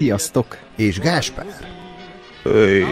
Sziasztok! És Gáspár. Öy.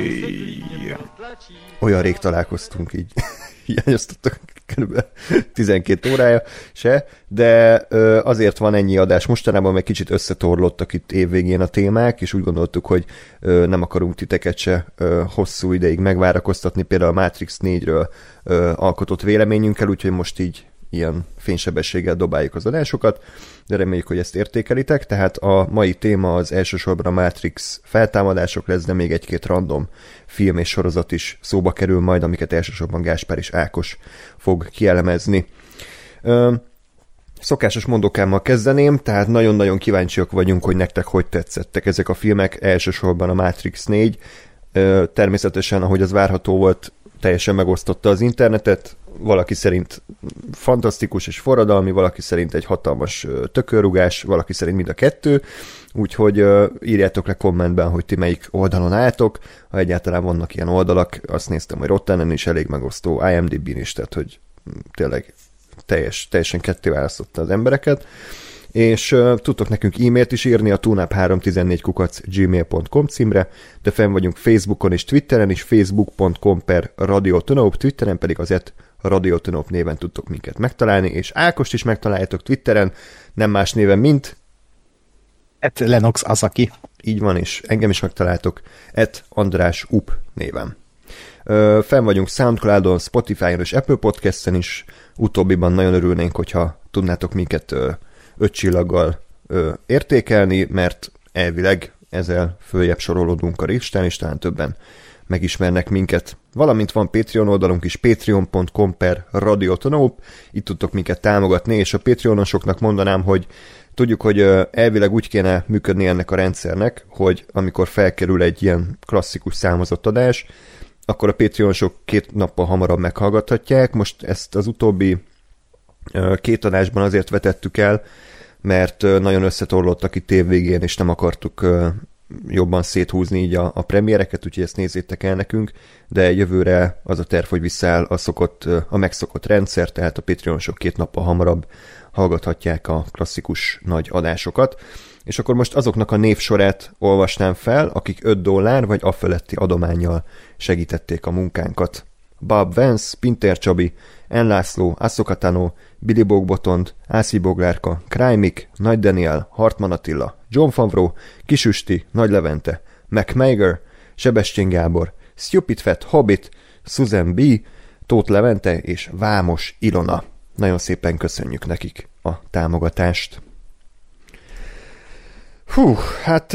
Olyan rég találkoztunk így. Hiányoztattak kb. 12 órája se, de ö, azért van ennyi adás. Mostanában meg kicsit összetorlottak itt évvégén a témák, és úgy gondoltuk, hogy ö, nem akarunk titeket se ö, hosszú ideig megvárakoztatni, például a Matrix 4-ről ö, alkotott véleményünkkel, úgyhogy most így ilyen fénysebességgel dobáljuk az adásokat, de reméljük, hogy ezt értékelitek. Tehát a mai téma az elsősorban a Matrix feltámadások lesz, de még egy-két random film és sorozat is szóba kerül majd, amiket elsősorban Gáspár és Ákos fog kielemezni. Ö, Szokásos mondókámmal kezdeném, tehát nagyon-nagyon kíváncsiak vagyunk, hogy nektek hogy tetszettek ezek a filmek, elsősorban a Matrix 4. Természetesen, ahogy az várható volt, teljesen megosztotta az internetet, valaki szerint fantasztikus és forradalmi, valaki szerint egy hatalmas tökörrugás, valaki szerint mind a kettő, úgyhogy írjátok le kommentben, hogy ti melyik oldalon álltok, ha egyáltalán vannak ilyen oldalak, azt néztem, hogy Rottenen is elég megosztó, IMDb-n is, tehát hogy tényleg teljes, teljesen ketté választotta az embereket. És uh, tudtok nekünk e-mailt is írni a tunap314 kukac gmail.com címre, de fenn vagyunk Facebookon és Twitteren is, facebook.com per radiotonop, Twitteren pedig azért radiotonop néven tudtok minket megtalálni, és Ákost is megtaláljátok Twitteren, nem más néven, mint Et Lenox Asaki. Így van, és engem is megtaláltok, et András Up néven. Ö, fenn vagyunk Soundcloudon, Spotify-on és Apple Podcast-en is, utóbbiban nagyon örülnénk, hogyha tudnátok minket ö, öt csillaggal ö, értékelni, mert elvileg ezzel följebb sorolódunk a listán, és talán többen megismernek minket. Valamint van Patreon oldalunk is, patreon.com per radiotonop, itt tudtok minket támogatni, és a Patreonosoknak mondanám, hogy tudjuk, hogy elvileg úgy kéne működni ennek a rendszernek, hogy amikor felkerül egy ilyen klasszikus számozott adás, akkor a Patreonosok két nappal hamarabb meghallgathatják. Most ezt az utóbbi két adásban azért vetettük el, mert nagyon összetorlottak itt évvégén, és nem akartuk jobban széthúzni így a, a premiereket, úgyhogy ezt nézzétek el nekünk, de jövőre az a terv, hogy visszaáll a, szokott, a megszokott rendszer, tehát a Patreonosok két nappal hamarabb hallgathatják a klasszikus nagy adásokat. És akkor most azoknak a névsorát olvasnám fel, akik 5 dollár vagy afeletti adományjal segítették a munkánkat. Bob Vance, Pinter Csabi, Enlászló, Asszokatano, Billy Bogbotond, Ászi Boglárka, Krajmik, Nagy Daniel, Hartman Attila, John Favreau, Kisüsti, Nagy Levente, McMager, Sebestyén Gábor, Stupid Fat Hobbit, Susan B., Tóth Levente és Vámos Ilona. Nagyon szépen köszönjük nekik a támogatást. Hú, hát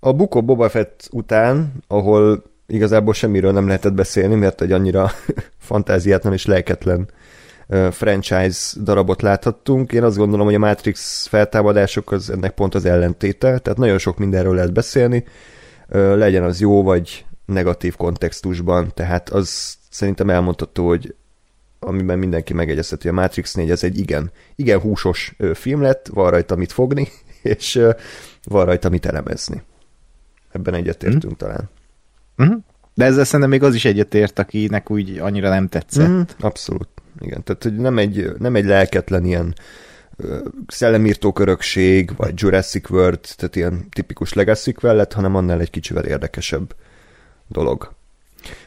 a Buko Boba Fett után, ahol igazából semmiről nem lehetett beszélni, mert egy annyira fantáziátlan és lelketlen franchise darabot láthattunk. Én azt gondolom, hogy a Matrix feltámadások az ennek pont az ellentéte, tehát nagyon sok mindenről lehet beszélni, legyen az jó vagy negatív kontextusban, tehát az szerintem elmondható, hogy amiben mindenki megegyezheti, a Matrix 4 ez egy igen, igen húsos film lett, van rajta mit fogni, és van rajta mit elemezni. Ebben egyetértünk mm. talán. Mm. De ezzel szerintem még az is egyetért, akinek úgy annyira nem tetszett. Mm, abszolút. Igen, tehát hogy nem egy, nem egy lelketlen ilyen szellemírtó körökség, vagy Jurassic World, tehát ilyen tipikus legacy lett, hanem annál egy kicsivel érdekesebb dolog.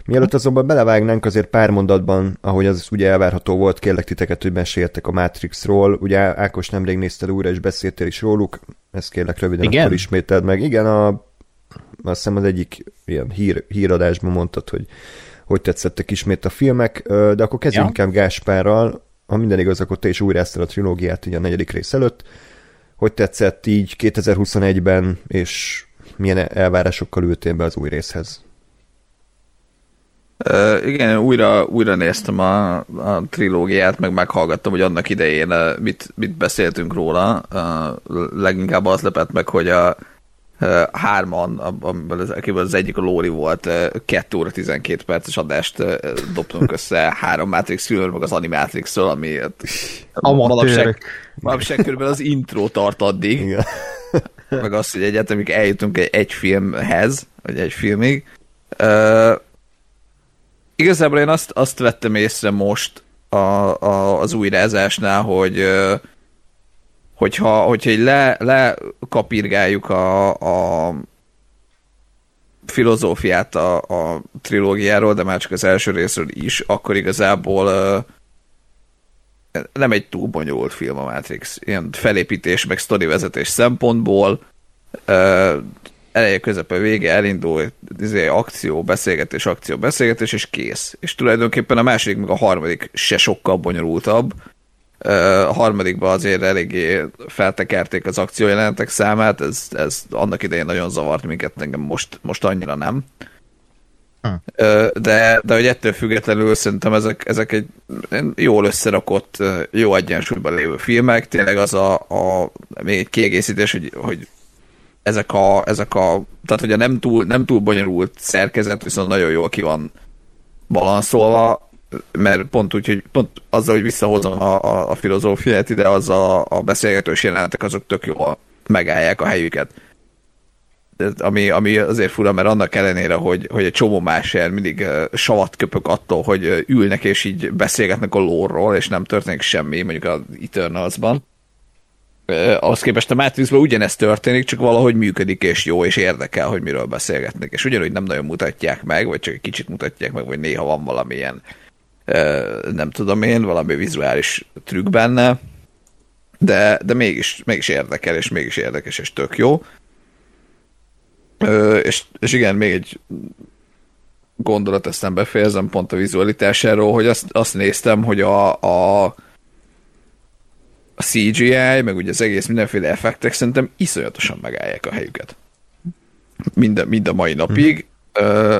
Mielőtt azonban belevágnánk azért pár mondatban, ahogy az ugye elvárható volt, kérlek titeket, hogy meséltek a Matrixról. Ugye Ákos nemrég nézted újra, és beszéltél is róluk. Ezt kérlek röviden Igen? akkor ismételd meg. Igen, a, azt hiszem az egyik ilyen hír, híradásban mondtad, hogy hogy tetszettek ismét a filmek, de akkor kezdjünk ja. inkább Gáspárral. Ha minden igaz, akkor te is újráztad a trilógiát így a negyedik rész előtt. Hogy tetszett így 2021-ben, és milyen elvárásokkal ültél be az új részhez? Uh, igen, újra, újra néztem a, a trilógiát, meg meghallgattam, hogy annak idején uh, mit, mit beszéltünk róla. Uh, leginkább az lepett meg, hogy a, hárman, akiből az egyik a Lóri volt, ö, 2 óra 12 perces adást dobtunk össze három Matrix filmről, meg az Animatrixról, ami hát, manapság, manapság körülbelül az intro tart addig, Igen. meg azt, hogy egyetemig eljutunk egy, egy filmhez, vagy egy filmig. Uh, igazából én azt, azt vettem észre most a, a, az újrázásnál, hogy uh, hogyha, hogyha így le, lekapirgáljuk a, a filozófiát a, a trilógiáról, de már csak az első részről is, akkor igazából uh, nem egy túl bonyolult film a Matrix. Ilyen felépítés, meg sztorivezetés szempontból uh, eleje, közepe, vége, elindul, izé, akció, beszélgetés, akció, beszélgetés, és kész. És tulajdonképpen a második, meg a harmadik se sokkal bonyolultabb. A harmadikban azért eléggé feltekerték az akciójelentek számát, ez, ez annak idején nagyon zavart minket, engem most, most annyira nem. Ö, De, de hogy ettől függetlenül szerintem ezek, ezek egy jól összerakott, jó egyensúlyban lévő filmek. Tényleg az a, a még egy kiegészítés, hogy, hogy ezek a, ezek a, tehát hogy a nem túl, nem túl bonyolult szerkezet, viszont nagyon jól ki van balanszolva, mert pont úgy, hogy pont azzal, hogy visszahozom a, a, a filozófiát ide, az a, a beszélgetős jelenetek, azok tök jól megállják a helyüket ami, ami azért fura, mert annak ellenére, hogy, hogy egy csomó más ilyen mindig savat köpök attól, hogy ülnek és így beszélgetnek a lórról, és nem történik semmi, mondjuk az Eternals-ban. Ahhoz képest a Matrixban ugyanezt történik, csak valahogy működik és jó, és érdekel, hogy miről beszélgetnek. És ugyanúgy nem nagyon mutatják meg, vagy csak egy kicsit mutatják meg, vagy néha van valamilyen uh, nem tudom én, valami vizuális trükk benne, de, de mégis, mégis érdekel, és mégis érdekes, és tök jó. Ö, és, és igen, még egy gondolat, aztán befejezem pont a vizualitásáról, hogy azt, azt néztem, hogy a, a, a CGI, meg ugye az egész mindenféle effektek szerintem iszonyatosan megállják a helyüket. Mind a, mind a mai napig. Ö,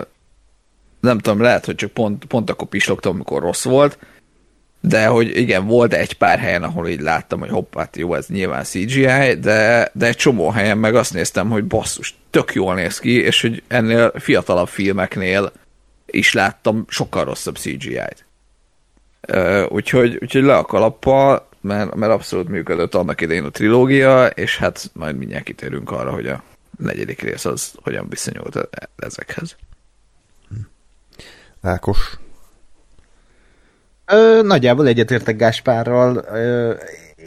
nem tudom, lehet, hogy csak pont, pont akkor pislogtam, amikor rossz volt, de hogy igen, volt egy pár helyen, ahol így láttam, hogy hopp, hát jó, ez nyilván CGI, de, de egy csomó helyen meg azt néztem, hogy basszus, tök jól néz ki, és hogy ennél fiatalabb filmeknél is láttam sokkal rosszabb CGI-t. Úgyhogy, úgyhogy le a kalappal, mert, mert abszolút működött annak idején a trilógia, és hát majd mindjárt kitérünk arra, hogy a negyedik rész az hogyan viszonyult e- ezekhez. Ákos. Ö, nagyjából egyetértek Gáspárral. Ö,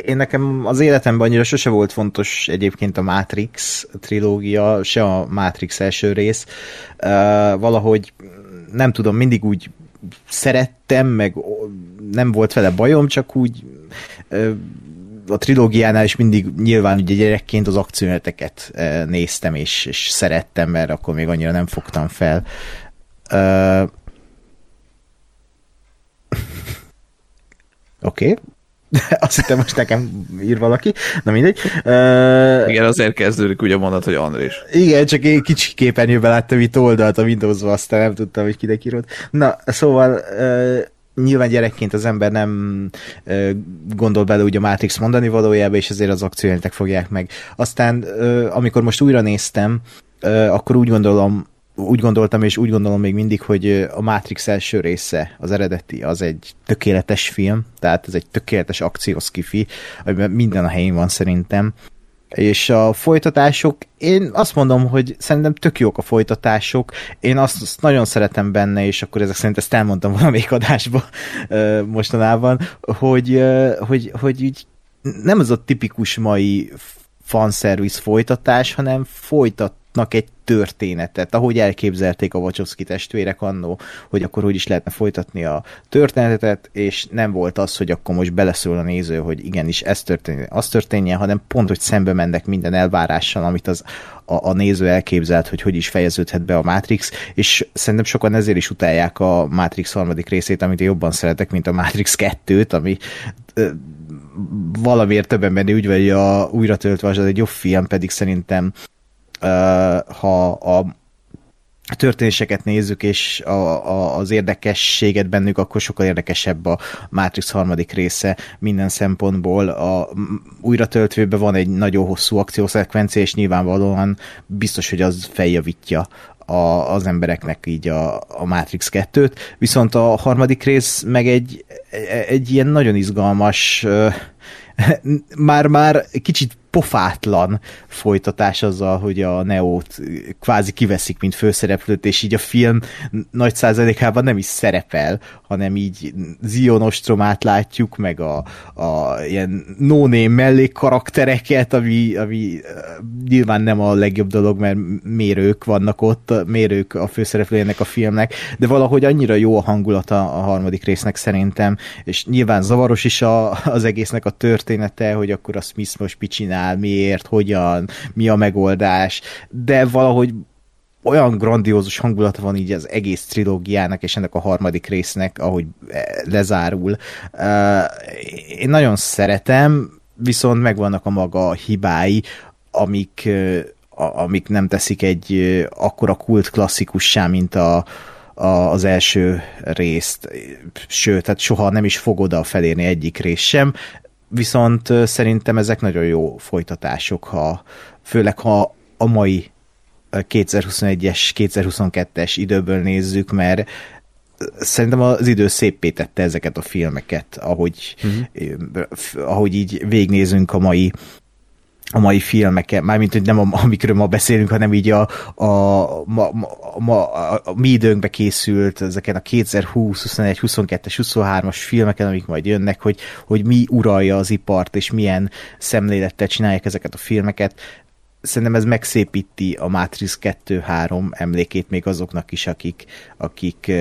én nekem az életemben annyira sose volt fontos egyébként a Matrix trilógia, se a Matrix első rész. Ö, valahogy nem tudom, mindig úgy szerettem, meg nem volt vele bajom, csak úgy ö, a trilógiánál is mindig nyilván ugye gyerekként az akcióneteket néztem, és, és szerettem, mert akkor még annyira nem fogtam fel. Ö, Oké. Okay. Azt hittem most nekem ír valaki. Na mindegy. Uh, Igen, azért kezdődik úgy a mondat, hogy Andris. igen, csak én kicsi képernyőben láttam itt oldalt a Windows-ba, aztán nem tudtam, hogy kinek írott. Na, szóval uh, nyilván gyerekként az ember nem uh, gondol bele úgy a Matrix mondani valójában, és ezért az akciójelentek fogják meg. Aztán, uh, amikor most újra néztem, uh, akkor úgy gondolom, úgy gondoltam, és úgy gondolom még mindig, hogy a Matrix első része, az eredeti, az egy tökéletes film, tehát ez egy tökéletes akciószkifi, amiben minden a helyén van szerintem. És a folytatások, én azt mondom, hogy szerintem tök jók a folytatások, én azt, azt nagyon szeretem benne, és akkor ezek szerint ezt elmondtam valamelyik adásba ö, mostanában, hogy, hogy, hogy így nem az a tipikus mai fanservice folytatás, hanem folytatnak egy történetet, ahogy elképzelték a Wachowski testvérek annó, hogy akkor hogy is lehetne folytatni a történetet, és nem volt az, hogy akkor most beleszól a néző, hogy igenis ez történjen, az történjen, hanem pont, hogy szembe mennek minden elvárással, amit az a, a néző elképzelt, hogy hogy is fejeződhet be a Matrix, és szerintem sokan ezért is utálják a Matrix harmadik részét, amit én jobban szeretek, mint a Matrix 2-t, ami valamiért többen benni úgy vagy a újra töltve, az egy jobb film, pedig szerintem ha a történéseket nézzük, és a, a, az érdekességet bennük, akkor sokkal érdekesebb a Matrix harmadik része minden szempontból. A újra töltőben van egy nagyon hosszú akciószekvencia, és nyilvánvalóan biztos, hogy az feljavítja a, az embereknek így a, a Matrix 2-t, viszont a harmadik rész meg egy, egy ilyen nagyon izgalmas már-már kicsit pofátlan folytatás azzal, hogy a Neót kvázi kiveszik, mint főszereplőt, és így a film nagy százalékában nem is szerepel, hanem így Zionostromát látjuk, meg a, a ilyen no mellék karaktereket, ami, ami nyilván nem a legjobb dolog, mert mérők vannak ott, mérők a főszereplőjének a filmnek, de valahogy annyira jó a hangulata a harmadik résznek szerintem, és nyilván zavaros is a, az egésznek a története, hogy akkor a Smith most csinál, miért, hogyan, mi a megoldás, de valahogy olyan grandiózus hangulata van így az egész trilógiának, és ennek a harmadik résznek, ahogy eh, lezárul. Eh, én nagyon szeretem, viszont megvannak a maga hibái, amik, eh, amik nem teszik egy akkora kult klasszikussá, mint a, a, az első részt, sőt, tehát soha nem is fog oda felérni egyik rész sem viszont szerintem ezek nagyon jó folytatások, ha, főleg ha a mai 2021-es, 2022-es időből nézzük, mert szerintem az idő szépé tette ezeket a filmeket, ahogy, uh-huh. ahogy így végnézünk a mai a mai filmeket, mármint, hogy nem a, amikről ma beszélünk, hanem így a, a, ma, ma, a, a mi időnkbe készült ezeken a 2020, 21, 22-es, 23-as filmeken, amik majd jönnek, hogy, hogy mi uralja az ipart, és milyen szemlélettel csinálják ezeket a filmeket szerintem ez megszépíti a Matrix 2-3 emlékét még azoknak is, akik, akik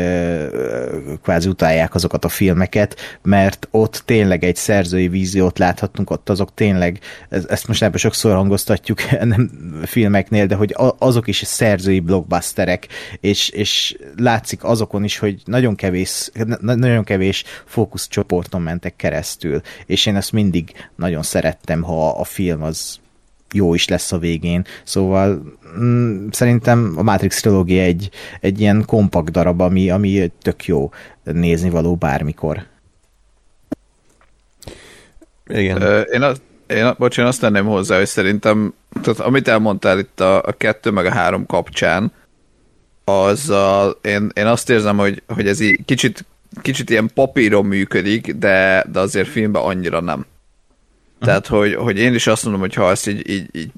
kvázi utálják azokat a filmeket, mert ott tényleg egy szerzői víziót láthatunk, ott azok tényleg, ezt most ebben sokszor hangoztatjuk nem filmeknél, de hogy azok is szerzői blockbusterek, és, és látszik azokon is, hogy nagyon kevés, nagyon kevés fókuszcsoporton mentek keresztül, és én ezt mindig nagyon szerettem, ha a film az jó is lesz a végén. Szóval mm, szerintem a Matrix trilógia egy, egy ilyen kompakt darab, ami, ami tök jó nézni való bármikor. Igen. Ö, én, azt, én, bocs, én azt tenném hozzá, hogy szerintem, tehát amit elmondtál itt a, a kettő meg a három kapcsán, az a, én, én azt érzem, hogy, hogy ez így kicsit, kicsit ilyen papíron működik, de, de azért filmben annyira nem. Tehát, hogy, hogy én is azt mondom, hogy ha ezt így, így, így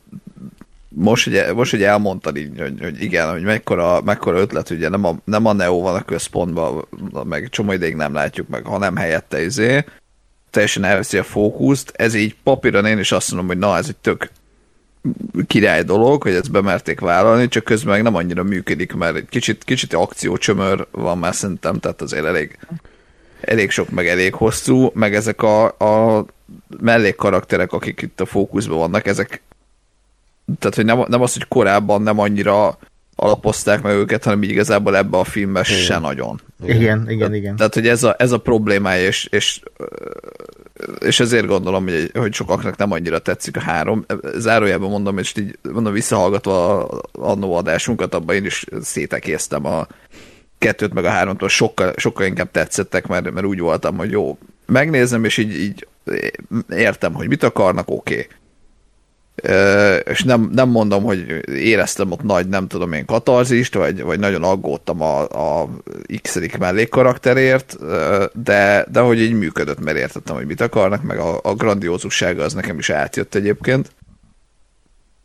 most, hogy, most, hogy elmondtad így, hogy, hogy igen, hogy mekkora, mekkora ötlet, ugye nem a, nem a Neo van a központban, meg csomó ideig nem látjuk meg, hanem helyette izé, teljesen elveszi a fókuszt, ez így papíron én is azt mondom, hogy na, ez egy tök király dolog, hogy ezt bemerték vállalni, csak közben meg nem annyira működik, mert egy kicsit, kicsit akciócsömör van már szerintem, tehát azért elég, elég sok, meg elég hosszú, meg ezek a, a mellékkarakterek, akik itt a fókuszban vannak, ezek tehát, hogy nem, nem az, hogy korábban nem annyira alapozták meg őket, hanem így igazából ebbe a filmben igen. se nagyon. Igen, igen, igen. igen. Tehát, hogy ez a, ez a problémája, és, és, és ezért gondolom, hogy, hogy sokaknak nem annyira tetszik a három. Zárójában mondom, és így mondom, visszahallgatva a annó adásunkat, abban én is szétekéztem a kettőt meg a háromtól, sokkal, sokkal inkább tetszettek, mert, mert úgy voltam, hogy jó, megnézem, és így, így értem, hogy mit akarnak, oké. Okay. És nem, nem mondom, hogy éreztem ott nagy, nem tudom én, katarzist, vagy, vagy nagyon aggódtam a, a x mellékkarakterért, de, de hogy így működött, mert értettem, hogy mit akarnak, meg a, a grandiózussága az nekem is átjött egyébként.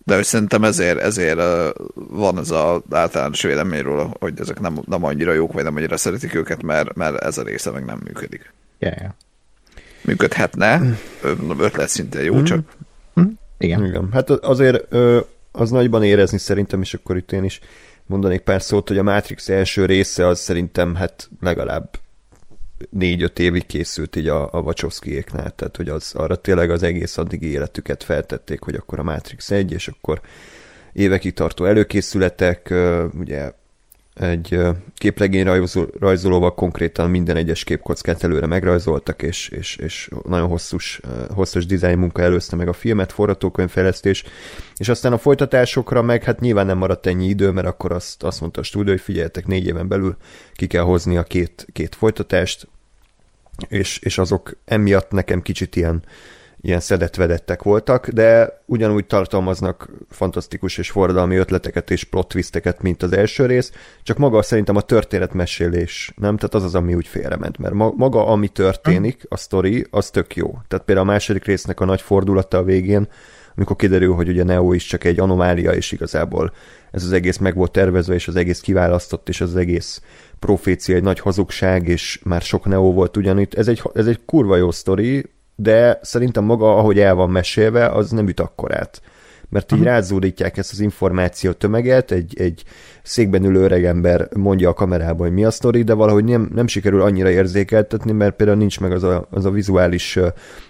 De hogy szerintem ezért, ezért van ez az általános véleményről, hogy ezek nem, nem annyira jók, vagy nem annyira szeretik őket, mert, mert ez a része meg nem működik. Yeah, yeah működhetne, ötlet szintén jó, csak... Mm. Igen. Igen. Hát azért az nagyban érezni szerintem, és akkor itt én is mondanék pár szót, hogy a Matrix első része az szerintem hát legalább négy-öt évig készült így a, a Wachowskiéknál, tehát hogy az, arra tényleg az egész addig életüket feltették, hogy akkor a Matrix 1, és akkor évekig tartó előkészületek, ugye egy képregény rajzol, rajzolóval konkrétan minden egyes képkockát előre megrajzoltak, és, és, és nagyon hosszús, hosszas dizájn munka előzte meg a filmet, forgatókönyvfejlesztés, és aztán a folytatásokra meg hát nyilván nem maradt ennyi idő, mert akkor azt, azt mondta a stúdió, hogy figyeljetek, négy éven belül ki kell hozni a két, két folytatást, és, és azok emiatt nekem kicsit ilyen ilyen szedetvedettek voltak, de ugyanúgy tartalmaznak fantasztikus és forradalmi ötleteket és plot mint az első rész, csak maga szerintem a történetmesélés, nem? Tehát az az, ami úgy félrement, mert maga, ami történik, a sztori, az tök jó. Tehát például a második résznek a nagy fordulata a végén, amikor kiderül, hogy ugye Neo is csak egy anomália, és igazából ez az egész meg volt tervezve, és az egész kiválasztott, és az egész profécia egy nagy hazugság, és már sok Neo volt ugyanitt. Ez egy, ez egy kurva jó sztori, de szerintem maga, ahogy el van mesélve, az nem üt akkorát. Mert így uh-huh. rázúdítják ezt az információ tömeget, egy, egy székben ülő öregember mondja a kamerában, hogy mi a sztori, de valahogy nem, nem sikerül annyira érzékeltetni, mert például nincs meg az a, az a vizuális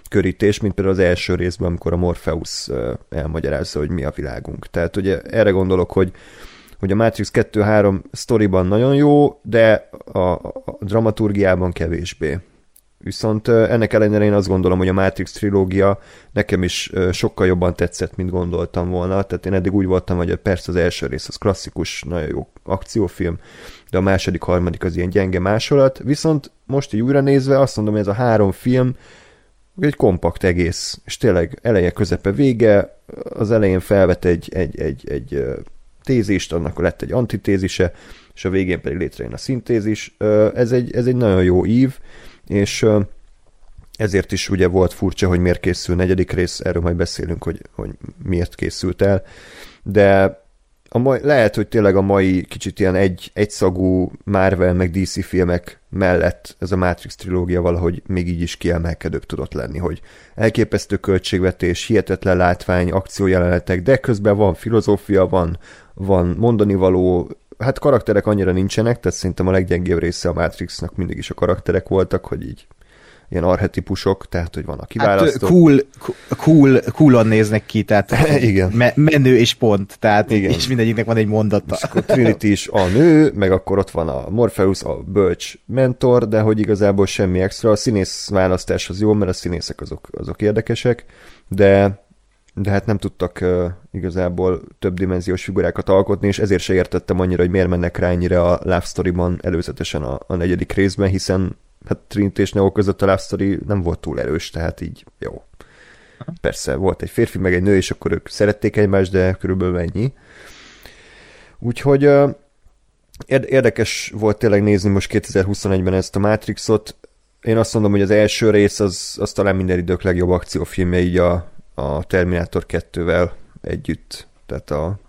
körítés, mint például az első részben, amikor a Morpheus elmagyarázza, hogy mi a világunk. Tehát ugye erre gondolok, hogy hogy a Matrix 2-3 sztoriban nagyon jó, de a, a dramaturgiában kevésbé. Viszont ennek ellenére én azt gondolom, hogy a Matrix trilógia nekem is sokkal jobban tetszett, mint gondoltam volna. Tehát én eddig úgy voltam, hogy persze az első rész az klasszikus, nagyon jó akciófilm, de a második, harmadik az ilyen gyenge másolat. Viszont most így újra nézve azt mondom, hogy ez a három film egy kompakt egész, és tényleg eleje, közepe, vége, az elején felvet egy, egy, egy, egy tézist, annak lett egy antitézise, és a végén pedig létrejön a szintézis. Ez egy, ez egy nagyon jó ív, és ezért is ugye volt furcsa, hogy miért készül negyedik rész, erről majd beszélünk, hogy, hogy miért készült el, de a mai, lehet, hogy tényleg a mai kicsit ilyen egy, egyszagú Marvel meg DC filmek mellett ez a Matrix trilógia valahogy még így is kiemelkedőbb tudott lenni, hogy elképesztő költségvetés, hihetetlen látvány, akciójelenetek, de közben van filozófia, van, van mondani való, hát karakterek annyira nincsenek, tehát szerintem a leggyengébb része a Matrixnak mindig is a karakterek voltak, hogy így ilyen arhetipusok, tehát hogy van a kiválasztó. Hát cool, cool, coolon néznek ki, tehát Igen. Me- menő és pont, tehát Igen. és mindegyiknek van egy mondata. És akkor Trinity is a nő, meg akkor ott van a Morpheus, a bölcs mentor, de hogy igazából semmi extra. A színész választás az jó, mert a színészek azok, azok érdekesek, de de hát nem tudtak uh, igazából több dimenziós figurákat alkotni, és ezért se értettem annyira, hogy miért mennek rá ennyire a Love Story-ban előzetesen a, a negyedik részben, hiszen hát Trinity és Neo között a Love Story nem volt túl erős, tehát így jó. Persze, volt egy férfi, meg egy nő, és akkor ők szerették egymást, de körülbelül ennyi. Úgyhogy uh, érdekes volt tényleg nézni most 2021-ben ezt a Matrixot. Én azt mondom, hogy az első rész az, az talán minden idők legjobb akciófilmje így a, a Terminator 2-vel együtt. Tehát a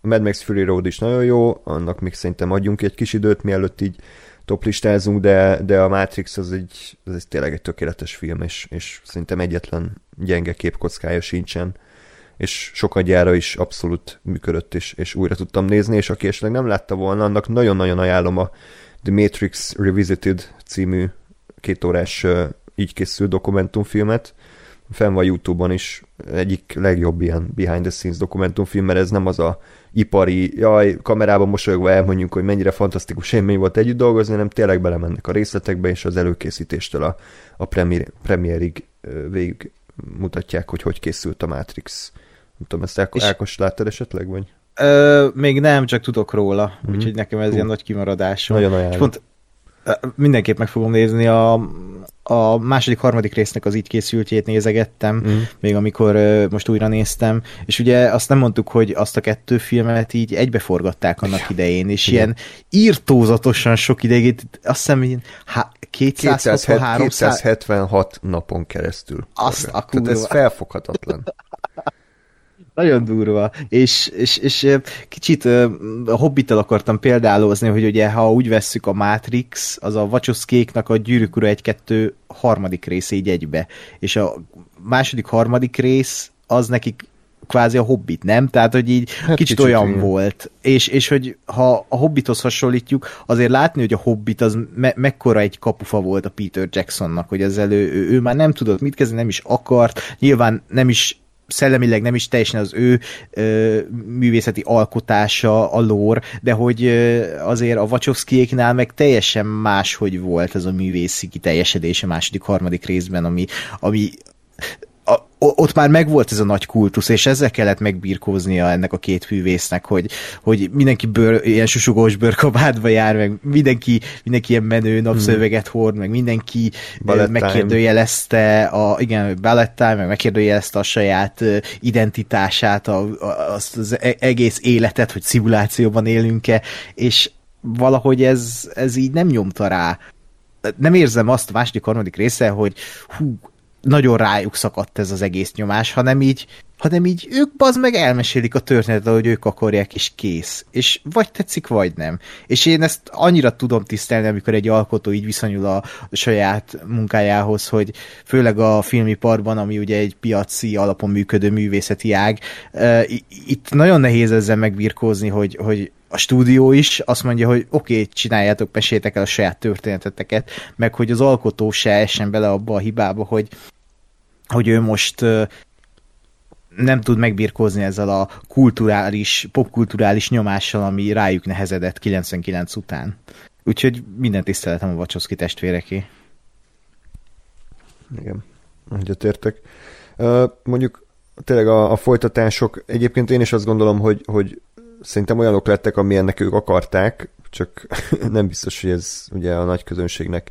Mad Max Fury Road is nagyon jó, annak még szerintem adjunk egy kis időt, mielőtt így toplistázunk, de, de a Matrix az egy, az egy tényleg egy tökéletes film, és, és szerintem egyetlen gyenge képkockája sincsen, és sokat gyára is abszolút működött, és, és újra tudtam nézni, és aki esetleg nem látta volna, annak nagyon-nagyon ajánlom a The Matrix Revisited című kétórás így készült dokumentumfilmet, fenn van Youtube-on is egyik legjobb ilyen behind the scenes dokumentumfilm, mert ez nem az a ipari, jaj, kamerában mosolyogva elmondjuk, hogy mennyire fantasztikus élmény volt együtt dolgozni, hanem tényleg belemennek a részletekbe, és az előkészítéstől a, a premier, premierig végig mutatják, hogy hogy készült a Matrix. Nem tudom, ezt Ákos, Ákos láttad esetleg, vagy? Ö, még nem, csak tudok róla, mm-hmm. úgyhogy nekem ez Hú. ilyen nagy kimaradásom. Nagyon ajánlom. És pont mindenképp meg fogom nézni a, a második, harmadik résznek az így készültjét nézegettem, mm. még amikor uh, most újra néztem, és ugye azt nem mondtuk, hogy azt a kettő filmet így egybeforgatták annak idején, és Igen. ilyen írtózatosan sok ideig, azt hiszem, há, 260, 276 napon keresztül. Azt a Tehát ez felfoghatatlan. Nagyon durva. És, és, és kicsit a Hobbittal akartam példálozni, hogy ugye ha úgy vesszük a Matrix, az a Wachowskéknak a Gyűrűk Ura egy-kettő harmadik rész így egybe. És a második, harmadik rész az nekik kvázi a Hobbit, nem? Tehát, hogy így hát kicsit, kicsit olyan igen. volt. És, és hogy ha a Hobbithoz hasonlítjuk, azért látni, hogy a Hobbit az me- mekkora egy kapufa volt a Peter Jacksonnak, hogy ezzel ő, ő, ő már nem tudott mit kezdeni, nem is akart, nyilván nem is szellemileg nem is teljesen az ő ö, művészeti alkotása, a lór, de hogy ö, azért a Wachowskiéknál meg teljesen máshogy volt ez a művészi kiteljesedés a második, harmadik részben, ami, ami a, ott már megvolt ez a nagy kultusz, és ezzel kellett megbirkóznia ennek a két hűvésznek, hogy, hogy mindenki bőr, ilyen susugós bőrkabátba jár, meg mindenki, mindenki ilyen menő napszöveget hord, meg mindenki Ballet megkérdőjelezte a, igen, ballet time, meg megkérdőjelezte a saját identitását, a, a, azt az e-, egész életet, hogy szimulációban élünk-e, és valahogy ez, ez így nem nyomta rá. Nem érzem azt a második, harmadik része, hogy hú, nagyon rájuk szakadt ez az egész nyomás, hanem így, hanem így ők bazd meg elmesélik a történetet, hogy ők akarják, és kész. És vagy tetszik, vagy nem. És én ezt annyira tudom tisztelni, amikor egy alkotó így viszonyul a saját munkájához, hogy főleg a filmiparban, ami ugye egy piaci alapon működő művészeti ág, itt nagyon nehéz ezzel megbirkózni, hogy, hogy a stúdió is azt mondja, hogy oké, okay, csináljátok, mesétek el a saját történeteteket, meg hogy az alkotó se essen bele abba a hibába, hogy, hogy ő most nem tud megbirkózni ezzel a kulturális, popkulturális nyomással, ami rájuk nehezedett 99 után. Úgyhogy minden tiszteletem a Wachowski testvéreké. Igen, egyetértek. Mondjuk tényleg a, a folytatások, egyébként én is azt gondolom, hogy, hogy szerintem olyanok lettek, amilyennek ők akarták, csak nem biztos, hogy ez ugye a nagy közönségnek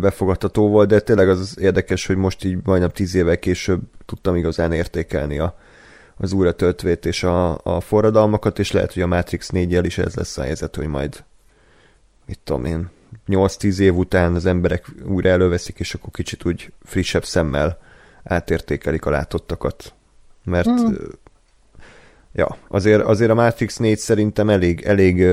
befogadható volt, de tényleg az érdekes, hogy most így majdnem tíz évvel később tudtam igazán értékelni a, az újratöltvét és a, a forradalmakat, és lehet, hogy a Matrix 4 is ez lesz a helyzet, hogy majd mit tudom én, 8-10 év után az emberek újra előveszik, és akkor kicsit úgy frissebb szemmel átértékelik a látottakat. Mert mm. Ja, azért, azért a Matrix 4 szerintem elég, elég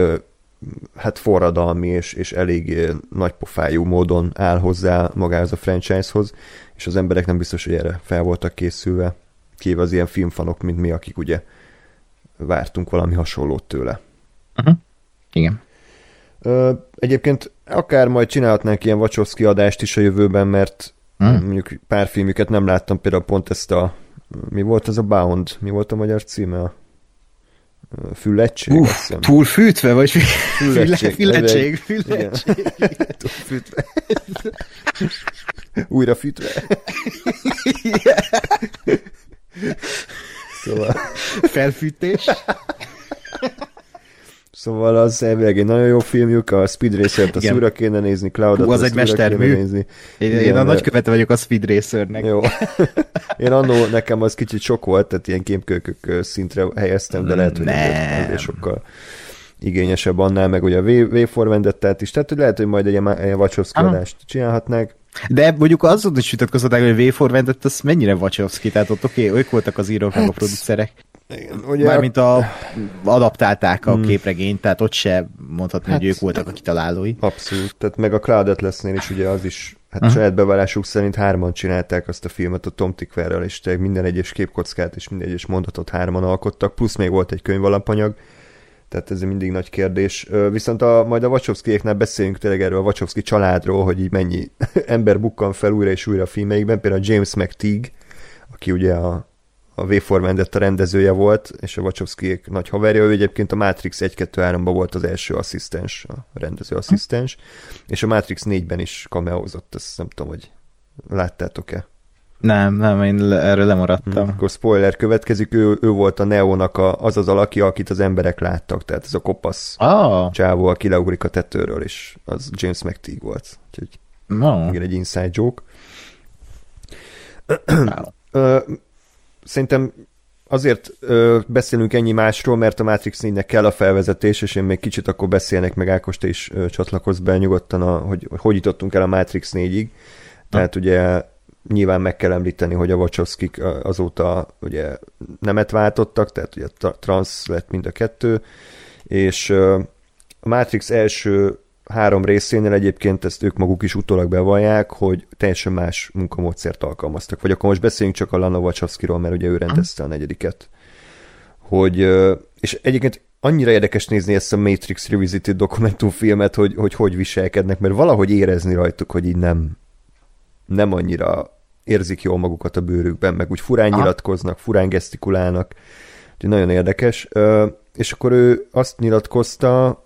hát forradalmi és, és elég nagypofájú módon áll hozzá magához a franchisehoz, és az emberek nem biztos, hogy erre fel voltak készülve, kivéve az ilyen filmfanok, mint mi, akik ugye vártunk valami hasonlót tőle. Uh-huh. Igen. Ö, egyébként akár majd csinálhatnánk ilyen Wachowski adást is a jövőben, mert uh-huh. mondjuk pár filmüket nem láttam, például pont ezt a mi volt ez a Bound? Mi volt a magyar címe? Füllettség, uh, Túl fűtve, vagy füllettség? Füllettség, füllettség. túl fűtve. Újra fűtve. szóval... Felfűtés. Szóval az elvileg egy nagyon jó filmjük, a Speed Racer-t azt újra kéne nézni, Cloud-ot az egy mestermű. Nézni. Én, én a nagykövete vagyok a Speed Racernek. Jó. Én annó nekem az kicsit sok volt, tehát ilyen kémkölkök szintre helyeztem, de lehet, hogy azért sokkal igényesebb annál, meg ugye a V, v Vendetta-t is, tehát hogy lehet, hogy majd egy ilyen Wachowski adást csinálhatnák. De mondjuk azon is vitatkozhatnák, hogy V for Vendetta az mennyire Wachowski, tehát ott oké, okay, ők voltak az írók, hát, a producerek. Igen, ugye... Mármint a, adaptálták a hmm. képregényt, tehát ott se mondhatni, hát, hogy ők voltak a kitalálói. Abszolút, tehát meg a Cloud Atlasnél is ugye az is, hát uh-huh. saját bevallásuk szerint hárman csinálták azt a filmet a Tom Tickverrel, és tényleg minden egyes képkockát és minden egyes mondatot hárman alkottak, plusz még volt egy könyvalapanyag, tehát ez mindig nagy kérdés. Viszont a, majd a Wachowskiéknál beszélünk tényleg erről a Wachowski családról, hogy így mennyi ember bukkan fel újra és újra a filmeikben, például James McTeague, aki ugye a a V for Vendetta rendezője volt, és a wachowski nagy haverja, ő egyébként a Matrix 1-2-3-ban volt az első asszisztens, a rendező asszisztens, és a Matrix 4-ben is kameózott, ezt nem tudom, hogy láttátok-e. Nem, nem, én erről lemaradtam. Hmm, akkor spoiler következik, ő, ő volt a Neonak a, az az alaki, akit az emberek láttak, tehát ez a kopasz oh. csávó, aki leugrik a tetőről, és az James McTeague volt. Úgyhogy no. igen, egy inside joke. Szerintem azért ö, beszélünk ennyi másról, mert a Matrix 4-nek kell a felvezetés, és én még kicsit akkor beszélnek, meg Ákos, te is ö, csatlakozz be nyugodtan, a, hogy hogy jutottunk el a Matrix 4-ig. Tehát ugye nyilván meg kell említeni, hogy a wachowski azóta ugye nemet váltottak, tehát ugye trans lett mind a kettő, és a Matrix első három részénél egyébként ezt ők maguk is utólag bevallják, hogy teljesen más munkamódszert alkalmaztak. Vagy akkor most beszéljünk csak a Lana Wachowskiról, mert ugye ő rendezte a negyediket. Hogy, és egyébként annyira érdekes nézni ezt a Matrix Revisited dokumentumfilmet, hogy, hogy hogy viselkednek, mert valahogy érezni rajtuk, hogy így nem, nem annyira érzik jól magukat a bőrükben, meg úgy furán Aha. nyilatkoznak, furán gesztikulálnak. Úgyhogy nagyon érdekes. És akkor ő azt nyilatkozta,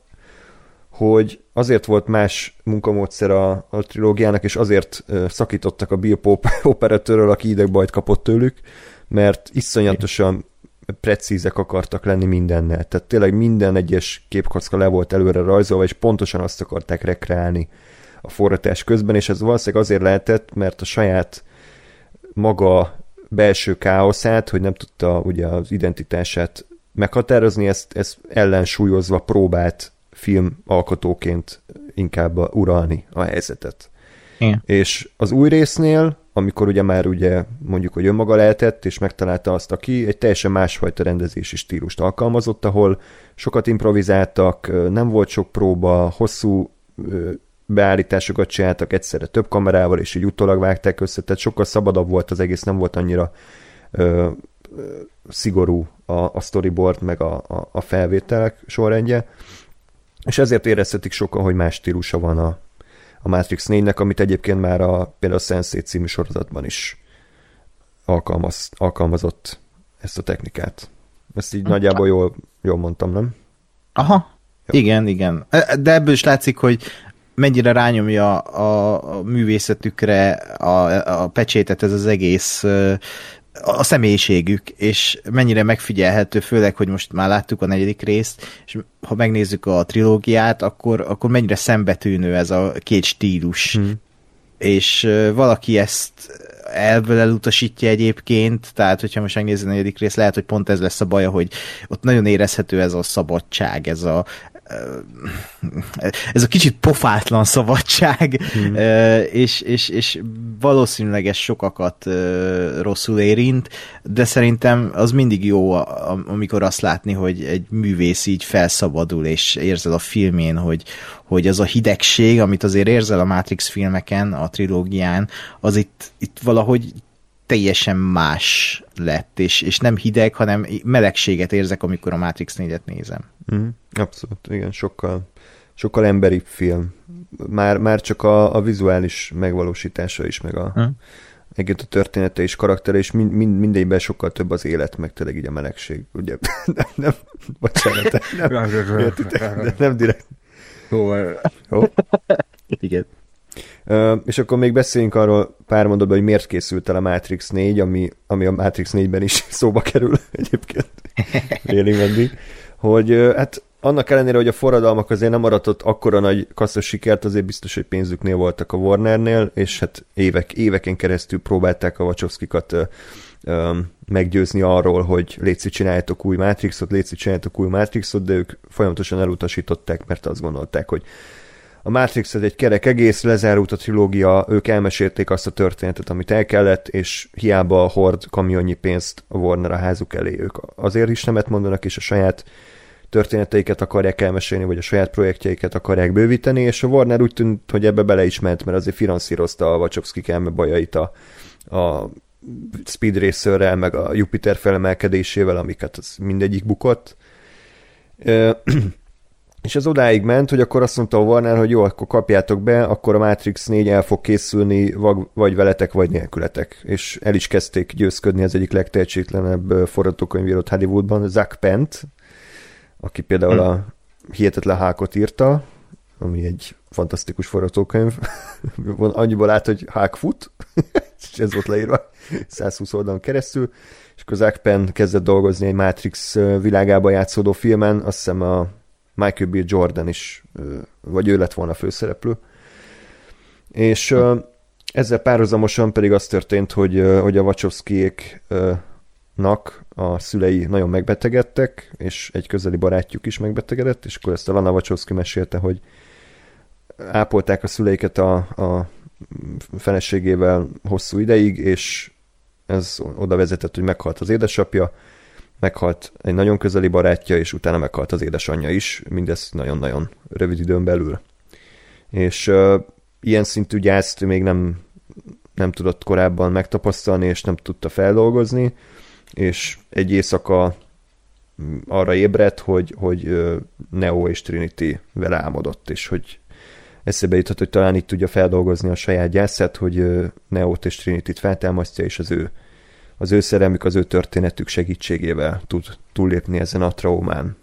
hogy azért volt más munkamódszer a, a trilógiának, és azért szakítottak a Bill Pope operatőről, aki idegbajt kapott tőlük, mert iszonyatosan precízek akartak lenni mindennel. Tehát tényleg minden egyes képkocka le volt előre rajzolva, és pontosan azt akarták rekreálni a forratás közben, és ez valószínűleg azért lehetett, mert a saját maga belső káoszát, hogy nem tudta ugye az identitását meghatározni, ezt, ezt ellensúlyozva próbált filmalkotóként inkább uralni a helyzetet. Igen. És az új résznél, amikor ugye már ugye mondjuk, hogy önmaga lehetett, és megtalálta azt, aki egy teljesen másfajta rendezési stílust alkalmazott, ahol sokat improvizáltak, nem volt sok próba, hosszú beállításokat csináltak egyszerre több kamerával, és így utólag vágták össze, tehát sokkal szabadabb volt az egész, nem volt annyira ö, ö, szigorú a, a storyboard, meg a, a, a felvételek sorrendje, és ezért érezhetik sokan, hogy más stílusa van a, a Matrix 4-nek, amit egyébként már a, például a Sense8 című sorozatban is alkalmaz, alkalmazott ezt a technikát. Ezt így nagyjából jól, jól mondtam, nem? Aha, igen, igen. De ebből is látszik, hogy mennyire rányomja a, a művészetükre a, a pecsétet ez az egész a személyiségük, és mennyire megfigyelhető, főleg, hogy most már láttuk a negyedik részt, és ha megnézzük a trilógiát, akkor, akkor mennyire szembetűnő ez a két stílus. Hmm. És valaki ezt elből elutasítja egyébként, tehát hogyha most megnézzük a negyedik részt, lehet, hogy pont ez lesz a baja, hogy ott nagyon érezhető ez a szabadság, ez a ez a kicsit pofátlan szabadság, hmm. és, és, és valószínűleg ez sokakat rosszul érint, de szerintem az mindig jó, amikor azt látni, hogy egy művész így felszabadul, és érzel a filmén, hogy, hogy az a hidegség, amit azért érzel a Matrix filmeken, a trilógián, az itt, itt valahogy teljesen más lett, és, és nem hideg, hanem melegséget érzek, amikor a Matrix 4-et nézem. Mm, abszolút, igen, sokkal, sokkal emberi film. Már, már csak a, a vizuális megvalósítása is, meg a, mm. egész a története és karaktere, és mind, mind, mindegyben sokkal több az élet, meg tényleg így a melegség. Ugye, nem, nem, bocsánat, nem, nem, nem direkt. Jó. Igen. És akkor még beszéljünk arról pár mondatban, hogy miért készült el a Matrix 4, ami, ami a Matrix 4-ben is szóba kerül egyébként. Réli meddig. Hogy hát annak ellenére, hogy a forradalmak azért nem aratott akkora nagy kasszos sikert, azért biztos, hogy pénzüknél voltak a Warnernél, és hát évek, éveken keresztül próbálták a Wachowskikat meggyőzni arról, hogy létszik csináljátok új Matrixot, létszik csináljátok új Matrixot, de ők folyamatosan elutasították, mert azt gondolták, hogy a Matrix ez egy kerek egész, lezárult a trilógia, ők elmesélték azt a történetet, amit el kellett, és hiába a hord kamionnyi pénzt a Warner a házuk elé. Ők azért is nemet mondanak, és a saját történeteiket akarják elmesélni, vagy a saját projektjeiket akarják bővíteni, és a Warner úgy tűnt, hogy ebbe bele is ment, mert azért finanszírozta a Wachowski elme bajait a, a Speed Racerrel, meg a Jupiter felemelkedésével, amiket az mindegyik bukott. És ez odáig ment, hogy akkor azt mondta a Warner, hogy jó, akkor kapjátok be, akkor a Matrix 4 el fog készülni, vagy veletek, vagy nélkületek. És el is kezdték győzködni az egyik legtehetségtlenebb forgatókönyvírót Hollywoodban, Zack Pent, aki például a Hihetetlen Hákot írta, ami egy fantasztikus forgatókönyv. Annyiból át, hogy Hák fut, és ez volt leírva 120 oldalon keresztül, és akkor Zack Penn kezdett dolgozni egy Matrix világába játszódó filmen, azt hiszem a Michael B. Jordan is, vagy ő lett volna a főszereplő. És ezzel párhuzamosan pedig az történt, hogy, hogy a Wachowskiéknak a szülei nagyon megbetegedtek, és egy közeli barátjuk is megbetegedett, és akkor ezt a Lana Wachowski mesélte, hogy ápolták a szüleiket a, a feleségével hosszú ideig, és ez oda vezetett, hogy meghalt az édesapja, meghalt egy nagyon közeli barátja, és utána meghalt az édesanyja is, mindez nagyon-nagyon rövid időn belül. És uh, ilyen szintű gyászt még nem, nem tudott korábban megtapasztalni, és nem tudta feldolgozni, és egy éjszaka arra ébredt, hogy, hogy Neo és Trinity vele álmodott, és hogy eszébe juthat, hogy talán itt tudja feldolgozni a saját gyászát, hogy Neót és Trinity-t feltámasztja, és az ő, az ő szerelmük, az ő történetük segítségével tud túllépni ezen a traumán.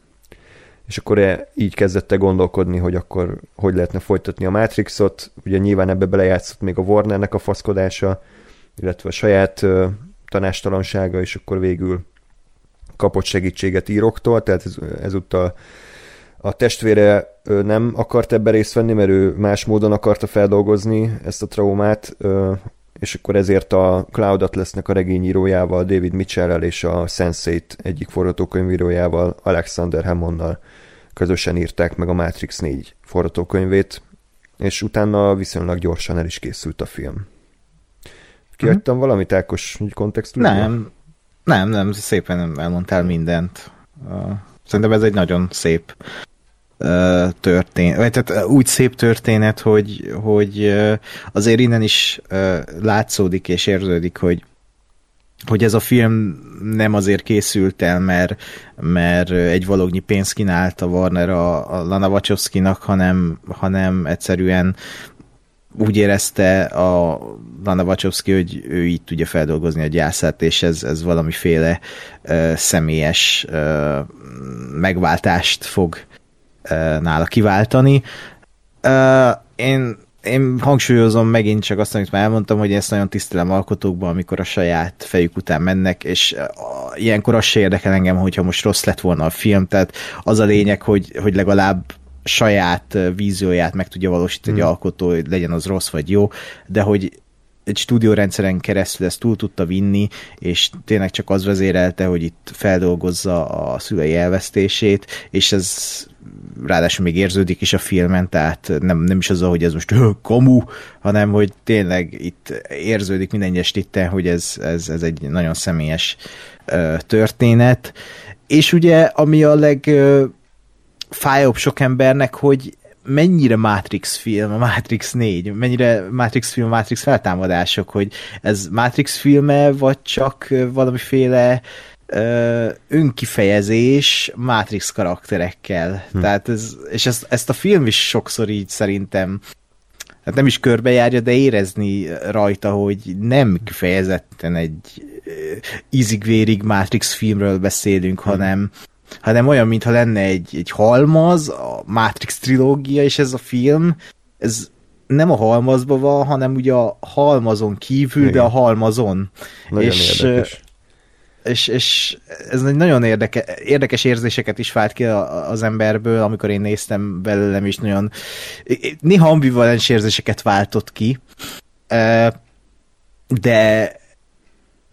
És akkor e, így kezdette gondolkodni, hogy akkor hogy lehetne folytatni a Matrixot. Ugye nyilván ebbe belejátszott még a Warnernek a faszkodása, illetve a saját ö, tanástalansága, és akkor végül kapott segítséget íroktól, tehát ez, ezúttal a testvére nem akart ebbe részt venni, mert ő más módon akarta feldolgozni ezt a traumát, és akkor ezért a Cloud lesznek a regényírójával, David Mitchell-el és a sense egyik forgatókönyvírójával, Alexander Hammonnnal közösen írták meg a Matrix 4 forgatókönyvét, és utána viszonylag gyorsan el is készült a film. Kiadtam mm-hmm. valamit, Ákos, kontextusban? Nem, nem, nem, szépen elmondtál mindent. Szerintem ez egy nagyon szép történet, vagy tehát úgy szép történet, hogy, hogy azért innen is látszódik és érződik, hogy hogy ez a film nem azért készült el, mert, mert egy valógnyi pénzt a Warner a, a Lana Wachowski-nak, hanem, hanem egyszerűen úgy érezte a Lana Wachowski, hogy ő így tudja feldolgozni a gyászát, és ez, ez valamiféle uh, személyes uh, megváltást fog nála kiváltani. Én, én hangsúlyozom megint csak azt, amit már elmondtam, hogy ezt nagyon tisztelem alkotókban, amikor a saját fejük után mennek, és ilyenkor az se érdekel engem, hogyha most rossz lett volna a film, tehát az a lényeg, hogy, hogy legalább saját vízióját meg tudja valósítani hmm. egy alkotó, hogy legyen az rossz vagy jó, de hogy egy stúdiórendszeren keresztül ezt túl tudta vinni, és tényleg csak az vezérelte, hogy itt feldolgozza a szülei elvesztését, és ez ráadásul még érződik is a filmen, tehát nem, nem is az, hogy ez most kamu, hanem hogy tényleg itt érződik minden egyes titten, hogy ez, ez, ez egy nagyon személyes uh, történet. És ugye, ami a leg fájóbb sok embernek, hogy mennyire Matrix film, a Matrix 4, mennyire Matrix film, Matrix feltámadások, hogy ez Matrix filme, vagy csak valamiféle ö, önkifejezés Matrix karakterekkel. Hm. Tehát ez, és ezt, ezt a film is sokszor így szerintem hát nem is körbejárja, de érezni rajta, hogy nem kifejezetten egy ízigvérig Matrix filmről beszélünk, hm. hanem hanem olyan, mintha lenne egy, egy halmaz, a Matrix trilógia, és ez a film, ez nem a halmazban van, hanem ugye a halmazon kívül, Igen. de a halmazon. Nagyon és, érdekes. És, és ez egy nagyon érdeke, érdekes érzéseket is vált ki az emberből, amikor én néztem belőlem is nagyon néha ambivalens érzéseket váltott ki, de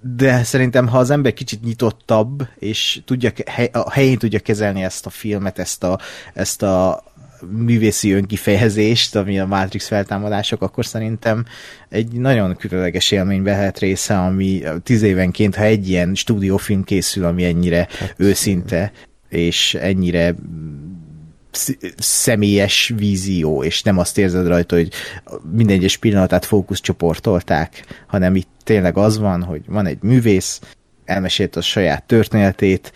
de szerintem, ha az ember kicsit nyitottabb, és tudja, a helyén tudja kezelni ezt a filmet, ezt a, ezt a művészi önkifejezést, ami a Matrix feltámadások, akkor szerintem egy nagyon különleges élmény lehet része, ami tíz évenként, ha egy ilyen stúdiófilm készül, ami ennyire hát, őszinte, és ennyire személyes vízió, és nem azt érzed rajta, hogy minden egyes pillanatát fókuszcsoportolták, hanem itt tényleg az van, hogy van egy művész, elmesélt a saját történetét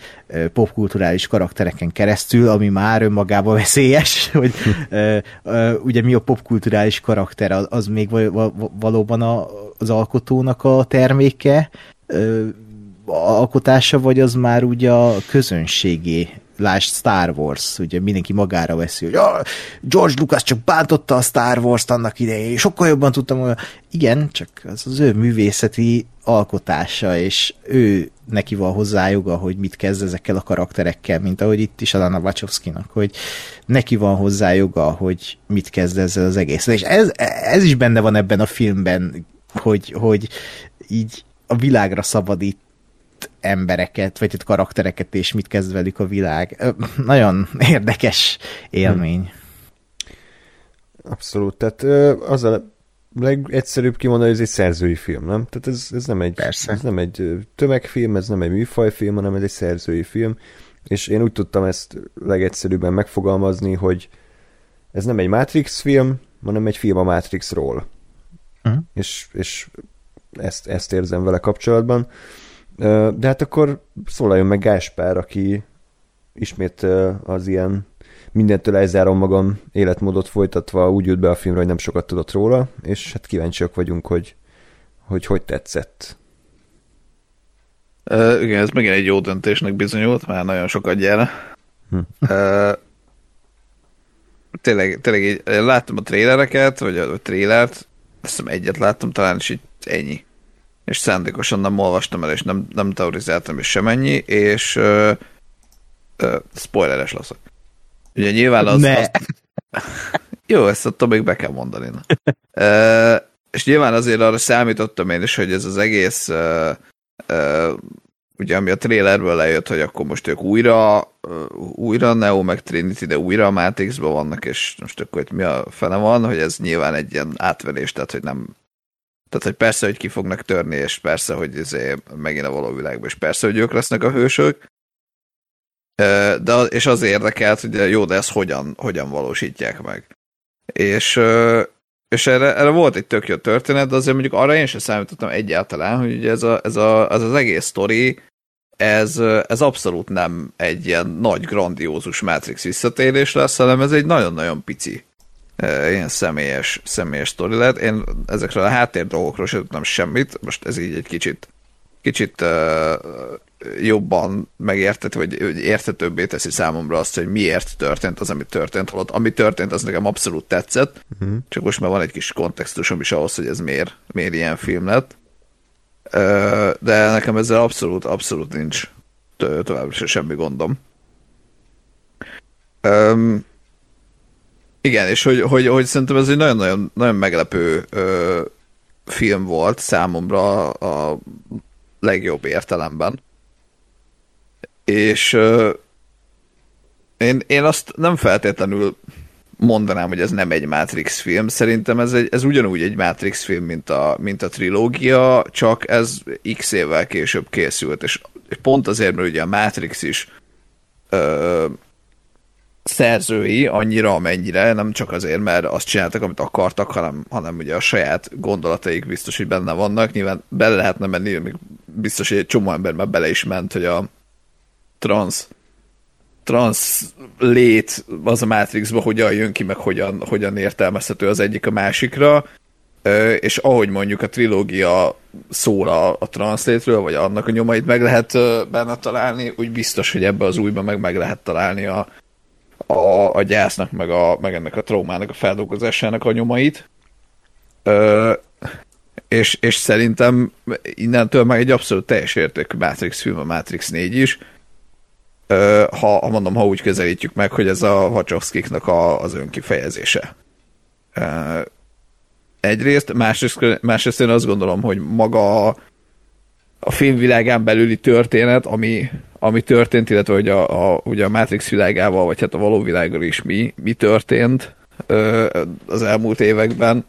popkulturális karaktereken keresztül, ami már önmagában veszélyes, hogy ugye mi a popkulturális karakter, az még valóban az alkotónak a terméke, alkotása, vagy az már ugye a közönségé? Lásd Star Wars, ugye mindenki magára veszi, hogy ah, George Lucas csak bántotta a Star Wars-t annak idején, sokkal jobban tudtam, hogy igen, csak az az ő művészeti alkotása, és ő neki van hozzá joga, hogy mit kezd ezekkel a karakterekkel, mint ahogy itt is Alana Wachowski-nak, hogy neki van hozzá joga, hogy mit kezd ezzel az egész. És ez, ez is benne van ebben a filmben, hogy, hogy így a világra szabadít embereket, vagy itt karaktereket, és mit kezd velük a világ. Nagyon érdekes élmény. Abszolút, tehát az a legegyszerűbb kimondani, hogy ez egy szerzői film, nem? Tehát ez, ez, nem egy, Persze. ez nem egy tömegfilm, ez nem egy műfajfilm, hanem ez egy szerzői film, és én úgy tudtam ezt legegyszerűbben megfogalmazni, hogy ez nem egy Matrix film, hanem egy film a Matrixról. Uh-huh. És, és ezt, ezt érzem vele kapcsolatban. De hát akkor szólaljon meg Gáspár, aki ismét az ilyen mindentől elzárom magam életmódot folytatva, úgy jött be a filmre, hogy nem sokat tudott róla, és hát kíváncsiak vagyunk, hogy hogy, hogy tetszett. Uh, igen, ez megint egy jó döntésnek bizonyult, már nagyon sokat gyere. Hm. Uh, tényleg, tényleg így, láttam a trélereket, vagy a trélert, azt hiszem egyet láttam talán, és így ennyi. És szándékosan nem olvastam el, és nem, nem teorizáltam, és semennyi, és uh, uh, spoileres leszek. Ugye nyilván az... Ne. az jó, ezt ott még be kell mondani. uh, és nyilván azért arra számítottam én is, hogy ez az egész uh, uh, ugye ami a trailerből lejött, hogy akkor most ők újra, újra Neo meg Trinity, de újra a Matrixban vannak, és most akkor itt mi a fene van, hogy ez nyilván egy ilyen átverés, tehát hogy nem tehát, hogy persze, hogy ki fognak törni, és persze, hogy ez megint a való világban, és persze, hogy ők lesznek a hősök, de, és az érdekelt, hogy jó, de ezt hogyan, hogyan valósítják meg. És, és erre, erre volt egy tök jó történet, de azért mondjuk arra én sem számítottam egyáltalán, hogy ez, a, ez, a, ez az egész sztori, ez, ez abszolút nem egy ilyen nagy, grandiózus Matrix visszatérés lesz, hanem ez egy nagyon-nagyon pici ilyen személyes, személyes sztori lehet. Én ezekről a háttér dolgokról sem tudtam semmit, most ez így egy kicsit kicsit uh, jobban megértett, vagy értetőbbé teszi számomra azt, hogy miért történt az, ami történt, holott ami történt, az nekem abszolút tetszett, uh-huh. csak most már van egy kis kontextusom is ahhoz, hogy ez miért, miért ilyen film lett. De nekem ezzel abszolút, abszolút nincs továbbra sem semmi gondom. Um, igen, és hogy, hogy, hogy szerintem ez egy nagyon-nagyon nagyon meglepő ö, film volt számomra a legjobb értelemben. És én, én azt nem feltétlenül mondanám, hogy ez nem egy Matrix film. Szerintem ez, egy, ez ugyanúgy egy Matrix film, mint a, mint a trilógia, csak ez x évvel később készült, és pont azért, mert ugye a Matrix is ö, szerzői annyira, amennyire, nem csak azért, mert azt csináltak, amit akartak, hanem, hanem ugye a saját gondolataik biztos, hogy benne vannak. Nyilván bele lehetne menni, még biztos, hogy egy csomó ember már bele is ment, hogy a trans trans lét az a Matrixba hogyan jön ki, meg hogyan, hogyan értelmezhető az egyik a másikra, és ahogy mondjuk a trilógia szóra a translétről, vagy annak a nyomait meg lehet benne találni, úgy biztos, hogy ebbe az újban meg meg lehet találni a, a, a gyásznak, meg, a, meg ennek a traumának a feldolgozásának a nyomait. Ö, és, és szerintem innentől meg egy abszolút teljes értékű Matrix film, a Matrix 4 is. Ha, ha mondom, ha úgy közelítjük meg, hogy ez a Wachowskiknak a, az önkifejezése. Egyrészt, másrészt, másrészt én azt gondolom, hogy maga a, a filmvilágán belüli történet, ami, ami történt, illetve hogy a, a, ugye a Matrix világával, vagy hát a való világgal is mi, mi történt az elmúlt években,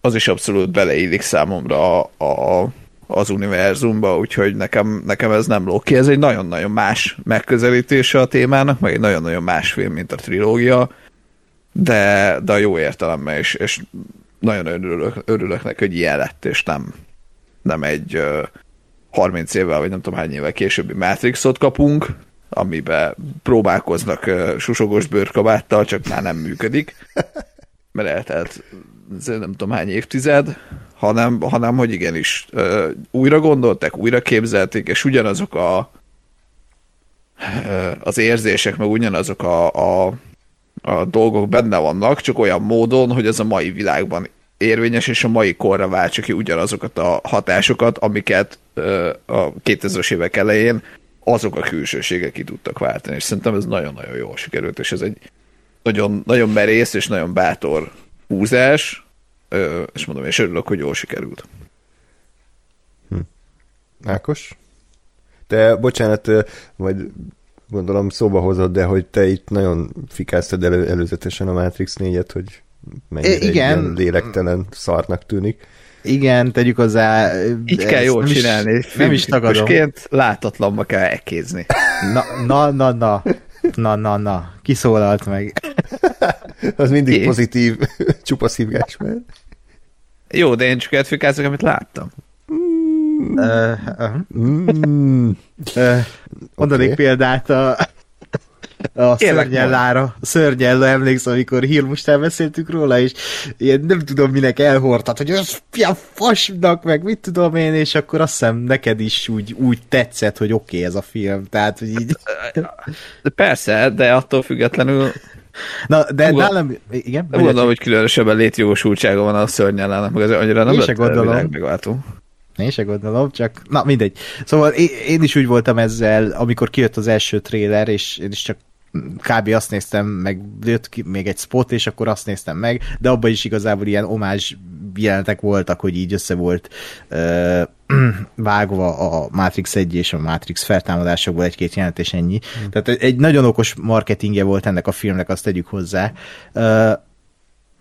az is abszolút beleillik számomra a, a, az univerzumba, úgyhogy nekem, nekem ez nem ló ki. Ez egy nagyon-nagyon más megközelítése a témának, meg egy nagyon-nagyon más film, mint a trilógia, de, de a jó értelemben is, és nagyon örülök, örülök neki, hogy ilyen lett, és nem, nem egy 30 évvel, vagy nem tudom hány évvel későbbi Matrixot kapunk, amiben próbálkoznak susogos bőrkabáttal, csak már nem működik, mert eltelt nem tudom hány évtized, hanem, hanem hogy igenis újra gondolták, újra képzelték, és ugyanazok a az érzések, meg ugyanazok a, a, a dolgok benne vannak, csak olyan módon, hogy ez a mai világban érvényes, és a mai korra váltsa ki ugyanazokat a hatásokat, amiket a 2000-es évek elején azok a külsőségek ki tudtak váltani, és szerintem ez nagyon-nagyon jól sikerült, és ez egy nagyon, nagyon merész és nagyon bátor húzás, és mondom, és örülök, hogy jól sikerült. Hm. Ákos? Te, bocsánat, majd gondolom szóba hozott, de hogy te itt nagyon fikáztad elő, előzetesen a Matrix 4-et, hogy mennyire Igen. Egy lélektelen szarnak tűnik. Igen, tegyük hozzá. Így kell jól nem csinálni. Is, nem is tagadom. látatlanba kell ekézni. Na, na, na, na. Na, na, na. Kiszólalt meg. Az mindig pozitív, csupa szívgás, mert... Jó, de én csak etfikázok, amit láttam. Mm. Uh, uh. Mm. Uh, mondanék okay. példát a A szörnyellára, szörnyellá emlékszem, amikor hírmustán beszéltük róla, és ilyen nem tudom minek elhordtad, hogy az a fasnak, meg mit tudom én, és akkor azt hiszem neked is úgy, úgy tetszett, hogy oké okay ez a film, tehát hogy így... De persze, de attól függetlenül Na, de Uga- nálam, igen? nem gondolom, hogy különösebben létjogosultsága van a szörnyellának, meg az annyira nem Én lett gondolom. világ megváltó. Én se gondolom, csak na mindegy. Szóval én, én is úgy voltam ezzel, amikor kijött az első tréler, és én is csak kb. azt néztem, meg jött ki még egy spot, és akkor azt néztem meg, de abban is igazából ilyen omázs jelenetek voltak, hogy így össze volt ö, vágva a Matrix 1 és a Matrix feltámadásokból egy-két jelenet, és ennyi. Hmm. Tehát egy nagyon okos marketingje volt ennek a filmnek, azt tegyük hozzá. Ö,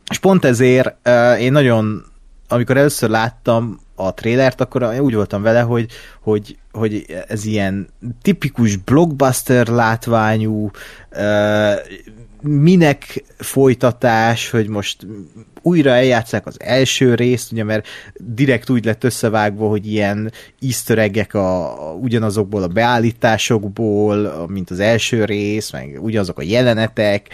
és pont ezért uh, én nagyon, amikor először láttam a trélert, akkor úgy voltam vele, hogy, hogy, hogy ez ilyen tipikus blockbuster látványú, minek folytatás, hogy most újra eljátszák az első részt, ugye, mert direkt úgy lett összevágva, hogy ilyen easter a, a, ugyanazokból a beállításokból, mint az első rész, meg ugyanazok a jelenetek,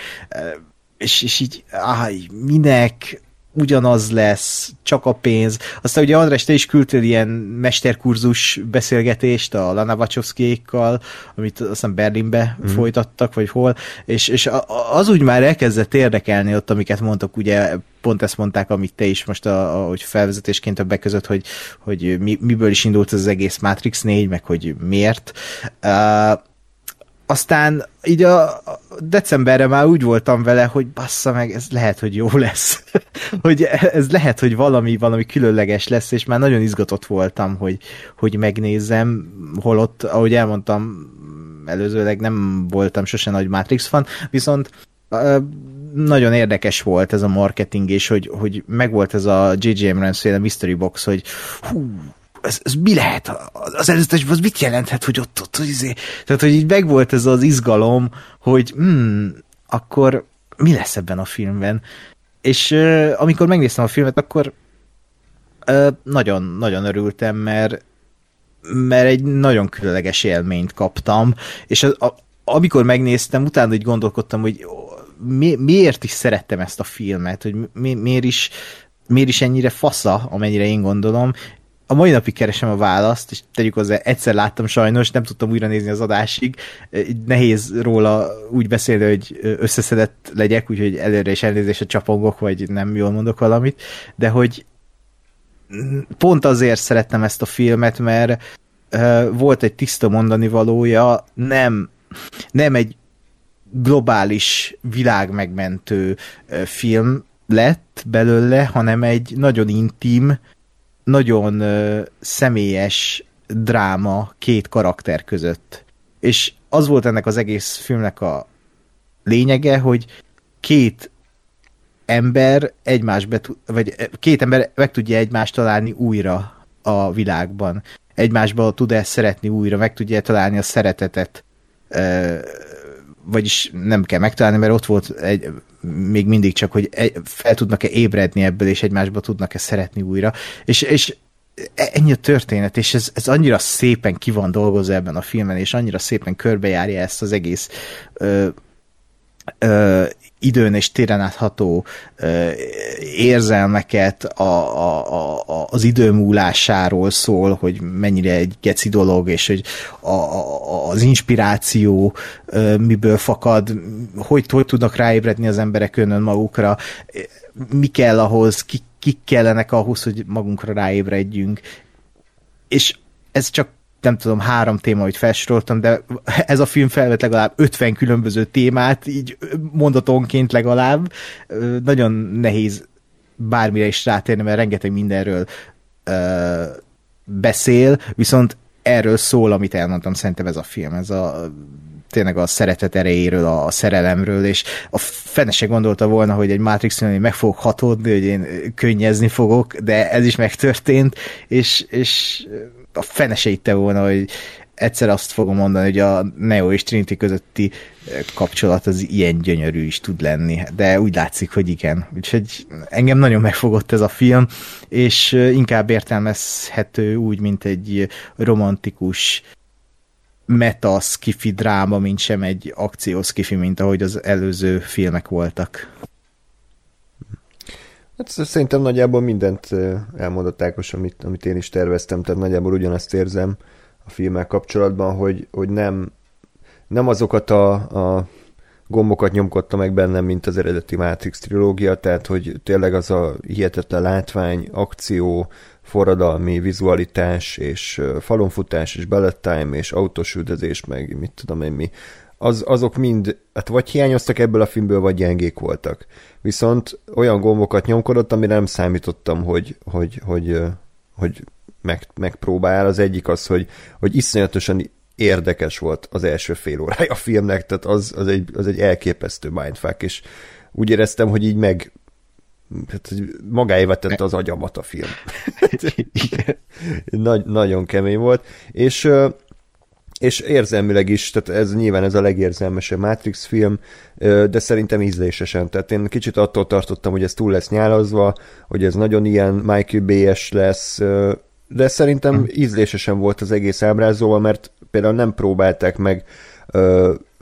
és, és így, áh, minek ugyanaz lesz, csak a pénz. Aztán ugye András, te is küldtél ilyen mesterkurzus beszélgetést a Lana Wachowskiékkal, amit aztán Berlinbe mm. folytattak, vagy hol, és, és a- a- az úgy már elkezdett érdekelni ott, amiket mondtak, ugye pont ezt mondták, amit te is most, a, ahogy felvezetésként többek között, hogy, hogy mi, miből is indult az egész Matrix 4, meg hogy miért. Uh, aztán így a decemberre már úgy voltam vele, hogy bassza meg, ez lehet, hogy jó lesz. hogy ez lehet, hogy valami, valami különleges lesz, és már nagyon izgatott voltam, hogy, hogy megnézzem, holott, ahogy elmondtam, előzőleg nem voltam sose nagy Matrix fan, viszont nagyon érdekes volt ez a marketing, és hogy, hogy megvolt ez a J.J. Abrams féle mystery box, hogy hú, ez, ez mi lehet? Az előzetes, az mit jelenthet, hogy ott, ott, izé? Tehát, hogy így megvolt ez az izgalom, hogy hmm, akkor mi lesz ebben a filmben? És uh, amikor megnéztem a filmet, akkor uh, nagyon, nagyon örültem, mert mert egy nagyon különleges élményt kaptam, és az, a, amikor megnéztem, utána így gondolkodtam, hogy mi, miért is szerettem ezt a filmet, hogy mi, miért is miért is ennyire fasza, amennyire én gondolom, a mai napig keresem a választ, és tegyük hozzá, egyszer láttam sajnos, nem tudtam újra nézni az adásig, nehéz róla úgy beszélni, hogy összeszedett legyek, úgyhogy előre is elnézést a csapongok, vagy nem jól mondok valamit, de hogy pont azért szerettem ezt a filmet, mert volt egy tiszta mondani valója, nem, nem egy globális világmegmentő uh, film lett belőle, hanem egy nagyon intim, nagyon uh, személyes dráma két karakter között. És az volt ennek az egész filmnek a lényege, hogy két ember egymásbe, vagy két ember meg tudja egymást találni újra a világban. Egymásba tud-e szeretni újra, meg tudja találni a szeretetet. Vagyis nem kell megtalálni, mert ott volt egy, még mindig csak, hogy fel tudnak-e ébredni ebből, és egymásba tudnak-e szeretni újra. És, és ennyi a történet, és ez, ez annyira szépen ki van dolgozva ebben a filmen, és annyira szépen körbejárja ezt az egész ö, ö, időn és téren átható ö, érzelmeket a, a, a, az idő múlásáról szól, hogy mennyire egy geci dolog, és hogy a, a, az inspiráció ö, miből fakad, hogy, hogy tudnak ráébredni az emberek önön magukra, mi kell ahhoz, kik, kik kellenek ahhoz, hogy magunkra ráébredjünk. És ez csak nem tudom, három téma, hogy felsoroltam, de ez a film felvet legalább 50 különböző témát, így mondatonként legalább. Nagyon nehéz bármire is rátérni, mert rengeteg mindenről ö, beszél, viszont erről szól, amit elmondtam, szerintem ez a film, ez a tényleg a szeretet erejéről, a szerelemről, és a fene se gondolta volna, hogy egy Matrix filmben meg fogok hatódni, hogy én könnyezni fogok, de ez is megtörtént, és, és a fene se itte volna, hogy egyszer azt fogom mondani, hogy a Neo és Trinity közötti kapcsolat az ilyen gyönyörű is tud lenni, de úgy látszik, hogy igen. Úgyhogy engem nagyon megfogott ez a film, és inkább értelmezhető úgy, mint egy romantikus meta skifi dráma, mint sem egy akció skifi, mint ahogy az előző filmek voltak. Hát szerintem nagyjából mindent elmondott Ákos, amit, amit én is terveztem, tehát nagyjából ugyanazt érzem a filmmel kapcsolatban, hogy, hogy nem, nem azokat a, a gombokat nyomkodta meg bennem, mint az eredeti Matrix trilógia, tehát hogy tényleg az a hihetetlen látvány, akció, forradalmi vizualitás, és falonfutás, és bullet time, és autós üldözés, meg mit tudom én mi, az, azok mind, hát vagy hiányoztak ebből a filmből, vagy gyengék voltak. Viszont olyan gombokat nyomkodott, amire nem számítottam, hogy, hogy, hogy, hogy meg, megpróbál. Az egyik az, hogy, hogy iszonyatosan érdekes volt az első fél órája a filmnek, tehát az, az, egy, az egy elképesztő mindfuck, és úgy éreztem, hogy így meg hát, magáévá tette az agyamat a film. Nagy, nagyon kemény volt, és és érzelmileg is, tehát ez nyilván ez a legérzelmesebb Matrix film, de szerintem ízlésesen. Tehát én kicsit attól tartottam, hogy ez túl lesz nyálazva, hogy ez nagyon ilyen Michael Bay-es lesz, de szerintem hm. ízlésesen volt az egész ábrázolva, mert például nem próbálták meg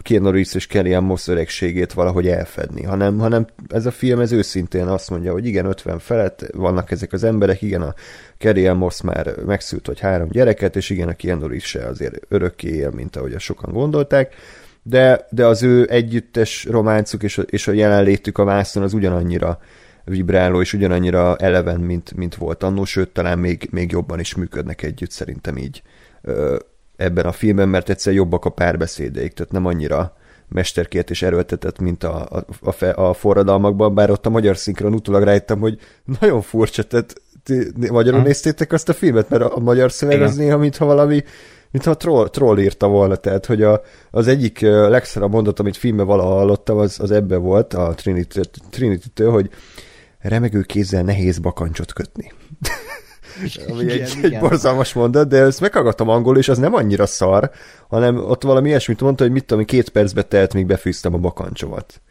Keanu Reeves és Kellyanne Moss öregségét valahogy elfedni, hanem, hanem ez a film ez őszintén azt mondja, hogy igen, 50 felett vannak ezek az emberek, igen, a Kellyanne Moss már megszült vagy három gyereket, és igen, a Keanu Reeves se azért örökké él, mint ahogy a sokan gondolták, de, de az ő együttes románcuk és a, és a jelenlétük a vászon az ugyanannyira vibráló és ugyanannyira eleven, mint, mint volt annó, sőt, talán még, még jobban is működnek együtt, szerintem így ebben a filmben, mert egyszer jobbak a párbeszédeik, tehát nem annyira mesterkért és erőltetett, mint a, a, a, a forradalmakban, bár ott a magyar szinkron utólag rájöttem, hogy nagyon furcsa, tehát ti, magyarul hmm. néztétek azt a filmet, mert a, a magyar szöveg Igen. az néha, mintha valami mintha troll, troll írta volna, tehát hogy a, az egyik legszarabb mondat, amit filmben valaha hallottam, az, az ebbe volt, a Trinity-től, Trinity hogy remegő kézzel nehéz bakancsot kötni. ami igen, egy, igen. egy borzalmas mondat, de ezt meghallgattam angol, és az nem annyira szar, hanem ott valami ilyesmit mondta, hogy mit tudom, két percbe telt, míg befűztem a bakancsomat.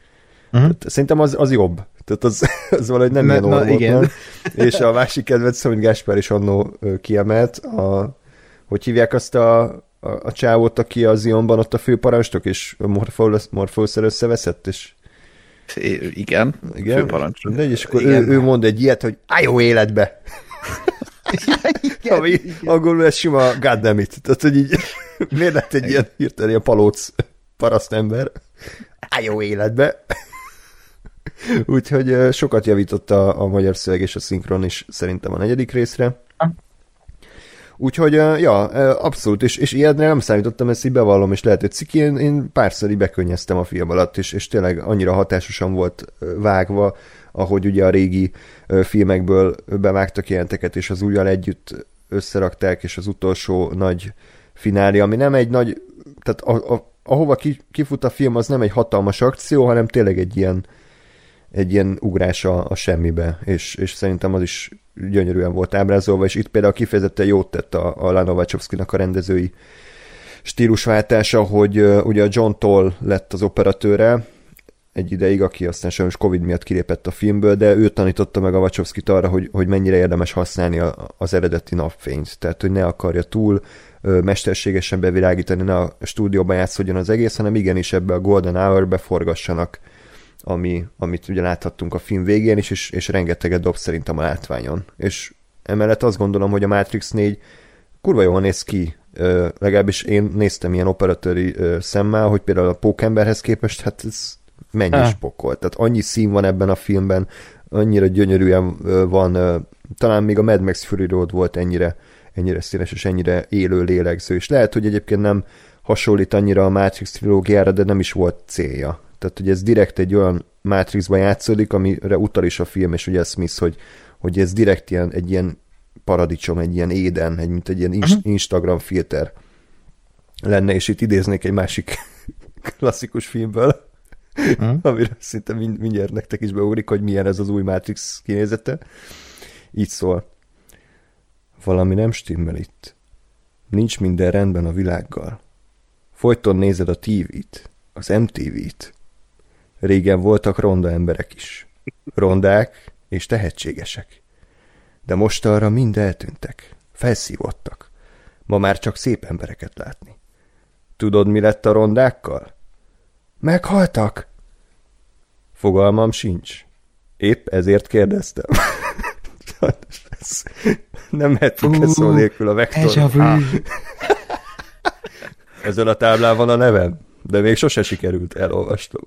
Uh-huh. szerintem az, az jobb. Tehát az, az valahogy nem ilyen na, igen. És a másik kedvenc, hogy Gáspár is annó kiemelt, a, hogy hívják azt a, a, a csávót, aki az Zionban ott a főparancsnok, és Morpheus-szel összeveszett, és igen, igen főparancsnok. De, és akkor igen. Ő, ő mond egy ilyet, hogy állj életbe! igen, Ami igen. angolul ez sima goddammit. Tehát, hogy így miért lett egy ilyen hirtelen ilyen palóc parasztember? Á, jó életbe. Úgyhogy sokat javított a, a magyar szöveg és a szinkron is szerintem a negyedik részre. Úgyhogy, ja, abszolút, és, és ilyenre nem számítottam, ezt így bevallom, és lehet, hogy ciki, én, én párszor így bekönnyeztem a film alatt, és, és tényleg annyira hatásosan volt vágva, ahogy ugye a régi filmekből bevágtak jelenteket, és az újjal együtt összerakták, és az utolsó nagy fináli, ami nem egy nagy, tehát a, a, ahova ki, kifut a film, az nem egy hatalmas akció, hanem tényleg egy ilyen, egy ilyen ugrás a, a semmibe, és, és szerintem az is gyönyörűen volt ábrázolva, és itt például kifejezetten jót tett a, a Lana a rendezői stílusváltása, hogy uh, ugye a John Toll lett az operatőre, egy ideig, aki aztán sajnos Covid miatt kilépett a filmből, de ő tanította meg a wachowski arra, hogy, hogy mennyire érdemes használni a, az eredeti napfényt. Tehát, hogy ne akarja túl ö, mesterségesen bevilágítani, ne a stúdióban játszódjon az egész, hanem igenis ebbe a Golden Hour-be forgassanak, ami, amit ugye láthattunk a film végén is, és, és rengeteget dob szerintem a látványon. És emellett azt gondolom, hogy a Matrix 4 kurva jól néz ki, ö, legalábbis én néztem ilyen operatőri szemmel, hogy például a Pókemberhez képest, hát ez ah. pokol. Tehát annyi szín van ebben a filmben, annyira gyönyörűen van, talán még a Mad Max Fury Road volt ennyire, ennyire színes és ennyire élő lélegző, és lehet, hogy egyébként nem hasonlít annyira a Matrix trilógiára, de nem is volt célja. Tehát, hogy ez direkt egy olyan Matrixba játszódik, amire utal is a film, és ugye Smith, hogy, hogy ez direkt ilyen, egy ilyen paradicsom, egy ilyen éden, egy, mint egy ilyen uh-huh. Instagram filter lenne, és itt idéznék egy másik klasszikus filmből, hmm? amire szinte mind, mindjárt nektek is beugrik, hogy milyen ez az új Matrix kinézete. Így szól. Valami nem stimmel itt. Nincs minden rendben a világgal. Folyton nézed a TV-t, az MTV-t. Régen voltak ronda emberek is. Rondák és tehetségesek. De most arra mind eltűntek. Felszívottak. Ma már csak szép embereket látni. Tudod, mi lett a rondákkal? Meghaltak? Fogalmam sincs. Épp ezért kérdeztem. Ez- Nem mehetünk ez szó nélkül a vektor. Ezen a táblán van a nevem, de még sose sikerült, elolvastam.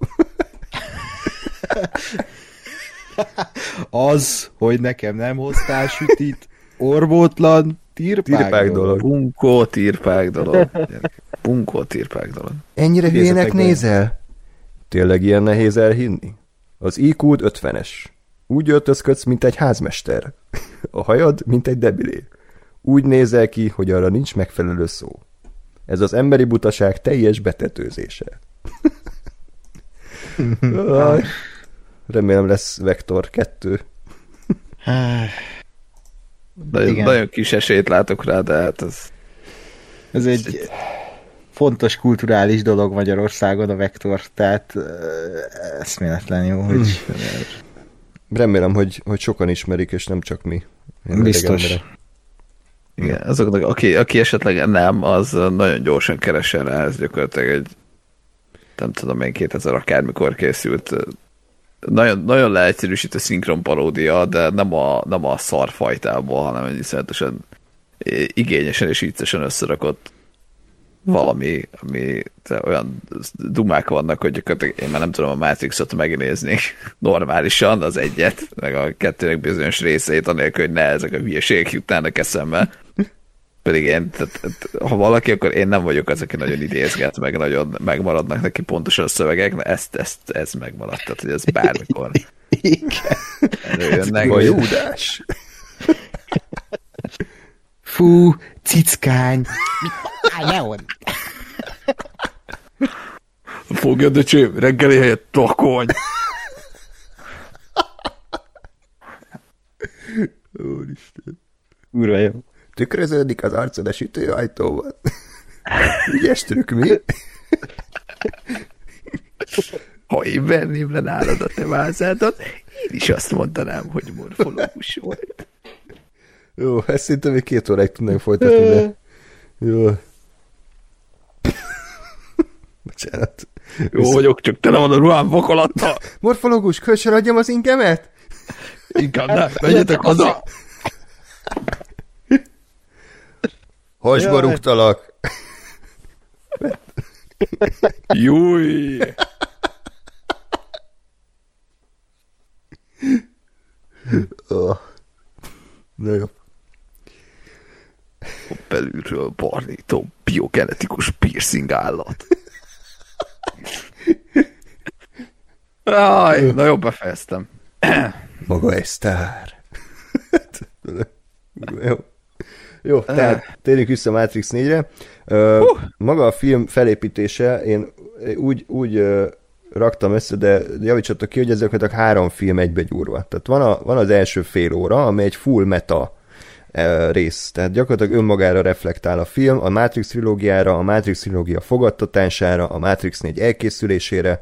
Az, hogy nekem nem hoztál sütit, orvótlan, tirpák, Tirpák dolog. Bunkó tirpák dolog. Bunkó tirpák dolog. Ennyire hülyének nézel? Tényleg ilyen nehéz elhinni? Az iq 50-es. Úgy öltözködsz, mint egy házmester. A hajad, mint egy debilé. Úgy nézel ki, hogy arra nincs megfelelő szó. Ez az emberi butaság teljes betetőzése. Remélem lesz Vektor 2. Nagyon, nagyon kis esélyt látok rá, de hát ez... Ez egy fontos kulturális dolog Magyarországon a vektor, tehát eszméletlen jó, hogy Remélem, hogy, hogy sokan ismerik, és nem csak mi. Öreg Biztos. Igen, azoknak, aki, aki esetleg nem, az nagyon gyorsan keresen rá, ez gyakorlatilag egy nem tudom én, 2000 akármikor készült nagyon, nagyon leegyszerűsítő szinkron paródia, de nem a, nem a szarfajtából, hanem egy iszonyatosan igényesen és viccesen összerakott valami, ami olyan dumák vannak, hogy gyakorlatilag én már nem tudom a Matrixot megnézni normálisan, az egyet, meg a kettőnek bizonyos részeit, anélkül, hogy ne ezek a hülyeségek jutnának eszembe. Pedig én, tehát, tehát, ha valaki, akkor én nem vagyok az, aki nagyon idézget, meg nagyon megmaradnak neki pontosan a szövegek, mert ezt, ezt, ez megmaradt, tehát hogy ez bármikor előjönnek. Vagy Júdás. fú, cickány. Állj, Leon! Fogjad, öcsém, reggeli helyett takony. Úristen. Kurva jó. Tükröződik az arcod a sütőajtóban. Ügyes trükk, mi? Ha én verném le nálad a te vázádat, én is azt mondanám, hogy morfológus volt. Jó, ezt szinte még két óráig tudnánk folytatni, de... Jó. Bocsánat. Jó vagyok, csak tele van a ruhám vakolattal. Morfológus, kölcsön adjam az ingemet? Inkább nem, menjetek haza. Hasba rúgtalak. Júj! Oh. Na jó. Belülről barnító biogenetikus piercing állat. Aj, na jó, befejeztem. Maga egy sztár. Jó. Jó, tehát térjünk vissza Matrix 4-re. Uh, maga a film felépítése, én úgy, úgy raktam össze, de javítsatok ki, hogy ezek a három film egybe gyúrva. Tehát van, a, van az első fél óra, ami egy full meta rész. Tehát gyakorlatilag önmagára reflektál a film, a Matrix trilógiára, a Matrix trilógia fogadtatására, a Matrix 4 elkészülésére,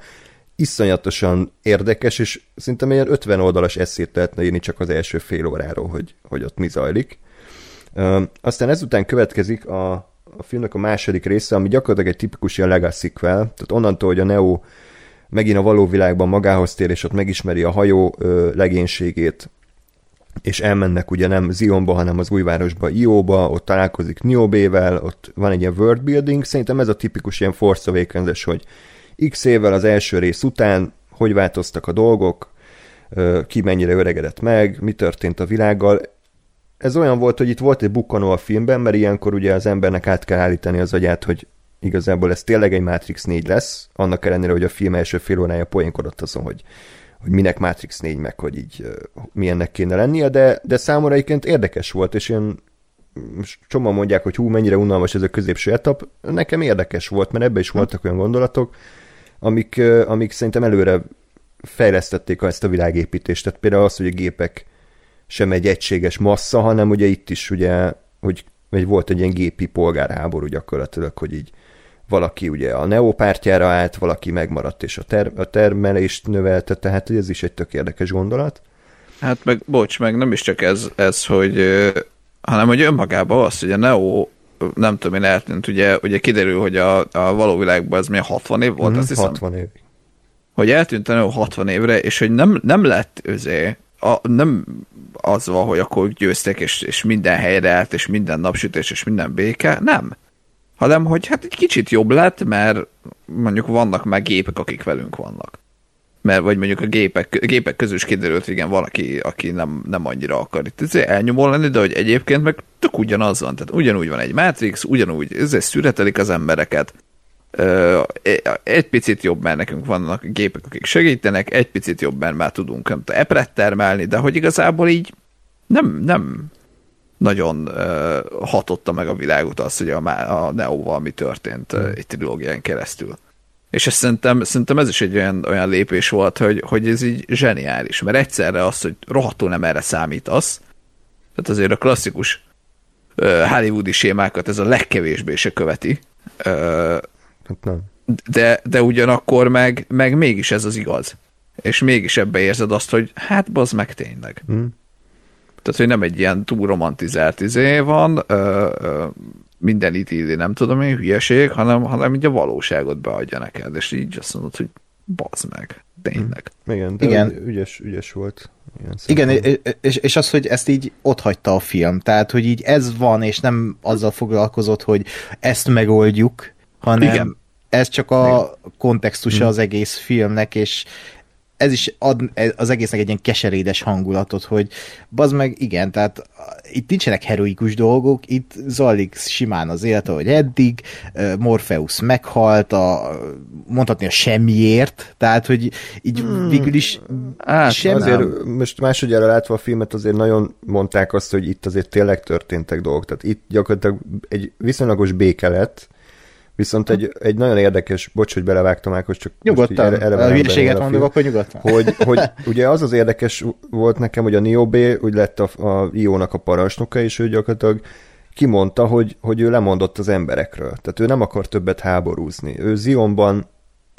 iszonyatosan érdekes, és szinte ilyen 50 oldalas eszét lehetne írni csak az első fél óráról, hogy, hogy ott mi zajlik. Aztán ezután következik a, a filmnek a második része, ami gyakorlatilag egy tipikus ilyen legacy tehát onnantól, hogy a Neo megint a való világban magához tér, és ott megismeri a hajó legénységét, és elmennek ugye nem Zionba, hanem az újvárosba, Ióba, ott találkozik Niobével, ott van egy ilyen world building, szerintem ez a tipikus ilyen Force awakens hogy x évvel az első rész után, hogy változtak a dolgok, ki mennyire öregedett meg, mi történt a világgal. Ez olyan volt, hogy itt volt egy bukkanó a filmben, mert ilyenkor ugye az embernek át kell állítani az agyát, hogy igazából ez tényleg egy Matrix 4 lesz, annak ellenére, hogy a film első fél órája poénkodott azon, hogy, hogy minek Matrix 4, meg hogy így milyennek kéne lennie, de, de számomra egyébként érdekes volt, és most csomóan mondják, hogy hú, mennyire unalmas ez a középső etap, nekem érdekes volt, mert ebbe is voltak olyan gondolatok, amik, amik szerintem előre fejlesztették ezt a világépítést. Tehát például az, hogy a gépek sem egy egységes massza, hanem ugye itt is ugye, hogy, hogy volt egy ilyen gépi polgárháború gyakorlatilag, hogy így valaki ugye a Neo pártjára állt, valaki megmaradt és a, ter- a termelést növelte, tehát hogy ez is egy tök érdekes gondolat. Hát meg, bocs, meg nem is csak ez, ez hogy, hanem hogy önmagában az, hogy a Neo nem tudom én eltűnt, ugye, ugye kiderül, hogy a, a való világban ez milyen 60 év volt, Mhm, azt hiszem. 60 év. hogy eltűnt a Neo 60 évre, és hogy nem, nem lett özé, a, nem az van, hogy akkor győztek, és, és minden helyre állt, és minden napsütés, és minden béke, nem. Hanem, hogy hát egy kicsit jobb lett, mert mondjuk vannak már gépek, akik velünk vannak. Mert vagy mondjuk a gépek, gépek közül is kiderült, hogy igen, valaki, aki nem, nem annyira akar itt ezért elnyomó lenni, de hogy egyébként meg tök ugyanaz van. Tehát ugyanúgy van egy Matrix, ugyanúgy ezért szüretelik az embereket. Ö, egy picit jobb, mert nekünk vannak gépek, akik segítenek, egy picit jobb, mert már tudunk nem epret termelni, de hogy igazából így nem, nem nagyon hatotta meg a világot az, hogy a, a Neo-val mi történt egy trilógián keresztül. És ezt szerintem, szerintem ez is egy olyan, olyan lépés volt, hogy, hogy ez így zseniális, mert egyszerre az, hogy rohadtul nem erre számítasz, tehát azért a klasszikus hollywoodi sémákat ez a legkevésbé se követi, Hát nem. de, de ugyanakkor meg, meg mégis ez az igaz. És mégis ebbe érzed azt, hogy hát bazd meg tényleg. Hm. Tehát, hogy nem egy ilyen túl romantizált izé van, ö, ö, minden itt nem tudom én, hülyeség, hanem, hanem így a valóságot beadja neked, és így azt mondod, hogy bazd meg, tényleg. Igen, de Igen. Igen. Ügyes, ügyes volt. Igen, szempontból. és, és az, hogy ezt így ott hagyta a film, tehát, hogy így ez van, és nem azzal foglalkozott, hogy ezt megoldjuk, hanem Igen. Igen. ez csak a kontextusa az egész filmnek, és ez is ad az egésznek egy ilyen keserédes hangulatot, hogy bazd meg, igen, tehát itt nincsenek heroikus dolgok, itt zajlik simán az élet, ahogy eddig, Morpheus meghalt, a, mondhatni a semmiért, tehát, hogy így Hmm. végül is Hát, semmi, Azért most másodjára látva a filmet azért nagyon mondták azt, hogy itt azért tényleg történtek dolgok. Tehát itt gyakorlatilag egy viszonylagos béke lett, viszont egy, egy nagyon érdekes, bocs, hogy belevágtam Ákos, csak most így Nyugodtan, ele- a hülyeséget mondok, akkor nyugodtan. hogy, hogy ugye az az érdekes volt nekem, hogy a Niobe úgy lett a, a Iónak a parancsnoka, és ő gyakorlatilag kimondta, hogy, hogy ő lemondott az emberekről. Tehát ő nem akar többet háborúzni. Ő Zionban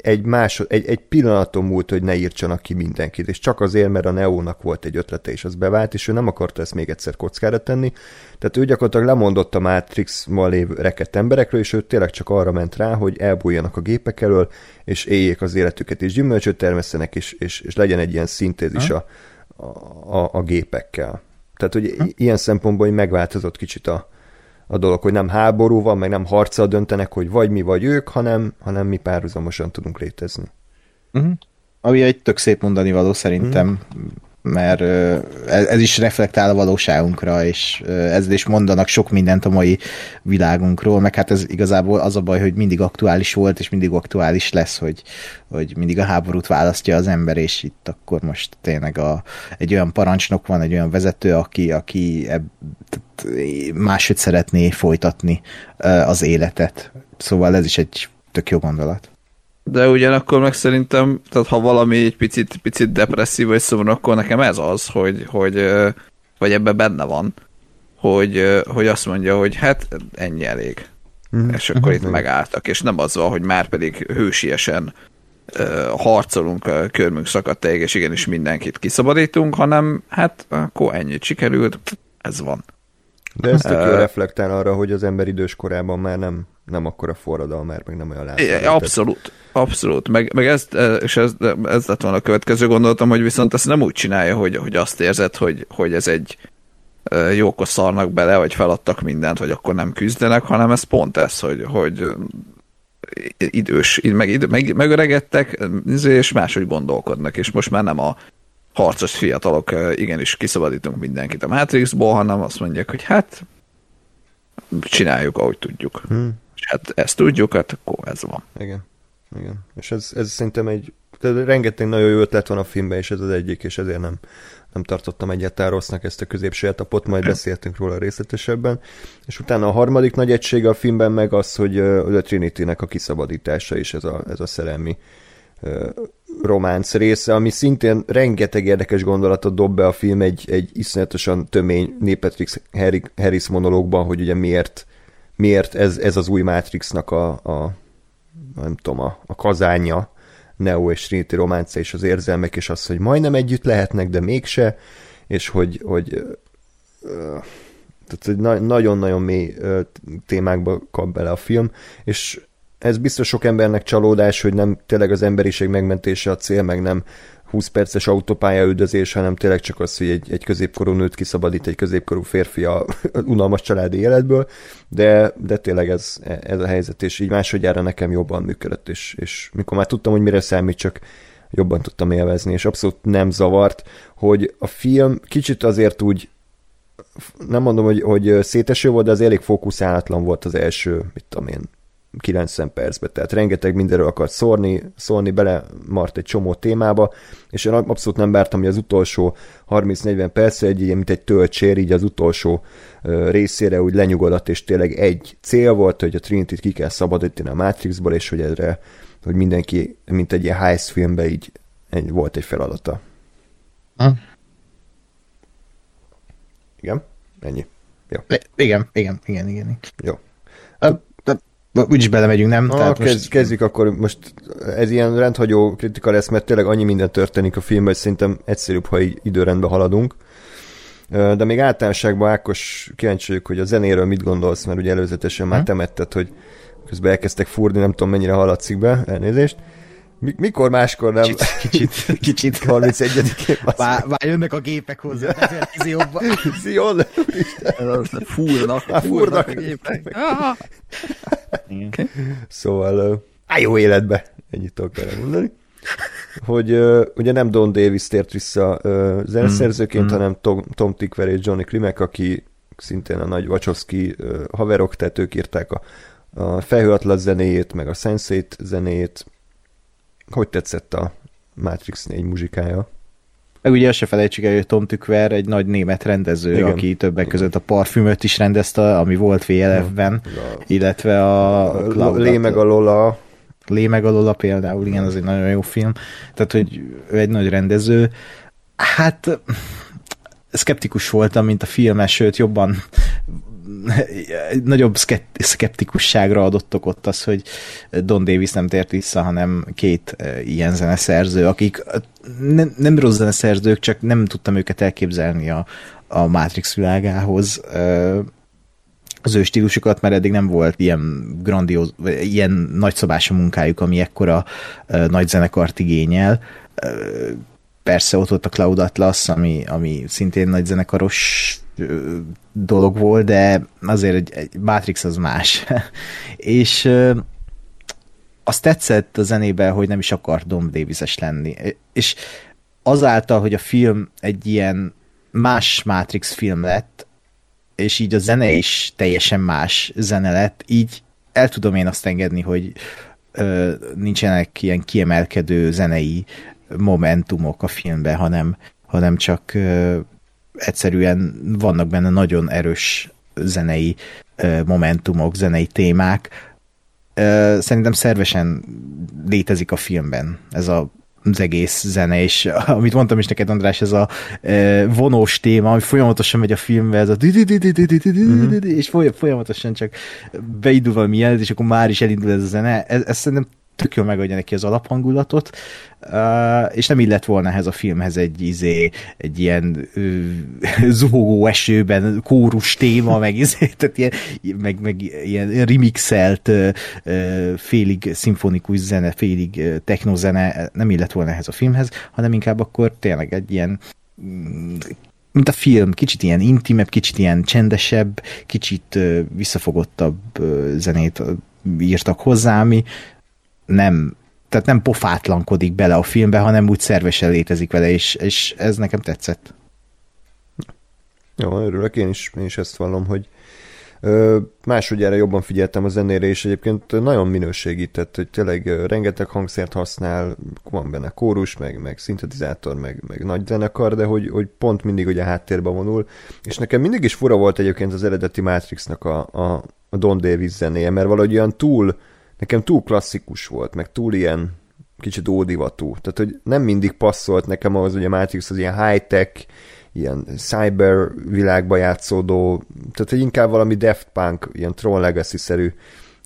egy, másod, egy, egy pillanaton múlt, hogy ne írtsanak ki mindenkit, és csak azért, mert a Neónak volt egy ötlete, és az bevált, és ő nem akarta ezt még egyszer kockára tenni. Tehát ő gyakorlatilag lemondott a Matrixban lévő rekedt emberekről, és ő tényleg csak arra ment rá, hogy elbújjanak a gépek elől, és éljék az életüket, és gyümölcsöt termesszenek, és, és, és legyen egy ilyen szintézis a, a, a gépekkel. Tehát, hogy i- ilyen szempontból hogy megváltozott kicsit a, a dolog, hogy nem háború van, meg nem harccal döntenek, hogy vagy mi, vagy ők, hanem, hanem mi párhuzamosan tudunk létezni. Uh-huh. Ami egy tök szép mondani való szerintem, Mhm. Mert ö, ez, is reflektál a valóságunkra, és ezzel is mondanak sok mindent a mai világunkról, meg hát ez igazából az a baj, hogy mindig aktuális volt, és mindig aktuális lesz, hogy, hogy mindig a háborút választja az ember, és itt akkor most tényleg a, egy olyan parancsnok van, egy olyan vezető, aki, aki ebb, máshogy szeretné folytatni az életet. Szóval ez is egy tök jó gondolat. De ugyanakkor meg szerintem, tehát ha valami egy picit, picit depresszív vagy szomorú, akkor nekem ez az, hogy, hogy vagy ebben benne van, hogy, hogy azt mondja, hogy hát ennyi elég. Mhm. És akkor itt megálltak, és nem az van, hogy már pedig hősiesen ö, harcolunk, a körmünk szakadt és igenis mindenkit kiszabadítunk, hanem hát akkor ennyit sikerült, ez van. De ez tök jól reflektál arra, hogy az ember idős korában már nem, nem akkora forradalom, már meg nem olyan lázadó. Abszolút, abszolút. Meg, meg ez, és ez, ez lett volna a következő gondolatom, hogy viszont ezt nem úgy csinálja, hogy, hogy azt érzed, hogy, hogy ez egy ö, jókos szarnak bele, vagy feladtak mindent, vagy akkor nem küzdenek, hanem ez pont ez, hogy, hogy ö, idős, meg, idő, meg, megöregedtek, és máshogy gondolkodnak, és most már nem a harcos fiatalok igenis kiszabadítunk mindenkit a Matrixból, hanem azt mondják, hogy hát csináljuk, ahogy tudjuk. Hmm. És hát ezt tudjuk, hát akkor ez van. Igen. Igen. És ez, ez szerintem egy, tehát rengeteg nagyon jó ötlet van a filmben, és ez az egyik, és ezért nem, nem tartottam egyáltalán rossznak ezt a középső etapot, majd beszéltünk róla részletesebben. És utána a harmadik nagy egysége a filmben meg az, hogy a Trinity-nek a kiszabadítása is ez a, ez a szerelmi románc része, ami szintén rengeteg érdekes gondolatot dob be a film egy, egy iszonyatosan tömény Patrick Harris monológban, hogy ugye miért, miért ez, ez az új Matrixnak a, a nem tudom, a, a kazánja, Neo és Trinity románca és az érzelmek, és az, hogy majdnem együtt lehetnek, de mégse, és hogy, hogy Tehát na- nagyon-nagyon mély témákba kap bele a film, és ez biztos sok embernek csalódás, hogy nem tényleg az emberiség megmentése a cél, meg nem 20 perces autópálya üldözés, hanem tényleg csak az, hogy egy, egy középkorú nőt kiszabadít egy középkorú férfi a unalmas családi életből, de, de tényleg ez, ez a helyzet, és így másodjára nekem jobban működött, és, és mikor már tudtam, hogy mire számít, csak jobban tudtam élvezni, és abszolút nem zavart, hogy a film kicsit azért úgy nem mondom, hogy, hogy széteső volt, de az elég fókuszálatlan volt az első, mit tudom én, 90 percben, tehát rengeteg mindenről akart szórni, szólni, bele mart egy csomó témába, és én abszolút nem vártam, hogy az utolsó 30-40 perc, egy ilyen, mint egy töltsér, így az utolsó részére úgy lenyugodott, és tényleg egy cél volt, hogy a Trinity-t ki kell szabadítani a Matrixból, és hogy erre, hogy mindenki, mint egy ilyen heist filmben így egy, volt egy feladata. Ha? Igen? Ennyi. Jó. Igen, igen, igen, igen. Jó. Úgyis belemegyünk, nem? Ah, Tehát kezd, most... Kezdjük akkor, most ez ilyen rendhagyó kritika lesz, mert tényleg annyi minden történik a filmben, hogy szerintem egyszerűbb, ha így időrendben haladunk. De még általánosságban Ákos kíváncsi vagyok, hogy a zenéről mit gondolsz, mert ugye előzetesen már hm? temetted, hogy közben elkezdtek furni, nem tudom mennyire hallatszik be, elnézést. Mikor máskor nem? Kicsit, kicsit. kicsit. 31-én. Vár, vár, jönnek a gépek hozzá, jobban. Zion, Fúrnak, fúrnak a gépek. Okay. Szóval á, jó életbe, ennyit tudok mondani. Hogy uh, ugye nem Don Davis tért vissza uh, zeneszerzőként, mm. hanem Tom, Tom Tickwer és Johnny Klimek, aki szintén a nagy Wachowski uh, haverok, tehát ők írták a, a Felhőatlas zenéjét, meg a sense zenéjét, hogy tetszett a Matrix 4 muzsikája? Meg ugye se felejtsük el, hogy Tom Tükver egy nagy német rendező, Igen. aki többek között a parfümöt is rendezte, ami volt VLF-ben, illetve a... a Lé meg a Lola. Lé meg a Lola például, igen, az egy nagyon jó film. Tehát, hogy ő egy nagy rendező. Hát szkeptikus voltam, mint a filmes, sőt jobban nagyobb szkeptikusságra adott okot az, hogy Don Davis nem tért vissza, hanem két e, ilyen zeneszerző, akik e, nem, nem rossz zeneszerzők, csak nem tudtam őket elképzelni a, a Matrix világához e, az ő stílusukat, mert eddig nem volt ilyen grandióz, ilyen nagyszabású munkájuk, ami ekkora nagy zenekart igényel. Persze ott volt a Cloud Atlas, ami, ami szintén nagy zenekaros dolog volt, de azért egy, egy Matrix az más. és azt tetszett a zenében, hogy nem is akar Dom davis lenni. És azáltal, hogy a film egy ilyen más Matrix film lett, és így a zene is teljesen más zene lett, így el tudom én azt engedni, hogy ö, nincsenek ilyen kiemelkedő zenei momentumok a filmben, hanem, hanem csak ö, egyszerűen vannak benne nagyon erős zenei momentumok, zenei témák. Szerintem szervesen létezik a filmben ez a az egész zene, és amit mondtam is neked, András, ez a e, vonós téma, ami folyamatosan megy a filmbe, ez a és folyamatosan csak beindul valami jelent, és akkor már is elindul ez a zene. Ez, ez szerintem tök jól megadja neki az alaphangulatot, és nem illett volna ehhez a filmhez egy, izé, egy ilyen uh, zuhogó esőben kórus téma, meg, izé, tehát ilyen, meg, meg ilyen remixelt félig szimfonikus zene, félig uh, technozene, nem illett volna ehhez a filmhez, hanem inkább akkor tényleg egy ilyen mm, mint a film, kicsit ilyen intimebb, kicsit ilyen csendesebb, kicsit visszafogottabb zenét írtak hozzá, ami nem, tehát nem pofátlankodik bele a filmbe, hanem úgy szervesen létezik vele, és, és ez nekem tetszett. Jó, örülök, én is, én is ezt vallom, hogy ö, másodjára jobban figyeltem a zenére, és egyébként nagyon minőségi, tehát hogy tényleg rengeteg hangszert használ, van benne kórus, meg, meg szintetizátor, meg, meg nagy zenekar, de hogy, hogy pont mindig ugye háttérbe vonul, és nekem mindig is fura volt egyébként az eredeti Matrixnak a, a, a Don Davis zenéje, mert valahogy olyan túl nekem túl klasszikus volt, meg túl ilyen kicsit ódivatú. Tehát, hogy nem mindig passzolt nekem ahhoz, hogy a Matrix az ilyen high-tech, ilyen cyber világba játszódó, tehát hogy inkább valami Daft Punk, ilyen Tron Legacy-szerű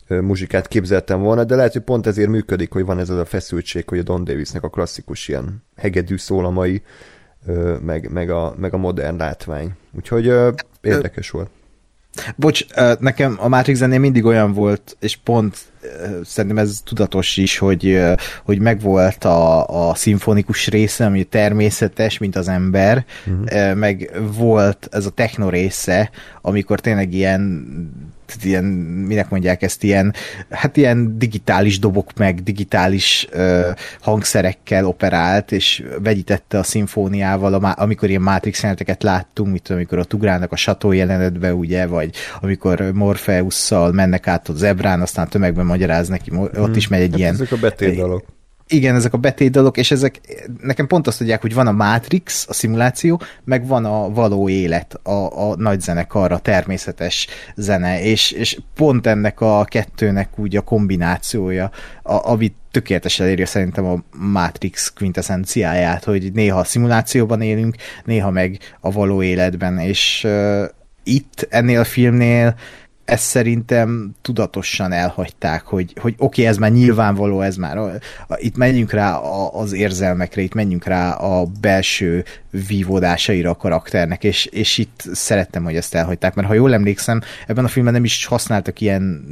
muzsikát képzeltem volna, de lehet, hogy pont ezért működik, hogy van ez az a feszültség, hogy a Don Davisnek a klasszikus ilyen hegedű szólamai, meg, meg, a, meg a modern látvány. Úgyhogy érdekes volt. Bocs, nekem a Matrix zenél mindig olyan volt, és pont szerintem ez tudatos is, hogy, hogy megvolt a, a szimfonikus része, ami természetes, mint az ember, uh-huh. meg volt ez a techno része, amikor tényleg ilyen ilyen, minek mondják ezt, ilyen, hát ilyen digitális dobok meg, digitális ö, hangszerekkel operált, és vegyítette a szimfóniával, a, amikor ilyen Matrix jeleneteket láttunk, mint amikor a ugrálnak a sató jelenetbe, ugye, vagy amikor Morpheusszal mennek át a zebrán, aztán tömegben magyaráz neki, ott hmm. is megy egy hát ilyen... Ezek a betétdalok igen, ezek a betétdalok, és ezek nekem pont azt tudják, hogy van a Matrix, a szimuláció, meg van a való élet, a, a nagy zenekar, a természetes zene, és, és pont ennek a kettőnek úgy a kombinációja, a, amit tökéletesen elérje szerintem a Matrix quintessenciáját, hogy néha a szimulációban élünk, néha meg a való életben, és uh, itt ennél a filmnél ezt szerintem tudatosan elhagyták, hogy, hogy oké, okay, ez már nyilvánvaló, ez már a, a, itt menjünk rá a, az érzelmekre, itt menjünk rá a belső vívódásaira a karakternek, és, és itt szerettem, hogy ezt elhagyták, mert ha jól emlékszem, ebben a filmben nem is használtak ilyen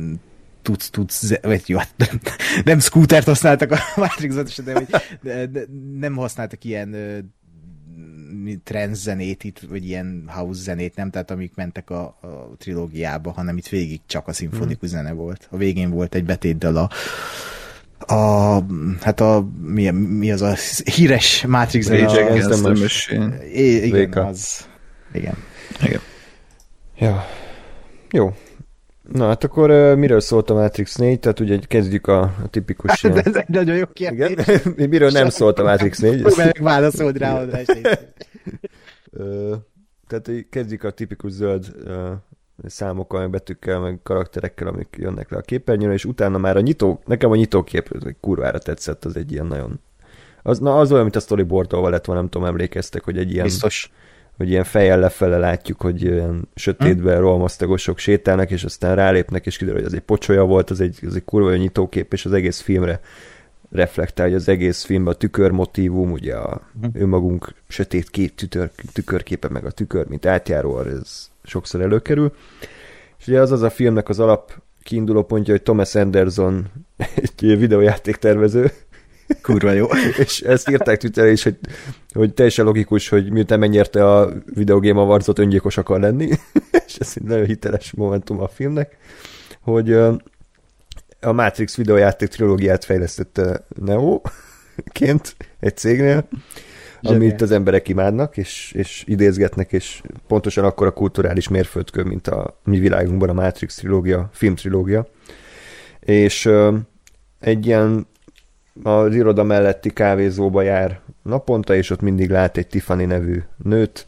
tudsz, tudsz, vagy jó, nem, nem scootert használtak a Matrix-ban, de, de, de nem használtak ilyen trance zenét itt, vagy ilyen house zenét, nem, tehát amik mentek a, a trilógiába, hanem itt végig csak a szimfonikus hmm. zene volt. A végén volt egy betétdal a a, hát a, mi, mi az a híres Matrix zene? Rage Against the Machine. Igen, Véka. az. Igen. Igen. Ja. Jó. Na, hát akkor uh, miről szólt a Matrix 4? Tehát ugye kezdjük a, a tipikus... Hát, ez egy nagyon jó kérdés. Igen? miről nem szólt a Matrix 4? Meg válaszold rá, András. tehát kezdjük a tipikus zöld uh, számokkal, meg betűkkel, meg karakterekkel, amik jönnek le a képernyőre, és utána már a nyitó, nekem a nyitókép kurvára tetszett, az egy ilyen nagyon... Az, na, az olyan, mint a storyboardolva lett van, nem tudom, emlékeztek, hogy egy ilyen... Biztos hogy ilyen fejjel lefele látjuk, hogy ilyen sötétben hm? rohamasztagosok sétálnak, és aztán rálépnek, és kiderül, hogy ez egy pocsolya volt, az egy, az egy kurva nyitókép, és az egész filmre reflektál, hogy az egész filmben a tükörmotívum, ugye a hm. önmagunk sötét két tükör, tükörképe, meg a tükör, mint átjáró, ez sokszor előkerül. És ugye az az a filmnek az alap kiinduló pontja, hogy Thomas Anderson egy videójátéktervező, Kurva jó. és ezt írták Twitterre is, hogy, hogy teljesen logikus, hogy miután megnyerte a Videogame Awards-ot, öngyilkos akar lenni, és ez egy nagyon hiteles momentum a filmnek, hogy a Matrix videójáték trilógiát fejlesztette Neo-ként egy cégnél, amit az emberek imádnak, és, és idézgetnek, és pontosan akkor a kulturális mérföldkő, mint a mi világunkban a Matrix trilógia, filmtrilógia. És egy ilyen az iroda melletti kávézóba jár naponta, és ott mindig lát egy Tiffany nevű nőt,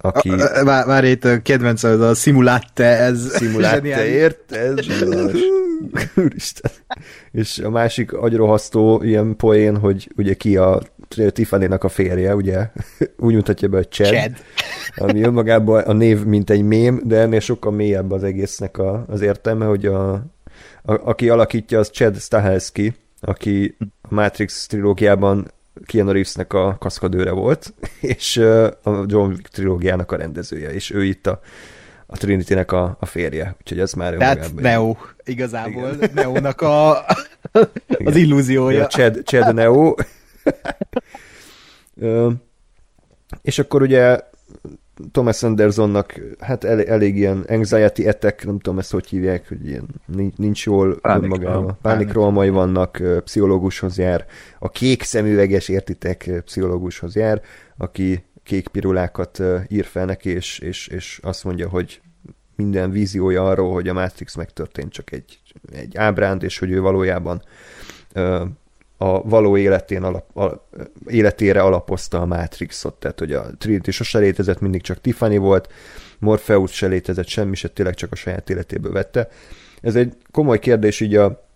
aki... Vár, vár itt a kedvenc, az a Simulatte, ez... Simulatte, ért? Ez Úristen. És a másik agyrohasztó ilyen poén, hogy ugye ki a Tiffany-nak a férje, ugye? Úgy mutatja be, hogy Chad. Chad. Ami önmagában a név mint egy mém, de ennél sokkal mélyebb az egésznek a, az értelme, hogy a, a, aki alakítja, az Chad Stahelski, aki a Matrix trilógiában Keanu Reevesnek a kaszkadőre volt, és a John Wick trilógiának a rendezője, és ő itt a, a Trinity-nek a, a férje, úgyhogy ez már Tehát Neo, igazából Igen. Neo-nak a, az illúziója. Ja, Chad, Chad Neo. és akkor ugye Thomas Andersonnak hát elég, elég ilyen anxiety etek, nem tudom ezt hogy hívják, hogy ilyen nincs jól önmagában. Pánikrohamai vannak, pszichológushoz jár. A kék szemüveges, értitek, pszichológushoz jár, aki kék pirulákat ír fel neki, és, és, és azt mondja, hogy minden víziója arról, hogy a Matrix megtörtént, csak egy, egy ábránd, és hogy ő valójában a való életén alap, a, életére alapozta a Matrixot, tehát hogy a Trinity sose létezett, mindig csak Tiffany volt, Morpheus se létezett, semmi se tényleg csak a saját életéből vette. Ez egy komoly kérdés így a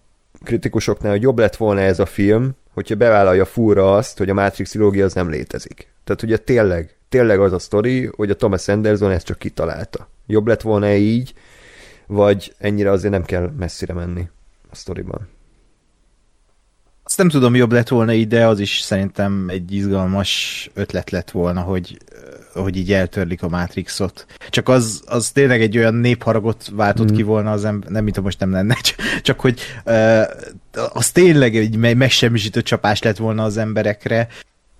kritikusoknál, hogy jobb lett volna ez a film, hogyha bevállalja fúra azt, hogy a Matrix trilógia az nem létezik. Tehát ugye tényleg, tényleg az a sztori, hogy a Thomas Anderson ezt csak kitalálta. Jobb lett volna így, vagy ennyire azért nem kell messzire menni a sztoriban. Azt nem tudom, jobb lett volna ide, az is szerintem egy izgalmas ötlet lett volna, hogy hogy így eltörlik a Matrixot. Csak az, az tényleg egy olyan népharagot váltott mm. ki volna az ember, nem mint most nem lenne, csak hogy uh, az tényleg egy megsemmisítő csapás lett volna az emberekre,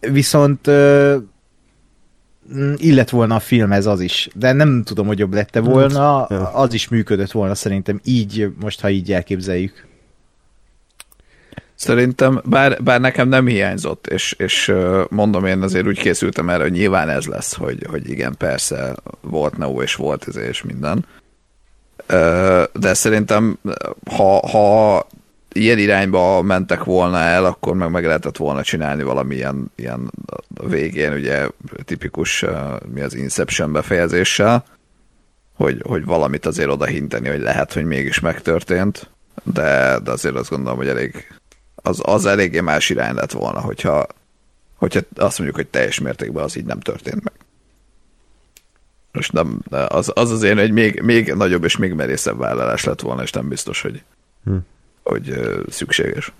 viszont uh, illet volna a filmhez az is, de nem tudom, hogy jobb lette volna, az is működött volna szerintem így, most ha így elképzeljük. Szerintem, bár, bár nekem nem hiányzott, és, és mondom, én azért úgy készültem erre, hogy nyilván ez lesz, hogy, hogy igen, persze volt Neo és volt ez és minden. De szerintem, ha, ha ilyen irányba mentek volna el, akkor meg meg lehetett volna csinálni valamilyen ilyen a végén, ugye tipikus mi az Inception befejezéssel, hogy, hogy valamit azért oda hinteni, hogy lehet, hogy mégis megtörtént, de, de azért azt gondolom, hogy elég az, az eléggé más irány lett volna, hogyha, hogyha azt mondjuk, hogy teljes mértékben az így nem történt meg. Most nem, az, az azért egy még, még nagyobb és még merészebb vállalás lett volna, és nem biztos, hogy, hm. hogy szükséges.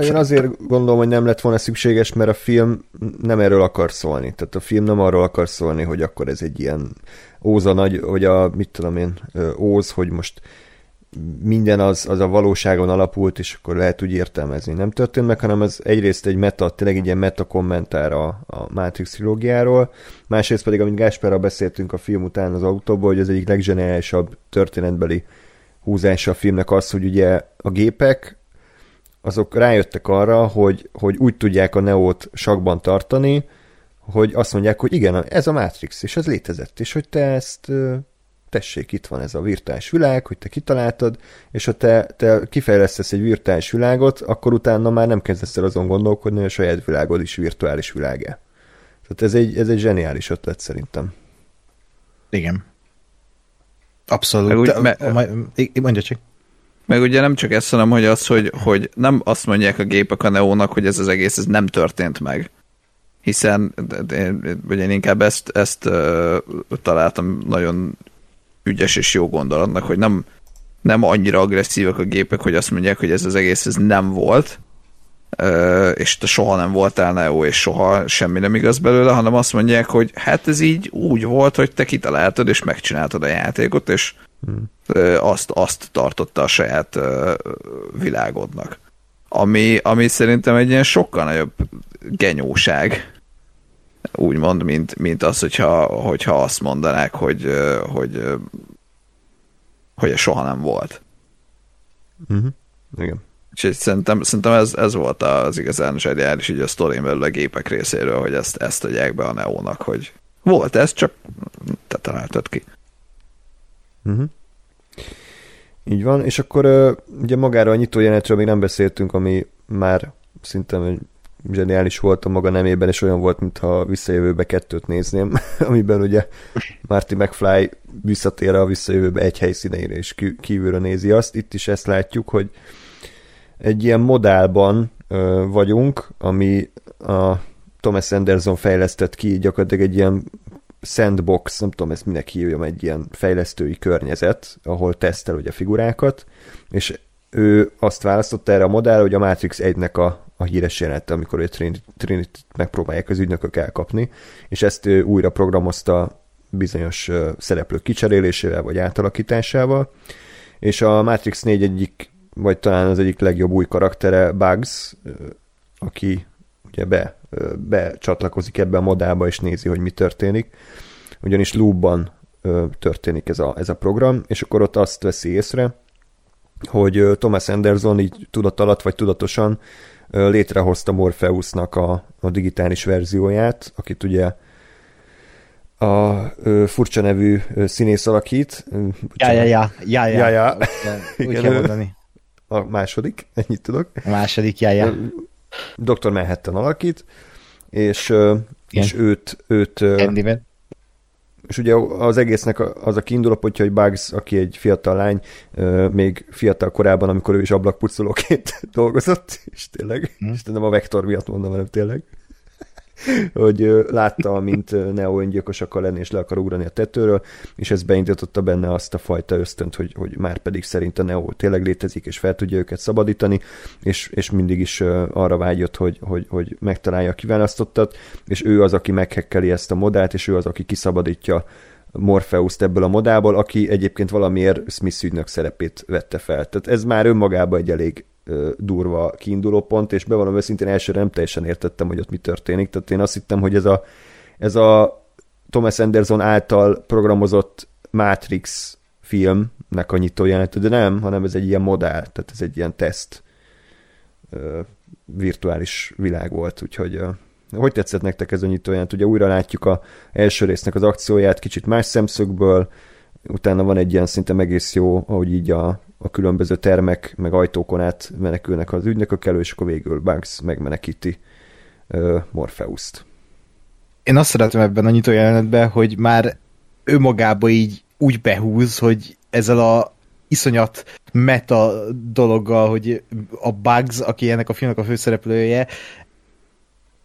Én azért gondolom, hogy nem lett volna szükséges, mert a film nem erről akar szólni. Tehát a film nem arról akar szólni, hogy akkor ez egy ilyen óza nagy, hogy a, mit tudom én, óz, hogy most minden az, az a valóságon alapult, és akkor lehet úgy értelmezni. Nem történt meg, hanem ez egyrészt egy meta, tényleg egy ilyen meta kommentár a, a Matrix trilógiáról, másrészt pedig, amit Gáspárral beszéltünk a film után az autóból, hogy ez egyik legzseniálisabb történetbeli húzása a filmnek az, hogy ugye a gépek azok rájöttek arra, hogy, hogy úgy tudják a Neót sakban tartani, hogy azt mondják, hogy igen, ez a Matrix, és ez létezett, és hogy te ezt tessék, itt van ez a virtuális világ, hogy te kitaláltad, és ha te, te kifejlesztesz egy virtuális világot, akkor utána már nem kezdesz el azon gondolkodni, hogy a saját világod is virtuális világe. Tehát ez egy, ez egy zseniális ötlet szerintem. Igen. Abszolút. Meg úgy, me, mondja csak. Meg ugye nem csak ezt, hanem hogy az, hogy, hogy nem azt mondják a gépek a Neónak, hogy ez az egész ez nem történt meg. Hiszen ugye én inkább ezt, ezt uh, találtam nagyon ügyes és jó gondolatnak, hogy nem, nem annyira agresszívak a gépek, hogy azt mondják, hogy ez az egész ez nem volt, és te soha nem voltál Neo, és soha semmi nem igaz belőle, hanem azt mondják, hogy hát ez így úgy volt, hogy te kitaláltad, és megcsináltad a játékot, és hmm. azt, azt tartotta a saját világodnak. Ami, ami szerintem egy ilyen sokkal nagyobb genyóság, úgymond, mint, mint az, hogyha, hogyha azt mondanák, hogy, hogy, hogy ez soha nem volt. Uh-huh. Igen. És szerintem, szerintem ez, ez volt az igazán zseniális így a sztorin belül a gépek részéről, hogy ezt, ezt adják be a Neónak, hogy volt ez, csak te találtad ki. Uh-huh. Így van, és akkor ugye magára a nyitójelenetről még nem beszéltünk, ami már szinte zseniális volt a maga nemében, és olyan volt, mintha visszajövőbe kettőt nézném, amiben ugye Marty McFly visszatér a visszajövőbe egy helyszíneire, és kívülről nézi azt. Itt is ezt látjuk, hogy egy ilyen modálban ö, vagyunk, ami a Thomas Anderson fejlesztett ki, gyakorlatilag egy ilyen sandbox, nem tudom ezt minek hívjam, egy ilyen fejlesztői környezet, ahol tesztel ugye figurákat, és ő azt választotta erre a modell, hogy a Matrix 1-nek a, a híres jelenete, amikor a Trinity megpróbálják az ügynökök elkapni, és ezt újra programozta bizonyos szereplők kicserélésével vagy átalakításával, és a Matrix 4 egyik, vagy talán az egyik legjobb új karaktere Bugs, aki ugye be, becsatlakozik ebbe a modellba, és nézi, hogy mi történik. Ugyanis loopban történik ez a, ez a program, és akkor ott azt veszi észre, hogy Thomas Anderson így tudat alatt vagy tudatosan létrehozta Morpheusnak a, a digitális verzióját, akit ugye a ö, furcsa nevű ö, színész alakít. Ja, ja, ja, ja, ja. ja, ja. Úgy kell mondani. A második, ennyit tudok. A második, ja, ja. Dr. Manhattan alakít, és, és őt, őt Candyman és ugye az egésznek az a kiinduló pontja, hogy Bugs, aki egy fiatal lány, még fiatal korában, amikor ő is ablakpucolóként dolgozott, és tényleg, hmm. és nem a vektor miatt mondom, hanem tényleg. hogy látta, mint Neo öngyilkos akar lenni, és le akar ugrani a tetőről, és ez beindította benne azt a fajta ösztönt, hogy, hogy már pedig szerint a Neo tényleg létezik, és fel tudja őket szabadítani, és, és mindig is arra vágyott, hogy, hogy, hogy megtalálja a kiválasztottat, és ő az, aki meghekkeli ezt a modált, és ő az, aki kiszabadítja Morpheus-t ebből a modából, aki egyébként valamiért Smith ügynök szerepét vette fel. Tehát ez már önmagában egy elég durva kiinduló pont, és bevallom őszintén elsőre nem teljesen értettem, hogy ott mi történik. Tehát én azt hittem, hogy ez a, ez a Thomas Anderson által programozott Matrix filmnek a nyitójelenet, de nem, hanem ez egy ilyen modell, tehát ez egy ilyen teszt virtuális világ volt, úgyhogy hogy tetszett nektek ez a nyitóját? Ugye újra látjuk a első résznek az akcióját kicsit más szemszögből, utána van egy ilyen szinte egész jó, ahogy így a, a különböző termek, meg ajtókon át menekülnek az ügynökök elő, és akkor végül Bugs megmenekíti uh, Morpheus-t. Én azt szeretem ebben a nyitó jelenetben, hogy már önmagába így úgy behúz, hogy ezzel a iszonyat meta dologgal, hogy a Bugs, aki ennek a filmnek a főszereplője,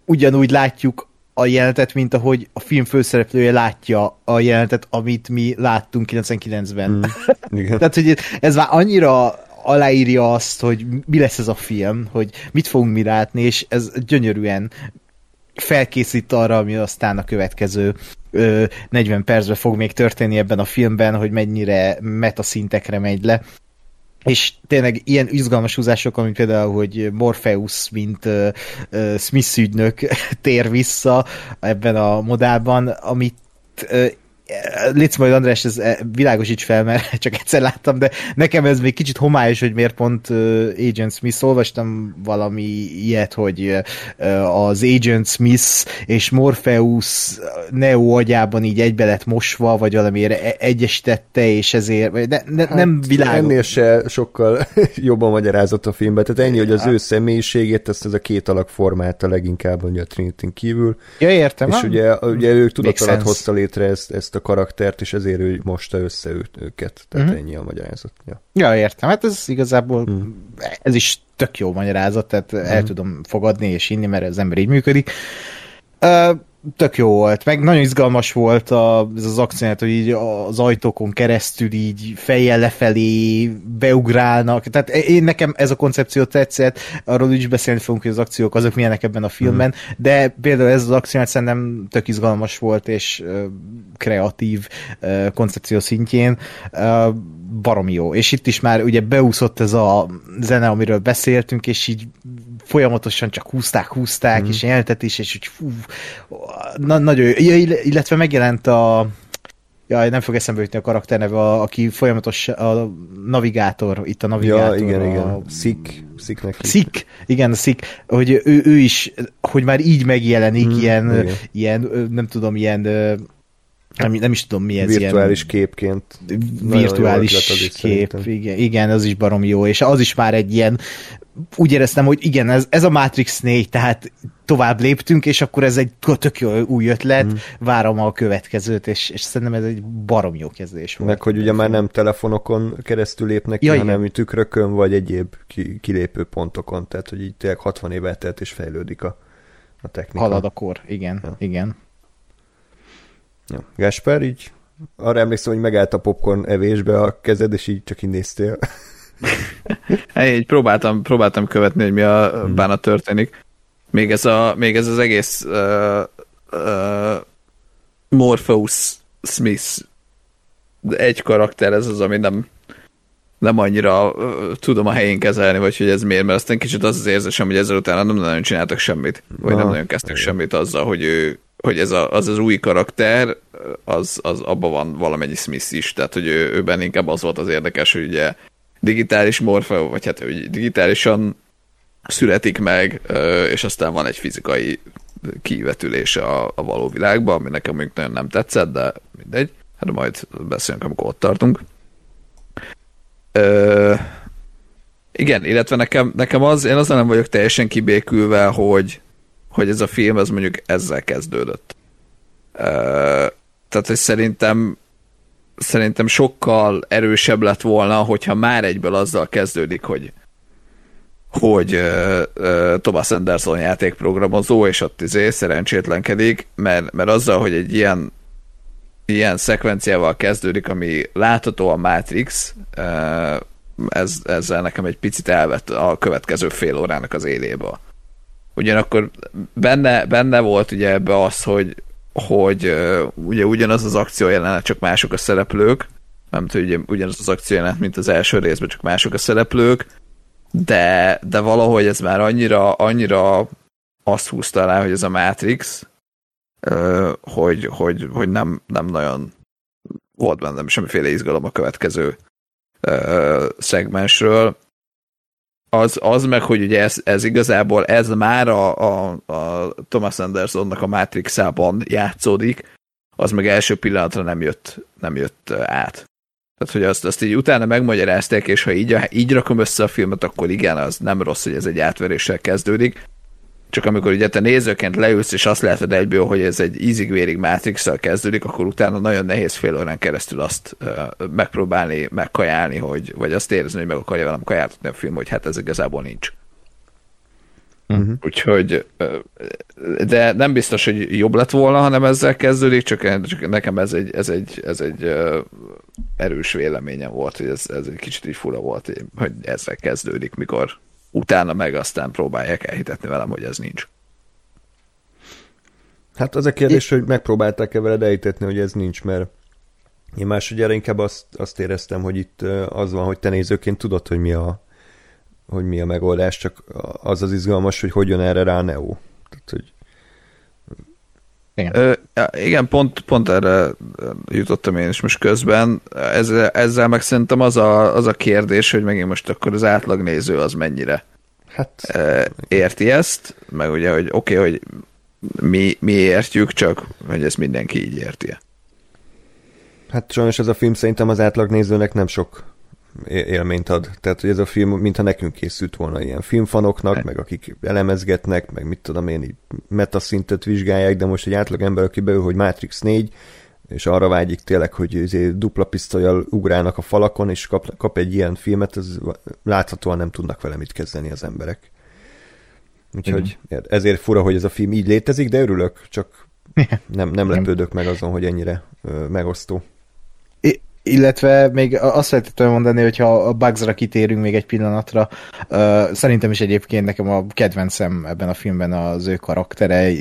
ugyanúgy látjuk a jelenetet, mint ahogy a film főszereplője látja a jelenetet, amit mi láttunk 99-ben. Mm, igen. Tehát, hogy ez már annyira aláírja azt, hogy mi lesz ez a film, hogy mit fogunk mi látni, és ez gyönyörűen felkészít arra, ami aztán a következő ö, 40 percben fog még történni ebben a filmben, hogy mennyire meta szintekre megy le és tényleg ilyen izgalmas húzások, mint például, hogy Morpheus, mint uh, uh, Smith ügynök tér vissza ebben a modálban, amit Légy majd András, ez világosíts fel, mert csak egyszer láttam, de nekem ez még kicsit homályos, hogy miért pont Agent Smith. Olvastam valami ilyet, hogy az Agent Smith és Morpheus Neo agyában így egybe lett mosva, vagy valamiért egyesítette, és ezért vagy ne, ne, hát nem világos. Ennél se sokkal jobban magyarázott a filmben. Tehát ennyi, hogy az ő személyiségét, ezt ez a két alak formálta leginkább a trinity kívül. Ja, értem. És ugye, ugye ő tudat alatt hozta létre ezt, ezt a karaktert, és ezért ő mosta össze őket. Tehát uh-huh. ennyi a magyarázat. Ja. ja, értem. Hát ez igazából, uh-huh. ez is tök jó magyarázat, tehát uh-huh. el tudom fogadni és inni, mert az ember így működik. Uh, tök jó volt, meg nagyon izgalmas volt a, ez az akciót, hogy így az ajtókon keresztül így fejjel lefelé beugrálnak, tehát én nekem ez a koncepció tetszett, arról is beszélni fogunk, hogy az akciók azok milyenek ebben a filmben, mm. de például ez az akció szerintem tök izgalmas volt, és uh, kreatív uh, koncepció szintjén uh, baromi jó. És itt is már ugye beúszott ez a zene, amiről beszéltünk, és így folyamatosan csak húzták, húzták, mm. és jelentet is, és úgy fú, na, nagyon jó. Ja, illetve megjelent a Jaj, nem fog eszembe jutni a karakterneve, a, aki folyamatos a navigátor, itt a navigátor. Ja, igen, a, igen. Szik, Sziknek. Szik, igen, Szik, hogy ő, ő is, hogy már így megjelenik, mm, ilyen, igen. ilyen, nem tudom, ilyen nem, nem is tudom mi ez virtuális ilyen, képként virtuális kép igen, igen, az is barom jó, és az is már egy ilyen úgy éreztem, hogy igen, ez, ez a Matrix 4, tehát tovább léptünk, és akkor ez egy tök jó új ötlet, mm. várom a következőt, és, és szerintem ez egy barom jó kezdés volt. Meg, hogy ugye már nem telefonokon keresztül lépnek ja, ki, hanem tükrökön, vagy egyéb ki, kilépő pontokon, tehát hogy így tényleg 60 év eltelt, és fejlődik a, a technika. Halad a kor, igen, ja. igen. Ja. Gásper, így arra emlékszem, hogy megállt a popcorn evésbe a kezed, és így csak így néztél. Hey, próbáltam, próbáltam követni, hogy mi a hmm. bánat történik. Még ez, a, még ez az egész uh, uh, Morpheus Smith egy karakter, ez az, ami nem, nem annyira uh, tudom a helyén kezelni, vagy hogy ez miért, mert aztán kicsit az az érzésem, hogy ezzel utána nem nagyon csináltak semmit, vagy nem nagyon kezdtek semmit azzal, hogy ő hogy ez a, az az új karakter, az, az abban van valamennyi Smith is, tehát hogy ő, őben inkább az volt az érdekes, hogy ugye digitális morfa, vagy hát hogy digitálisan születik meg, és aztán van egy fizikai kivetülése a, a való világban, ami nekem még nagyon nem tetszett, de mindegy. Hát majd beszélünk, amikor ott tartunk. Ö, igen, illetve nekem, nekem az, én azon nem vagyok teljesen kibékülve, hogy, hogy ez a film, ez mondjuk ezzel kezdődött. Tehát, hogy szerintem szerintem sokkal erősebb lett volna, hogyha már egyből azzal kezdődik, hogy hogy uh, uh, Thomas Anderson játékprogramozó, és ott izé szerencsétlenkedik, mert, mert azzal, hogy egy ilyen ilyen szekvenciával kezdődik, ami látható a Matrix, uh, ez, ezzel nekem egy picit elvett a következő fél órának az éléből. Ugyanakkor benne, benne volt ugye ebbe az, hogy, hogy ugye ugyanaz az akció jelenet, csak mások a szereplők, nem tudom, ugye ugyanaz az akció jelenet, mint az első részben, csak mások a szereplők, de, de valahogy ez már annyira, annyira azt húzta alá, hogy ez a Matrix, hogy, hogy, hogy nem, nem nagyon volt bennem semmiféle izgalom a következő szegmensről. Az, az meg, hogy ugye ez, ez igazából, ez már a, a, a Thomas Andersonnak a Matrixában játszódik, az meg első pillanatra nem jött, nem jött át. Tehát, hogy azt, azt így utána megmagyarázták, és ha így, így rakom össze a filmet, akkor igen, az nem rossz, hogy ez egy átveréssel kezdődik. Csak amikor ugye te nézőként leülsz, és azt látod egyből, hogy ez egy ízig-vérig matrix kezdődik, akkor utána nagyon nehéz fél órán keresztül azt uh, megpróbálni, megkajálni, hogy, vagy azt érezni, hogy meg akarja velem kajáltatni a film, hogy hát ez igazából nincs. Uh-huh. Úgyhogy, de nem biztos, hogy jobb lett volna, hanem ezzel kezdődik, csak, csak nekem ez egy, ez egy, ez egy erős véleményem volt, hogy ez, ez egy kicsit így fura volt, hogy ezzel kezdődik, mikor utána meg aztán próbálják elhitetni velem, hogy ez nincs. Hát az a kérdés, hogy megpróbálták-e veled elhitetni, hogy ez nincs, mert én másodjára inkább azt, azt éreztem, hogy itt az van, hogy te nézőként tudod, hogy mi a, hogy mi a megoldás, csak az az izgalmas, hogy hogy jön erre rá Neo. Tehát, hogy... Igen. Ö, igen, pont, pont erre jutottam én is most közben. Ezzel, ezzel meg szerintem az a, az a kérdés, hogy megint most akkor az átlagnéző az mennyire hát, érti ezt, meg ugye, hogy oké, okay, hogy mi, mi értjük, csak hogy ezt mindenki így érti. Hát sajnos ez a film szerintem az átlagnézőnek nem sok élményt ad. Tehát, hogy ez a film, mintha nekünk készült volna ilyen filmfanoknak, hát. meg akik elemezgetnek, meg mit tudom én, így metaszintet vizsgálják, de most egy átlag ember, aki beül, hogy Matrix 4, és arra vágyik tényleg, hogy izé dupla pisztolyjal ugrálnak a falakon, és kap, kap egy ilyen filmet, az láthatóan nem tudnak vele mit kezdeni az emberek. Úgyhogy Igen. ezért fura, hogy ez a film így létezik, de örülök, csak nem, nem lepődök meg azon, hogy ennyire megosztó. Illetve még azt lehetett mondani, hogyha a Bugsra kitérünk még egy pillanatra, uh, szerintem is egyébként nekem a kedvencem ebben a filmben az ő karaktere.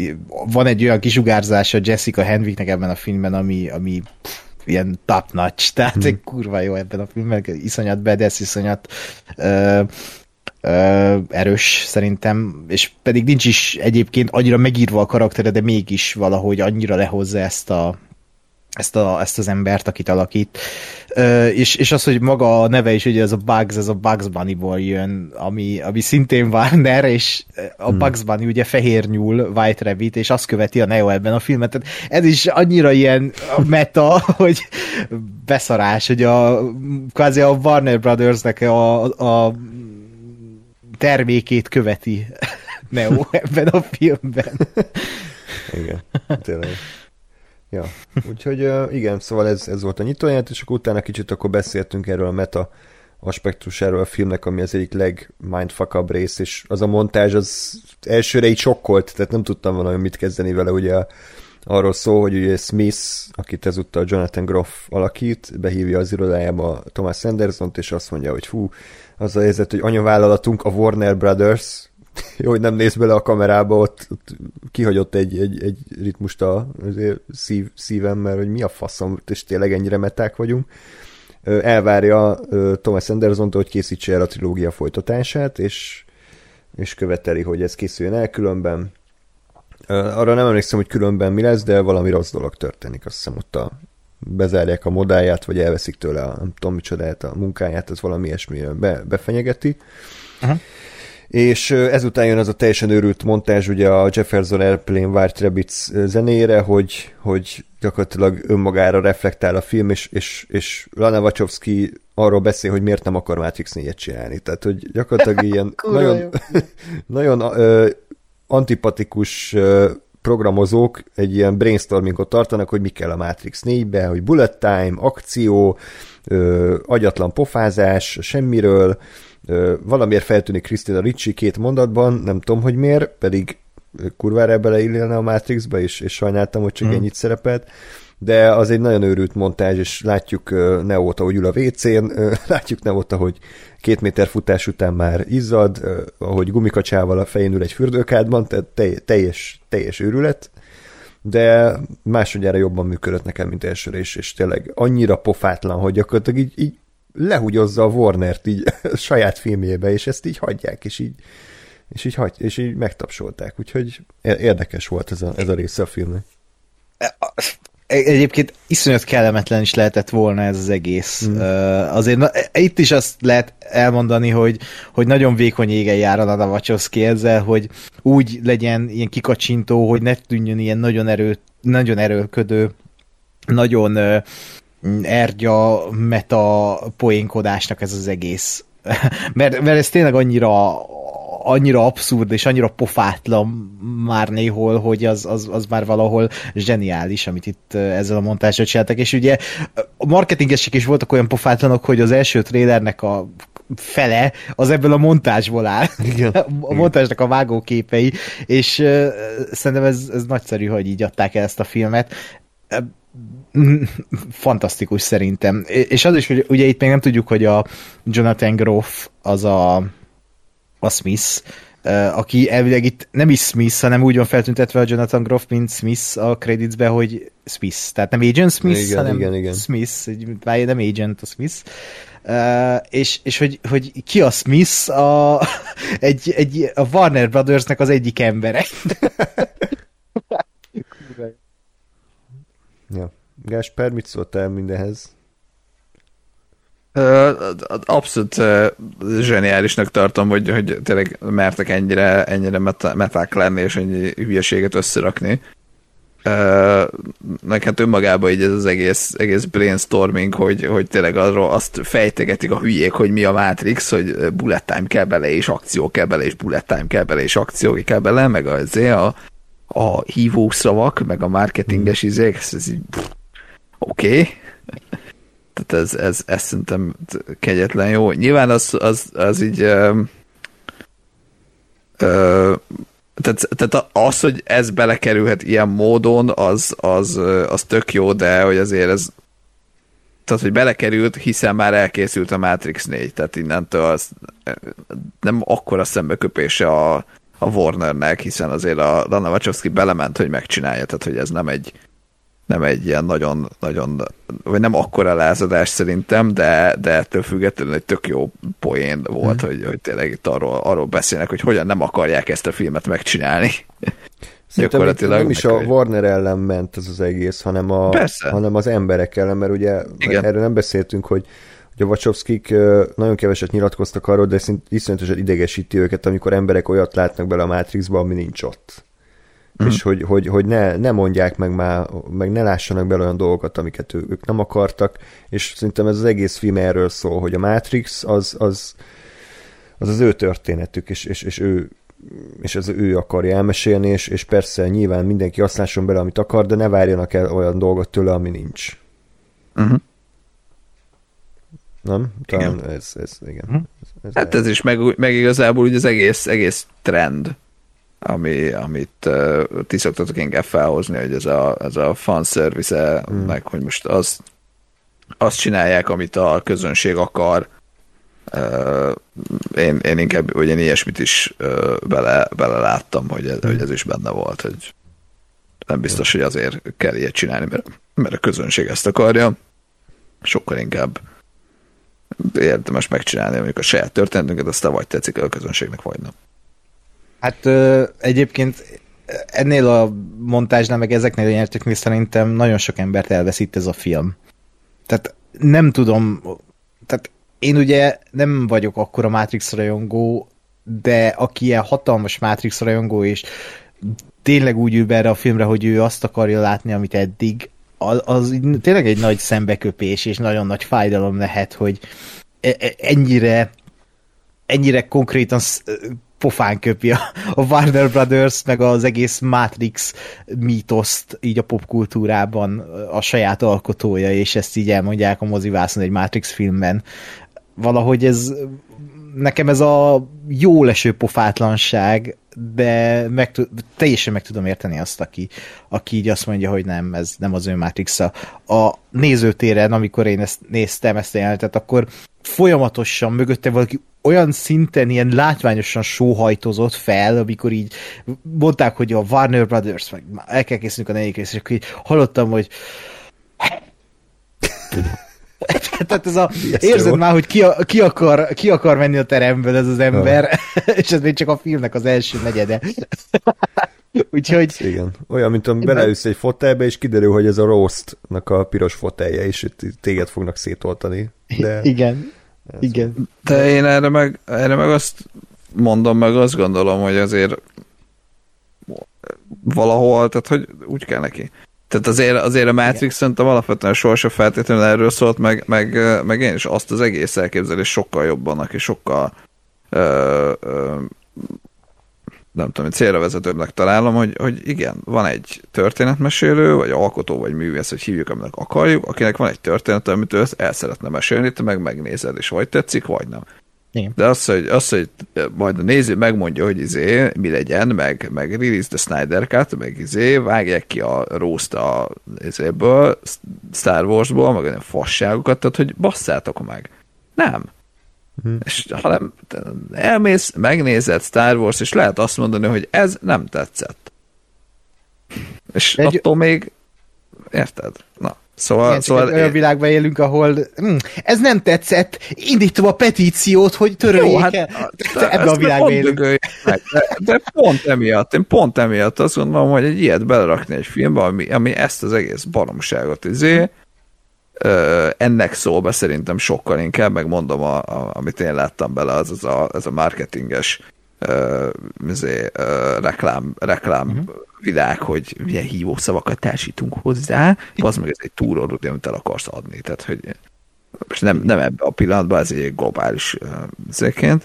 Van egy olyan kisugárzása Jessica Henwicknek ebben a filmben, ami, ami pff, ilyen top notch, tehát hmm. kurva jó ebben a filmben, iszonyat bedesz, iszonyat uh, uh, erős szerintem, és pedig nincs is egyébként annyira megírva a karaktere, de mégis valahogy annyira lehozza ezt a ezt, a, ezt az embert, akit alakít. Ö, és, és az, hogy maga a neve is, ugye ez a Bugs, ez a Bugs Bunny-ból jön, ami, ami szintén Warner, és a hmm. Bugs Bunny ugye fehér nyúl, White Rabbit, és azt követi a Neo ebben a filmet. Tehát ez is annyira ilyen meta, hogy beszarás, hogy a, kvázi a Warner Brothersnek a, a termékét követi Neo ebben a filmben. Igen, tényleg. Ja, úgyhogy igen, szóval ez, ez volt a nyitóját, és akkor utána kicsit akkor beszéltünk erről a meta aspektusáról a filmnek, ami az egyik legmindfuckabb rész, és az a montázs az elsőre így sokkolt, tehát nem tudtam valami mit kezdeni vele, ugye arról szól, hogy ugye Smith, akit ezúttal Jonathan Groff alakít, behívja az irodájába Thomas Anderson és azt mondja, hogy fú, az a helyzet, hogy anyavállalatunk a Warner Brothers, jó, hogy nem néz bele a kamerába, ott, ott kihagyott egy, egy, egy ritmust a szív, szívem, mert hogy mi a faszom, és tényleg ennyire meták vagyunk. Elvárja Thomas anderson hogy készítse el a trilógia folytatását, és, és követeli, hogy ez készüljön el, különben arra nem emlékszem, hogy különben mi lesz, de valami rossz dolog történik, azt hiszem ott a, bezárják a modáját, vagy elveszik tőle a nem tudom micsodát, a munkáját, ez valami ilyesmi be, befenyegeti. Uh-huh és ezután jön az a teljesen őrült montázs ugye a Jefferson Airplane White Rabbits zenére, hogy, hogy gyakorlatilag önmagára reflektál a film, és, és, és Lana Wachowski arról beszél, hogy miért nem akar Matrix 4-et csinálni. Tehát, hogy gyakorlatilag ilyen nagyon, nagyon ö, antipatikus ö, programozók egy ilyen brainstormingot tartanak, hogy mi kell a Matrix 4-be, hogy bullet time, akció, ö, agyatlan pofázás, semmiről, Valamiért feltűnik Krisztina Ricci két mondatban, nem tudom, hogy miért, pedig kurvára beleillene a Matrixba, és, és sajnáltam, hogy csak mm. ennyit szerepelt de az egy nagyon őrült montázs, és látjuk Neót, ahogy ül a WC-n, látjuk Neót, ahogy két méter futás után már izzad, ahogy gumikacsával a fején ül egy fürdőkádban, tehát teljes, teljes őrület, de másodjára jobban működött nekem, mint elsőre, és, és tényleg annyira pofátlan, hogy gyakorlatilag így, így lehúgyozza a Warner-t így a saját filmjébe, és ezt így hagyják, és így, és így, hagy, és így megtapsolták, úgyhogy érdekes volt ez a, ez a része a filmnek. Egyébként iszonyat kellemetlen is lehetett volna ez az egész. Mm. Azért na, itt is azt lehet elmondani, hogy, hogy nagyon vékony égen jár a Wachowski ezzel, hogy úgy legyen ilyen kikacsintó, hogy ne tűnjön ilyen nagyon, erő, nagyon erőlködő, nagyon ergya meta poénkodásnak ez az egész. mert, mert ez tényleg annyira annyira abszurd és annyira pofátlan már néhol, hogy az, az, az már valahol zseniális, amit itt ezzel a montázsot csináltak, és ugye a marketingesek is voltak olyan pofátlanok, hogy az első trélernek a fele az ebből a montázsból áll. Igen. A montázsnak a vágóképei, és uh, szerintem ez, ez nagyszerű, hogy így adták el ezt a filmet fantasztikus szerintem. És az is, hogy ugye itt még nem tudjuk, hogy a Jonathan Groff az a a Smith, aki elvileg itt nem is Smith, hanem úgy van feltüntetve a Jonathan Groff, mint Smith a creditsbe, hogy Smith. Tehát nem Agent Smith, igen, hanem igen, igen. Smith, egy, nem Agent a Smith. Uh, és, és hogy, hogy ki a Smith a, egy, egy, a Warner Brothersnek az egyik embere. ja. Gásper, mit szóltál mindenhez? Abszolút zseniálisnak tartom, hogy, hogy tényleg mertek ennyire, ennyire meták lenni, és ennyi hülyeséget összerakni. Nekem hát önmagában így ez az egész, egész brainstorming, hogy, hogy tényleg arról azt fejtegetik a hülyék, hogy mi a Matrix, hogy bullet time kell bele, és akció kell bele, és bullet time kell bele, és akció kell bele, meg az a, a hívószavak, meg a marketinges izék, ez így oké. Okay tehát ez, ez, ez szerintem kegyetlen jó. Nyilván az, az, az így ö, ö, tehát, tehát az, hogy ez belekerülhet ilyen módon, az, az, az tök jó, de hogy azért ez tehát, hogy belekerült, hiszen már elkészült a Matrix 4, tehát innentől az nem akkora szembeköpése a, a Warnernek, hiszen azért a Lana Wachowski belement, hogy megcsinálja, tehát hogy ez nem egy nem egy ilyen nagyon, nagyon vagy nem akkora lázadás szerintem, de, de ettől függetlenül egy tök jó poén volt, mm. hogy, hogy tényleg itt arról, arról beszélnek, hogy hogyan nem akarják ezt a filmet megcsinálni. Szerintem nem is a Warner ellen ment ez az egész, hanem, a, hanem az emberek ellen, mert ugye Igen. erről nem beszéltünk, hogy, hogy a Wachowskik nagyon keveset nyilatkoztak arról, de iszonyatosan idegesíti őket, amikor emberek olyat látnak bele a Matrixba, ami nincs ott mm. és hogy, hogy, hogy ne, ne mondják meg már, meg ne lássanak bele olyan dolgokat, amiket ő, ők nem akartak, és szerintem ez az egész film erről szól, hogy a Matrix az az, az, az ő történetük, és, és, és ő és ez ő akarja elmesélni, és, és persze nyilván mindenki azt lásson bele, amit akar, de ne várjanak el olyan dolgot tőle, ami nincs. Uh-huh. Nem? Talán igen. ez, ez, igen. Uh-huh. Ez, ez hát ez is, meg, meg igazából úgy az egész, egész trend ami, amit uh, ti szoktatok inkább felhozni, hogy ez a, ez a fanservice, mm. meg hogy most az, azt csinálják, amit a közönség akar. Uh, én, én inkább ugyan ilyesmit is uh, bele, bele láttam, hogy ez, hogy ez is benne volt, hogy nem biztos, hogy azért kell ilyet csinálni, mert, mert a közönség ezt akarja. Sokkal inkább érdemes megcsinálni mondjuk a saját történetünket, aztán vagy tetszik a közönségnek, vagy nem. Hát ö, egyébként ennél a montázsnál, meg ezeknél a nyerteknél szerintem nagyon sok embert elveszít ez a film. Tehát nem tudom, tehát én ugye nem vagyok akkora Matrix rajongó, de aki ilyen hatalmas Matrix rajongó, és tényleg úgy ül be erre a filmre, hogy ő azt akarja látni, amit eddig, az, tényleg egy nagy szembeköpés, és nagyon nagy fájdalom lehet, hogy e, e, ennyire ennyire konkrétan pofán köpi a, a Warner Brothers, meg az egész Matrix mítoszt így a popkultúrában a saját alkotója, és ezt így elmondják a mozivászon egy Matrix filmben. Valahogy ez nekem ez a jó leső pofátlanság, de meg, teljesen meg tudom érteni azt, aki, aki így azt mondja, hogy nem, ez nem az ő matrix -a. a nézőtéren, amikor én ezt néztem, ezt a jelenetet, akkor folyamatosan mögötte valaki olyan szinten ilyen látványosan sóhajtozott fel, amikor így mondták, hogy a Warner Brothers, meg el kell készülnünk a negyedik részre, és akkor így hallottam, hogy tehát ez a, érzed már, hogy ki, a, ki, akar, ki akar menni a teremből ez az ember, és ez még csak a filmnek az első negyede. Úgyhogy... Igen. Olyan, mint amikor beleülsz egy fotelbe, és kiderül, hogy ez a Roast-nak a piros fotelje, és téged fognak szétoltani. De... Igen. Igen. De én erre meg, erre meg azt mondom, meg azt gondolom, hogy azért valahol, tehát hogy úgy kell neki. Tehát azért, azért a Matrix szerintem alapvetően sorsa feltétlenül erről szólt, meg, meg, meg én is azt az egész elképzelés sokkal jobban, és sokkal ö, ö, nem tudom, célra vezetőbbnek találom, hogy, hogy igen, van egy történetmesélő, vagy alkotó, vagy művész, hogy hívjuk, aminek akarjuk, akinek van egy történet, amit ő el szeretne mesélni, te meg megnézed, és vagy tetszik, vagy nem. Igen. De az, hogy, az, hogy majd a néző megmondja, hogy izé, mi legyen, meg, meg release the Snyder Cut, meg izé, vágják ki a roast a izéből, Star Warsból, meg olyan fasságokat, tehát hogy basszátok meg. Nem. Hmm. És hanem elmész, megnézed Star Wars, és lehet azt mondani, hogy ez nem tetszett. És Egy... attól még érted? Na. Szóval, Igen, szóval olyan én... világban élünk, ahol hm, ez nem tetszett, indítom a petíciót, hogy töröljék Jó, hát. Ebben a világban élünk. Meg, de, de pont emiatt, én pont emiatt azt gondolom, hogy egy ilyet belerakni egy filmbe, ami, ami ezt az egész baromságot izé, ennek szól be szerintem sokkal inkább, megmondom, a, a, amit én láttam bele, az, az a, az a marketinges uh, uh, reklám, reklám uh-huh. világ, hogy milyen hívószavakat társítunk hozzá, az meg ez egy túró, amit el akarsz adni. Tehát, hogy és nem, nem ebbe a pillanatban, ez egy globális uh,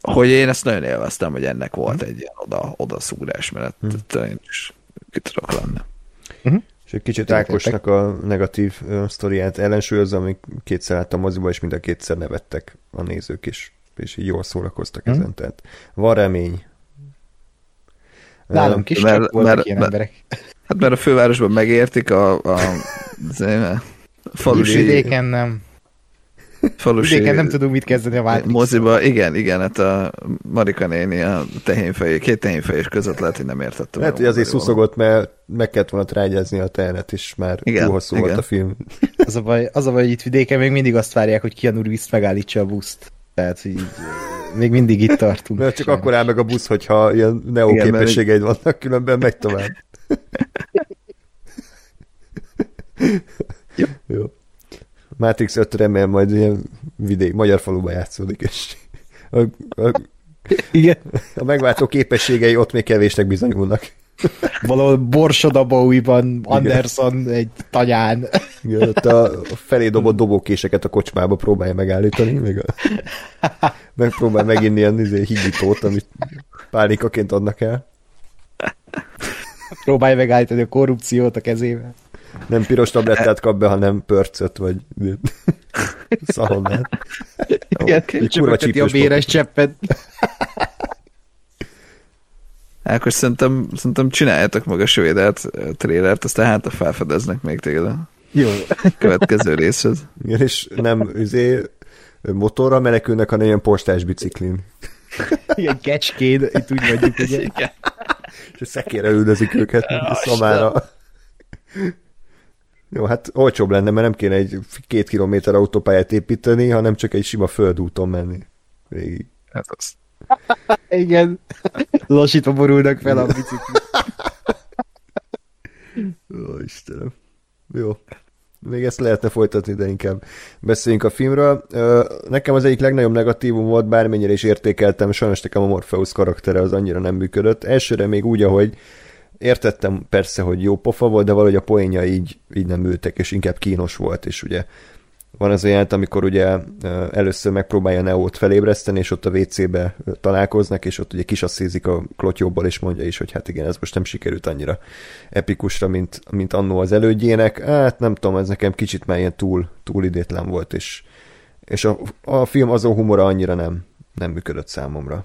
hogy én ezt nagyon élveztem, hogy ennek volt egy ilyen oda, oda szúrás, mert uh-huh. én is ki tudok lenni. Uh-huh. És egy kicsit Ákosnak a negatív uh, sztoriát ellensúlyozza, amik kétszer láttam moziba, és mind a kétszer nevettek a nézők is, és így jól szórakoztak hmm. ezen. Tehát van remény. Nálam kis mert, csak voltak mert, ilyen mert, emberek. Hát mert a fővárosban megértik a, a, a, a falusi... Vidéken nem. Falusi... Vidéken nem tudunk mit kezdeni a Matrix. Moziba, igen, igen, hát a Marika néni a tehénfej, két tehénfejés között lehet, hogy nem értettem. Lehet, hogy azért szuszogott, mert meg kellett volna trágyazni a ternet, és már igen, túl hosszú igen. volt a film. Az a, baj, az a baj, hogy itt vidéken még mindig azt várják, hogy Keanu Reeves megállítsa a buszt. Tehát, így, még mindig itt tartunk. Mert csak sajnos. akkor áll meg a busz, hogyha ilyen neo képességeid vannak, különben megy tovább. Jó. Jó. Matrix 5 remélem majd ilyen vidék, magyar faluba játszódik, és a, a, Igen. a megváltó képességei ott még kevésnek bizonyulnak. Valahol Borsodabóiban Anderson Igen. egy tanyán. Igen, ott a felé dobott dobókéseket a kocsmába próbálja megállítani, még a, megpróbál meginni ilyen izé, higítót, amit pálikaként adnak el. Próbálja megállítani a korrupciót a kezével. Nem piros tablettát kap be, hanem pörcöt, vagy szahonnát. Igen, kurva a béres cseppet. Akkor szerintem, szerintem csináljátok meg a svédelt trélert, aztán hát a felfedeznek még téged Jó. következő részhez. Igen, és nem üzé, motorra menekülnek, hanem ilyen postás biciklin. Igen, kecskén, itt úgy mondjuk, ugye. Igen. És a szekére üldözik őket, a szamára. Jó, hát olcsóbb lenne, mert nem kéne egy két kilométer autópályát építeni, hanem csak egy sima földúton menni. Végig. Hát az. Igen. Lassítva borulnak fel a bicikli. Ó, Istenem. Jó. Még ezt lehetne folytatni, de inkább beszéljünk a filmről. Nekem az egyik legnagyobb negatívum volt, bármennyire is értékeltem, sajnos nekem a Morpheus karaktere az annyira nem működött. Elsőre még úgy, ahogy értettem persze, hogy jó pofa volt, de valahogy a poénja így, így nem ültek, és inkább kínos volt, és ugye van az olyan, amikor ugye először megpróbálja Neót felébreszteni, és ott a WC-be találkoznak, és ott ugye kisasszízik a klotyóból, és mondja is, hogy hát igen, ez most nem sikerült annyira epikusra, mint, mint annó az elődjének. Hát nem tudom, ez nekem kicsit már ilyen túl, túl idétlen volt, és és a, a film azon humora annyira nem, nem működött számomra.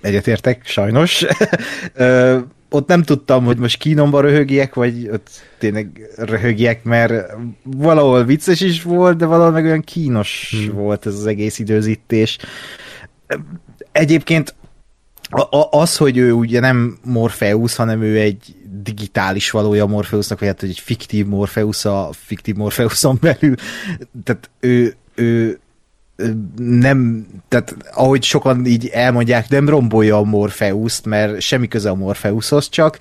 Egyetértek, sajnos. Ott nem tudtam, hogy most kínomba röhögjek, vagy ott tényleg röhögjek, mert valahol vicces is volt, de valahol meg olyan kínos hmm. volt ez az egész időzítés. Egyébként az, hogy ő ugye nem Morpheus, hanem ő egy digitális valója Morpheusnak, vagy hát egy fiktív Morpheus a fiktív Morpheuson belül, tehát ő, ő nem, tehát ahogy sokan így elmondják, nem rombolja a Morpheus-t, mert semmi köze a Morpheushoz, csak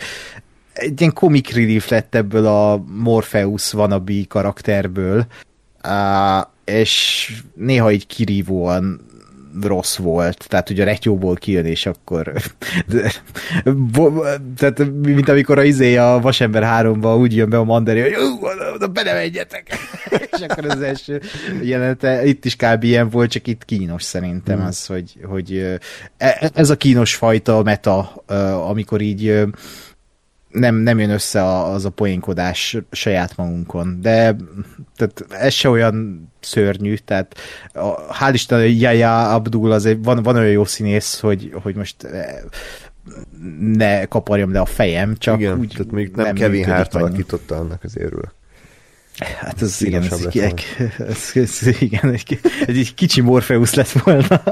egy ilyen comic relief lett ebből a Morpheus wannabe karakterből, uh, és néha így kirívóan rossz volt, tehát ugye a retyóból kijön, és akkor tehát mint amikor a izé a Vasember 3-ba úgy jön be a mandari, hogy oda be nem egyetek. és akkor az első jelenete, itt is kb. ilyen volt, csak itt kínos szerintem hmm. az, hogy, hogy e, ez a kínos fajta meta, amikor így nem, nem jön össze az a poénkodás saját magunkon, de tehát ez se olyan szörnyű, tehát a, hál' Isten, Jaja Abdul az egy, van, van olyan jó színész, hogy, hogy most eh, ne kaparjam le a fejem, csak igen, úgy tehát még nem, nem Kevin Hart alakította annak az érül. Hát ez igen, ez, ez, ez, ez, igen, egy, egy kicsi Morpheus lett volna.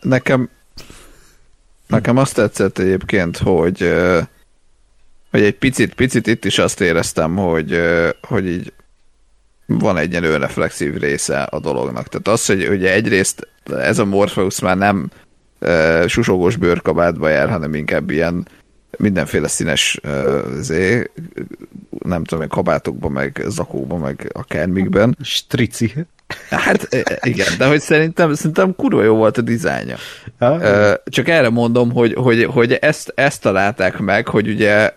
Nekem Nekem azt tetszett egyébként, hogy, hogy egy picit, picit itt is azt éreztem, hogy, hogy így van egy ilyen önreflexív része a dolognak. Tehát az, hogy ugye egyrészt ez a Morpheus már nem uh, susogós bőrkabátba jár, hanem inkább ilyen mindenféle színes uh, zé, nem tudom, kabátokban, meg zakóban, meg akármikben. Strici. Hát igen, de hogy szerintem, szerintem kurva jó volt a dizájnja. Csak erre mondom, hogy, hogy, hogy ezt, ezt találták meg, hogy ugye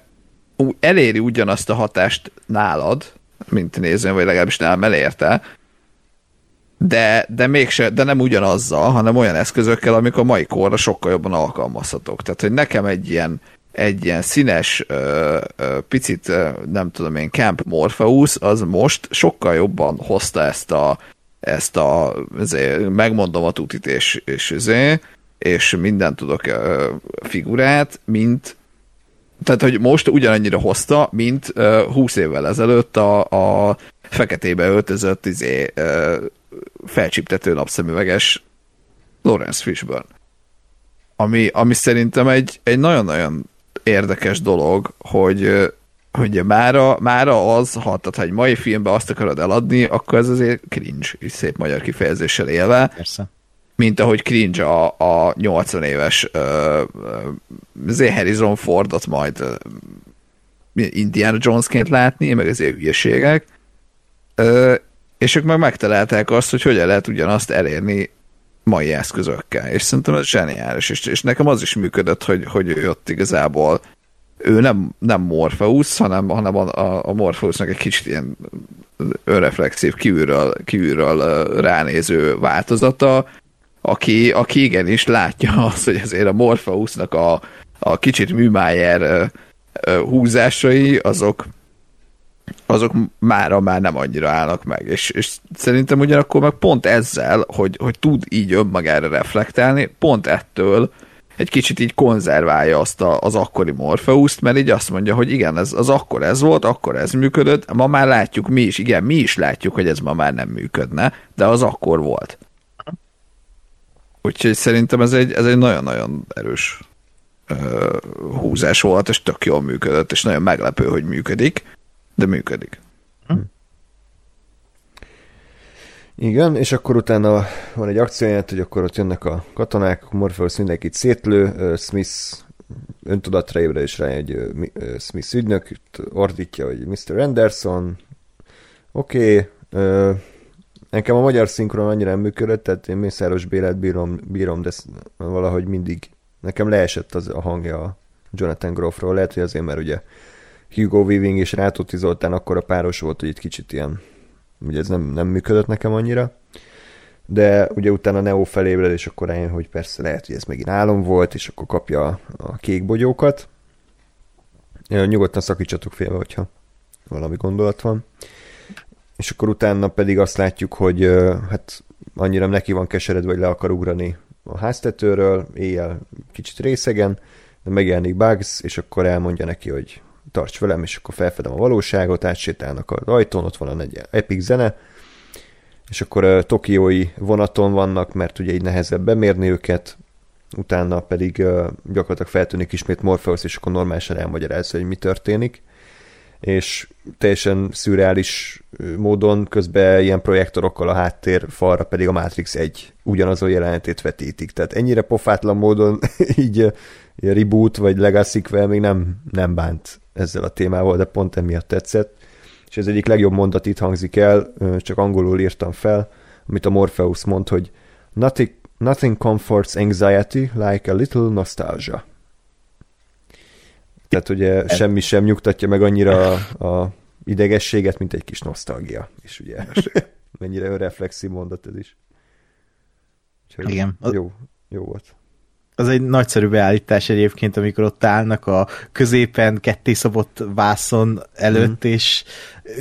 eléri ugyanazt a hatást nálad, mint nézőn, vagy legalábbis nálam elérte, de, de mégse, de nem ugyanazzal, hanem olyan eszközökkel, amik a mai korra sokkal jobban alkalmazhatók. Tehát, hogy nekem egy ilyen, egy ilyen színes, ö, ö, picit, ö, nem tudom én, Camp Morpheus, az most sokkal jobban hozta ezt a, ezt a, ezért, megmondom a tutit és, és, ezért, és mindent tudok figurát, mint tehát, hogy most ugyanannyira hozta, mint uh, 20 évvel ezelőtt a, a feketébe öltözött izé, uh, felcsiptető napszemüveges Lawrence Fishburne. Ami, ami szerintem egy, egy nagyon-nagyon érdekes dolog, hogy hogy mára, mára az, ha, tehát, ha egy mai filmben azt akarod eladni, akkor ez azért cringe, és szép magyar kifejezéssel élve. Persze. Mint ahogy cringe a, a 80 éves uh, Harrison Fordot majd uh, Indiana Jonesként látni, meg azért hülyeségek. Uh, és ők meg megtalálták azt, hogy hogyan lehet ugyanazt elérni mai eszközökkel. És szerintem ez zseniális. És, és nekem az is működött, hogy, hogy ő ott igazából ő nem, nem Morpheus, hanem, hanem a, a, a Morpheusnak egy kicsit ilyen önreflexív, kívülről, kívülről ránéző változata, aki, aki igenis látja azt, hogy azért a Morpheusnak a, a kicsit műmájer húzásai, azok azok mára már nem annyira állnak meg, és, és szerintem ugyanakkor meg pont ezzel, hogy, hogy tud így önmagára reflektálni, pont ettől egy kicsit így konzerválja azt a, az akkori Morpheus-t, mert így azt mondja, hogy igen, ez, az akkor ez volt, akkor ez működött, ma már látjuk mi is, igen, mi is látjuk, hogy ez ma már nem működne, de az akkor volt. Úgyhogy szerintem ez egy, ez egy nagyon-nagyon erős uh, húzás volt, és tök jól működött, és nagyon meglepő, hogy működik, de működik. Hm. Igen, és akkor utána van egy akcióját, hogy akkor ott jönnek a katonák, Morpheus mindenkit szétlő, Smith öntudatra ébred, és rá egy Smith ügynök, ordítja, hogy Mr. Anderson, oké, okay, nekem a magyar szinkron annyira nem működött, tehát én Mészáros Bélát bírom, bírom, de valahogy mindig nekem leesett az a hangja a Jonathan Groffról, lehet, hogy azért, mert ugye Hugo Weaving és Rátóti Zoltán akkor a páros volt, hogy itt kicsit ilyen ugye ez nem, nem működött nekem annyira, de ugye utána Neo felébred, és akkor rájön, hogy persze lehet, hogy ez megint álom volt, és akkor kapja a, kék bogyókat. Nyugodtan szakítsatok félbe, hogyha valami gondolat van. És akkor utána pedig azt látjuk, hogy hát annyira neki van keseredve, vagy le akar ugrani a háztetőről, éjjel kicsit részegen, de megjelenik Bugs, és akkor elmondja neki, hogy tarts velem, és akkor felfedem a valóságot, átsétálnak az ajtón, ott van egy epic zene, és akkor a tokiói vonaton vannak, mert ugye így nehezebb bemérni őket, utána pedig gyakorlatilag feltűnik ismét Morpheus, és akkor normálisan elmagyarázza, hogy mi történik és teljesen szürreális módon közben ilyen projektorokkal a háttér falra pedig a Matrix egy ugyanazon jelenetét vetítik. Tehát ennyire pofátlan módon így reboot vagy legacy még nem, nem bánt ezzel a témával, de pont emiatt tetszett. És ez egyik legjobb mondat itt hangzik el, csak angolul írtam fel, amit a Morpheus mond, hogy nothing, nothing comforts anxiety like a little nostalgia. Tehát ugye semmi sem nyugtatja meg annyira a, a idegességet, mint egy kis nosztalgia. És ugye mennyire önreflexív mondat ez is. Úgyhogy Igen. Jó, jó volt az egy nagyszerű beállítás egyébként, amikor ott állnak a középen ketté szabott vászon előtt, mm. és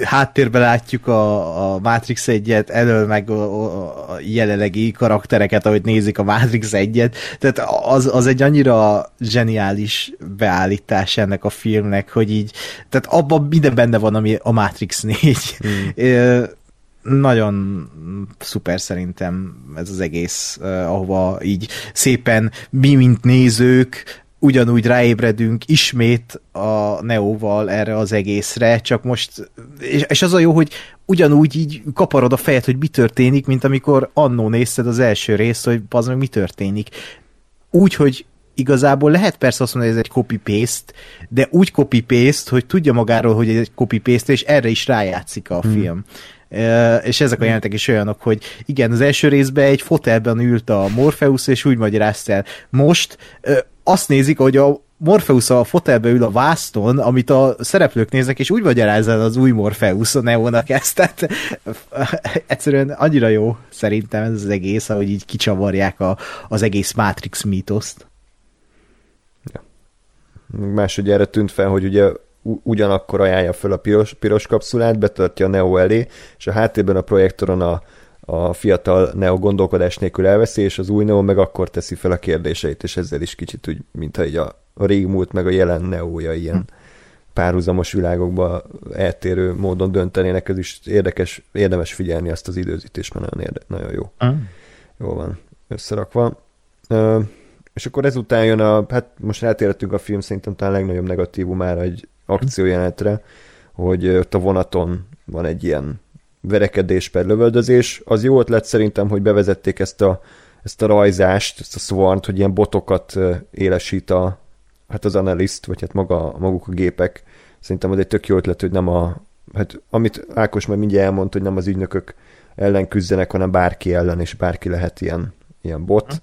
háttérbe látjuk a, a Matrix egyet, elől meg a, a jelenlegi karaktereket, ahogy nézik a Matrix egyet, tehát az, az egy annyira zseniális beállítás ennek a filmnek, hogy így, tehát abban minden benne van, ami a Matrix 4. Mm nagyon szuper szerintem ez az egész, ahova így szépen mi, mint nézők, ugyanúgy ráébredünk ismét a Neóval erre az egészre, csak most, és, az a jó, hogy ugyanúgy így kaparod a fejed, hogy mi történik, mint amikor annó nézted az első részt, hogy az meg mi történik. Úgy, hogy igazából lehet persze azt mondani, hogy ez egy copy-paste, de úgy copy-paste, hogy tudja magáról, hogy ez egy copy-paste, és erre is rájátszik a hmm. És ezek a jelentek is olyanok, hogy igen, az első részben egy fotelben ült a Morpheus, és úgy magyarázta el. Most azt nézik, hogy a Morpheus a fotelbe ül a vászton, amit a szereplők néznek, és úgy magyarázza az új Morpheus a Neónak ezt, tehát egyszerűen annyira jó szerintem ez az egész, ahogy így kicsavarják a, az egész Matrix mítoszt. Ja. Másodjára tűnt fel, hogy ugye ugyanakkor ajánlja föl a piros, piros kapszulát, betartja a Neo elé, és a háttérben a projektoron a, a fiatal Neo gondolkodás nélkül elveszi, és az új Neo meg akkor teszi fel a kérdéseit, és ezzel is kicsit úgy, mintha így a, a régmúlt meg a jelen Neója ilyen hm. párhuzamos világokba eltérő módon döntenének, ez is érdekes, érdemes figyelni azt az időzítést, mert nagyon, érde, nagyon jó. Mm. Jó van összerakva. Uh, és akkor ezután jön a, hát most rátérhetünk a film szerintem talán a legnagyobb negatívumára egy akciójelenetre, hogy ott a vonaton van egy ilyen verekedés per lövöldözés. Az jó ötlet szerintem, hogy bevezették ezt a, ezt a rajzást, ezt a swarm hogy ilyen botokat élesít a, hát az analyst, vagy hát maga, maguk a gépek. Szerintem az egy tök jó ötlet, hogy nem a, hát amit Ákos már mindjárt elmondta, hogy nem az ügynökök ellen küzdenek, hanem bárki ellen, és bárki lehet ilyen, ilyen bot.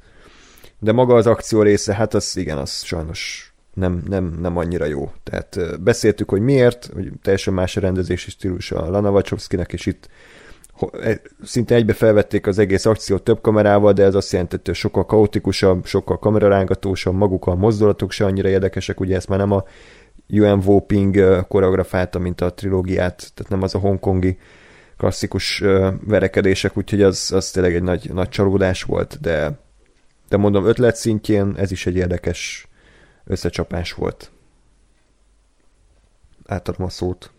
De maga az akció része, hát az igen, az sajnos nem, nem, nem annyira jó. Tehát beszéltük, hogy miért, hogy teljesen más a rendezési stílus a Lana Wachowski-nek, és itt e, szinte egybe felvették az egész akciót több kamerával, de ez azt jelenti, hogy sokkal kaotikusabb, sokkal kamerarángatósabb, maguk a mozdulatok se annyira érdekesek, ugye ezt már nem a Yuan Woping koreografálta, mint a trilógiát, tehát nem az a hongkongi klasszikus verekedések, úgyhogy az, az tényleg egy nagy, nagy csalódás volt, de, de mondom, ötlet szintjén ez is egy érdekes összecsapás volt. Átadom a szót.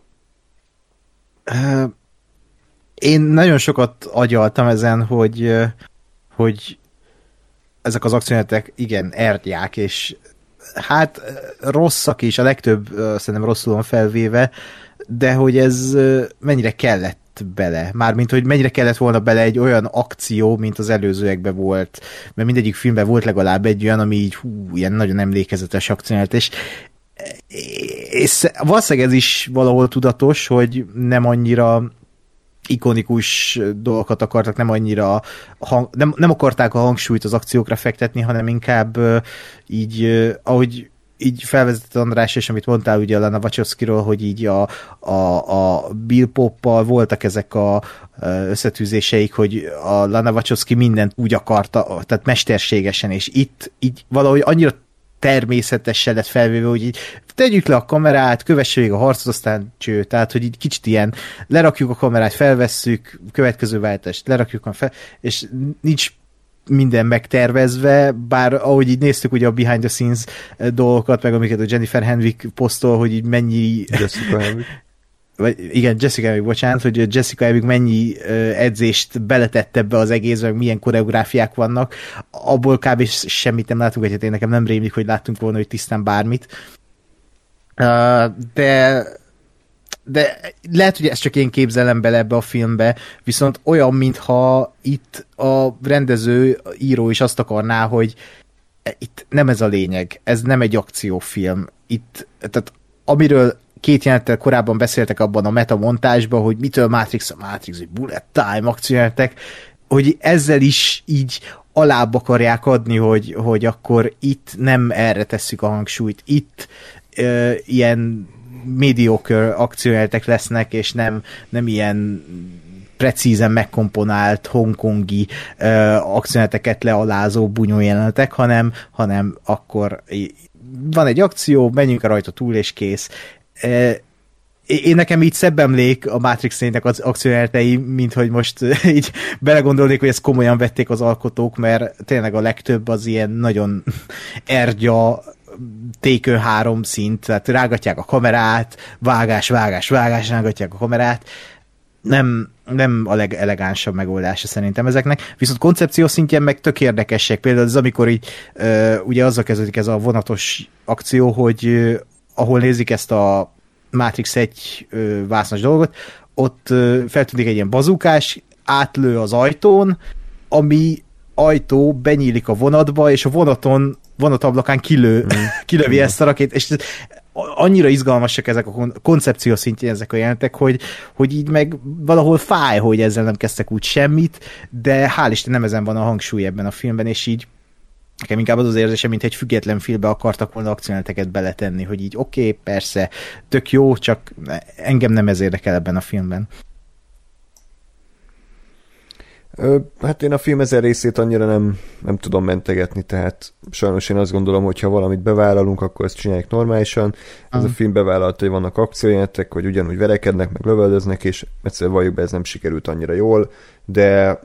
Én nagyon sokat agyaltam ezen, hogy, hogy ezek az akciónetek igen, erdják, és hát rosszak is, a legtöbb szerintem rosszul van felvéve, de hogy ez mennyire kellett bele. Mármint, hogy mennyire kellett volna bele egy olyan akció, mint az előzőekben volt. Mert mindegyik filmben volt legalább egy olyan, ami így hú, ilyen nagyon emlékezetes akciót, és és valószínűleg ez is valahol tudatos, hogy nem annyira ikonikus dolgokat akartak, nem annyira hang, nem, nem akarták a hangsúlyt az akciókra fektetni, hanem inkább így, ahogy így felvezetett András, és amit mondtál ugye a Wachowski-ról, hogy így a, a, a Bill Poppal voltak ezek a összetűzéseik, hogy a Lana Wachowski mindent úgy akarta, tehát mesterségesen, és itt így valahogy annyira természetesen lett felvéve, hogy így tegyük le a kamerát, kövesse még a harcot, aztán cső. Tehát, hogy így kicsit ilyen lerakjuk a kamerát, felvesszük, következő váltást lerakjuk fel, és nincs minden megtervezve, bár ahogy így néztük ugye a behind the scenes dolgokat, meg amiket a Jennifer Henwick posztol, hogy így mennyi... Jessica Henwick. Vagy igen, Jessica Henwick, bocsánat, hogy Jessica Henwick mennyi edzést beletett ebbe az egészbe, meg milyen koreográfiák vannak, abból kb. semmit nem látunk, hogy hát én nekem nem rémlik, hogy láttunk volna, hogy tisztán bármit. De de lehet, hogy ezt csak én képzelem bele ebbe a filmbe, viszont olyan, mintha itt a rendező, író is azt akarná, hogy itt nem ez a lényeg, ez nem egy akciófilm. Itt, tehát amiről két jelenettel korábban beszéltek abban a metamontásban, hogy mitől Matrix a Matrix, hogy bullet time akciójelentek, hogy ezzel is így alább akarják adni, hogy, hogy akkor itt nem erre tesszük a hangsúlyt, itt ö, ilyen mediocre akciójátek lesznek, és nem, nem ilyen precízen megkomponált hongkongi akciójeleneteket lealázó bunyó jelenetek, hanem, hanem akkor van egy akció, menjünk rajta túl, és kész. Uh, én nekem így szebb emlék a Matrix négynek az akciójelenetei, mint hogy most így belegondolnék, hogy ezt komolyan vették az alkotók, mert tényleg a legtöbb az ilyen nagyon ergya tékő három szint, tehát rágatják a kamerát, vágás, vágás, vágás, rágatják a kamerát, nem, nem a legelegánsabb megoldása szerintem ezeknek, viszont koncepció szintjén meg tök érdekesek, például az, amikor így, ugye azzal kezdődik ez a vonatos akció, hogy ahol nézik ezt a Matrix egy uh, vásznos dolgot, ott feltűnik egy ilyen bazukás, átlő az ajtón, ami ajtó benyílik a vonatba, és a vonaton vonatablakán kilő, mm. kilövi mm. ezt a rakét, és annyira izgalmasak ezek a koncepció szintjén ezek a jelentek, hogy, hogy így meg valahol fáj, hogy ezzel nem kezdtek úgy semmit, de hál' Isten nem ezen van a hangsúly ebben a filmben, és így nekem inkább az az érzése, mint egy független filmbe akartak volna akcióneteket beletenni, hogy így oké, okay, persze, tök jó, csak engem nem ez érdekel ebben a filmben. Hát én a film ezen részét annyira nem, nem tudom mentegetni, tehát sajnos én azt gondolom, hogy ha valamit bevállalunk, akkor ezt csinálják normálisan. Ez uh. a film bevállalta, hogy vannak akciójelentek, hogy ugyanúgy verekednek, meg lövöldöznek, és egyszerűen valljuk be, ez nem sikerült annyira jól, de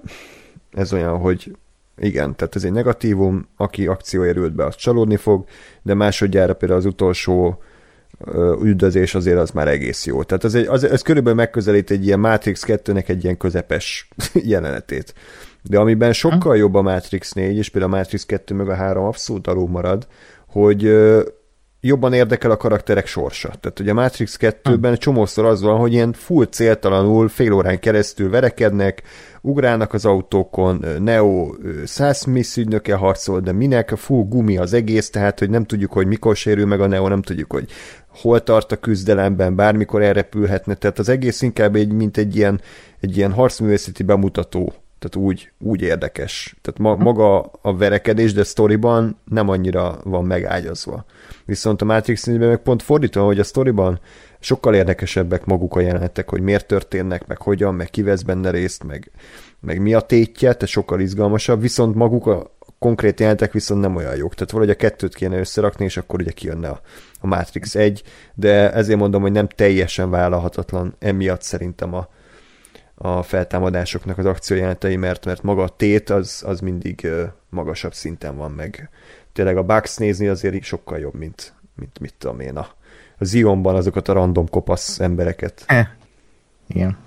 ez olyan, hogy igen, tehát ez egy negatívum, aki akcióért be, az csalódni fog, de másodjára például az utolsó üldözés azért az már egész jó. Tehát az egy, az, ez körülbelül megközelít egy ilyen Matrix 2-nek egy ilyen közepes jelenetét. De amiben sokkal jobb a Matrix 4, és például a Matrix 2 meg a 3 abszolút alul marad, hogy jobban érdekel a karakterek sorsa. Tehát ugye a Matrix 2-ben hm. csomószor az van, hogy ilyen full céltalanul fél órán keresztül verekednek, ugrálnak az autókon, Neo száz ügynöke harcol, de minek, full gumi az egész, tehát hogy nem tudjuk, hogy mikor sérül meg a Neo, nem tudjuk, hogy hol tart a küzdelemben, bármikor elrepülhetne, tehát az egész inkább egy, mint egy ilyen, egy ilyen harcművészeti bemutató tehát úgy, úgy érdekes. Tehát ma, maga a verekedés, de sztoriban nem annyira van megágyazva. Viszont a Matrix 4 meg pont fordítva, hogy a sztoriban sokkal érdekesebbek maguk a jelenetek, hogy miért történnek, meg hogyan, meg ki vesz benne részt, meg, meg mi a tétje, tehát sokkal izgalmasabb, viszont maguk a konkrét jelenetek viszont nem olyan jók. Tehát valahogy a kettőt kéne összerakni, és akkor ugye kijönne a, a Matrix 1, de ezért mondom, hogy nem teljesen vállalhatatlan emiatt szerintem a, a feltámadásoknak az akciójelenetei, mert, mert maga a tét az, az mindig magasabb szinten van meg. Tényleg a Bugs nézni azért sokkal jobb, mint, mint mit tudom én, a, a Zionban azokat a random kopasz embereket. Eh. Igen.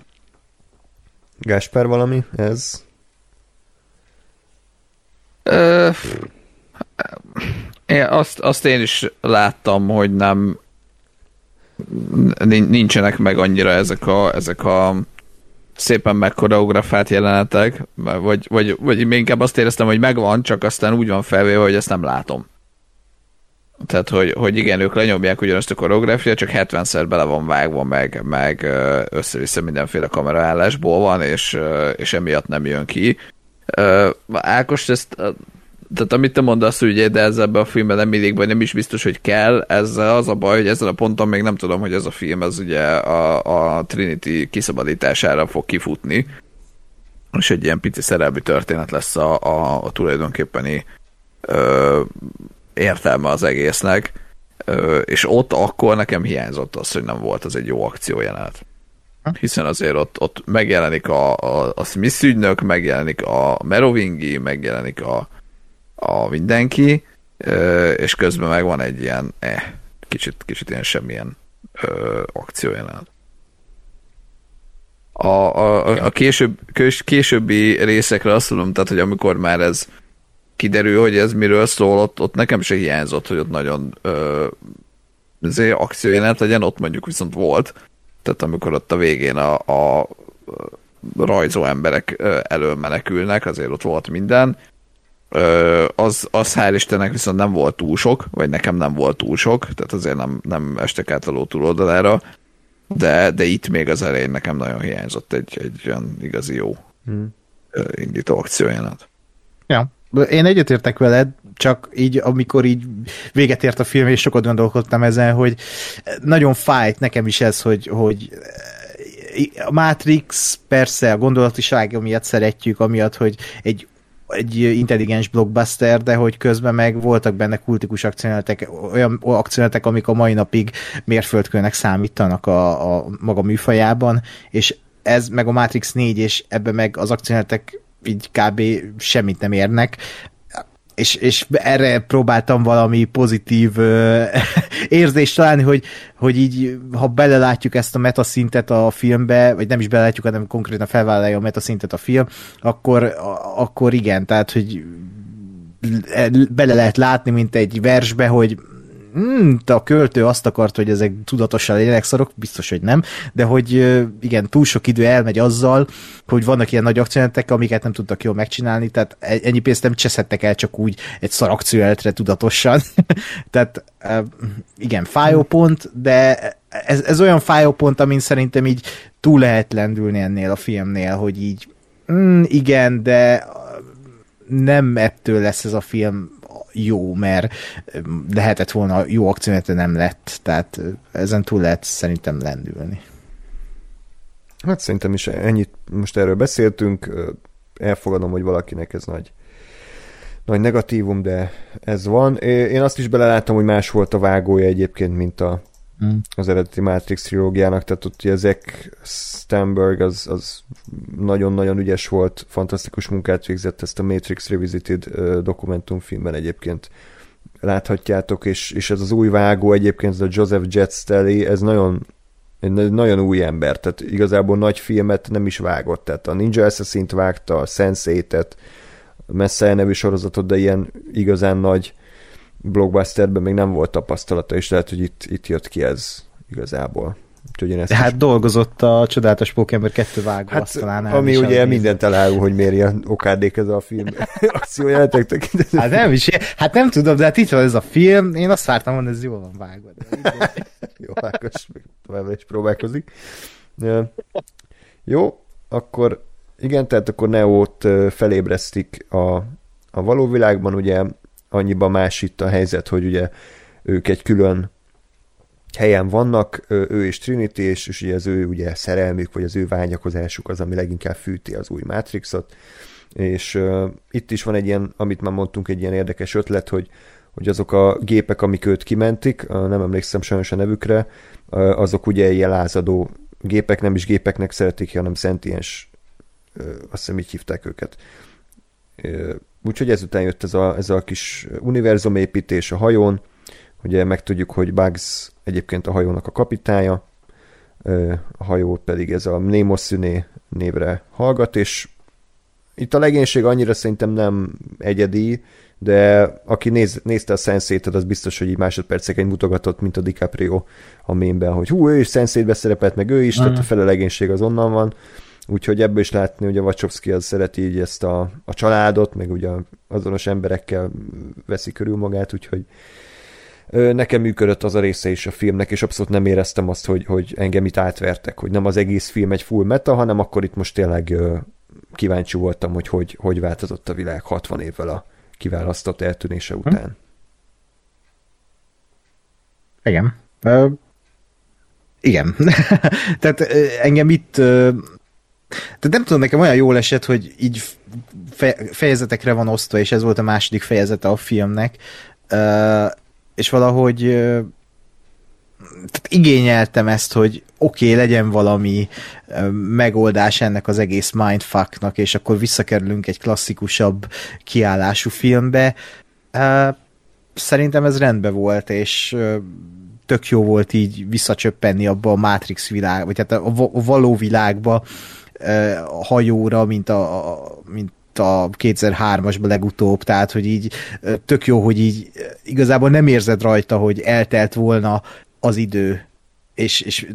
Gásper valami? Ez? Ö, én azt, azt én is láttam, hogy nem nincsenek meg annyira ezek a, ezek a szépen megkoreografált jelenetek, vagy, vagy, vagy inkább azt éreztem, hogy megvan, csak aztán úgy van felvéve, hogy ezt nem látom. Tehát, hogy, hogy igen, ők lenyomják ugyanazt a koreográfiát, csak 70-szer bele van vágva, meg, meg össze-vissza mindenféle kameraállásból van, és, és emiatt nem jön ki. Ákos, ezt tehát amit te mondasz, hogy de ez ebben a filmben nem mindig, vagy nem is biztos, hogy kell, ez az a baj, hogy ezen a ponton még nem tudom, hogy ez a film, ez ugye a, a Trinity kiszabadítására fog kifutni, és egy ilyen pici szerelmi történet lesz a, a, a tulajdonképpeni ö, értelme az egésznek. és ott akkor nekem hiányzott az, hogy nem volt az egy jó akciójelenet. Hiszen azért ott, ott megjelenik a, a, a Smith ügynök, megjelenik a Merovingi, megjelenik a, a mindenki, és közben meg van egy ilyen, eh, kicsit, kicsit ilyen semmilyen akciójelenet. A, a, a később, későbbi részekre azt tudom, tehát, hogy amikor már ez kiderül, hogy ez miről szól, ott, ott nekem se hiányzott, hogy ott nagyon ö, akciójelenet legyen, ott mondjuk viszont volt. Tehát amikor ott a végén a, a rajzó emberek elől menekülnek, azért ott volt minden. Az, az hál' Istennek viszont nem volt túl sok, vagy nekem nem volt túl sok, tehát azért nem, nem estek át a ló túloldalára, de, de itt még az elején nekem nagyon hiányzott egy, egy olyan igazi jó hmm. indító akciójelenet. Ja, én egyetértek veled, csak így, amikor így véget ért a film, és sokat gondolkodtam ezen, hogy nagyon fájt nekem is ez, hogy, hogy a Matrix persze a gondolatiság miatt szeretjük, amiatt, hogy egy egy intelligens blockbuster, de hogy közben meg voltak benne kultikus akciónetek, olyan akciónetek, amik a mai napig mérföldkőnek számítanak a, a maga műfajában, és ez meg a Matrix 4, és ebbe meg az akciónetek így kb. semmit nem érnek, és, és erre próbáltam valami pozitív ö, érzést találni, hogy, hogy így, ha belelátjuk ezt a metaszintet a filmbe, vagy nem is belelátjuk, hanem konkrétan felvállalja a metaszintet a film, akkor, akkor igen, tehát, hogy bele lehet látni, mint egy versbe, hogy hmm, a költő azt akart, hogy ezek tudatosan legyenek szarok, biztos, hogy nem, de hogy igen, túl sok idő elmegy azzal, hogy vannak ilyen nagy akciójelentek, amiket nem tudtak jól megcsinálni, tehát e- ennyi pénzt nem cseszhettek el csak úgy egy szar akciójelenetre tudatosan. tehát igen, fájó pont, de ez, ez olyan fájó pont, amin szerintem így túl lehet lendülni ennél a filmnél, hogy így mm, igen, de nem ettől lesz ez a film jó, mert lehetett volna jó akció, de nem lett, tehát ezen túl lehet szerintem lendülni. Hát szerintem is ennyit most erről beszéltünk, elfogadom, hogy valakinek ez nagy nagy negatívum, de ez van. Én azt is beleláttam, hogy más volt a vágója egyébként, mint a, mm. az eredeti Matrix trilógiának, tehát ott ugye Zack Stenberg az, az nagyon-nagyon ügyes volt, fantasztikus munkát végzett ezt a Matrix Revisited dokumentumfilmben egyébként láthatjátok, és, és ez az új vágó egyébként, ez a Joseph Jetstelli, ez nagyon egy nagyon új ember, tehát igazából nagy filmet nem is vágott, tehát a Ninja Assassin-t vágta, a Sense8-et, Messiah nevű sorozatot, de ilyen igazán nagy blockbusterben még nem volt tapasztalata, és lehet, hogy itt, itt jött ki ez igazából. Úgyhogy én ezt hát is... dolgozott a csodálatos Pokémon 2 vágó hát, talán Ami ugye mindent elárul, hogy miért ilyen okádék ez a film akciójáték tekintetben. Hát nem is, hát nem tudom, de hát itt van ez a film, én azt vártam, hogy ez jól van vágva. Jó, Ákos még továbbra is próbálkozik. Jó, akkor igen, tehát akkor Neót felébresztik a, a való világban, ugye annyiban más itt a helyzet, hogy ugye ők egy külön helyen vannak, ő és Trinity, és, és ugye az ő ugye szerelmük, vagy az ő vágyakozásuk az, ami leginkább fűti az új Matrixot, és uh, itt is van egy ilyen, amit már mondtunk, egy ilyen érdekes ötlet, hogy, hogy azok a gépek, amik őt kimentik, nem emlékszem sajnos a nevükre, azok ugye ilyen lázadó gépek, nem is gépeknek szeretik, hanem szentiens, azt hiszem így hívták őket. Úgyhogy ezután jött ez a, ez a kis univerzumépítés a hajón, ugye megtudjuk, hogy Bugs egyébként a hajónak a kapitánya, a hajó pedig ez a Mnemosyne névre hallgat, és itt a legénység annyira szerintem nem egyedi, de aki néz, nézte a sense az biztos, hogy így másodperceken mutogatott, mint a DiCaprio a mémben, hogy hú, ő is sense szerepelt, meg ő is, uh-huh. tehát a fele legénység az onnan van. Úgyhogy ebből is látni, hogy a Wachowski az szereti így ezt a, a családot, meg ugye azonos emberekkel veszi körül magát, úgyhogy nekem működött az a része is a filmnek, és abszolút nem éreztem azt, hogy, hogy engem itt átvertek, hogy nem az egész film egy full meta, hanem akkor itt most tényleg kíváncsi voltam, hogy hogy, hogy változott a világ 60 évvel a kiválasztott eltűnése hm. után. Igen. Uh, igen. Tehát engem itt uh, tehát nem tudom, nekem olyan jól esett, hogy így fejezetekre van osztva, és ez volt a második fejezete a filmnek. Uh, és valahogy tehát igényeltem ezt, hogy oké, okay, legyen valami megoldás ennek az egész mindfucknak, és akkor visszakerülünk egy klasszikusabb kiállású filmbe. Szerintem ez rendben volt, és tök jó volt így visszacsöppenni abba a Matrix világ, vagy hát a való világba a hajóra, mint a, mint a 2003-asban legutóbb, tehát hogy így tök jó, hogy így igazából nem érzed rajta, hogy eltelt volna az idő, és, és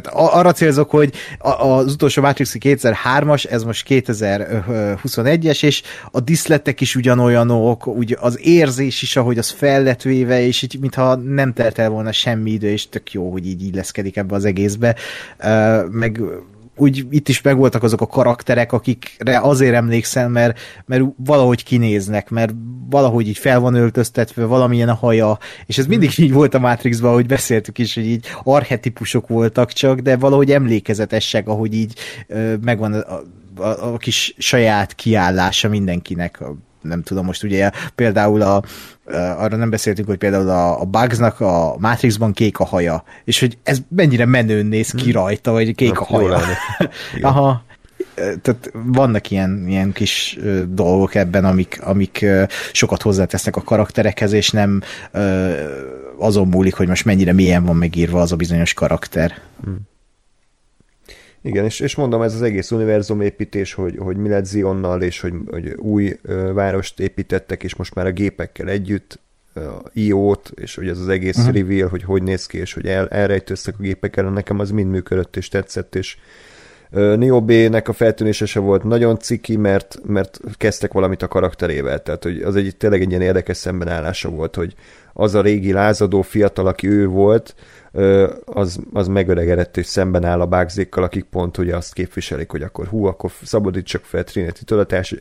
tehát arra célzok, hogy az utolsó Matrix 2003-as, ez most 2021-es, és a diszletek is ugyanolyanok, úgy az érzés is, ahogy az fel lett véve, és így mintha nem telt el volna semmi idő, és tök jó, hogy így illeszkedik ebbe az egészbe. Meg úgy itt is megvoltak azok a karakterek, akikre azért emlékszel, mert, mert valahogy kinéznek, mert valahogy így fel van öltöztetve, valamilyen a haja, és ez mindig így volt a Matrixban, ahogy beszéltük is, hogy így arhetipusok voltak csak, de valahogy emlékezetesek, ahogy így megvan a, a, a kis saját kiállása mindenkinek, nem tudom, most ugye például a, arra nem beszéltünk, hogy például a, a Bugsnak a Matrixban kék a haja, és hogy ez mennyire menőn néz ki hmm. rajta, hogy kék a haja. Aha. Tehát vannak ilyen, ilyen kis dolgok ebben, amik, amik sokat hozzátesznek a karakterekhez, és nem azon múlik, hogy most mennyire mélyen van megírva az a bizonyos karakter. Hmm. Igen, és, és mondom, ez az egész univerzum építés, hogy, hogy mi lett Zionnal, és hogy, hogy új ö, várost építettek, és most már a gépekkel együtt IO-t, és hogy ez az egész uh-huh. reveal, hogy hogy néz ki, és hogy el, elrejtőztek a gépek ellen, nekem az mind működött és tetszett, és uh, Neo B-nek a feltűnése se volt nagyon ciki, mert, mert kezdtek valamit a karakterével, tehát hogy az egy tényleg egy ilyen érdekes szembenállása volt, hogy az a régi lázadó fiatal, aki ő volt, az, az megöregedett és szemben áll a bágzékkal, akik pont ugye azt képviselik, hogy akkor hú, akkor szabadítsak fel Trinity, tudatás,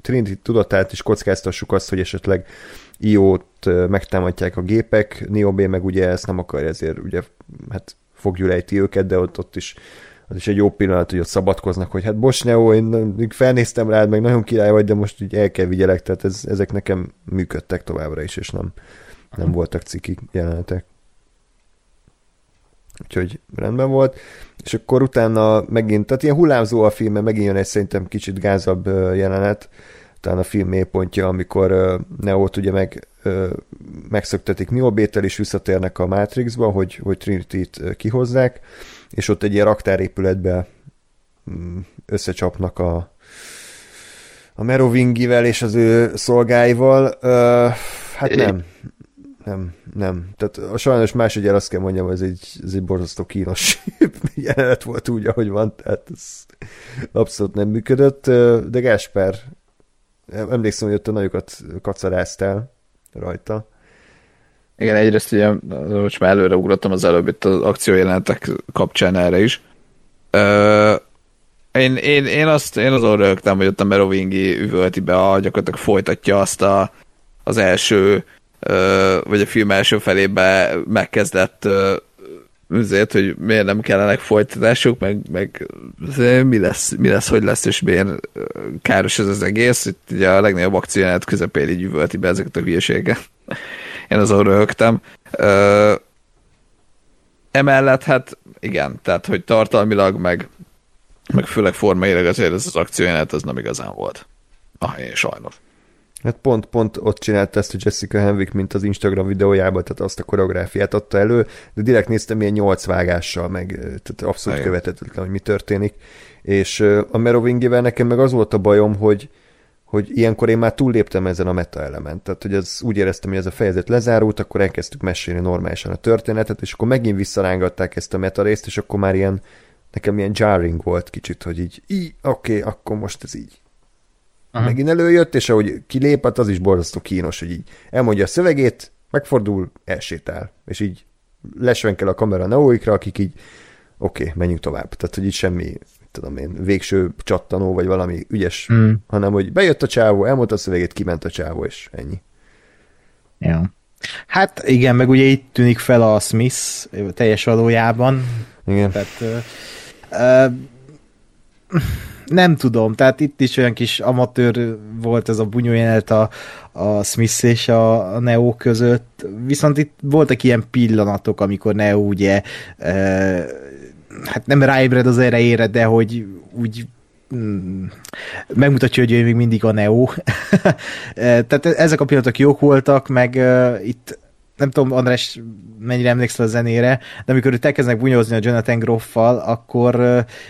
Trinity tudatát, és kockáztassuk azt, hogy esetleg IO-t megtámadják a gépek, Neo B meg ugye ezt nem akarja, ezért ugye hát foggyulejti őket, de ott, ott is az is egy jó pillanat, hogy ott szabadkoznak, hogy hát bocs, Neo, én felnéztem rád, meg nagyon király vagy, de most így el kell vigyelek, tehát ez, ezek nekem működtek továbbra is, és nem, nem voltak ciki jelenetek úgyhogy rendben volt, és akkor utána megint, tehát ilyen hullámzó a film, megint jön egy szerintem kicsit gázabb jelenet, talán a film mélypontja, amikor Neo-t ugye meg, megszöktetik Niobétel, és visszatérnek a Matrixba, hogy, hogy Trinity-t kihozzák, és ott egy ilyen raktárépületbe mm, összecsapnak a, a Merovingivel és az ő szolgáival. hát nem nem, nem. Tehát a sajnos másodjára azt kell mondjam, ez egy, ez egy borzasztó kínos jelenet volt úgy, ahogy van, tehát ez abszolút nem működött, de Gásper, emlékszem, hogy ott a nagyokat kacaráztál rajta. Igen, egyrészt ugye, most már előre ugrottam az előbb itt az akciójelenetek kapcsán erre is. Ö, én, én, én, azt, én azon rögtem, hogy ott a Merovingi üvölti be, a, gyakorlatilag folytatja azt a, az első vagy a film első felébe megkezdett azért, hogy miért nem kellenek folytatások, meg, meg mi lesz, mi lesz, hogy lesz, és miért káros ez az egész. Itt ugye a legnagyobb akciójánat közepén így üvölti be ezeket a hülyeséget. Én azon rögtem. Emellett, hát igen, tehát, hogy tartalmilag, meg, meg főleg formailag azért ez az akciójánat az nem igazán volt. Ah, én sajnos. Hát pont, pont ott csinálta ezt a Jessica Henwick, mint az Instagram videójában, tehát azt a koreográfiát adta elő, de direkt néztem ilyen nyolc vágással, meg tehát abszolút követhetetlen, hogy mi történik. És a Merovingivel nekem meg az volt a bajom, hogy, hogy ilyenkor én már túlléptem ezen a meta element. Tehát, hogy az úgy éreztem, hogy ez a fejezet lezárult, akkor elkezdtük mesélni normálisan a történetet, és akkor megint visszarángatták ezt a meta részt, és akkor már ilyen, nekem ilyen jarring volt kicsit, hogy így, így oké, okay, akkor most ez így Aha. megint előjött, és ahogy kilépett, az is borzasztó kínos, hogy így elmondja a szövegét, megfordul, elsétál, és így lesvenkel a kamera neóikra, akik így oké, okay, menjünk tovább. Tehát, hogy így semmi, tudom én, végső csattanó, vagy valami ügyes, mm. hanem, hogy bejött a csávó, elmondta a szövegét, kiment a csávó, és ennyi. Ja. Hát igen, meg ugye itt tűnik fel a Smith teljes valójában. Igen. Tehát uh, uh, nem tudom, tehát itt is olyan kis amatőr volt ez a bunyójelenet a, a Smith és a, a Neo között, viszont itt voltak ilyen pillanatok, amikor Neo ugye e, hát nem ráébred az erejére, de hogy úgy mm, megmutatja, hogy ő még mindig a Neo. Tehát ezek a pillanatok jók voltak, meg uh, itt nem tudom, András, mennyire emlékszel a zenére, de amikor őt elkezdenek bunyózni a Jonathan Groffal, akkor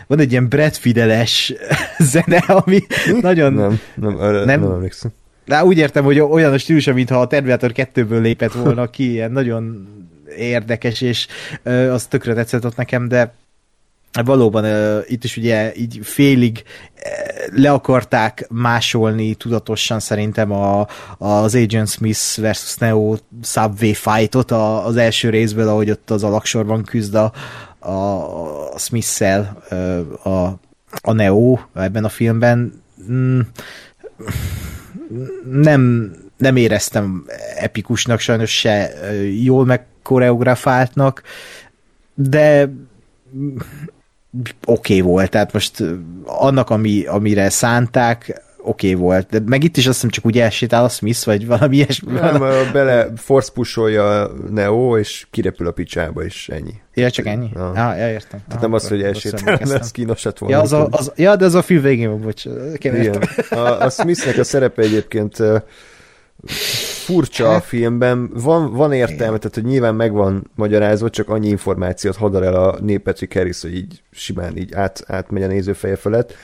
van egy ilyen Brad Fideles zene, ami nagyon... Nem, nem, arra nem, nem emlékszem. De úgy értem, hogy olyan a stílusa, mintha a Terminator 2-ből lépett volna ki, ilyen nagyon érdekes, és uh, az tökre tetszett ott nekem, de valóban uh, itt is ugye így félig uh, le akarták másolni tudatosan szerintem a, az Agent Smith versus Neo Subway fightot a, az első részből, ahogy ott az alaksorban küzd a, a, Smith-szel a, a Neo ebben a filmben. Mm, nem, nem éreztem epikusnak, sajnos se jól megkoreografáltnak, de oké okay volt, tehát most annak, ami, amire szánták, oké okay volt. De meg itt is azt hiszem csak úgy elsétál a Smith, vagy valami ilyesmi. Nem, bele force pusolja Neo, és kirepül a picsába, és ennyi. Ja, csak ennyi? Ja, ah, ja értem. Tehát ah, nem az, hogy elsétál, mert ez kínosat volna. Ja, az a, az, ja, de az a film végén van, bocs. Igen. A, a Smithnek a szerepe egyébként furcsa a filmben, van, van értelme, tehát hogy nyilván megvan magyarázva, csak annyi információt hadar el a népetri Harris, hogy így simán így át, átmegy a nézőfeje felett.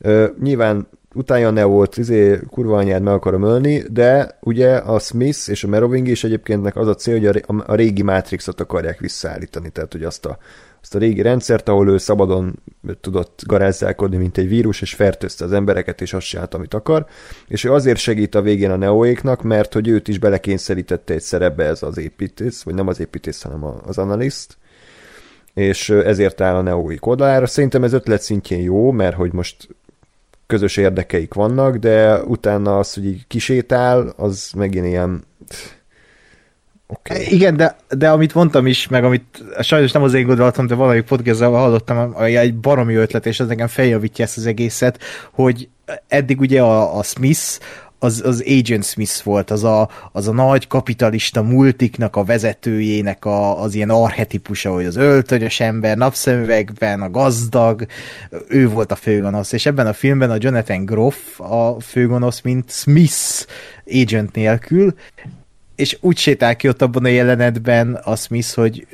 Uh, nyilván utána ne volt, izé, kurva anyád meg akarom ölni, de ugye a Smith és a Meroving is egyébként az a cél, hogy a, a régi Matrixot akarják visszaállítani, tehát hogy azt a azt a régi rendszert, ahol ő szabadon tudott garázzálkodni, mint egy vírus, és fertőzte az embereket, és azt csinált, amit akar. És ő azért segít a végén a neoéknak, mert hogy őt is belekényszerítette egy szerepbe ez az építész, vagy nem az építész, hanem az analiszt, és ezért áll a neoék oldalára. Szerintem ez ötlet szintjén jó, mert hogy most közös érdekeik vannak, de utána az, hogy így kisétál, az megint ilyen Okay. Igen, de, de amit mondtam is, meg amit sajnos nem az én gondolatom, de valamelyik podcastban hallottam, egy baromi ötlet, és ez nekem feljavítja ezt az egészet, hogy eddig ugye a, a Smith, az, az Agent Smith volt, az a, az a nagy kapitalista multiknak a vezetőjének a, az ilyen arhetipusa, hogy az öltönyös ember, napszemüvegben, a gazdag, ő volt a főgonosz, és ebben a filmben a Jonathan Groff a főgonosz, mint Smith agent nélkül, és úgy sétál ki ott abban a jelenetben a Smith, hogy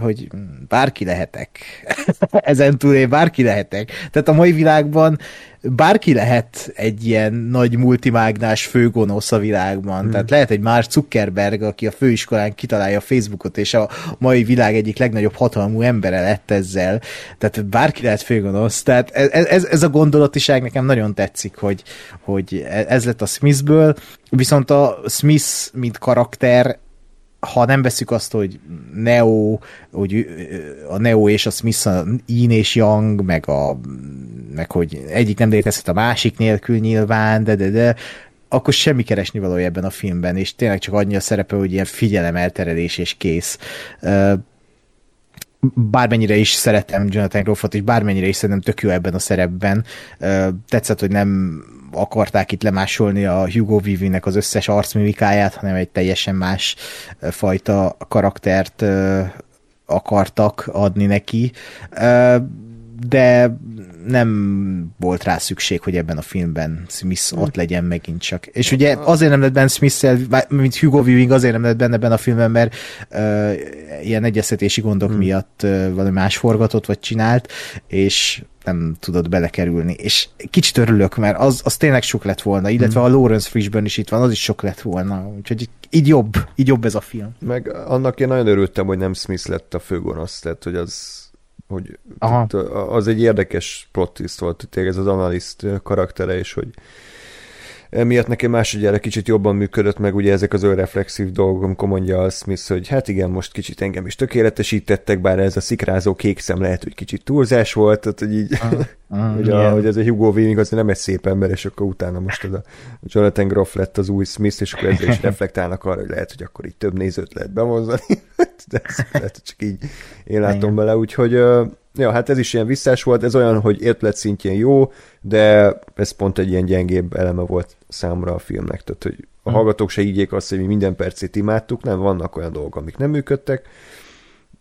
hogy bárki lehetek. Ezen túl én bárki lehetek. Tehát a mai világban bárki lehet egy ilyen nagy multimágnás főgonosz a világban. Hmm. Tehát lehet egy Mark Zuckerberg, aki a főiskolán kitalálja a Facebookot, és a mai világ egyik legnagyobb hatalmú embere lett ezzel. Tehát bárki lehet főgonosz. Tehát ez, ez, ez a gondolatiság nekem nagyon tetszik, hogy, hogy ez lett a Smithből. Viszont a Smith, mint karakter, ha nem veszük azt, hogy Neo, hogy a Neo és a Smith a Yin és Yang, meg, a, meg hogy egyik nem létezhet a másik nélkül nyilván, de, de, de akkor semmi keresni valója ebben a filmben, és tényleg csak annyi a szerepe, hogy ilyen figyelemelterelés és kész. Bármennyire is szeretem Jonathan Groffot, és bármennyire is szerintem tök jó ebben a szerepben. Tetszett, hogy nem akarták itt lemásolni a Hugo Vivi-nek az összes arcmimikáját, hanem egy teljesen más fajta karaktert akartak adni neki, de nem volt rá szükség, hogy ebben a filmben Smith ott legyen megint csak. És ugye azért nem lett benne smith mint Hugo Weaving azért nem lett benne ebben a filmben, mert uh, ilyen egyeztetési gondok hmm. miatt uh, valami más forgatott vagy csinált, és nem tudott belekerülni. És kicsit örülök, mert az, az tényleg sok lett volna, illetve hmm. a Lawrence Fishburne is itt van, az is sok lett volna. Úgyhogy így jobb, így jobb ez a film. Meg annak én nagyon örültem, hogy nem Smith lett a főgonosz, tehát hogy az hogy Aha. az egy érdekes plot twist volt, tényleg ez az analiszt karaktere, és hogy Emiatt nekem másodjára kicsit jobban működött meg ugye ezek az önreflexív dolgok, amikor mondja a Smith, hogy hát igen, most kicsit engem is tökéletesítettek, bár ez a szikrázó kék szem lehet, hogy kicsit túlzás volt, tehát hogy így, uh, uh, hogy, a, hogy ez a Hugo Weaving az nem egy szép ember, és akkor utána most az a Jonathan Groff lett az új Smith, és akkor ezzel is reflektálnak arra, hogy lehet, hogy akkor itt több nézőt lehet bevonzani, de ez lehet, csak így én látom bele, úgyhogy Ja, hát ez is ilyen visszás volt, ez olyan, hogy értlet szintjén jó, de ez pont egy ilyen gyengébb eleme volt számra a filmnek, tehát hogy a Hm. hallgatók se higgyék azt, hogy mi minden percét imádtuk, nem, vannak olyan dolgok, amik nem működtek,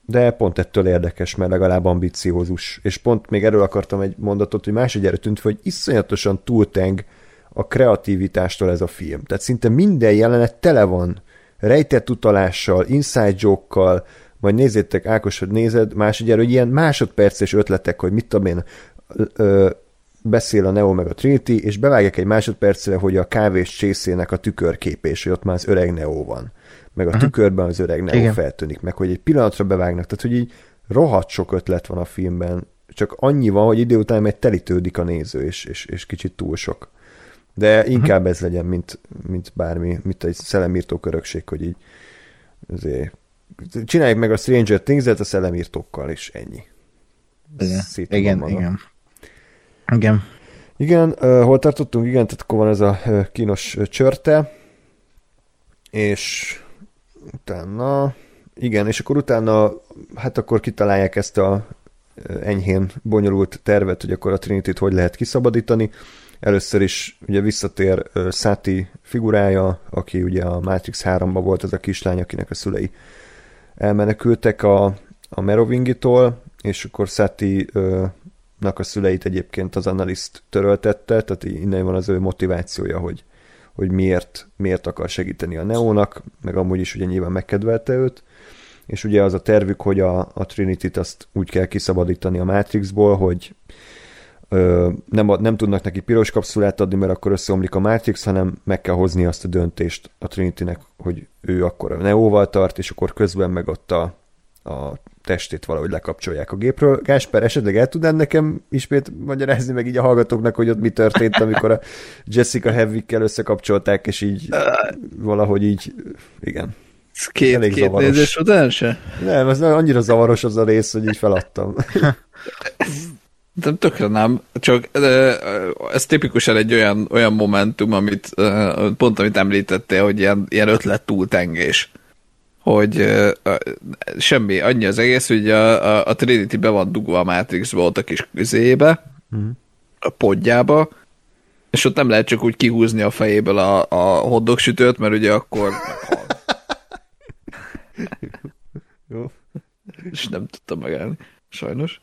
de pont ettől érdekes, mert legalább ambiciózus. És pont még erről akartam egy mondatot, hogy másodjára tűnt hogy iszonyatosan túlteng a kreativitástól ez a film. Tehát szinte minden jelenet tele van rejtett utalással, inside joke-kal, majd nézzétek, Ákos, hogy nézed másodjára, hogy ilyen másodperces ötletek, hogy mit tudom én, ö, beszél a Neo meg a Trinity, és bevágják egy másodpercre, hogy a kávés csészének a tükörkép, és hogy ott már az öreg Neo van. Meg a uh-huh. tükörben az öreg Neo Igen. feltűnik, meg hogy egy pillanatra bevágnak. Tehát, hogy így rohadt sok ötlet van a filmben, csak annyi van, hogy idő után meg telítődik a néző, és, és, és kicsit túl sok. De inkább uh-huh. ez legyen, mint, mint bármi, mint egy szellemírtó körökség, hogy így azért, csinálják meg a Stranger Things-et a szellemírtókkal, és ennyi. Igen, igen, magam. igen. Igen. Igen, uh, hol tartottunk? Igen, tehát akkor van ez a uh, kínos uh, csörte, és utána, igen, és akkor utána, hát akkor kitalálják ezt a uh, enyhén bonyolult tervet, hogy akkor a Trinity-t hogy lehet kiszabadítani. Először is ugye visszatér uh, Sati figurája, aki ugye a Matrix 3-ban volt az a kislány, akinek a szülei elmenekültek a, a Merovingitól, és akkor Sati nak a szüleit egyébként az analist töröltette, tehát innen van az ő motivációja, hogy, hogy miért, miért akar segíteni a Neónak, meg amúgy is ugye nyilván megkedvelte őt, és ugye az a tervük, hogy a, a Trinity-t azt úgy kell kiszabadítani a Matrixból, hogy nem, nem tudnak neki piros kapszulát adni, mert akkor összeomlik a Matrix, hanem meg kell hozni azt a döntést a Trinitynek, hogy ő akkor a Neóval tart, és akkor közben meg ott a, a testét valahogy lekapcsolják a gépről. Gásper, esetleg el tudnál nekem ismét magyarázni meg így a hallgatóknak, hogy ott mi történt, amikor a Jessica Heavy-kel összekapcsolták, és így valahogy így, igen. Ez Két, Elég két zavaros. nézés után se? Nem, ez annyira zavaros az a rész, hogy így feladtam. De tökre nem, csak ö, ez tipikusan egy olyan, olyan momentum, amit ö, pont amit említettél, hogy ilyen, ilyen ötlet túltengés. Hogy ö, semmi, annyi az egész, hogy a, a, a Trinity be van dugva a Matrixba ott a kis közébe, a podjába, és ott nem lehet csak úgy kihúzni a fejéből a, a hotdog sütőt, mert ugye akkor meghal. Jó. és nem tudtam megállni, sajnos.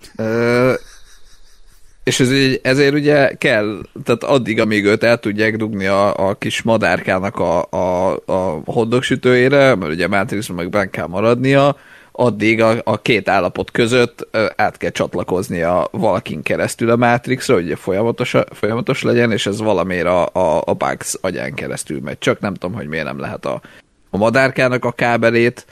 És ez, ezért ugye kell, tehát addig, amíg őt el tudják dugni a, a kis madárkának a, a, a hotdog sütőjére, mert ugye Matrixon meg benne kell maradnia, addig a, a két állapot között át kell csatlakoznia valakin keresztül a Matrixra, hogy folyamatos, folyamatos legyen, és ez valamiért a, a, a Bugs agyán keresztül megy. Csak nem tudom, hogy miért nem lehet a, a madárkának a kábelét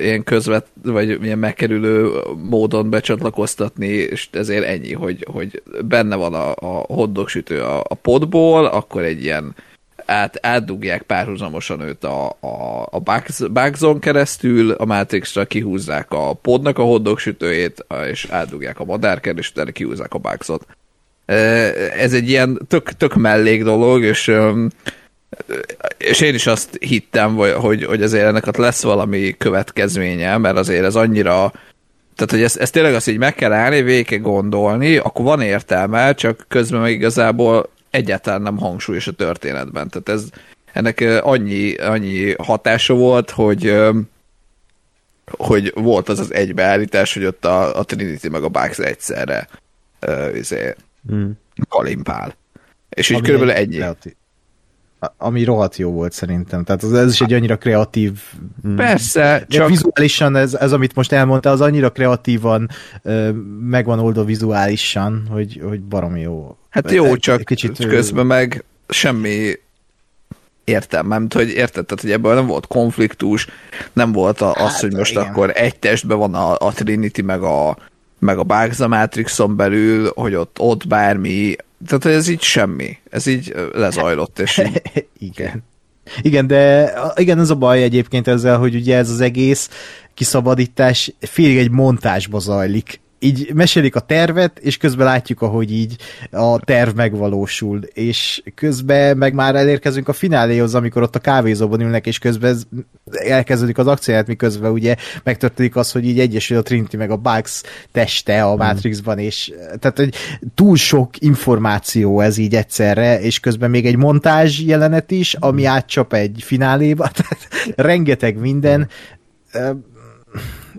ilyen közvet, vagy ilyen megkerülő módon becsatlakoztatni, és ezért ennyi, hogy, hogy benne van a, a hotdog sütő a, a podból, akkor egy ilyen át, átdugják párhuzamosan őt a, a, a Bugs, keresztül, a Matrixra kihúzzák a podnak a hotdog sütőjét, és átdugják a madárker, és utána kihúzzák a Bugsot. Ez egy ilyen tök, tök mellék dolog, és és én is azt hittem, hogy, hogy, azért ennek lesz valami következménye, mert azért ez annyira tehát, hogy ez, ez tényleg az, hogy meg kell állni, végig gondolni, akkor van értelme, csak közben meg igazából egyáltalán nem hangsúlyos a történetben. Tehát ez, ennek annyi, annyi hatása volt, hogy hogy volt az az egybeállítás, hogy ott a, a Trinity meg a Bugs egyszerre uh, izé, Mm. kalimpál. És így Ami körülbelül egy ennyi. kreatív- Ami rohadt jó volt szerintem. Tehát az, ez is egy annyira kreatív Persze, Csak vizuálisan ez, ez, amit most elmondta, az annyira kreatívan megvan oldva vizuálisan, hogy, hogy baromi jó. Hát jó, Egy- csak kicsit, közben meg semmi értelme, nem hogy érted, tehát, hogy ebből nem volt konfliktus, nem volt a, az, Hát, hogy most igen. akkor egy testben van a, a Trinity, meg a, meg a Bugs a Matrixon belül, hogy ott, ott bármi, tehát ez így semmi, ez így lezajlott, és így, Igen. Igen, de igen, az a baj egyébként ezzel, hogy ugye ez az egész kiszabadítás félig egy montásba zajlik. Így mesélik a tervet, és közben látjuk, ahogy így a terv megvalósul, és közben meg már elérkezünk a fináléhoz, amikor ott a kávézóban ülnek, és közben ez, elkezdődik az akcióját, miközben ugye megtörténik az, hogy így egyesül a Trinity meg a Bugs teste a Matrixban, és tehát hogy túl sok információ ez így egyszerre, és közben még egy montázs jelenet is, ami átcsap egy fináléba, tehát rengeteg minden,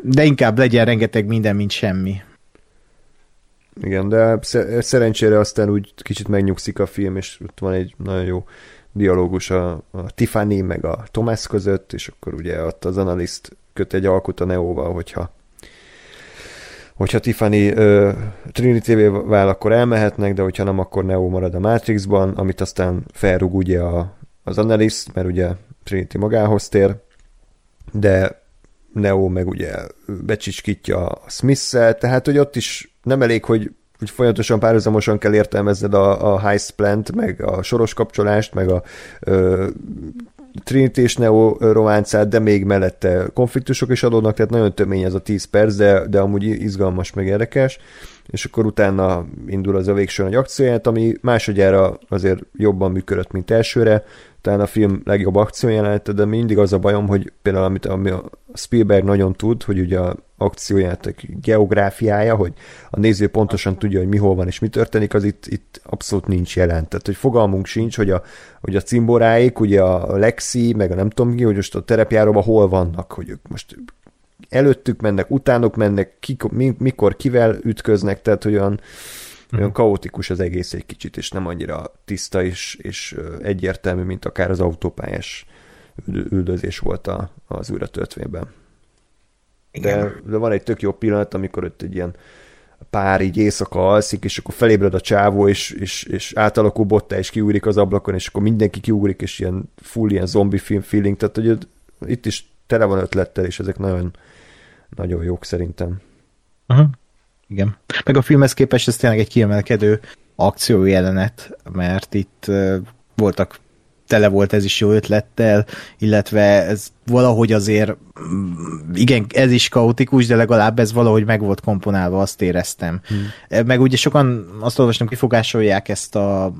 de inkább legyen rengeteg minden, mint semmi. Igen, de szerencsére aztán úgy kicsit megnyugszik a film, és ott van egy nagyon jó dialógus a, a Tiffany meg a Thomas között, és akkor ugye ott az analist köt egy alkut a Neóval, hogyha hogyha Tiffany ö, trinity vál, akkor elmehetnek, de hogyha nem, akkor Neo marad a Matrixban, amit aztán felrúg ugye a, az analist, mert ugye Trinity magához tér, de Neo meg ugye becsicskítja a smith tehát hogy ott is nem elég, hogy hogy folyamatosan párhuzamosan kell értelmezned a, a heist plant, meg a soros kapcsolást, meg a ö, Trinity és Neo románcát, de még mellette konfliktusok is adódnak, tehát nagyon tömény ez a 10 perc, de, de amúgy izgalmas, meg érdekes, és akkor utána indul az a végső nagy akcióját, ami másodjára azért jobban működött, mint elsőre, talán a film legjobb akciójelenete, de mindig az a bajom, hogy például amit ami a Spielberg nagyon tud, hogy ugye a akciójátok geográfiája, hogy a néző pontosan tudja, hogy mi hol van és mi történik, az itt, itt abszolút nincs jelen. Tehát, hogy fogalmunk sincs, hogy a, hogy a cimboráik, ugye a Lexi, meg a nem tudom ki, hogy most a terepjáróban hol vannak, hogy ők most előttük mennek, utánuk mennek, kik, mikor kivel ütköznek, tehát hogy olyan, uh-huh. olyan kaotikus az egész egy kicsit, és nem annyira tiszta és, és egyértelmű, mint akár az autópályás üldözés volt a, az újratöltvényben. De, de van egy tök jó pillanat, amikor ott egy ilyen pár így éjszaka alszik, és akkor felébred a csávó, és, és, és átalakul botta, és kiúrik az ablakon, és akkor mindenki kiúrik, és ilyen full ilyen zombi film feeling, tehát hogy itt is tele van ötlettel, és ezek nagyon, nagyon jók szerintem. Uh-huh. Igen. Meg a filmhez képest ez tényleg egy kiemelkedő akciójelenet, mert itt voltak tele volt ez is jó ötlettel, illetve ez valahogy azért, igen, ez is kaotikus, de legalább ez valahogy meg volt komponálva, azt éreztem. Hmm. Meg ugye sokan azt olvastam, kifogásolják ezt a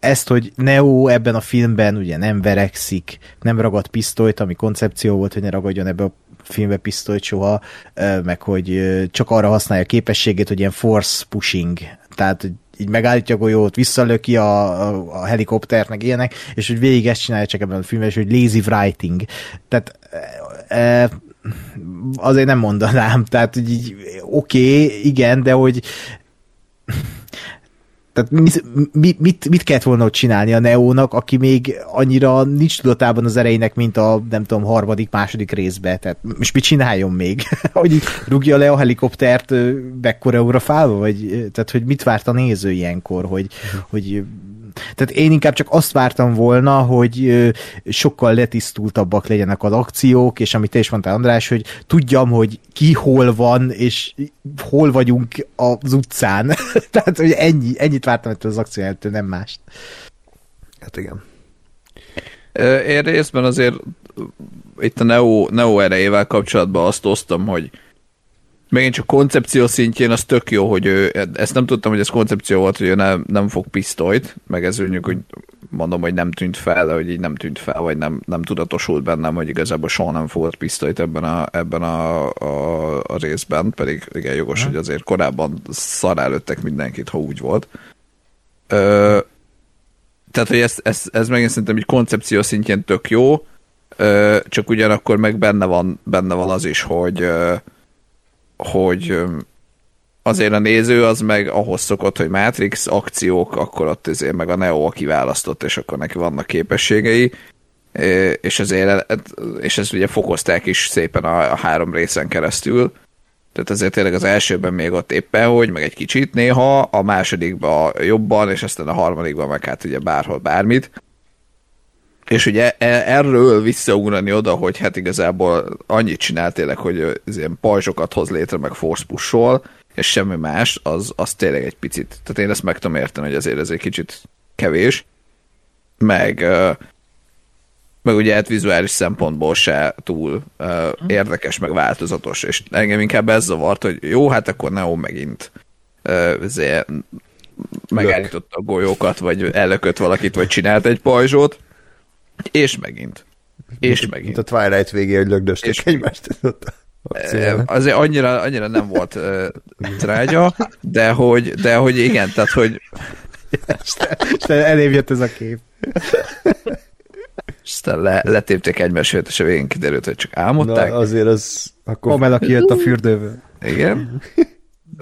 ezt, hogy Neo ebben a filmben ugye nem verekszik, nem ragad pisztolyt, ami koncepció volt, hogy ne ragadjon ebbe a filmbe pisztolyt soha, meg hogy csak arra használja a képességét, hogy ilyen force pushing, tehát így megállítja a golyót, visszalöki a, a, a helikoptert, meg ilyenek, és hogy végig ezt csinálja csak ebben a filmben, és hogy lazy writing. Tehát e, azért nem mondanám, tehát hogy így oké, okay, igen, de hogy tehát mit, mit, mit kellett volna ott csinálni a Neónak, aki még annyira nincs tudatában az erejének, mint a, nem tudom, harmadik, második részbe. Tehát most mit csináljon még? hogy rúgja le a helikoptert bekoreografálva? Vagy, tehát, hogy mit várt a néző ilyenkor? Hogy, hogy tehát én inkább csak azt vártam volna, hogy sokkal letisztultabbak legyenek az akciók, és amit te is mondtál, András, hogy tudjam, hogy ki hol van, és hol vagyunk az utcán. tehát, hogy ennyi, ennyit vártam ettől az akciójától, nem mást. Hát igen. Én részben azért itt a Neo, Neo erejével kapcsolatban azt osztom, hogy Megint csak koncepció szintjén az tök jó, hogy ő, ezt nem tudtam, hogy ez koncepció volt, hogy ő nem, nem fog pisztolyt, meg ez mondjuk, hogy mondom, hogy nem tűnt fel, hogy így nem tűnt fel, vagy nem, nem tudatosult bennem, hogy igazából soha nem fogott pisztolyt ebben a, ebben a, a, a részben, pedig igen, jogos, hogy azért korábban szar előttek mindenkit, ha úgy volt. Ö, tehát, hogy ez, ez, ez megint szerintem egy koncepció szintjén tök jó, ö, csak ugyanakkor meg benne van, benne van az is, hogy ö, hogy azért a néző az meg ahhoz szokott, hogy Matrix akciók, akkor ott azért meg a Neo a kiválasztott, és akkor neki vannak képességei, és azért, és ezt ugye fokozták is szépen a, a három részen keresztül, tehát azért tényleg az elsőben még ott éppen, hogy meg egy kicsit néha, a másodikban jobban, és aztán a harmadikban meg hát ugye bárhol bármit. És ugye e, erről visszaugrani oda, hogy hát igazából annyit csinál tényleg, hogy az ilyen pajzsokat hoz létre, meg force pushol, és semmi más, az, az tényleg egy picit, tehát én ezt meg tudom érteni, hogy azért ez egy kicsit kevés, meg meg ugye hát vizuális szempontból se túl uh, érdekes, meg változatos, és engem inkább ez zavart, hogy jó, hát akkor Neo megint azért megállította a golyókat, vagy ellökött valakit, vagy csinált egy pajzsot, és megint. És megint. Mint a Twilight végé, hogy lögdösték És- egymást. Ott a- Eh, Azért annyira, annyira nem volt uh, trágya, de hogy, de hogy igen, tehát hogy És elébb jött ez a kép. aztán le, letépték egymás és a végén kiderült, hogy csak álmodták. Na, azért az... Akkor Pamela kijött a fürdőből. Igen.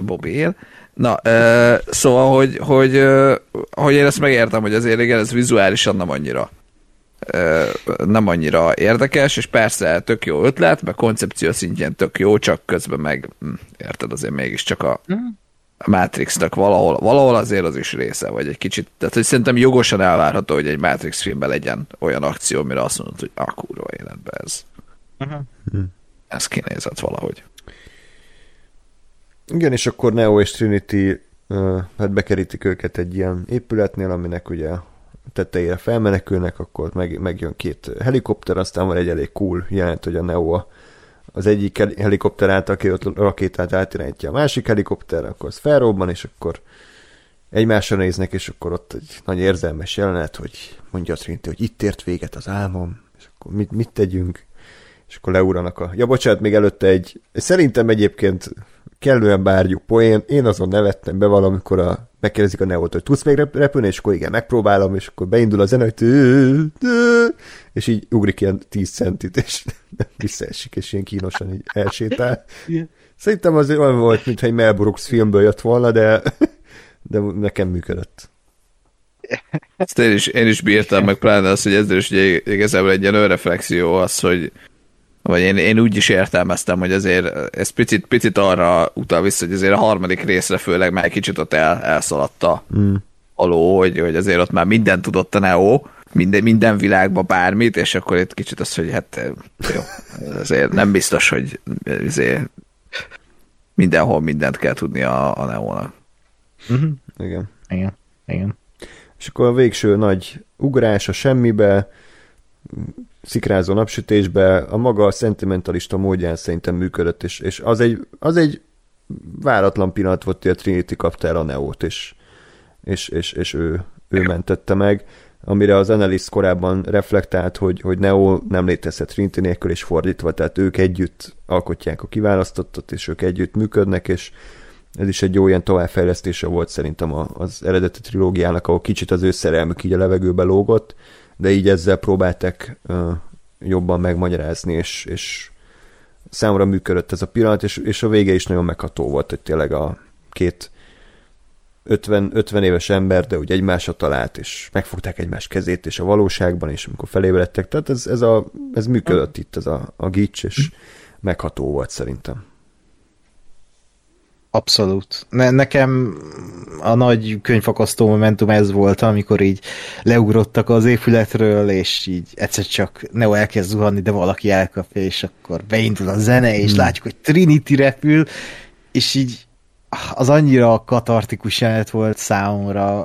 Bobby él. Na, ö, szóval, hogy, hogy, ö, hogy én ezt megértem, hogy azért igen, ez vizuálisan nem annyira nem annyira érdekes, és persze tök jó ötlet, meg koncepció szintjén tök jó, csak közben meg, hm, érted, azért mégiscsak a, a Matrixnak valahol, valahol azért az is része, vagy egy kicsit, tehát hogy szerintem jogosan elvárható, hogy egy Matrix filmben legyen olyan akció, mire azt mondod, hogy a kurva életben ez. Ez kinézett valahogy. Igen, és akkor Neo és Trinity uh, hát bekerítik őket egy ilyen épületnél, aminek ugye tetejére felmenekülnek, akkor meg, megjön két helikopter, aztán van egy elég cool jelent, hogy a Neo az egyik heli- helikopter által kijött rakétát átirányítja a másik helikopter, akkor az felrobban, és akkor egymásra néznek, és akkor ott egy nagy érzelmes jelenet, hogy mondja a Trinity, hogy itt ért véget az álmom, és akkor mit, mit tegyünk? És akkor leúranak a... Ja, bocsánat, még előtte egy... Szerintem egyébként kellően bárgyú poén. Én azon nevettem be valamikor a... megkérdezik a Neót, hogy tudsz még rep- repülni, és akkor igen, megpróbálom, és akkor beindul a zene, hogy és így ugrik ilyen 10 centit, és visszaesik, és ilyen kínosan így elsétál. Szerintem az olyan volt, mintha egy Mel Brooks filmből jött volna, de, de nekem működött. Ezt én is, én is bírtam, meg pláne az, hogy ezzel is ugye igazából egy ilyen önreflexió az, hogy vagy én, én úgy is értelmeztem, hogy azért ez picit, picit arra utal vissza, hogy azért a harmadik részre főleg már egy kicsit ott el, elszaladta mm. a ló, hogy, hogy azért ott már minden tudott a Neo, minden, minden világban bármit, és akkor itt kicsit az, hogy hát jó, azért nem biztos, hogy azért mindenhol mindent kell tudni a, a Neo-nak. Igen. Igen, igen. És akkor a végső nagy ugrás a semmibe, szikrázó napsütésbe, a maga szentimentalista módján szerintem működött, és, és az, egy, az egy váratlan pillanat volt, hogy a Trinity kapta el a Neót, és, és, és, és ő, ő mentette meg, amire az Annelies korábban reflektált, hogy, hogy Neo nem létezhet Trinity nélkül, és fordítva, tehát ők együtt alkotják a kiválasztottat, és ők együtt működnek, és ez is egy jó ilyen továbbfejlesztése volt szerintem a- az eredeti trilógiának, ahol kicsit az ő szerelmük így a levegőbe lógott, de így ezzel próbálták uh, jobban megmagyarázni, és, és számomra működött ez a pillanat, és, és a vége is nagyon megható volt, hogy tényleg a két 50, 50 éves ember, de úgy egymásra talált, és megfogták egymás kezét, és a valóságban, és amikor felébredtek, tehát ez, ez, a, ez működött itt, ez a, a gics, és megható volt szerintem. Abszolút. Ne, nekem a nagy könyvfakasztó momentum ez volt, amikor így leugrottak az épületről, és így egyszer csak Neo elkezd zuhanni, de valaki elkapja, és akkor beindul a zene, és hmm. látjuk, hogy Trinity repül, és így az annyira katartikus jelenet volt számomra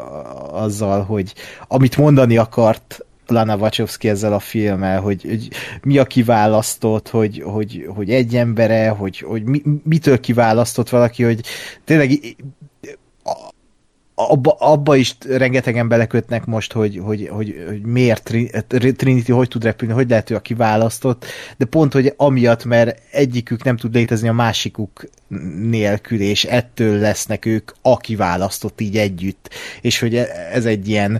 azzal, hogy amit mondani akart Lana Wachowski ezzel a filmmel, hogy, hogy mi a kiválasztott, hogy, hogy, hogy egy embere, hogy, hogy mi, mitől kiválasztott valaki, hogy tényleg abba, abba is rengetegen belekötnek most, hogy, hogy, hogy, hogy miért Tri- Trinity hogy tud repülni, hogy lehet ő a kiválasztott, de pont, hogy amiatt, mert egyikük nem tud létezni a másikuk nélkül, és ettől lesznek ők a kiválasztott így együtt, és hogy e- ez egy ilyen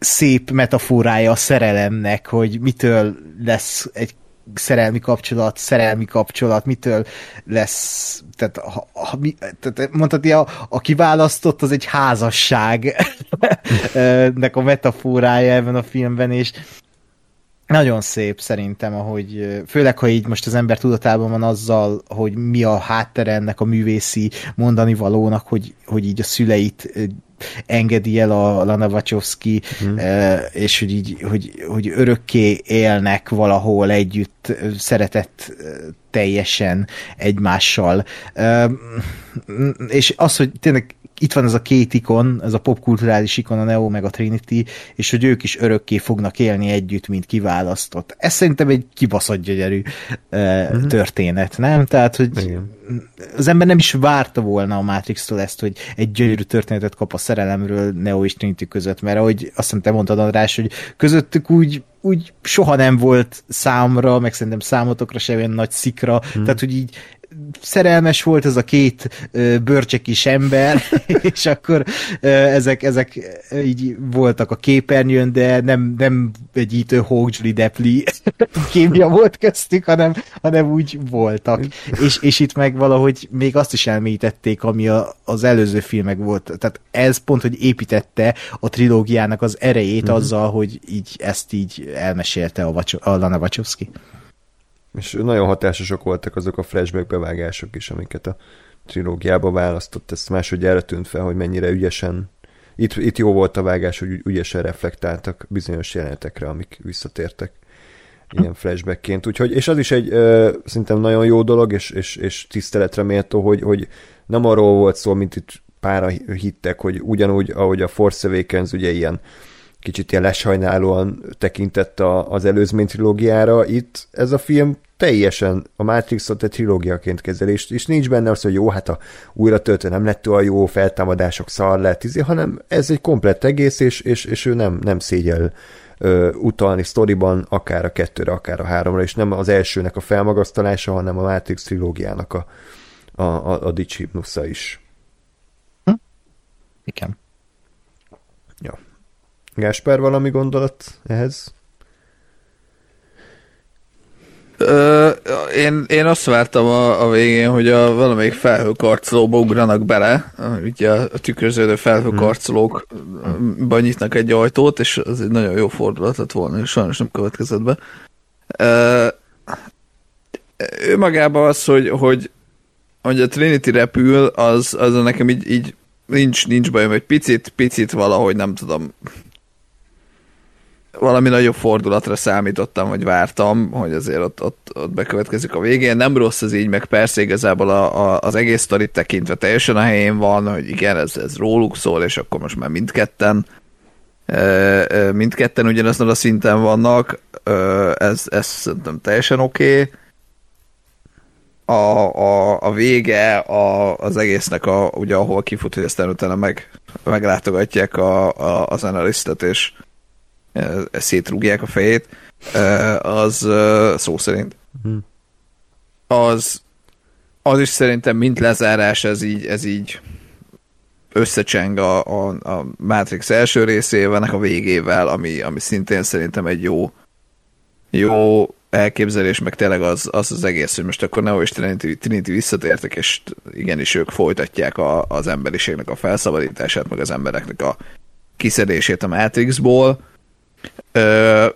szép metaforája a szerelemnek, hogy mitől lesz egy szerelmi kapcsolat, szerelmi kapcsolat, mitől lesz, tehát, ha, ha, mi, tehát mondhatni, a, a kiválasztott az egy házasság nek a metaforája ebben a filmben, és nagyon szép szerintem, ahogy főleg, ha így most az ember tudatában van azzal, hogy mi a háttere ennek a művészi mondani valónak, hogy, hogy így a szüleit engedi el a Lana Wachowski, mm. és hogy, így, hogy, hogy örökké élnek valahol együtt, szeretett teljesen egymással. És az, hogy tényleg itt van ez a két ikon, ez a popkulturális ikon, a Neo meg a Trinity, és hogy ők is örökké fognak élni együtt, mint kiválasztott. Ez szerintem egy kibaszott gyönyörű uh, történet, nem? Tehát, hogy Igen. az ember nem is várta volna a Matrix-tól ezt, hogy egy gyönyörű történetet kap a szerelemről Neo és Trinity között, mert ahogy azt hiszem te mondtad, András, hogy közöttük úgy, úgy soha nem volt számra, meg szerintem számotokra sem olyan nagy szikra, hmm. tehát hogy így szerelmes volt ez a két bőrcsekis ember, és akkor ezek, ezek így voltak a képernyőn, de nem, nem egy ítő Hawk Julie Depli kémia volt köztük, hanem, hanem úgy voltak. És, és itt meg valahogy még azt is elmélyítették, ami a, az előző filmek volt. Tehát ez pont, hogy építette a trilógiának az erejét mm-hmm. azzal, hogy így ezt így elmesélte a, Vacsó, a Lana Wachowski. És nagyon hatásosak voltak azok a flashback bevágások is, amiket a trilógiába választott. Ez másodjára tűnt fel, hogy mennyire ügyesen itt, itt jó volt a vágás, hogy ügyesen reflektáltak bizonyos jelenetekre, amik visszatértek ilyen flashbackként. Úgyhogy, és az is egy ö, szerintem nagyon jó dolog, és, és, és tiszteletre méltó, hogy, hogy nem arról volt szó, mint itt pára hittek, hogy ugyanúgy, ahogy a Force Awakens ugye ilyen kicsit ilyen lesajnálóan tekintett a, az előzmény trilógiára, itt ez a film teljesen a Matrixot egy trilógiaként kezelés, és nincs benne az, hogy jó, hát a újra töltő nem lett olyan jó, feltámadások szar lett, izé, hanem ez egy komplett egész, és, és, és ő nem, nem szégyel ö, utalni sztoriban, akár a kettőre, akár a háromra, és nem az elsőnek a felmagasztalása, hanem a Matrix trilógiának a, a, a, a is. Hm? Igen. Ja. Gásper, valami gondolat ehhez? Ö, én, én azt vártam a, a végén, hogy a valamelyik felhőkarcolóba ugranak bele, ugye a tükröződő felhőkarcolókba nyitnak egy ajtót, és az egy nagyon jó fordulat lett volna, és sajnos nem következett be. Ö, ő magában az, hogy, hogy, hogy a Trinity repül, az, az nekem így, így nincs, nincs bajom, hogy picit, picit valahogy nem tudom, valami nagyobb fordulatra számítottam, hogy vártam, hogy azért ott, ott, ott bekövetkezik a végén. Nem rossz az így, meg persze igazából a, a, az egész sztorit tekintve teljesen a helyén van, hogy igen, ez, ez róluk szól, és akkor most már mindketten mindketten ugyanazon a szinten vannak, ez, ez szerintem teljesen oké. Okay. A, a, a vége a, az egésznek, a, ugye ahol kifut, hogy aztán utána meg, meglátogatják a, a, az analisztet, és szétrúgják a fejét, az szó szerint. Az, az is szerintem mint lezárás, ez így, ez így összecseng a, a, a Matrix első részével, a végével, ami, ami szintén szerintem egy jó jó elképzelés, meg tényleg az az, az egész, hogy most akkor Neo és Trinity, Trinity visszatértek, és igenis ők folytatják a, az emberiségnek a felszabadítását, meg az embereknek a kiszedését a Matrixból, Ö,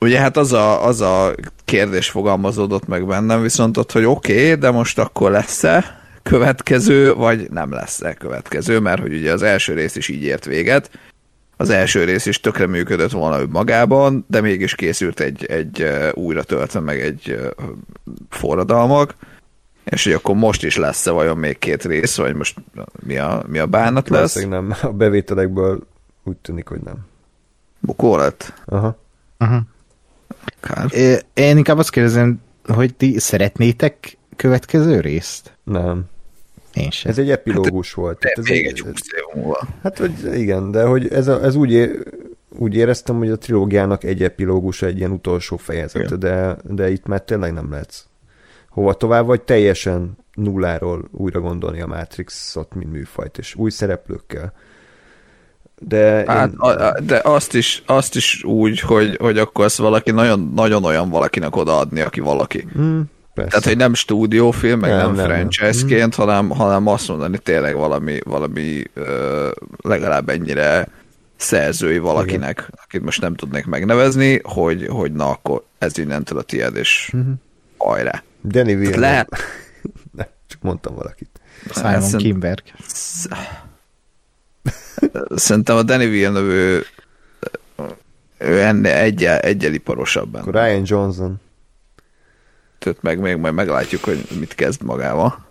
ugye hát az a, az a kérdés fogalmazódott meg bennem, viszont ott, hogy oké, okay, de most akkor lesz-e következő, vagy nem lesz-e következő, mert hogy ugye az első rész is így ért véget, az első rész is tökre működött volna magában, de mégis készült egy, egy újra töltve meg egy forradalmak, és hogy akkor most is lesz-e vajon még két rész, vagy most mi a, mi a bánat lesz? nem, a bevételekből úgy tűnik, hogy nem. Bukó lett? Aha. Aha. Kár. Én inkább azt kérdezem, hogy ti szeretnétek következő részt? Nem. Én sem. Ez egy epilógus hát, volt. De ez még egy, egy 20 év múlva. Hát, hogy igen, de hogy ez, a, ez úgy, é, úgy éreztem, hogy a trilógiának egy epilógus, egy ilyen utolsó fejezete, de, de itt már tényleg nem lehetsz hova tovább, vagy teljesen nulláról újra gondolni a Matrixot, mint műfajt, és új szereplőkkel. De, hát, én... a, de azt is, azt is úgy, hogy, hogy akkor ezt valaki nagyon, nagyon olyan valakinek odaadni, aki valaki. Hmm, persze. Tehát, hogy nem stúdiófilm, meg nem, nem, nem franchise-ként, nem. hanem, hanem azt mondani tényleg valami, valami ö, legalább ennyire szerzői valakinek, Igen. akit most nem tudnék megnevezni, hogy, hogy na akkor ez innentől a tiéd, és uh-huh. hajrá. Danny Villeneuve. lehet... ne, csak mondtam valakit. Simon Kimberg. Szerintem a Danny Villeneuve ő, ő ennél egyel, egyel iparosabb Akkor Ryan Johnson. Tehát meg még majd meglátjuk, hogy mit kezd magával.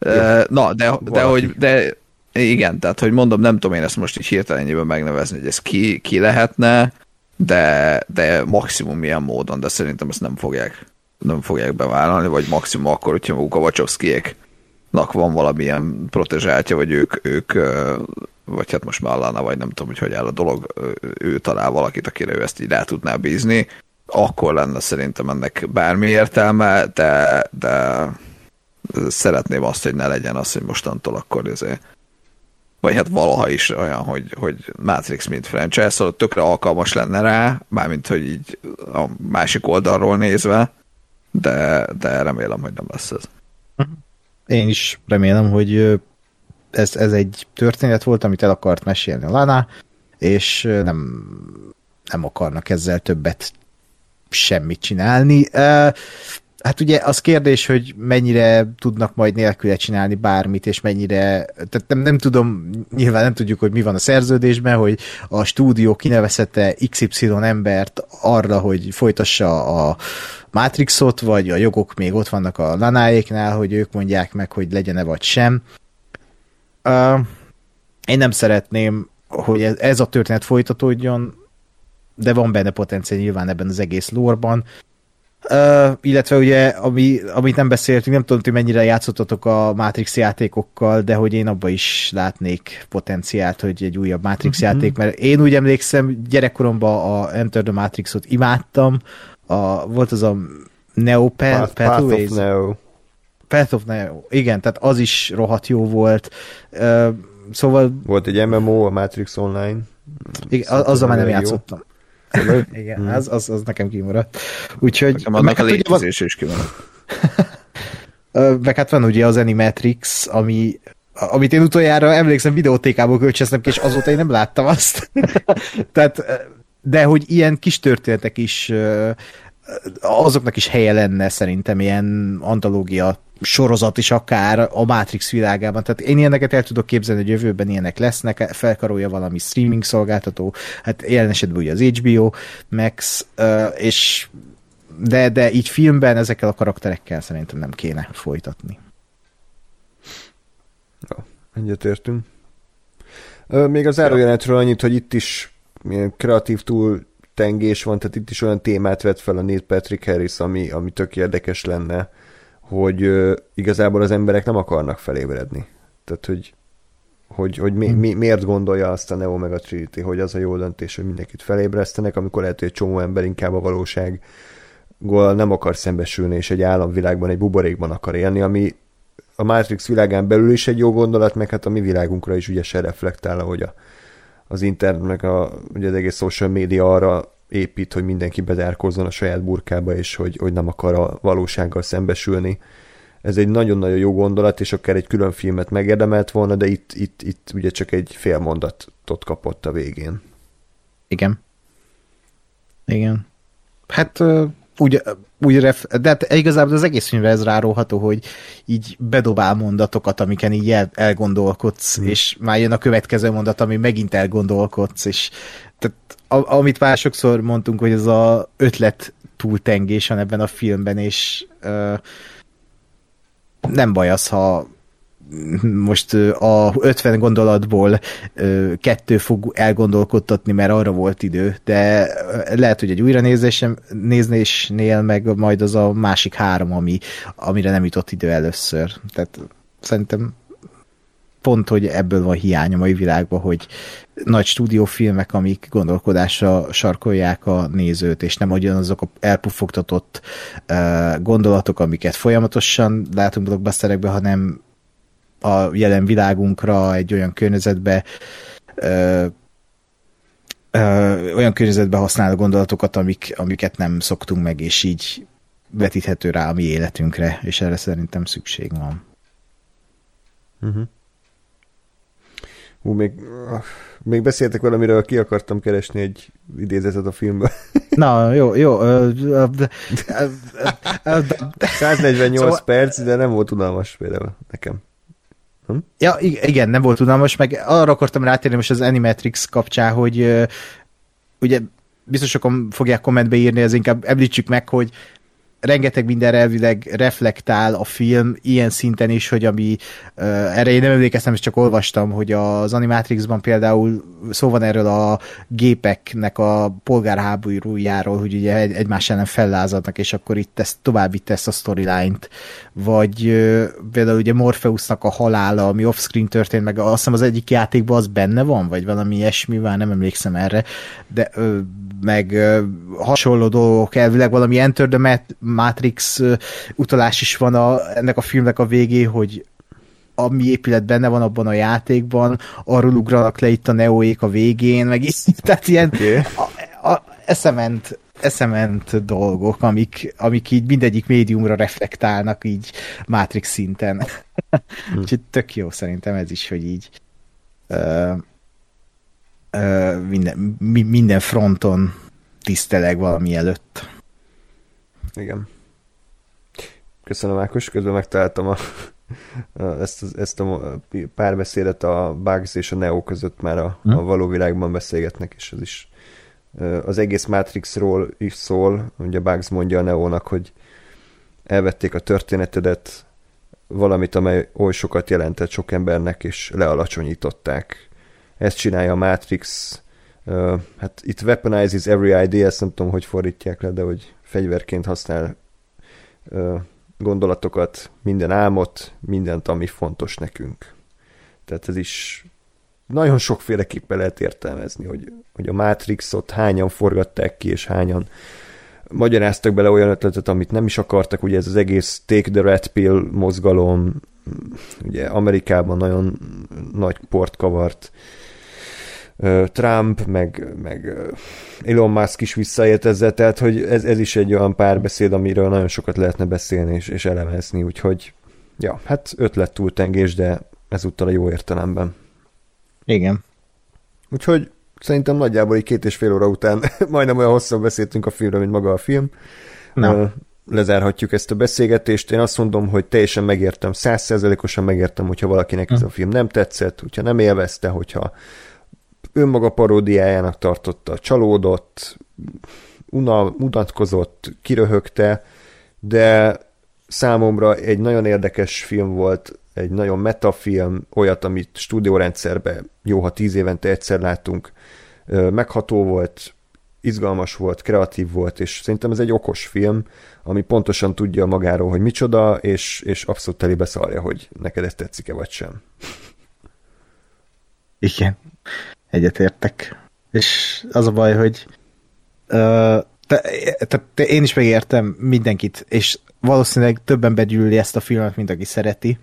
Igen. Na, de, de, hogy, de Igen, tehát hogy mondom, nem tudom én ezt most így hirtelenjében megnevezni, hogy ez ki, ki lehetne, de, de maximum milyen módon, de szerintem ezt nem fogják, nem fogják bevállalni, vagy maximum akkor, hogyha maguk a Wachowskiéknak van valamilyen protezsáltja, vagy ők, ők vagy hát most már Alana, vagy nem tudom, hogy hogy áll a dolog, ő talál valakit, akire ő ezt így rá tudná bízni, akkor lenne szerintem ennek bármi értelme, de, de szeretném azt, hogy ne legyen az, hogy mostantól akkor ezért vagy hát valaha is olyan, hogy, hogy Matrix mint franchise, szóval tökre alkalmas lenne rá, mármint, hogy így a másik oldalról nézve, de, de remélem, hogy nem lesz ez. Én is remélem, hogy ez, ez egy történet volt, amit el akart mesélni a Lana, és nem, nem akarnak ezzel többet semmit csinálni. Hát ugye az kérdés, hogy mennyire tudnak majd nélküle csinálni bármit, és mennyire, tehát nem, nem tudom, nyilván nem tudjuk, hogy mi van a szerződésben, hogy a stúdió kinevezette XY embert arra, hogy folytassa a Matrixot, vagy a jogok még ott vannak a lanáéknál, hogy ők mondják meg, hogy legyen-e vagy sem. Uh, én nem szeretném, hogy ez, ez a történet folytatódjon, de van benne potenciál nyilván ebben az egész lórban. Uh, illetve ugye, ami, amit nem beszéltünk, nem tudom, hogy mennyire játszottatok a Matrix játékokkal, de hogy én abba is látnék potenciált, hogy egy újabb Matrix uh-huh. játék, mert én úgy emlékszem, gyerekkoromban a Enter the Matrixot imádtam, a, volt az a Neo Path, Path, Path of Neo. Path of Neo, igen, tehát az is rohadt jó volt. Uh, szóval... Volt egy MMO, a Matrix Online. Igen, azzal már nem játszottam. Igen, hmm. az, az, az nekem kimaradt. Úgyhogy... Nekem annak a létezés is kimaradt. meg hát van ugye az Animatrix, ami amit én utoljára emlékszem videótékából kölcsöztem ki, és azóta én nem láttam azt. Tehát, de hogy ilyen kis történetek is azoknak is helye lenne szerintem ilyen antológia sorozat is akár a Matrix világában. Tehát én ilyeneket el tudok képzelni, hogy jövőben ilyenek lesznek, felkarolja valami streaming szolgáltató, hát jelen esetben ugye az HBO Max, és de, de így filmben ezekkel a karakterekkel szerintem nem kéne folytatni. Jó, egyetértünk. Még az zárójelenetről annyit, hogy itt is milyen kreatív túl tengés van, tehát itt is olyan témát vett fel a Neil Patrick Harris, ami, ami tök érdekes lenne hogy uh, igazából az emberek nem akarnak felébredni. Tehát, hogy, hogy, hogy mi, mi, miért gondolja azt a Neo meg a Trinity, hogy az a jó döntés, hogy mindenkit felébresztenek, amikor lehet, hogy egy csomó ember inkább a valóság nem akar szembesülni, és egy államvilágban, egy buborékban akar élni, ami a Matrix világán belül is egy jó gondolat, meg hát a mi világunkra is ugye se reflektál, hogy a, az internet, meg a, ugye az egész social média arra épít, hogy mindenki bezárkozzon a saját burkába, és hogy, hogy nem akar a valósággal szembesülni. Ez egy nagyon-nagyon jó gondolat, és akár egy külön filmet megérdemelt volna, de itt, itt, itt ugye csak egy fél mondatot kapott a végén. Igen. Igen. Hát úgy, úgy ref, de hát igazából az egész filmre ez ráróható, hogy így bedobál mondatokat, amiken így el, elgondolkodsz, hmm. és már jön a következő mondat, ami megint elgondolkodsz, és tehát, a, amit már sokszor mondtunk, hogy ez a ötlet túltengés van ebben a filmben, és ö, nem baj az, ha most a 50 gondolatból kettő fog elgondolkodtatni, mert arra volt idő, de lehet, hogy egy újra nézésnél meg majd az a másik három, ami, amire nem jutott idő először. Tehát szerintem pont, hogy ebből van hiány a mai világban, hogy nagy stúdiófilmek, amik gondolkodásra sarkolják a nézőt, és nem azok a elpuffogtatott uh, gondolatok, amiket folyamatosan látunk blockbusterekben, hanem a jelen világunkra, egy olyan környezetbe ö, ö, olyan környezetbe használ gondolatokat, amik, amiket nem szoktunk meg, és így vetíthető rá a mi életünkre, és erre szerintem szükség van. Uh-huh. Hú, még, még beszéltek valamiről, ki akartam keresni egy idézetet a filmből. Na, jó, jó. 148 szóval... perc, de nem volt unalmas például nekem. Hm? Ja, igen, nem volt unalmas, meg arra akartam rátérni most az Animatrix kapcsán, hogy ugye biztos sokan fogják kommentbe írni, ez inkább említsük meg, hogy rengeteg minden elvileg reflektál a film ilyen szinten is, hogy ami uh, erre én nem emlékeztem, és csak olvastam, hogy az Animatrixban például szó van erről a gépeknek a polgárháborújáról, hogy ugye egy, egymás ellen fellázadnak, és akkor itt ezt tovább vitte ezt a storyline-t, vagy uh, például ugye Morpheusnak a halála, ami offscreen történt, meg azt hiszem az egyik játékban az benne van, vagy valami ilyesmi, már nem emlékszem erre, de uh, meg uh, hasonló dolgok, elvileg valami Enter the Matrix utalás is van a, ennek a filmnek a végé, hogy ami épület benne van abban a játékban, arról ugranak le itt a neóék a végén, meg is, tehát ilyen okay. a, a, eszement, eszement dolgok, amik, amik így mindegyik médiumra reflektálnak így Matrix szinten. Hmm. Úgyhogy tök jó szerintem ez is, hogy így uh, uh, minden, mi, minden fronton tiszteleg valami előtt. Igen. Köszönöm, Ákos, közben megtaláltam a, ezt, ezt a párbeszédet a Bugs és a Neo között már a, a hm? való világban beszélgetnek, és ez is az egész Matrixról is szól, ugye Bugs mondja a Neónak, hogy elvették a történetedet, valamit, amely oly sokat jelentett sok embernek, és lealacsonyították. Ezt csinálja a Matrix, hát itt weaponizes every idea, ezt nem tudom, hogy fordítják le, de hogy fegyverként használ uh, gondolatokat, minden álmot, mindent, ami fontos nekünk. Tehát ez is nagyon sokféleképpen lehet értelmezni, hogy, hogy a Matrixot hányan forgatták ki, és hányan magyaráztak bele olyan ötletet, amit nem is akartak, ugye ez az egész Take the Red Pill mozgalom, ugye Amerikában nagyon nagy port kavart, Trump, meg, meg Elon Musk is visszaért ezzel, tehát hogy ez, ez is egy olyan párbeszéd, amiről nagyon sokat lehetne beszélni és, és elemezni, úgyhogy ja, hát ötlet túltengés, de ezúttal a jó értelemben. Igen. Úgyhogy szerintem nagyjából egy két és fél óra után majdnem olyan hosszan beszéltünk a filmről, mint maga a film. Na. Lezárhatjuk ezt a beszélgetést. Én azt mondom, hogy teljesen megértem, százszerzelékosan megértem, hogyha valakinek ez a film nem tetszett, hogyha nem élvezte, hogyha önmaga paródiájának tartotta, csalódott, unal, unatkozott, kiröhögte, de számomra egy nagyon érdekes film volt, egy nagyon metafilm, olyat, amit stúdiórendszerben jó, ha tíz évente egyszer látunk, megható volt, izgalmas volt, kreatív volt, és szerintem ez egy okos film, ami pontosan tudja magáról, hogy micsoda, és, és abszolút telébe szarja, hogy neked ez tetszik-e vagy sem. Igen egyetértek. És az a baj, hogy uh, te, te, te, én is megértem mindenkit, és valószínűleg többen begyűlöli ezt a filmet, mint aki szereti.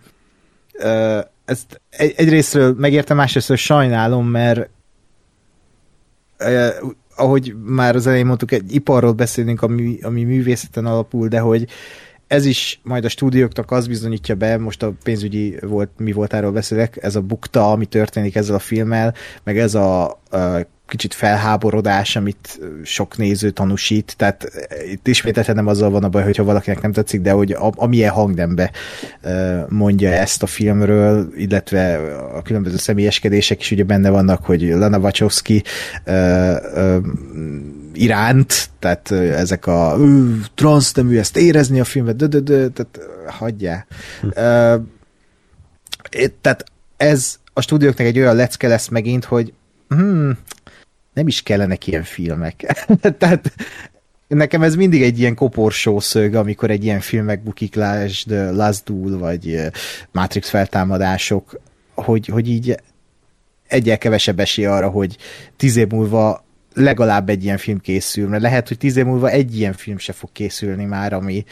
Uh, ezt egy, egyrésztről megértem, másrésztről sajnálom, mert uh, ahogy már az elején mondtuk, egy iparról beszélünk, ami, ami művészeten alapul, de hogy ez is majd a stúdióknak az bizonyítja be, most a pénzügyi volt, mi volt erről beszélek, ez a bukta, ami történik ezzel a filmmel, meg ez a, a kicsit felháborodás, amit sok néző tanúsít, tehát itt ismételten nem azzal van a baj, hogyha valakinek nem tetszik, de hogy a, amilyen hangnembe mondja ezt a filmről, illetve a különböző személyeskedések is ugye benne vannak, hogy Lana Wachowski iránt, tehát ezek a transznemű, ezt érezni a filmet, de, de, de, tehát hagyjál. Hm. Uh, tehát ez a stúdióknak egy olyan lecke lesz megint, hogy hmm, nem is kellenek ilyen filmek. tehát nekem ez mindig egy ilyen koporsó szög, amikor egy ilyen film megbukik, lásd Last Duel, vagy Matrix feltámadások, hogy, hogy így egyel kevesebb esély arra, hogy tíz év múlva legalább egy ilyen film készül, mert lehet, hogy tíz év múlva egy ilyen film se fog készülni már, ami,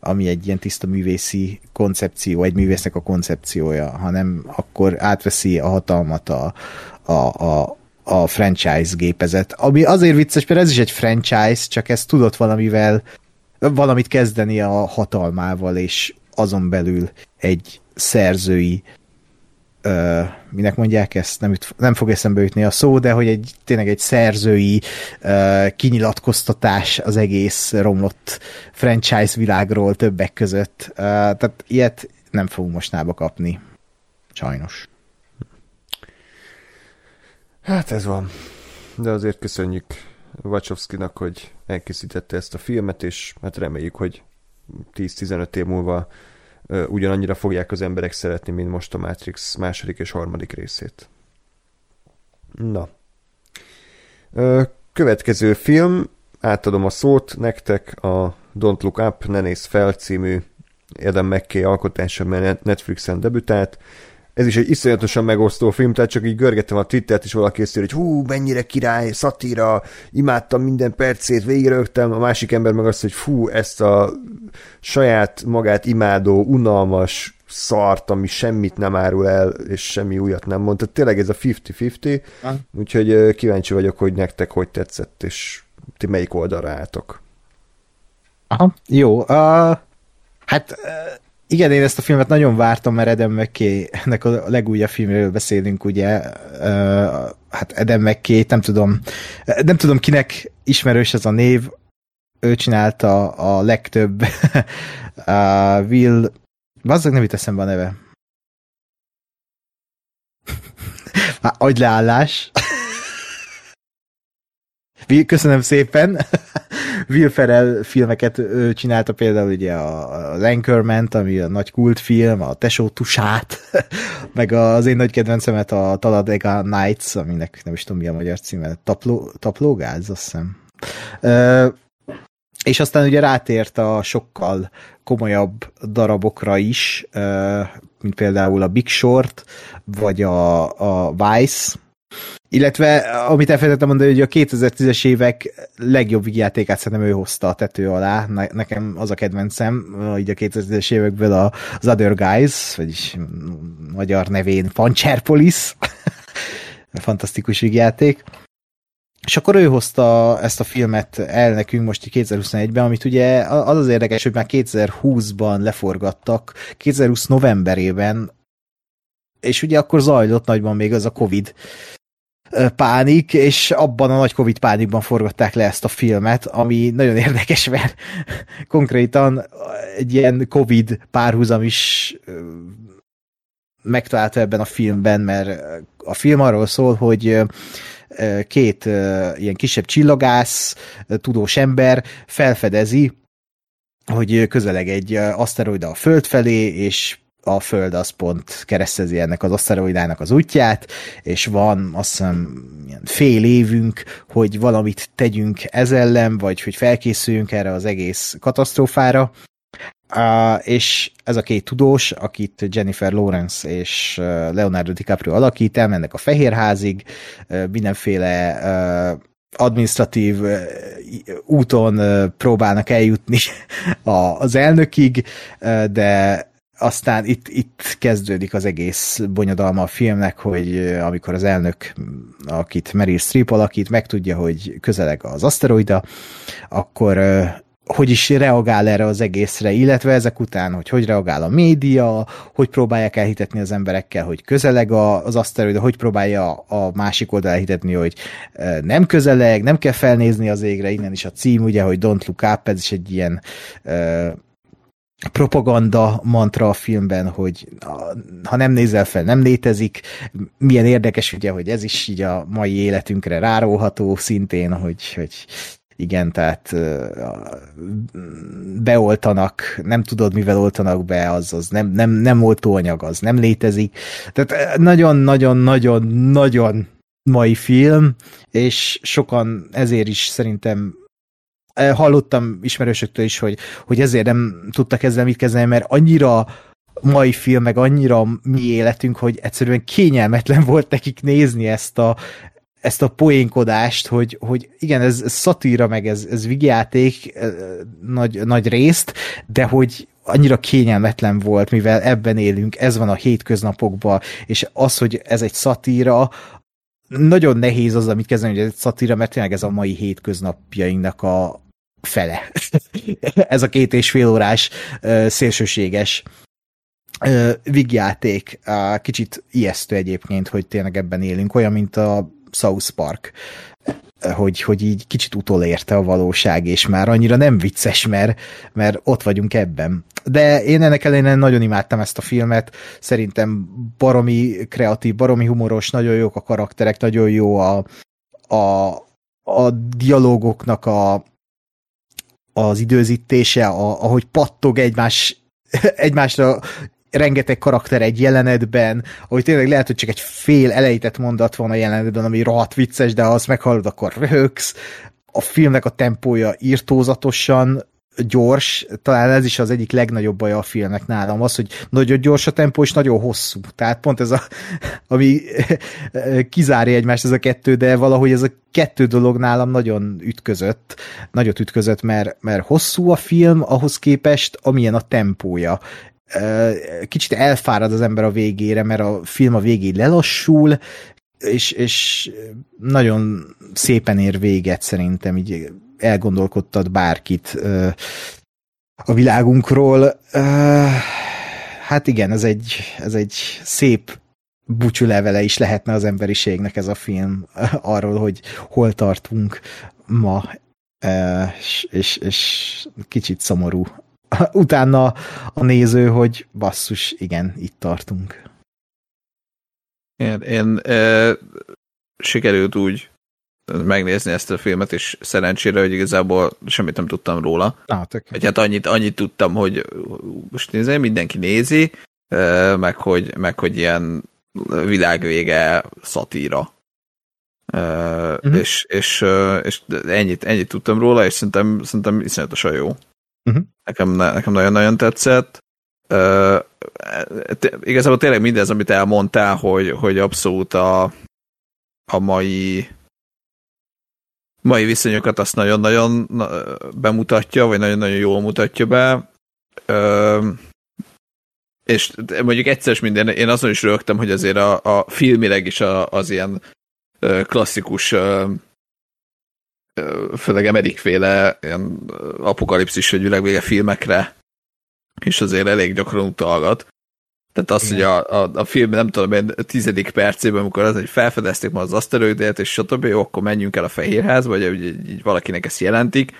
ami egy ilyen tiszta művészi koncepció, egy művésznek a koncepciója, hanem akkor átveszi a hatalmat a, a, a, a franchise gépezet. Ami azért vicces, mert ez is egy franchise, csak ez tudott valamivel valamit kezdeni a hatalmával, és azon belül egy szerzői ö, minek mondják ezt, nem, üt, nem fog eszembe ütni a szó, de hogy egy, tényleg egy szerzői ö, kinyilatkoztatás az egész romlott franchise világról többek között. Ö, tehát ilyet nem fogunk mostnába kapni. Sajnos. Hát ez van. De azért köszönjük Wachowski-nak, hogy elkészítette ezt a filmet, és hát reméljük, hogy 10-15 év múlva ugyanannyira fogják az emberek szeretni, mint most a Matrix második és harmadik részét. Na. Következő film, átadom a szót nektek, a Don't Look Up, Ne Nézz Fel című Adam McKay alkotása, mert Netflixen debütált. Ez is egy iszonyatosan megosztó film, tehát csak így görgettem a Twittert, és valaki készül, hogy hú, mennyire király, szatíra, imádtam minden percét, végigörögtem, a másik ember meg azt, hogy fú, ezt a saját magát imádó, unalmas szart, ami semmit nem árul el, és semmi újat nem mond. Tehát tényleg ez a 50-50, úgyhogy kíváncsi vagyok, hogy nektek hogy tetszett, és ti melyik oldalra álltok. Aha, jó. Uh, hát uh, igen, én ezt a filmet nagyon vártam, mert Adam McKay, ennek a legújabb filmről beszélünk, ugye, hát Adam McKay, nem tudom, nem tudom kinek ismerős ez a név, ő csinálta a legtöbb uh, Will, vazzag nem jut eszembe a neve. Agyleállás. Köszönöm szépen. Will Ferrell filmeket csinálta például ugye a, Lankerment, ami a nagy kultfilm, a Tesó Tusát, meg az én nagy kedvencemet a Talladega Nights, aminek nem is tudom mi a magyar címe, Tapló, Taplógáz, azt hiszem. És aztán ugye rátért a sokkal komolyabb darabokra is, mint például a Big Short, vagy a, a Vice, illetve, amit elfelejtettem mondani, hogy a 2010-es évek legjobb játékát szerintem ő hozta a tető alá. nekem az a kedvencem, így a 2010-es évekből a, az Other Guys, vagyis magyar nevén Pancherpolis. Fantasztikus vígjáték. És akkor ő hozta ezt a filmet el nekünk most 2021-ben, amit ugye az az érdekes, hogy már 2020-ban leforgattak, 2020 novemberében, és ugye akkor zajlott nagyban még az a Covid pánik, és abban a nagy Covid pánikban forgatták le ezt a filmet, ami nagyon érdekes, mert konkrétan egy ilyen Covid párhuzam is megtalálta ebben a filmben, mert a film arról szól, hogy két ilyen kisebb csillagász, tudós ember felfedezi, hogy közeleg egy aszteroida a Föld felé, és a Föld az pont keresztezi ennek az aszteroidának az útját, és van azt hiszem fél évünk, hogy valamit tegyünk ez ellen, vagy hogy felkészüljünk erre az egész katasztrófára, Uh, és ez a két tudós, akit Jennifer Lawrence és Leonardo DiCaprio alakít, elmennek a Fehérházig, mindenféle uh, administratív úton próbálnak eljutni az elnökig, de aztán itt, itt kezdődik az egész bonyodalma a filmnek, hogy amikor az elnök, akit Meryl Streep alakít, megtudja, hogy közeleg az aszteroida, akkor hogy is reagál erre az egészre, illetve ezek után, hogy hogy reagál a média, hogy próbálják elhitetni az emberekkel, hogy közeleg az aszteroida, hogy próbálja a másik oldal elhitetni, hogy nem közeleg, nem kell felnézni az égre, innen is a cím, ugye, hogy Don't Look Up, ez is egy ilyen propaganda mantra a filmben, hogy ha nem nézel fel, nem létezik. Milyen érdekes ugye, hogy ez is így a mai életünkre ráróható szintén, hogy, hogy igen, tehát beoltanak, nem tudod, mivel oltanak be, az, az nem, nem, nem oltóanyag, az nem létezik. Tehát nagyon-nagyon-nagyon-nagyon mai film, és sokan ezért is szerintem hallottam ismerősöktől is, hogy, hogy ezért nem tudtak ezzel mit kezdeni, mert annyira mai film, meg annyira mi életünk, hogy egyszerűen kényelmetlen volt nekik nézni ezt a, ezt a poénkodást, hogy, hogy igen, ez, ez szatíra, meg ez, ez vigyáték nagy, nagy részt, de hogy annyira kényelmetlen volt, mivel ebben élünk, ez van a hétköznapokban, és az, hogy ez egy szatíra, nagyon nehéz az, amit kezdeni, hogy ez egy szatíra, mert tényleg ez a mai hétköznapjainknak a, fele. Ez a két és fél órás szélsőséges vigjáték. Kicsit ijesztő egyébként, hogy tényleg ebben élünk, olyan, mint a South Park hogy, hogy így kicsit utolérte a valóság, és már annyira nem vicces, mert, mert ott vagyunk ebben. De én ennek ellenére nagyon imádtam ezt a filmet, szerintem baromi kreatív, baromi humoros, nagyon jók a karakterek, nagyon jó a, a, a dialógoknak a, az időzítése, a, ahogy pattog egymás, egymásra rengeteg karakter egy jelenetben, ahogy tényleg lehet, hogy csak egy fél elejtett mondat van a jelenetben, ami rohadt vicces, de ha azt meghallod, akkor röhögsz. A filmnek a tempója írtózatosan gyors, talán ez is az egyik legnagyobb baja a filmnek nálam, az, hogy nagyon gyors a tempó, és nagyon hosszú. Tehát pont ez a, ami kizárja egymást ez a kettő, de valahogy ez a kettő dolog nálam nagyon ütközött, nagyot ütközött, mert, mert hosszú a film, ahhoz képest, amilyen a tempója kicsit elfárad az ember a végére, mert a film a végén lelassul, és, és nagyon szépen ér véget szerintem, így elgondolkodtad bárkit a világunkról. Hát igen, ez egy, ez egy szép levele is lehetne az emberiségnek ez a film arról, hogy hol tartunk ma, és, és, és kicsit szomorú. Utána a néző, hogy basszus, igen, itt tartunk. Én, én e, sikerült úgy megnézni ezt a filmet, és szerencsére, hogy igazából semmit nem tudtam róla. Ah, hogy hát annyit, annyit tudtam, hogy most nézni, mindenki nézi, meg hogy, meg hogy ilyen világvége szatíra. Uh-huh. És, és, és ennyit, ennyit tudtam róla, és szerintem, szerintem iszonyatosan jó. Uh-huh. Nekem, nekem nagyon-nagyon tetszett. Uh, igazából tényleg mindez, amit elmondtál, hogy, hogy abszolút a, a mai mai viszonyokat azt nagyon-nagyon bemutatja, vagy nagyon-nagyon jól mutatja be. És mondjuk egyszer minden, én azon is rögtem, hogy azért a, a filmileg is a, az ilyen klasszikus főleg emerikféle ilyen apokalipszis vagy világvége filmekre és azért elég gyakran utalgat. Tehát az, Igen. hogy a, a, a film, nem tudom, én tizedik percében, amikor az, hogy felfedezték ma az aszteroidét, és stb., jó, akkor menjünk el a Fehérházba, vagy hogy így valakinek ezt jelentik,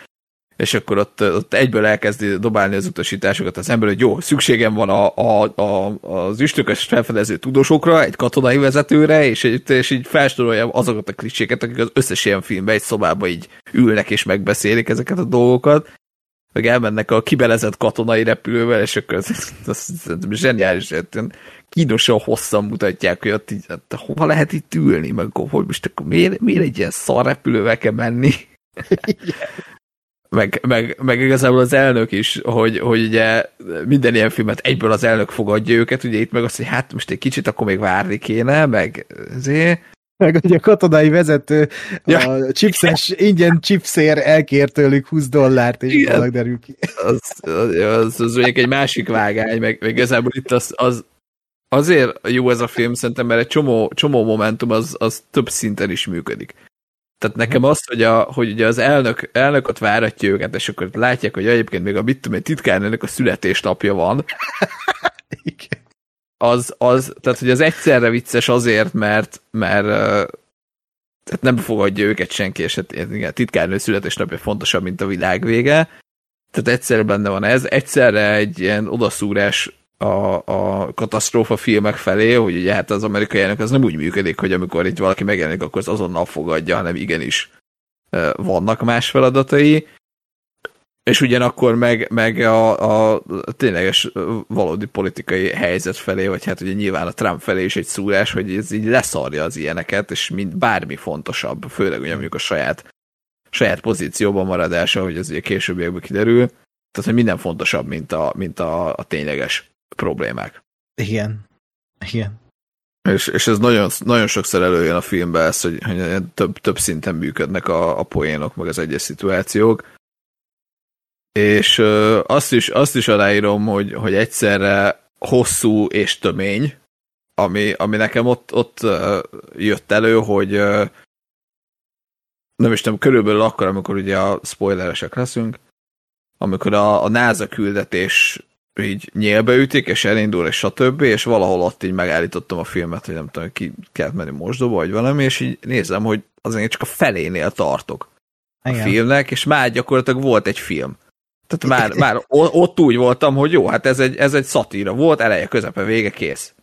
és akkor ott, ott egyből elkezdi dobálni az utasításokat az ember, hogy jó, szükségem van a, a, a, az üstökös felfedező tudósokra, egy katonai vezetőre, és, és így felsorolja azokat a klicséket, akik az összes ilyen filmben egy szobába így ülnek és megbeszélik ezeket a dolgokat, meg elmennek a kibelezett katonai repülővel, és akkor az, az, az zseniális, hát kínosan hosszan mutatják, hogy ott így, hát, hova lehet itt ülni, meg hogy most akkor miért, miért egy ilyen szar repülővel kell menni? meg, meg, meg igazából az elnök is, hogy, hogy ugye minden ilyen filmet egyből az elnök fogadja őket, ugye itt meg azt, hogy hát most egy kicsit akkor még várni kéne, meg azért, meg hogy a katonai vezető ja. a chipses, ingyen chipszér elkér tőlük 20 dollárt, és valak derül ki. Az, az, az, az mondjuk egy másik vágány, meg, meg igazából itt az, az azért jó ez a film, szerintem, mert egy csomó, csomó momentum az, az több szinten is működik. Tehát nekem az, hogy, a, hogy ugye az elnök, elnököt váratja őket, és akkor látják, hogy egyébként még a mit tudom, titkárnőnek a születésnapja van. Igen az, az, tehát hogy az egyszerre vicces azért, mert, mert tehát nem fogadja őket senki, és hát igen, titkárnő születésnapja fontosabb, mint a világ vége. Tehát egyszerre benne van ez, egyszerre egy ilyen odaszúrás a, a katasztrófa filmek felé, hogy ugye hát az amerikai elnök az nem úgy működik, hogy amikor itt valaki megjelenik, akkor az azonnal fogadja, hanem igenis vannak más feladatai és ugyanakkor meg, meg a, a tényleges valódi politikai helyzet felé, vagy hát ugye nyilván a Trump felé is egy szúrás, hogy ez így leszarja az ilyeneket, és mind bármi fontosabb, főleg ugye mondjuk a saját, saját pozícióban maradása, hogy az ugye későbbiekben kiderül, tehát hogy minden fontosabb, mint a, mint a, a tényleges problémák. Igen. Igen. És, és ez nagyon, nagyon sokszor előjön a filmben ez, hogy, hogy több, több szinten működnek a, a poénok, meg az egyes szituációk és ö, azt, is, azt is aláírom, hogy, hogy egyszerre hosszú és tömény, ami, ami nekem ott, ott ö, jött elő, hogy ö, nem is tudom, körülbelül akkor, amikor ugye a spoileresek leszünk, amikor a, a NASA küldetés így nyélbe ütik, és elindul, és stb., és valahol ott így megállítottam a filmet, hogy nem tudom, ki kellett menni mosdóba, vagy valami, és így nézem, hogy azért csak a felénél tartok Igen. a filmnek, és már gyakorlatilag volt egy film. Tehát már, már ott úgy voltam, hogy jó, hát ez egy, ez egy szatíra volt, eleje, közepe, vége, kész.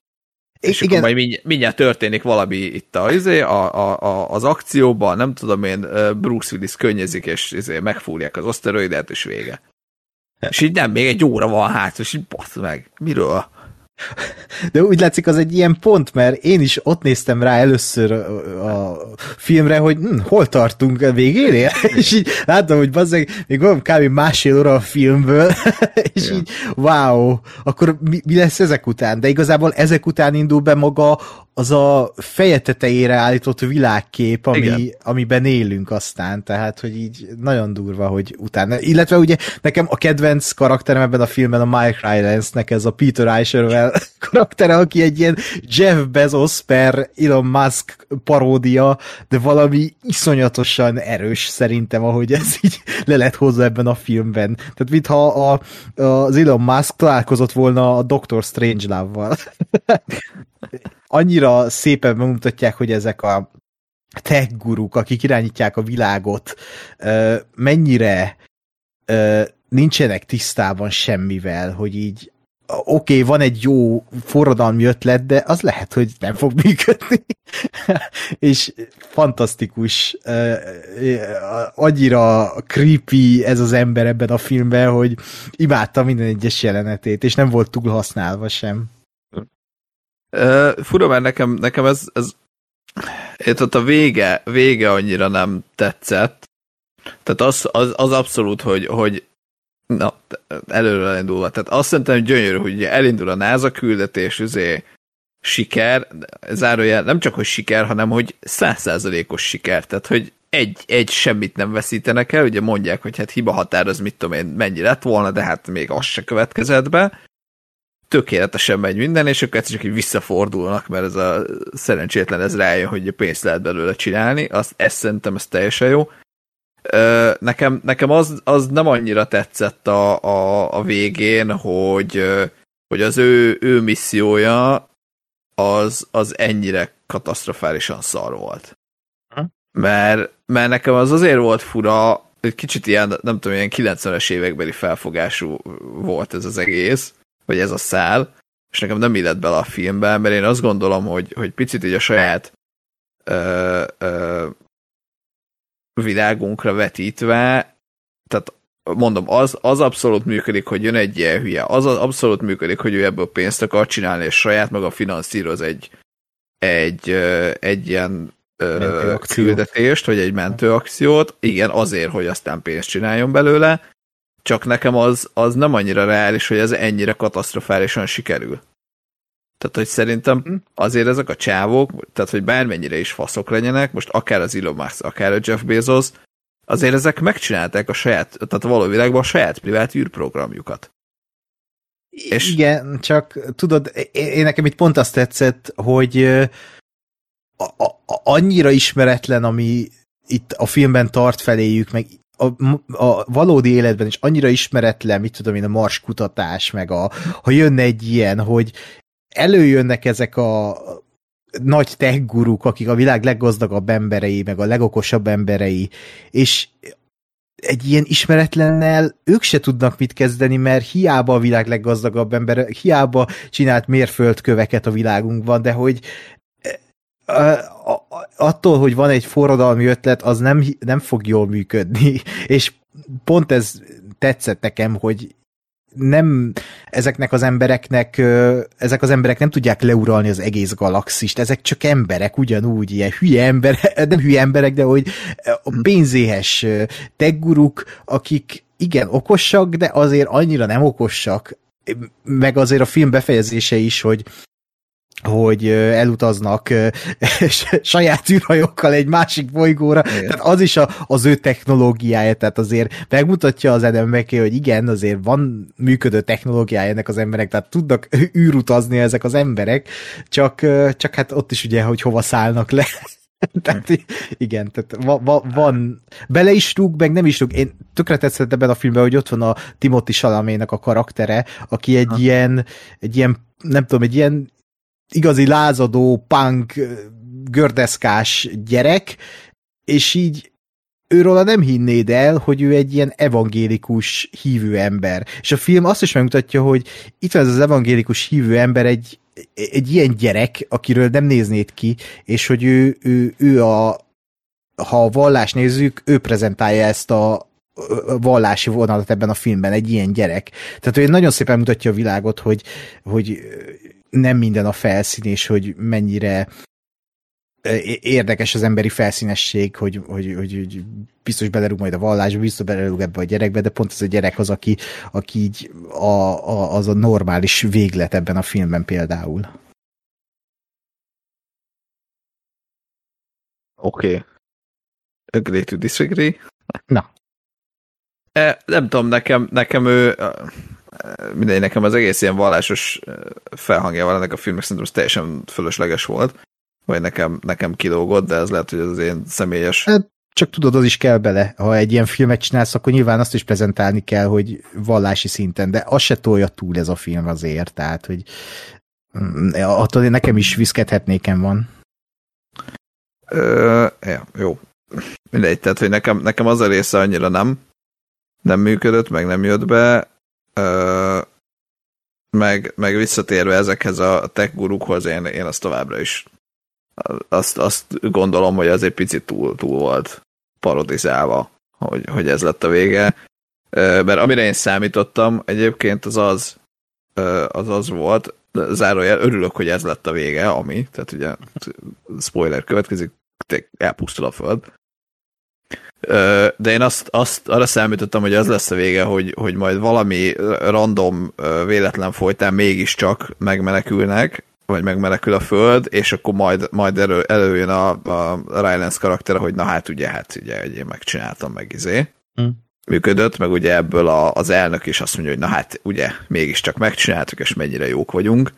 És igen. akkor majd mindjárt, történik valami itt a, izé, a, a, a, az akcióban, nem tudom én, Bruce Willis könnyezik, és izé, megfúrják az aszteroidet, és vége. És így nem, még egy óra van hát, és így basz meg. Miről? De úgy látszik, az egy ilyen pont, mert én is ott néztem rá először a, filmre, hogy hm, hol tartunk a végénél, és így láttam, hogy bazzeg, még van kb. másfél óra a filmből, és így wow, akkor mi, mi lesz ezek után? De igazából ezek után indul be maga az a feje tetejére állított világkép, ami, amiben élünk aztán, tehát, hogy így nagyon durva, hogy utána. Illetve ugye nekem a kedvenc karakterem ebben a filmben a Mike Rylance-nek ez a Peter Eicherwell karaktere, aki egy ilyen Jeff Bezos per Elon Musk paródia, de valami iszonyatosan erős szerintem, ahogy ez így le lett hozva ebben a filmben. Tehát mintha a, az Elon Musk találkozott volna a Doctor Strangelove-val. Annyira szépen bemutatják, hogy ezek a tech guruk, akik irányítják a világot, mennyire nincsenek tisztában semmivel, hogy így oké, okay, van egy jó forradalmi ötlet, de az lehet, hogy nem fog működni. és fantasztikus, annyira creepy ez az ember ebben a filmben, hogy imádta minden egyes jelenetét, és nem volt túl használva sem. Uh, fura, mert nekem, nekem ez, ez itt ott a vége, vége annyira nem tetszett. Tehát az, az, az abszolút, hogy, hogy na, előre elindulva. Tehát azt szerintem gyönyörű, hogy elindul a NASA küldetés, üzé, siker, zárójel nem csak, hogy siker, hanem hogy százszázalékos siker, tehát hogy egy, egy semmit nem veszítenek el, ugye mondják, hogy hát hiba határ az mit tudom én mennyi lett volna, de hát még az se következett be. Tökéletesen megy minden, és akkor csak így visszafordulnak, mert ez a szerencsétlen ez rájön, hogy pénzt lehet belőle csinálni, azt, ezt szerintem ez teljesen jó. Nekem, nekem az, az nem annyira tetszett a, a, a végén, hogy, hogy az ő, ő missziója az, az ennyire katasztrofálisan szar volt. Mert, mert nekem az azért volt fura, egy kicsit ilyen, nem tudom, ilyen 90-es évekbeli felfogású volt ez az egész, vagy ez a szál, és nekem nem illett bele a filmbe, mert én azt gondolom, hogy, hogy picit így a saját ö, ö, világunkra vetítve, tehát mondom, az, az abszolút működik, hogy jön egy ilyen hülye, az abszolút működik, hogy ő ebből pénzt akar csinálni, és saját maga finanszíroz egy, egy, egy ilyen küldetést, vagy egy mentőakciót, igen, azért, hogy aztán pénzt csináljon belőle, csak nekem az, az nem annyira reális, hogy ez ennyire katasztrofálisan sikerül. Tehát, hogy szerintem hm. azért ezek a csávók, tehát, hogy bármennyire is faszok legyenek, most akár az Elon Musk, akár a Jeff Bezos, azért ezek megcsinálták a saját, tehát a való világban a saját privát űrprogramjukat. És... Igen, csak tudod, én nekem itt pont azt tetszett, hogy a, a, annyira ismeretlen, ami itt a filmben tart feléjük, meg a, a valódi életben is annyira ismeretlen, mit tudom én, a mars kutatás, meg a, ha jönne egy ilyen, hogy előjönnek ezek a nagy tech guruk, akik a világ leggazdagabb emberei, meg a legokosabb emberei, és egy ilyen ismeretlennel ők se tudnak mit kezdeni, mert hiába a világ leggazdagabb ember, hiába csinált mérföldköveket a világunkban, de hogy attól, hogy van egy forradalmi ötlet, az nem, nem fog jól működni, és pont ez tetszett nekem, hogy nem ezeknek az embereknek, ezek az emberek nem tudják leuralni az egész galaxist, ezek csak emberek, ugyanúgy, ilyen hülye emberek, nem hülye emberek, de hogy a pénzéhes tegguruk, akik igen, okosak, de azért annyira nem okosak, meg azért a film befejezése is, hogy hogy elutaznak saját űrhajókkal egy másik bolygóra, igen. tehát az is a, az ő technológiája, tehát azért megmutatja az emberek, hogy igen, azért van működő technológiája ennek az emberek, tehát tudnak űrutazni ezek az emberek, csak, csak hát ott is ugye, hogy hova szállnak le. tehát igen, tehát va, va, van, bele is rúg, meg nem is rúg. Én tökre tetszett ebben a filmben, hogy ott van a Timothy Salamének a karaktere, aki egy ha. ilyen, egy ilyen, nem tudom, egy ilyen igazi lázadó, punk, gördeszkás gyerek, és így őről nem hinnéd el, hogy ő egy ilyen evangélikus hívő ember. És a film azt is megmutatja, hogy itt van ez az evangélikus hívő ember egy egy ilyen gyerek, akiről nem néznéd ki, és hogy ő, ő, ő a, ha a vallás nézzük, ő prezentálja ezt a vallási vonalat ebben a filmben, egy ilyen gyerek. Tehát ő nagyon szépen mutatja a világot, hogy, hogy nem minden a felszín, és hogy mennyire érdekes az emberi felszínesség, hogy, hogy, hogy, hogy biztos belerúg majd a vallásba, biztos belerúg ebbe a gyerekbe, de pont ez a gyerek az, aki, aki így a, a, az a normális véglet ebben a filmben például. Oké. Okay. Agree to disagree. Na. E, nem tudom, nekem, nekem ő mindegy, nekem az egész ilyen vallásos felhangja van ennek a filmnek, szerintem teljesen fölösleges volt vagy nekem, nekem kilógott, de ez lehet, hogy az én személyes... Hát, csak tudod, az is kell bele. Ha egy ilyen filmet csinálsz, akkor nyilván azt is prezentálni kell, hogy vallási szinten, de az se tolja túl ez a film azért, tehát, hogy mm, attól nekem is viszkedhetnékem van. Ö, ja, jó. Mindegy, tehát, hogy nekem, nekem az a része annyira nem, nem működött, meg nem jött be, meg, meg visszatérve ezekhez a tech gurukhoz, én, én azt továbbra is azt, azt gondolom, hogy az egy picit túl, túl volt parodizálva, hogy, hogy ez lett a vége. Mert amire én számítottam egyébként az az, az, az volt, zárójel, örülök, hogy ez lett a vége, ami, tehát ugye spoiler következik, elpusztul a föld. De én azt, azt arra számítottam, hogy az lesz a vége, hogy, hogy majd valami random véletlen folytán mégiscsak megmenekülnek, vagy megmenekül a föld, és akkor majd, majd elő, előjön a, a Rylance karaktere, hogy na hát ugye, hát ugye, hogy én megcsináltam meg izé. Mm. Működött, meg ugye ebből a, az elnök is azt mondja, hogy na hát ugye, mégiscsak megcsináltuk, és mennyire jók vagyunk.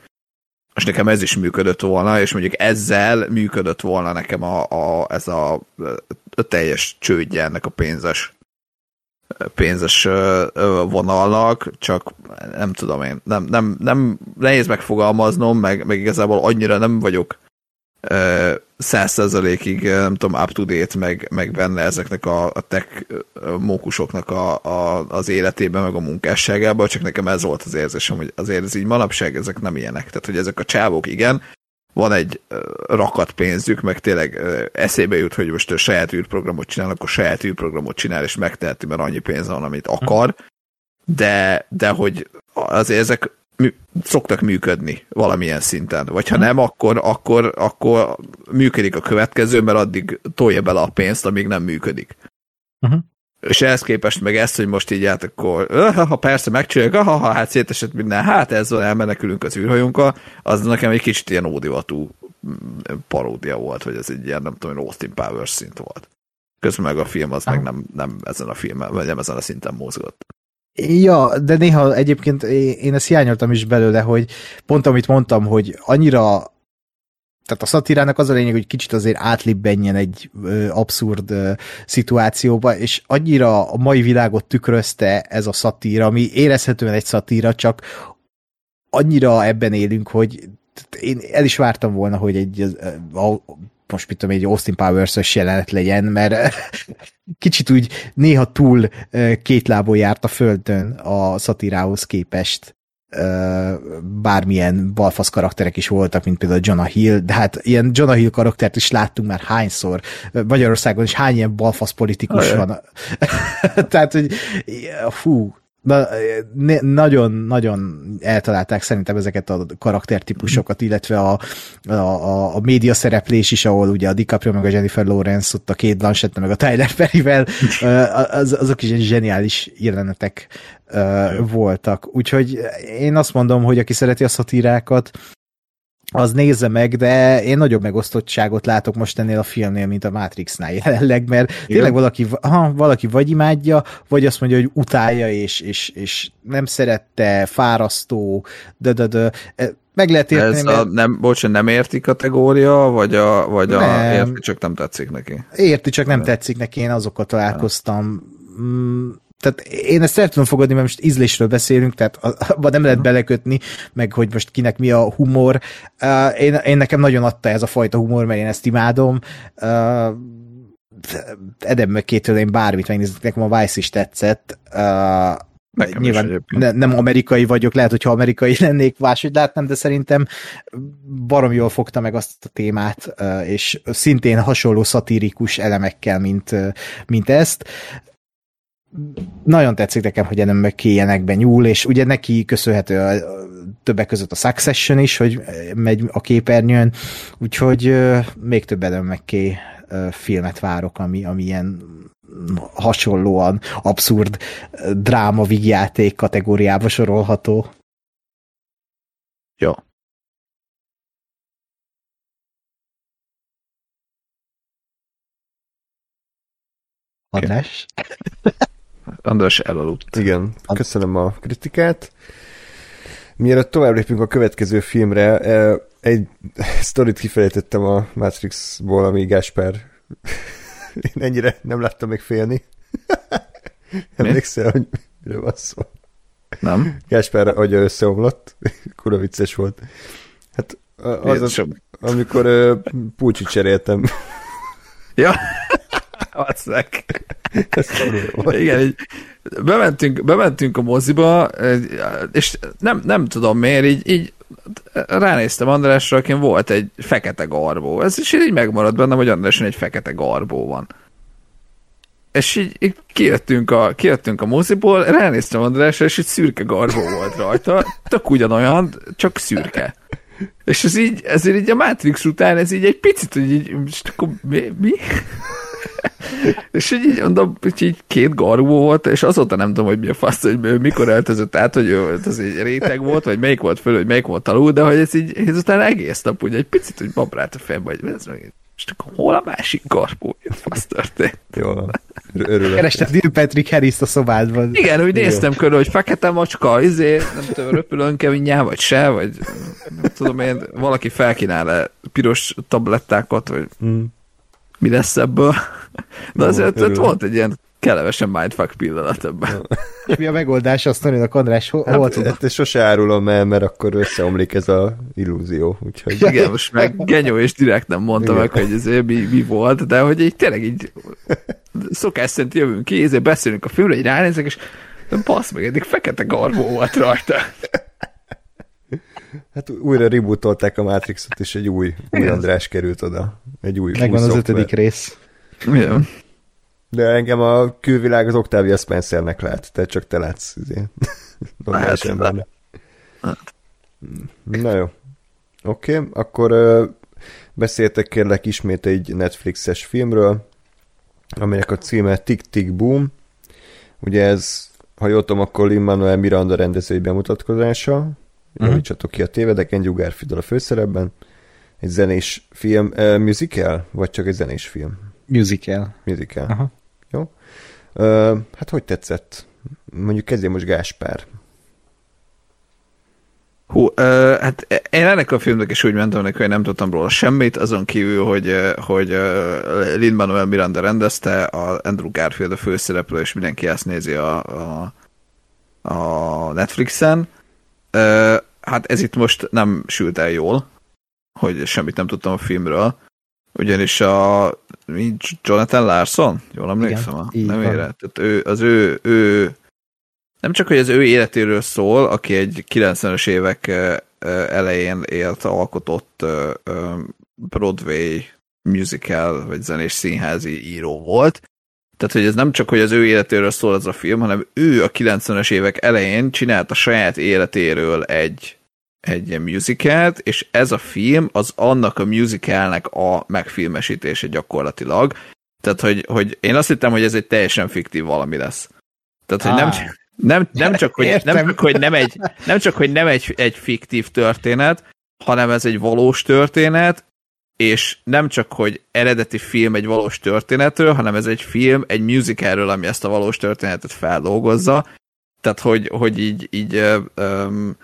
Most nekem ez is működött volna, és mondjuk ezzel működött volna nekem a, a, ez a, a teljes csődje ennek a pénzes pénzes vonalnak, csak nem tudom én, nem, nem, nem nehéz megfogalmaznom, meg, meg igazából annyira nem vagyok száz százalékig, nem tudom, up to date, meg, meg benne ezeknek a, a tech mókusoknak a, a, az életében, meg a munkásságában, csak nekem ez volt az érzésem, hogy azért ez így manapság ezek nem ilyenek. Tehát, hogy ezek a csávok igen, van egy rakat pénzük, meg tényleg eszébe jut, hogy most a saját űrprogramot csinál, akkor saját űrprogramot csinál, és megteheti, mert annyi pénz van, amit akar, de, de hogy azért ezek szoktak működni valamilyen szinten. Vagy ha nem, akkor, akkor, akkor működik a következő, mert addig tolja bele a pénzt, amíg nem működik. Uh-huh. És ehhez képest meg ezt, hogy most így hát akkor, ha persze megcsináljuk, ha, ha hát szétesett minden, hát ez van, elmenekülünk az űrhajónkkal, az nekem egy kicsit ilyen ódivatú mm, paródia volt, hogy ez egy ilyen, nem tudom, Austin Powers szint volt. Közben meg a film az meg nem, nem ezen a filmen, vagy nem ezen a szinten mozgott. Ja, de néha egyébként én ezt hiányoltam is belőle, hogy pont amit mondtam, hogy annyira tehát a szatirának az a lényeg, hogy kicsit azért átlibbenjen egy ö, abszurd ö, szituációba, és annyira a mai világot tükrözte ez a szatíra, ami érezhetően egy szatíra, csak annyira ebben élünk, hogy én el is vártam volna, hogy egy a, most mit tudom, egy Austin Powers-ös jelenet legyen, mert kicsit úgy néha túl két lábon járt a földön a szatirához képest bármilyen balfasz karakterek is voltak, mint például Jonah Hill, de hát ilyen Jonah Hill karaktert is láttunk már hányszor. Magyarországon is hány ilyen balfasz politikus van. Tehát, hogy fú, nagyon-nagyon eltalálták szerintem ezeket a karaktertípusokat, illetve a, a, a, média szereplés is, ahol ugye a DiCaprio meg a Jennifer Lawrence ott a két Blanchett meg a Tyler Perryvel, az, azok is egy zseniális jelenetek voltak. Úgyhogy én azt mondom, hogy aki szereti a szatírákat, az nézze meg, de én nagyobb megosztottságot látok most ennél a filmnél, mint a Matrixnál jelenleg, mert Igen. tényleg valaki, ha, valaki vagy imádja, vagy azt mondja, hogy utálja, és, és, és nem szerette, fárasztó, de, de, de meg lehet érteni. Ez a nem, bocsán, nem érti kategória, vagy a, vagy a nem. érti, csak nem tetszik neki? Érti, csak nem tetszik neki, én azokkal találkoztam. Mm, tehát én ezt el tudom fogadni, mert most ízlésről beszélünk, tehát abban nem lehet belekötni, meg hogy most kinek mi a humor. Uh, én, én nekem nagyon adta ez a fajta humor, mert én ezt imádom. Uh, Edem McKay-től én bármit megnézek, nekem a Vice is tetszett. Uh, Nekem Nyilván ne, nem amerikai vagyok, lehet, hogyha amerikai lennék, máshogy látnám, de szerintem barom jól fogta meg azt a témát, ö, és szintén hasonló szatirikus elemekkel, mint, ö, mint ezt. Nagyon tetszik nekem, hogy ennek meg ilyenekben nyúl, és ugye neki köszönhető a, a többek között a Succession is, hogy megy a képernyőn, úgyhogy ö, még több Adam McKay ö, filmet várok, ami, ami ilyen hasonlóan abszurd dráma vígjáték kategóriába sorolható. Jó. András? András elaludt. Igen, köszönöm a kritikát. Mielőtt tovább lépünk a következő filmre, eh, egy sztorit kifelejtettem a Matrixból, ami Gáspár én ennyire nem láttam még félni. Emlékszel, hogy miről van szó? Nem? Gáspár agya összeomlott, kura vicces volt. Hát az, az amikor pulcsit cseréltem. Ja. Volt. Igen, így bementünk, bementünk a moziba, és nem, nem tudom miért, így, így ránéztem Andrásra, akin volt egy fekete garbó. Ez is így megmaradt bennem, hogy Andráson egy fekete garbó van. És így, így kijöttünk, a, kijöttünk a moziból, ránéztem Andrásra, és egy szürke garbó volt rajta, tök ugyanolyan, csak szürke. És ez így, ezért így a Matrix után ez így egy picit, hogy így, most akkor mi? mi? és így, így mondom, hogy így két garbó volt, és azóta nem tudom, hogy mi a fasz, hogy ő mikor öltözött át, hogy ő, ez egy réteg volt, vagy melyik volt föl, hogy melyik volt alul, de hogy ez így, ezután egész nap ugye egy picit, hogy babrált a fejembe, hogy ez meg, most akkor hol a másik a fasz történt? Jól van. Örülök. Kerested Neil Patrick harris a szobádban. Igen, úgy néztem körül, hogy fekete macska, izé, nem tudom, röpülön kevinnyá, vagy se, vagy nem tudom én, valaki felkínál-e piros tablettákat, vagy Mm. Mi lesz ebből. De Jó, azért ott volt egy ilyen kelevesen mindfuck pillanat ebben. És mi a megoldás a sztorinak, András? Hol, hol tudod? Hát ezt sose árulom el, mert akkor összeomlik ez a illúzió. Úgyhogy Igen, most meg Genyó és direkt nem mondta Igen. meg, hogy ez mi, mi volt, de hogy így tényleg így szokás szerint jövünk ki, ezért beszélünk a filmre, így ránézek, és basz meg, eddig fekete garbó volt rajta. Hát újra rebootolták a Matrixot, és egy új, új. András került oda. Egy új Megvan új az szoftver. ötödik rész. Igen. De engem a külvilág az Octavia Spencernek lát, te csak te látsz. Izé. Normális Hát, embernek. Na jó. Oké, okay, akkor ö, beszéltek kérlek ismét egy Netflixes filmről, amelynek a címe Tick Tick Boom. Ugye ez, ha jól tudom, akkor Lin-Manuel Miranda rendezői bemutatkozása. Uh-huh. Javítsatok ki a tévedek, Andrew Garfield a főszerepben. Egy zenés film, uh, musical? Vagy csak egy zenés film? Musical. Musical. Aha. Jó. Ö, hát hogy tetszett? Mondjuk kezdjem most Gáspár. Hú, ö, hát én ennek a filmnek is úgy mentem neki, hogy nem tudtam róla semmit, azon kívül, hogy, hogy Lin-Manuel Miranda rendezte, a Andrew Garfield a főszereplő, és mindenki ezt nézi a, a, a Netflixen. Ö, hát ez itt most nem sült el jól, hogy semmit nem tudtam a filmről, ugyanis a Jonathan Larson, jól emlékszem a így van. nevére, tehát ő, az ő, ő nem csak, hogy az ő életéről szól, aki egy 90-es évek elején élt, alkotott Broadway musical, vagy zenés színházi író volt. Tehát, hogy ez nem csak, hogy az ő életéről szól az a film, hanem ő a 90-es évek elején csinált a saját életéről egy, egy musicalt, és ez a film az annak a musicalnek a megfilmesítése gyakorlatilag. Tehát, hogy, hogy én azt hittem, hogy ez egy teljesen fiktív valami lesz. Tehát, hogy nem, Á. nem, nem, csak, hogy, nem csak, hogy nem egy, nem csak, hogy nem egy, egy fiktív történet, hanem ez egy valós történet, és nem csak, hogy eredeti film egy valós történetről, hanem ez egy film, egy musicalről, ami ezt a valós történetet feldolgozza. Tehát, hogy, hogy így, így öm,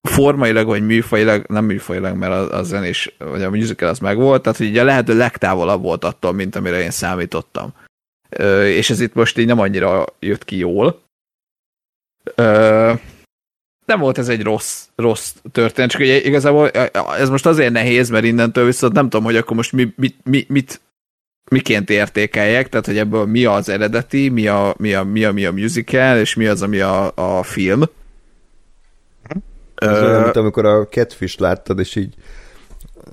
formailag, vagy műfajilag, nem műfajilag, mert a, a zenés, vagy a musical az megvolt, tehát, hogy így a lehető legtávolabb volt attól, mint amire én számítottam. Ö, és ez itt most így nem annyira jött ki jól. Ö, nem volt ez egy rossz, rossz történet, csak ugye igazából ez most azért nehéz, mert innentől viszont nem tudom, hogy akkor most mi, mit, mit, mit miként értékeljek, tehát hogy ebből mi az eredeti, mi a, mi a, mi a, mi a musical, és mi az, ami a, a film. Ez olyan, mint amikor a Catfish láttad, és így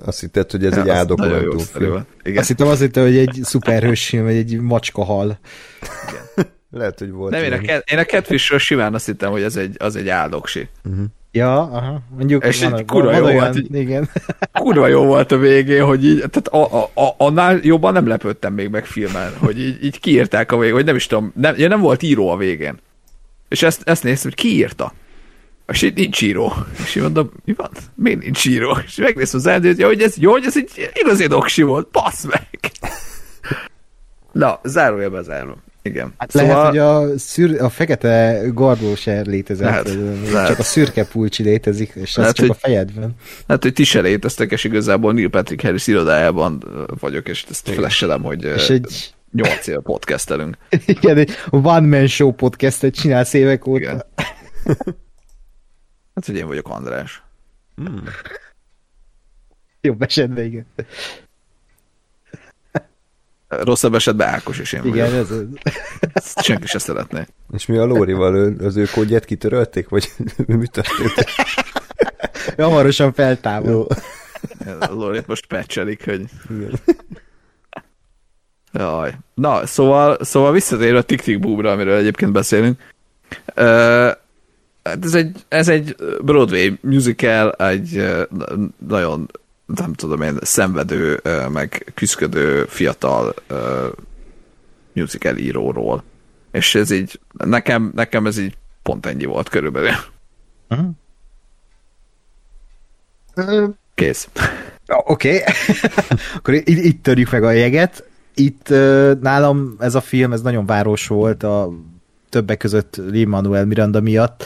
azt hitted, hogy ez egy Az áldok nagyon jó film. Igen. Azt hittem, azt hittem, hogy egy szuperhős film, vagy egy macska hal. Lehet, hogy volt. Nem, én a, én a Catfishről simán azt hittem, hogy ez egy, az egy áldoksi. Ja, aha. Mondjuk És van, egy kurva van jó olyan, volt, így- igen. Kurva jó volt a végén, hogy így, tehát a, a, a, annál jobban nem lepődtem még meg filmen, hogy így, így kiírták a végén, hogy nem is tudom, nem, ja, nem volt író a végén. És ezt, ezt néztem, hogy ki írta. És itt nincs író. És én mondom, mi van? Miért nincs író? És megnéztem az eldőt, hogy ez, jó, hogy ez egy igazi doksi volt, bassz meg! Na, zárójelbe zárom. Igen. Hát szóval... Lehet, hogy a, szür, a fekete gardó se létezett, Lehet, lehet, csak a szürke pulcsi létezik, és az Lehet, csak hogy- a fejedben. Hát, hogy ti se léteztek, és igazából Neil Patrick Harris irodájában vagyok, és ezt flashelem, hogy És egy, 8 éve podcastelünk. igen, egy one-man show podcastet csinálsz évek óta. Igen. Hát, hogy én vagyok András. Jobb esetben, igen. Rosszabb esetben Ákos is én vagyok. Igen, ez, Ezt Senki se szeretné. És mi a Lórival? Az ő kódját kitörölték? Vagy mi történt? hamarosan feltámad. Jó. Lorit most patchelik, hogy... Igen. Jaj. Na, szóval, szóval visszatérve a Tick Boomra, amiről egyébként beszélünk. Hát ez egy, ez egy Broadway musical, egy nagyon, nem tudom én, szenvedő, meg küzdködő fiatal ö, musical íróról. És ez így, nekem, nekem ez így pont ennyi volt körülbelül. Mhm. Kész. Oké, okay. akkor itt, itt törjük meg a jeget. Itt uh, nálam ez a film, ez nagyon város volt a többek között Lin-Manuel Miranda miatt,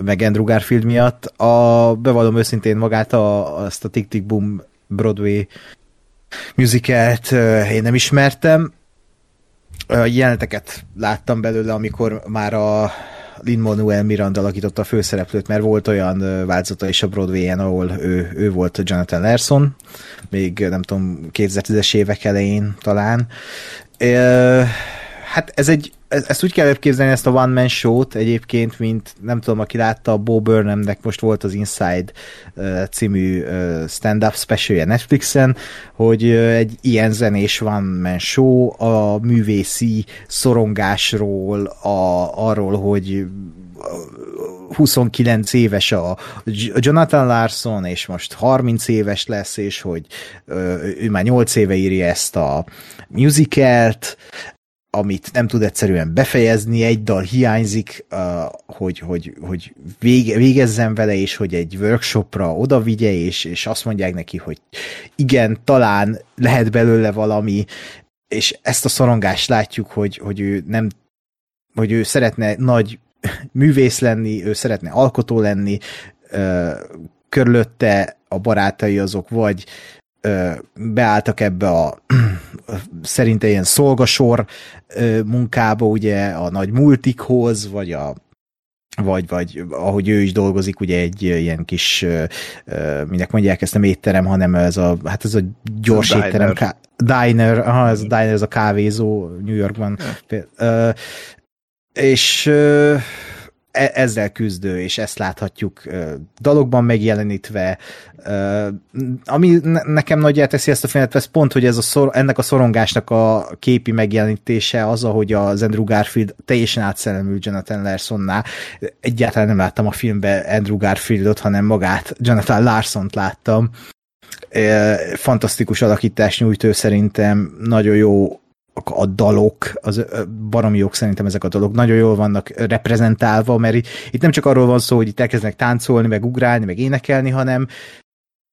meg Andrew Garfield miatt. A, bevallom őszintén magát a, azt a Tick Tick Boom Broadway musicalt én nem ismertem. Jeleneteket láttam belőle, amikor már a Lin-Manuel Miranda alakította a főszereplőt, mert volt olyan változata is a Broadway-en, ahol ő, ő volt Jonathan Larson, még nem tudom, 2010-es évek elején talán. Ö, hát ez egy, ezt úgy kell elképzelni ezt a One Man Show-t egyébként, mint nem tudom, aki látta, Bo Burnhamnek most volt az Inside című stand-up specialje Netflixen, hogy egy ilyen zenés One Man Show a művészi szorongásról, a, arról, hogy 29 éves a Jonathan Larson, és most 30 éves lesz, és hogy ő már 8 éve írja ezt a musicalt, amit nem tud egyszerűen befejezni, egy dal hiányzik, hogy, hogy, hogy vége, végezzen vele, és hogy egy workshopra oda vigye, és, és azt mondják neki, hogy igen, talán lehet belőle valami, és ezt a szorongást látjuk, hogy, hogy ő nem hogy ő szeretne nagy művész lenni, ő szeretne alkotó lenni, körülötte a barátai azok vagy beálltak ebbe a szerinte ilyen szolgasor munkába, ugye a nagy multikhoz, vagy a vagy, vagy ahogy ő is dolgozik, ugye egy ilyen kis, minek mondják ezt nem étterem, hanem ez a, hát ez a gyors Diner. étterem, ká- diner, aha, ez a diner, ez a kávézó New Yorkban. Ö, és ezzel küzdő, és ezt láthatjuk dalokban megjelenítve. Ami ne- nekem nagyját teszi ezt a filmet, ez pont, hogy ez a szor, ennek a szorongásnak a képi megjelenítése az, ahogy az Andrew Garfield teljesen átszellemül Jonathan Larsonnál. Egyáltalán nem láttam a filmben Andrew Garfieldot, hanem magát, Jonathan Larsont láttam. Fantasztikus alakítás nyújt ő szerintem, nagyon jó a- dalok, az baromi jók szerintem ezek a dalok, nagyon jól vannak reprezentálva, mert itt, nem csak arról van szó, hogy itt elkezdenek táncolni, meg ugrálni, meg énekelni, hanem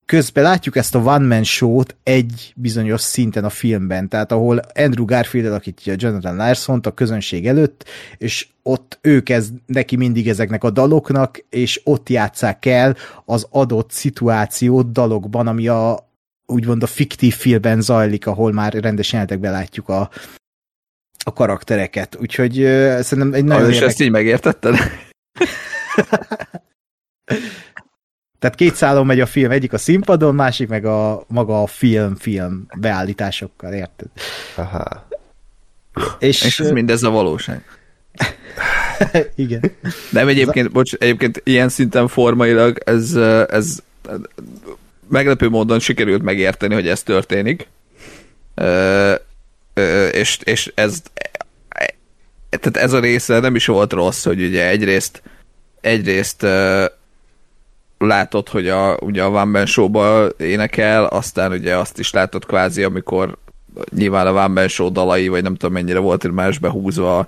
közben látjuk ezt a one-man show-t egy bizonyos szinten a filmben, tehát ahol Andrew Garfield alakítja Jonathan Larson-t a közönség előtt, és ott ő kezd neki mindig ezeknek a daloknak, és ott játsszák el az adott szituációt dalokban, ami a úgymond a fiktív filmben zajlik, ahol már rendes jelenetekben látjuk a, a karaktereket. Úgyhogy uh, szerintem egy nagyon és érdekes... ezt így megértetted? Tehát két szálon megy a film, egyik a színpadon, másik meg a maga a film-film beállításokkal, érted? Aha. És, És ez mindez a valóság. igen. Nem egyébként, bocs, egyébként ilyen szinten formailag ez, ez meglepő módon sikerült megérteni, hogy ez történik. Ö, ö, és, és ez tehát ez a része nem is volt rossz, hogy ugye egyrészt egyrészt ö, látod, hogy a, ugye a One Man Show-ba énekel, aztán ugye azt is látod kvázi, amikor nyilván a One Man Show dalai, vagy nem tudom mennyire volt más behúzva,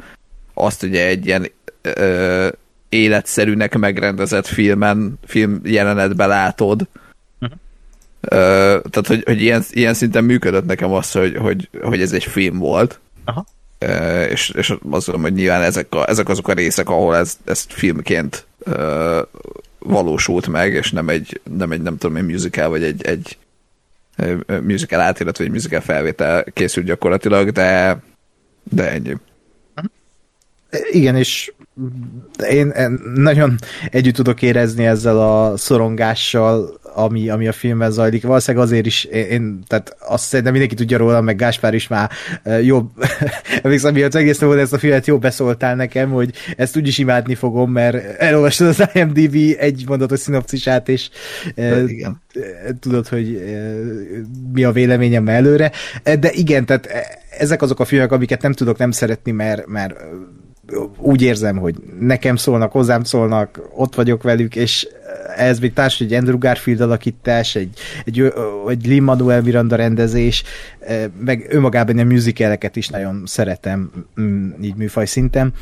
azt ugye egy ilyen ö, életszerűnek megrendezett filmen, film jelenetbe látod. Tehát, hogy, hogy ilyen, ilyen szinten működött nekem az, hogy, hogy, hogy ez egy film volt. Aha. Ö, és, és azt mondom, hogy nyilván ezek, a, ezek azok a részek, ahol ez, ez filmként ö, valósult meg, és nem egy, nem egy nem tudom, egy musical, vagy egy, egy musical átirat, vagy egy musical felvétel készült gyakorlatilag, de, de ennyi. Igen, és én nagyon együtt tudok érezni ezzel a szorongással, ami, ami a filmben zajlik. Valószínűleg azért is, én, én tehát azt szerintem mindenki tudja róla, meg Gáspár is már jobb, emlékszem, miatt egész volna ezt a filmet, jó beszóltál nekem, hogy ezt úgyis imádni fogom, mert elolvastad az IMDb egy mondatos szinopszisát, és igen. tudod, hogy mi a véleményem előre. De igen, tehát ezek azok a filmek, amiket nem tudok nem szeretni, mert, mert úgy érzem, hogy nekem szólnak, hozzám szólnak, ott vagyok velük, és ez még társ, egy Andrew Garfield alakítás, egy, egy, egy Lin-Manuel Miranda rendezés, meg önmagában a musicaleket is nagyon szeretem, mm, így műfaj szinten.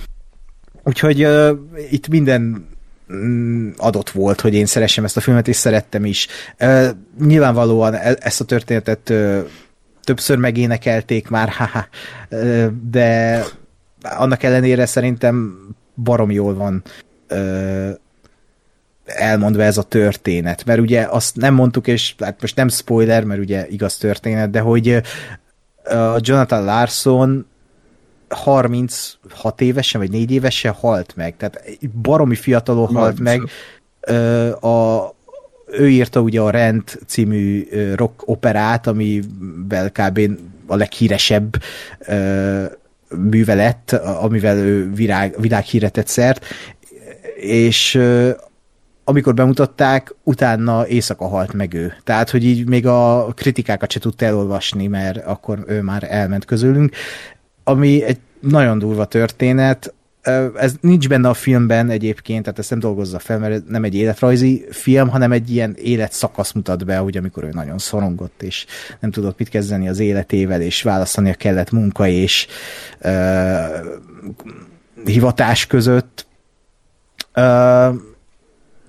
Úgyhogy uh, itt minden mm, adott volt, hogy én szeressem ezt a filmet, és szerettem is. Uh, nyilvánvalóan e- ezt a történetet uh, többször megénekelték már, haha, uh, de annak ellenére szerintem barom jól van ö, elmondva ez a történet, mert ugye azt nem mondtuk, és hát most nem spoiler, mert ugye igaz történet, de hogy a Jonathan Larson 36 évesen, vagy 4 évesen halt meg, tehát baromi fiatalon halt meg. A, ő írta ugye a Rent című rock operát, amivel kb. a leghíresebb művelet, amivel ő virág, világhíre szert, és amikor bemutatták, utána éjszaka halt meg ő. Tehát, hogy így még a kritikákat se tudta elolvasni, mert akkor ő már elment közülünk. Ami egy nagyon durva történet, ez nincs benne a filmben egyébként, tehát ezt nem dolgozza fel, mert nem egy életrajzi film, hanem egy ilyen életszakasz mutat be, hogy amikor ő nagyon szorongott, és nem tudott mit kezdeni az életével, és választania kellett munka és uh, hivatás között. Uh,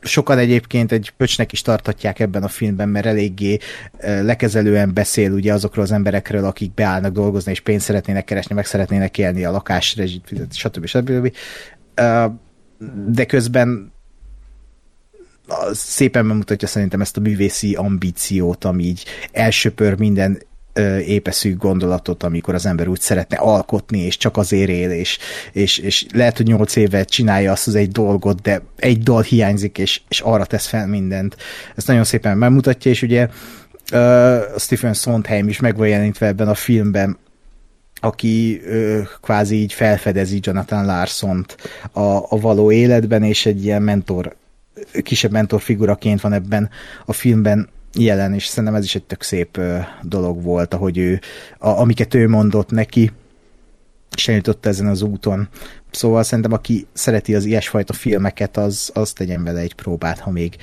sokan egyébként egy pöcsnek is tartatják ebben a filmben, mert eléggé lekezelően beszél ugye azokról az emberekről, akik beállnak dolgozni, és pénzt szeretnének keresni, meg szeretnének élni a lakásrezsit, stb. stb. De közben szépen bemutatja szerintem ezt a művészi ambíciót, ami így elsöpör minden épeszű gondolatot, amikor az ember úgy szeretne alkotni, és csak azért él, és, és, és lehet, hogy nyolc éve csinálja azt az egy dolgot, de egy dal hiányzik, és, és arra tesz fel mindent. Ezt nagyon szépen megmutatja, és ugye uh, Stephen Sondheim is meg van jelenítve ebben a filmben, aki ö, kvázi így felfedezi Jonathan Larson-t a, a való életben, és egy ilyen mentor, kisebb mentor figuraként van ebben a filmben jelen, és szerintem ez is egy tök szép dolog volt, ahogy ő, a, amiket ő mondott neki, és eljutott ezen az úton. Szóval szerintem, aki szereti az ilyesfajta filmeket, az, az tegyen vele egy próbát, ha még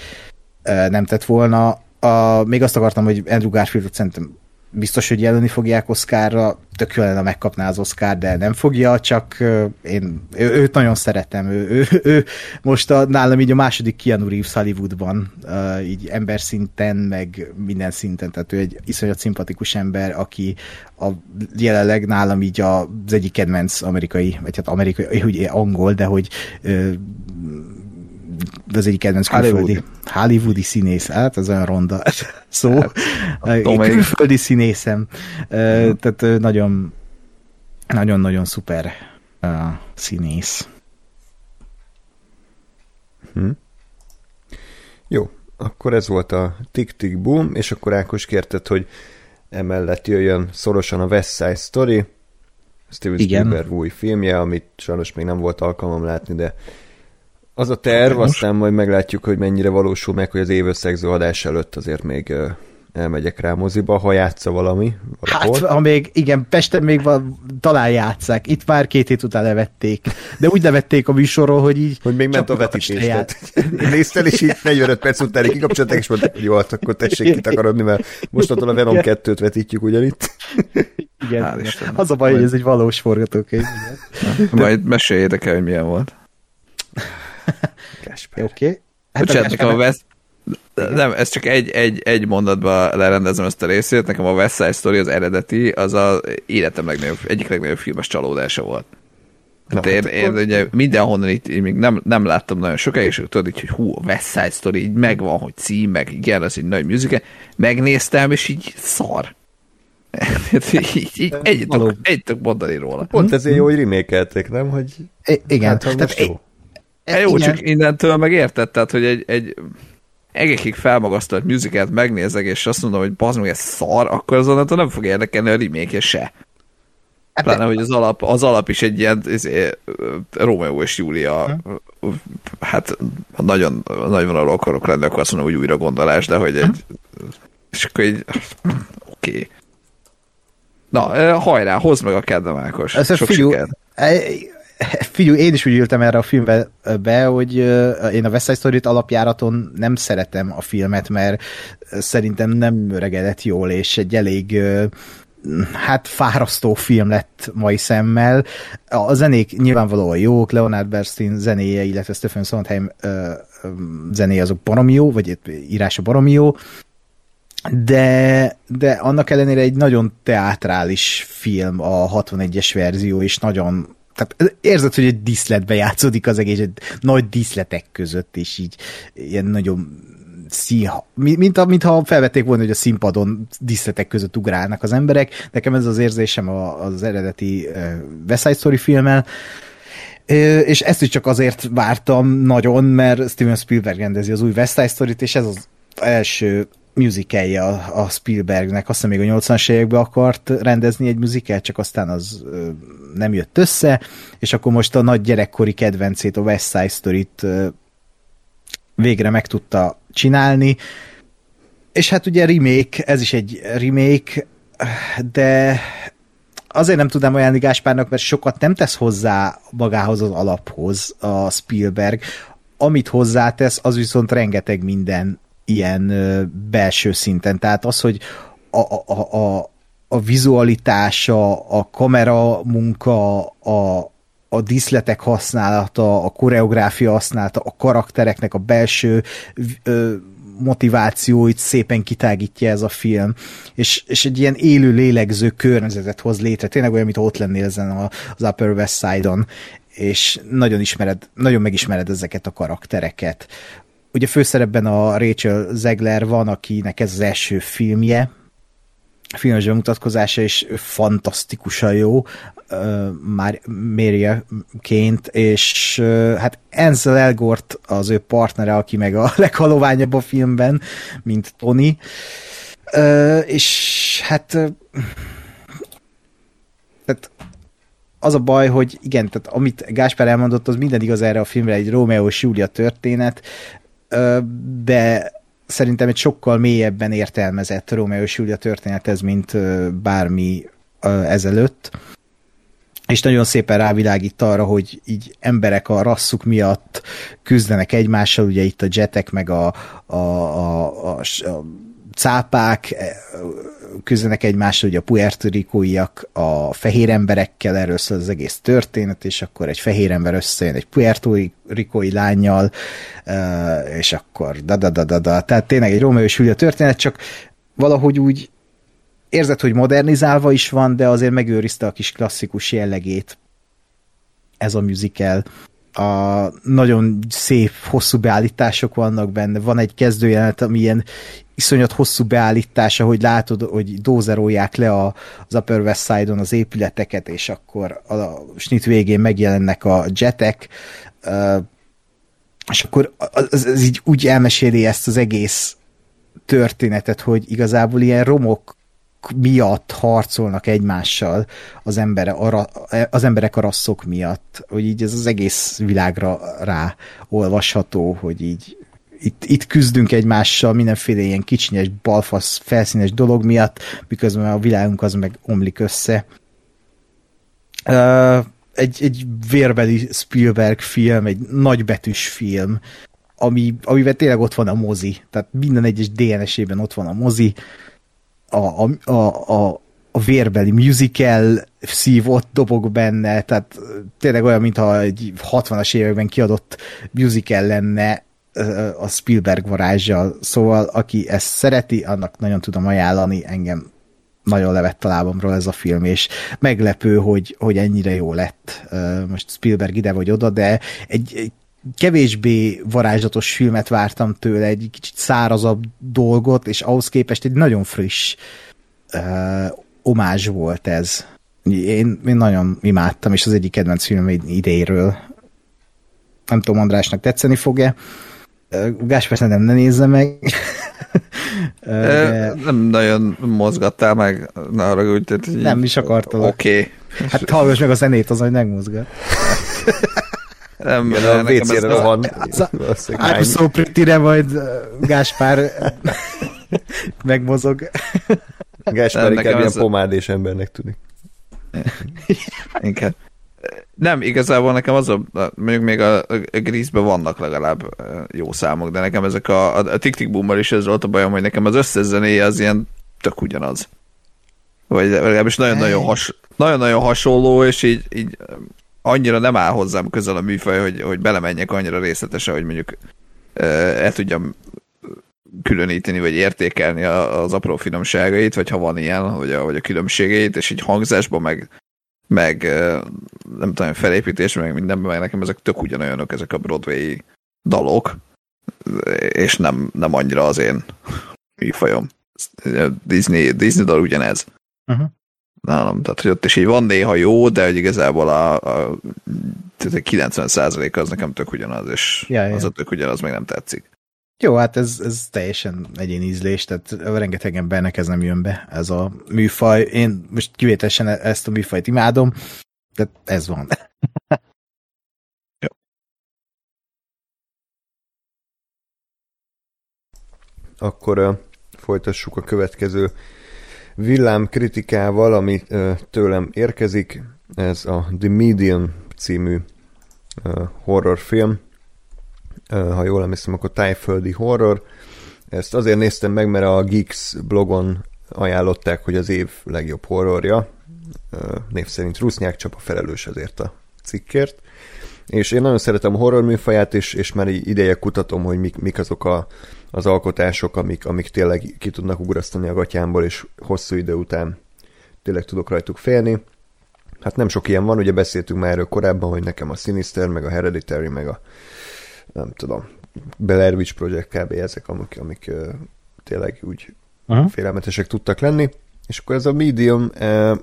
nem tett volna. A, még azt akartam, hogy Andrew Garfieldot szerintem biztos, hogy jelölni fogják Oscarra, tök jó lenne megkapná az Oscar, de nem fogja, csak én ő, őt nagyon szeretem. Ő, ő, ő most a, nálam így a második Keanu Reeves Hollywoodban, így ember szinten, meg minden szinten, tehát ő egy iszonyat szimpatikus ember, aki a, jelenleg nálam így az egyik kedvenc amerikai, vagy hát amerikai, hogy angol, de hogy az egyik kedvenc külföldi Hollywoodi színész, hát az olyan ronda szó. Hát, külföldi színészem. Uh, tehát nagyon nagyon-nagyon szuper uh, színész. Hm. Jó, akkor ez volt a Tick Boom, és akkor Ákos kérted, hogy emellett jöjjön szorosan a West Side Story, Steven. Spielberg új filmje, amit sajnos még nem volt alkalmam látni, de az a terv, aztán majd meglátjuk, hogy mennyire valósul meg, hogy az évösszegző adás előtt azért még elmegyek rá moziba, ha játsza valami valahol. Hát, ha még, igen, Pesten még van, talán játszák. Itt már két hét után levették. De úgy levették a műsorról, hogy így... hogy még ment a vetítés. Néztél, és így 45 perc után kikapcsolták, és mondták, hogy jó, hát akkor tessék kitakarodni, mert mostantól a Venom 2-t vetítjük ugyanitt. Igen, Hál'. Az a baj, hogy ez egy valós forgatókönyv. Majd meséljétek el, hogy milyen volt. Oké. Okay. Hát Bocsánat, nekem a West... Nem, ez csak egy, egy, egy mondatba lerendezem ezt a részét. Nekem a West Side Story az eredeti, az a életem legnagyobb, egyik legnagyobb filmes csalódása volt. Hát én, hát én akkor- ugye mindenhonnan itt így még nem, nem láttam nagyon sokáig, és tudod így, hogy hú, a West Side Story, így megvan, hogy cím, meg igen, az egy nagy musical. Megnéztem, és így szar. így, így, egy, tudok, mondani róla. Pont ezért jó, hogy remékelték, nem? Hogy I- igen. hát, Tehát, Hát jó, igen. csak innentől meg érted, tehát, hogy egy, egy egekig felmagasztott musicalt megnézek, és azt mondom, hogy bazd meg, ez szar, akkor azonnantól nem fog érdekelni a remake se. Hát Pláne, hogy az alap, az alap is egy ilyen izé, ö, Romeo és Júlia, ö, hát nagyon nagy vonalú akarok lenni, akkor azt mondom, hogy újra gondolás, de hogy egy, és akkor így, oké. Okay. Na, ö, hajrá, hozd meg a kedvem, Ákos. Ez Sok figyú, sikert. Figyú, én is úgy ültem erre a filmbe be, hogy én a West Side Story-t alapjáraton nem szeretem a filmet, mert szerintem nem öregedett jól, és egy elég hát fárasztó film lett mai szemmel. A zenék nyilvánvalóan jók, Leonard Bernstein zenéje, illetve Stephen Sondheim zenéje azok baromi jó, vagy írása baromi jó, de, de annak ellenére egy nagyon teátrális film a 61-es verzió, és nagyon tehát érzed, hogy egy díszletbe játszódik az egész, egy nagy díszletek között, és így ilyen nagyon színha, mi- mint, mintha felvették volna, hogy a színpadon díszletek között ugrálnak az emberek. Nekem ez az érzésem az eredeti West Side Story filmmel, és ezt is csak azért vártam nagyon, mert Steven Spielberg rendezi az új West Side Story-t, és ez az első musicalje a, a Spielbergnek, azt hiszem még a 80-as években akart rendezni egy musical, csak aztán az nem jött össze, és akkor most a nagy gyerekkori kedvencét, a West Side Story-t végre meg tudta csinálni, és hát ugye remake, ez is egy remake, de azért nem tudnám ajánlani Gáspárnak, mert sokat nem tesz hozzá magához az alaphoz a Spielberg. Amit hozzátesz, az viszont rengeteg minden ilyen belső szinten. Tehát az, hogy a, a, a, a, vizualitása, a kamera munka, a, a díszletek használata, a koreográfia használata, a karaktereknek a belső ö, motivációit szépen kitágítja ez a film, és, és egy ilyen élő lélegző környezetet hoz létre, tényleg olyan, mint ott lennél ezen az Upper West Side-on, és nagyon ismered, nagyon megismered ezeket a karaktereket. Ugye főszerepben a Rachel Zegler van, akinek ez az első filmje, filmes bemutatkozása, és fantasztikusan jó, már Méria-ként, és ö, hát Ansel Elgort az ő partnere, aki meg a leghaloványabb a filmben, mint Tony, és hát tehát az a baj, hogy igen, tehát amit Gáspár elmondott, az minden igaz erre a filmre, egy Romeo és Julia történet, de szerintem egy sokkal mélyebben értelmezett Romeo és Julia történet ez, mint bármi ezelőtt. És nagyon szépen rávilágít arra, hogy így emberek a rasszuk miatt küzdenek egymással, ugye itt a jetek, meg a, a, a, a, a cápák eh, küzdenek egymással, ugye a puertorikóiak a fehér emberekkel, erről szól az egész történet, és akkor egy fehér ember összejön egy puertorikói lányjal, és akkor da-da-da-da-da. Tehát tényleg egy Rómeó és Julia történet, csak valahogy úgy érzed, hogy modernizálva is van, de azért megőrizte a kis klasszikus jellegét ez a musical. A nagyon szép, hosszú beállítások vannak benne. Van egy kezdőjelenet, ami ilyen iszonyat hosszú beállítása, hogy látod, hogy dózerolják le a, az Upper West Side-on az épületeket, és akkor a, a snit végén megjelennek a jetek, és akkor az, az, így úgy elmeséli ezt az egész történetet, hogy igazából ilyen romok miatt harcolnak egymással az, embere, a, az emberek a rasszok miatt, hogy így ez az egész világra rá olvasható, hogy így itt, itt küzdünk egymással mindenféle ilyen kicsinyes, balfasz, felszínes dolog miatt, miközben a világunk az meg omlik össze. Egy, egy vérbeli Spielberg film, egy nagybetűs film, ami, amiben tényleg ott van a mozi. Tehát minden egyes DNS-ében ott van a mozi. A, a, a, a, a vérbeli musical szív ott dobog benne, tehát tényleg olyan, mintha egy 60-as években kiadott musical lenne a Spielberg varázsjal. Szóval, aki ezt szereti, annak nagyon tudom ajánlani, engem nagyon levett a lábamról ez a film, és meglepő, hogy, hogy ennyire jó lett. Most Spielberg ide vagy oda, de egy, egy kevésbé varázslatos filmet vártam tőle, egy kicsit szárazabb dolgot, és ahhoz képest egy nagyon friss uh, omázs volt ez. Én, én nagyon imádtam, és az egyik kedvenc film idéről. Nem tudom, Andrásnak tetszeni fog-e. Gáspár nem ne nézze meg. De... Nem nagyon mozgattál meg, ne arra úgy, hogy Nem is akartam. Oké. Okay. Hát hallgass meg a zenét, az, hogy megmozgat. Nem, Igen, a WC-re van. I'm so pretty majd Gáspár megmozog. Gáspár inkább ilyen pomádés embernek tűnik. Inkább. Nem, igazából nekem az a, mondjuk még a, a Grease-ben vannak legalább jó számok, de nekem ezek a, a, a Tick Tick Boomer is ez volt a bajom, hogy nekem az összes zenéje az ilyen tök ugyanaz. Vagy legalábbis nagyon-nagyon, has, nagyon-nagyon hasonló, és így, így annyira nem áll hozzám közel a műfaj, hogy, hogy belemenjek annyira részletesen, hogy mondjuk el tudjam különíteni, vagy értékelni az apró finomságait, vagy ha van ilyen, vagy a, vagy a különbségeit, és így hangzásban, meg meg nem tudom, felépítés, meg mindenben, meg nekem ezek tök ugyanolyanok, ezek a Broadway dalok, és nem, nem annyira az én műfajom. Disney, Disney dal ugyanez. Uh-huh. Nálam, tehát hogy ott is így van néha jó, de hogy igazából a, a, a 90% az nekem tök ugyanaz, és ja, ja. az a tök ugyanaz meg nem tetszik. Jó, hát ez, ez teljesen egyén ízlés, tehát rengeteg embernek ez nem jön be, ez a műfaj. Én most kivételesen ezt a műfajt imádom, de ez van. Akkor uh, folytassuk a következő villám kritikával, ami uh, tőlem érkezik. Ez a The Medium című uh, horrorfilm ha jól emlékszem, akkor tájföldi horror. Ezt azért néztem meg, mert a Geeks blogon ajánlották, hogy az év legjobb horrorja. Név szerint Rusznyák Csapa felelős ezért a cikkért. És én nagyon szeretem a horror műfaját, és, és már ideje kutatom, hogy mik, mik azok a, az alkotások, amik, amik tényleg ki tudnak ugrasztani a gatyámból, és hosszú idő után tényleg tudok rajtuk félni. Hát nem sok ilyen van, ugye beszéltünk már erről korábban, hogy nekem a Sinister, meg a Hereditary, meg a nem tudom, Blair Witch Project kb. ezek, amik, amik tényleg úgy uh-huh. félelmetesek tudtak lenni. És akkor ez a Medium uh,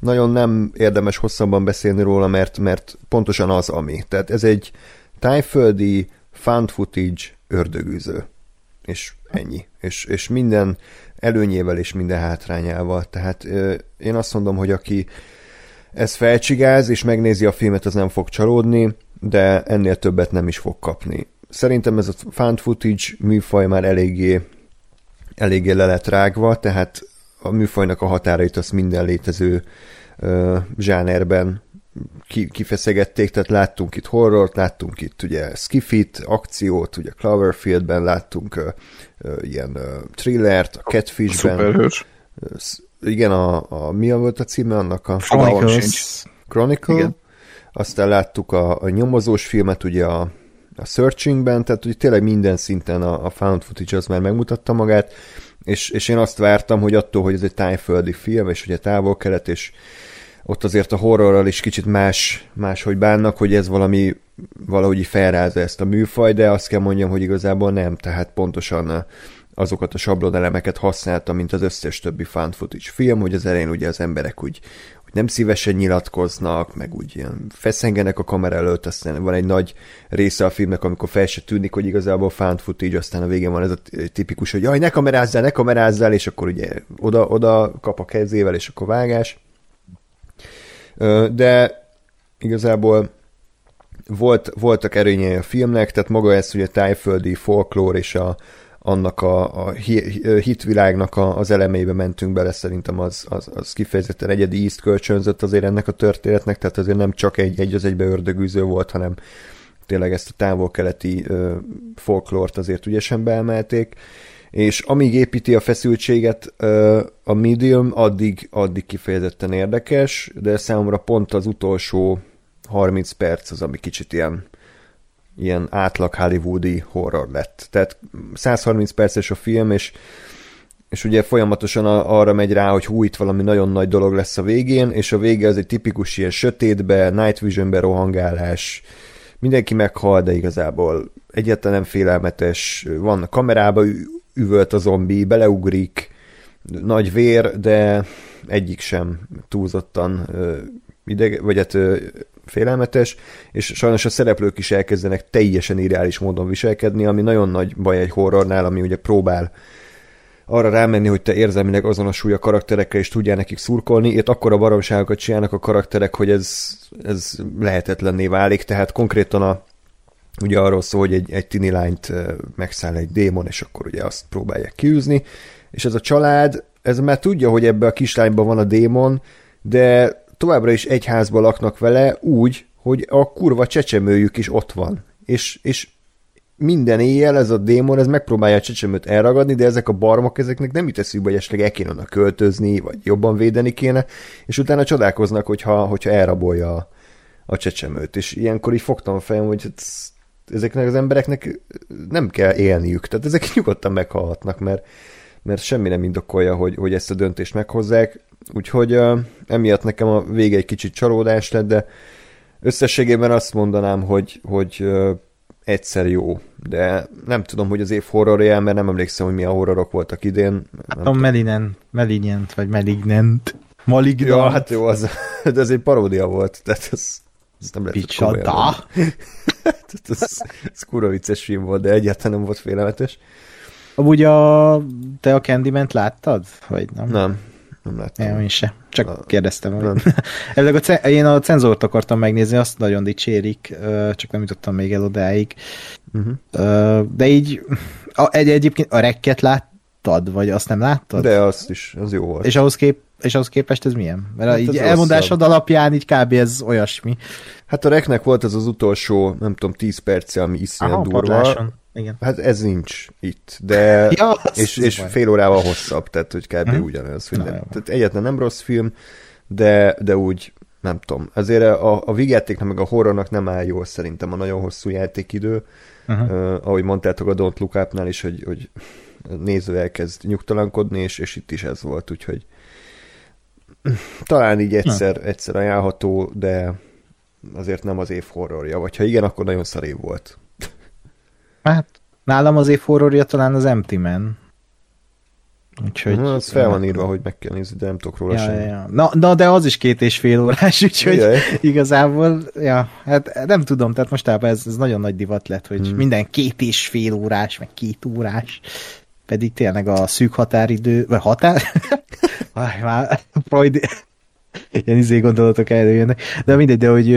nagyon nem érdemes hosszabban beszélni róla, mert, mert pontosan az, ami. Tehát ez egy tájföldi found footage ördögűző. És ennyi. És, és minden előnyével és minden hátrányával. Tehát én azt mondom, hogy aki ez felcsigáz, és megnézi a filmet, az nem fog csalódni de ennél többet nem is fog kapni. Szerintem ez a found footage műfaj már eléggé, eléggé le lett rágva, tehát a műfajnak a határait azt minden létező uh, zsánerben ki, kifeszegették, tehát láttunk itt horrort, láttunk itt ugye skifit, akciót, ugye Cloverfieldben láttunk uh, uh, ilyen uh, thrillert, a Catfishben. Igen, a, a, mi volt a címe annak a... Chronicles. Chronicle. Igen aztán láttuk a, a nyomozós filmet ugye a, a Searchingben, tehát ugye tényleg minden szinten a, a found footage az már megmutatta magát, és, és én azt vártam, hogy attól, hogy ez egy tájföldi film, és ugye távol-kelet, és ott azért a horrorral is kicsit más, máshogy bánnak, hogy ez valami valahogy felrázza ezt a műfaj, de azt kell mondjam, hogy igazából nem, tehát pontosan azokat a sablonelemeket használta, mint az összes többi found footage film, hogy az elején ugye az emberek úgy nem szívesen nyilatkoznak, meg úgy ilyen feszengenek a kamera előtt, aztán van egy nagy része a filmnek, amikor fel se tűnik, hogy igazából found footage, aztán a végén van ez a tipikus, hogy jaj, ne kamerázzál, ne kamerázzál, és akkor ugye oda, oda kap a kezével, és akkor vágás. De igazából volt, voltak erényei a filmnek, tehát maga ez ugye tájföldi folklór és a, annak a, a hitvilágnak a, az elemébe mentünk bele, szerintem az, az, az kifejezetten egyedi ízt kölcsönzött azért ennek a történetnek, tehát azért nem csak egy, egy az egybe ördögűző volt, hanem tényleg ezt a távol-keleti ö, folklort azért ügyesen beemelték, és amíg építi a feszültséget ö, a medium, addig, addig kifejezetten érdekes, de számomra pont az utolsó 30 perc az, ami kicsit ilyen ilyen átlag hollywoodi horror lett. Tehát 130 perces a film, és, és ugye folyamatosan arra megy rá, hogy hú, itt valami nagyon nagy dolog lesz a végén, és a vége az egy tipikus ilyen sötétbe, night visionbe rohangálás, mindenki meghal, de igazából egyáltalán nem félelmetes, van kamerába üvölt a zombi, beleugrik, nagy vér, de egyik sem túlzottan ideg, vagy hát félelmetes, és sajnos a szereplők is elkezdenek teljesen irreális módon viselkedni, ami nagyon nagy baj egy horrornál, ami ugye próbál arra rámenni, hogy te érzelmileg azonosulj a karakterekkel, és tudjál nekik szurkolni, itt akkor a baromságokat csinálnak a karakterek, hogy ez, ez lehetetlenné válik, tehát konkrétan a, ugye arról szól, hogy egy, egy tini lányt megszáll egy démon, és akkor ugye azt próbálják kiűzni, és ez a család, ez már tudja, hogy ebbe a kislányban van a démon, de továbbra is egy házba laknak vele úgy, hogy a kurva csecsemőjük is ott van. És, és minden éjjel ez a démon, ez megpróbálja a csecsemőt elragadni, de ezek a barmok, ezeknek nem jut hogy esetleg el kéne költözni, vagy jobban védeni kéne, és utána csodálkoznak, hogyha, hogyha elrabolja a, a csecsemőt. És ilyenkor így fogtam a fejem, hogy hát ezeknek az embereknek nem kell élniük, tehát ezek nyugodtan meghalhatnak, mert, mert semmi nem indokolja, hogy, hogy ezt a döntést meghozzák. Úgyhogy uh, emiatt nekem a vége egy kicsit csalódás lett, de összességében azt mondanám, hogy, hogy uh, egyszer jó, de nem tudom, hogy az év horrorja, mert nem emlékszem, hogy milyen horrorok voltak idén. Hát a Melinent, Malignant, vagy Malignant. Malignant. Ja, hát jó, az, de ez egy paródia volt, tehát ez, ez nem lehet Picsoda. ez, ez, ez kurva vicces film volt, de egyáltalán nem volt félelmetes. Amúgy a, te a candyman láttad? Vagy nem? Nem, nem láttam. Én, én se. Csak a, kérdeztem. Nem. a, én a cenzort akartam megnézni, azt nagyon dicsérik, csak nem jutottam még el odáig. Uh-huh. De így a, egy, egyébként a rekket láttad, vagy azt nem láttad? De azt is, az jó volt. És ahhoz, kép, és ahhoz képest ez milyen? Mert hát így elmondásod rosszabb. alapján így kb. ez olyasmi. Hát a reknek volt az az utolsó, nem tudom, 10 perce, ami iszonyat durva. Padláson. Igen. Hát ez nincs itt, de ja, és, és fél órával hosszabb, tehát hogy kb. Hmm. ugyanaz. Hogy nem, tehát egyetlen nem rossz film, de, de úgy nem tudom. Azért a, a vígjátéknak meg a horrornak nem áll jól szerintem a nagyon hosszú játékidő. Uh-huh. Uh, ahogy mondtátok a Don't Look Up-nál is, hogy, hogy néző elkezd nyugtalankodni, és, és itt is ez volt, úgyhogy talán így egyszer, uh. egyszer ajánlható, de azért nem az év horrorja, vagy ha igen, akkor nagyon szar év volt. Hát nálam az év horrorja talán az Empty Man. Úgyhogy, Na, az fel van írva, hogy meg kell nézni, de nem tudok róla ja, semmi. Ja. Na, na, de az is két és fél órás, úgyhogy Jaj. igazából, ja, hát nem tudom, tehát mostában ez, ez nagyon nagy divat lett, hogy hmm. minden két és fél órás, meg két órás, pedig tényleg a szűk határidő, vagy határ? Aj, már Freud, ilyen izé gondolatok előjönnek, de mindegy, de hogy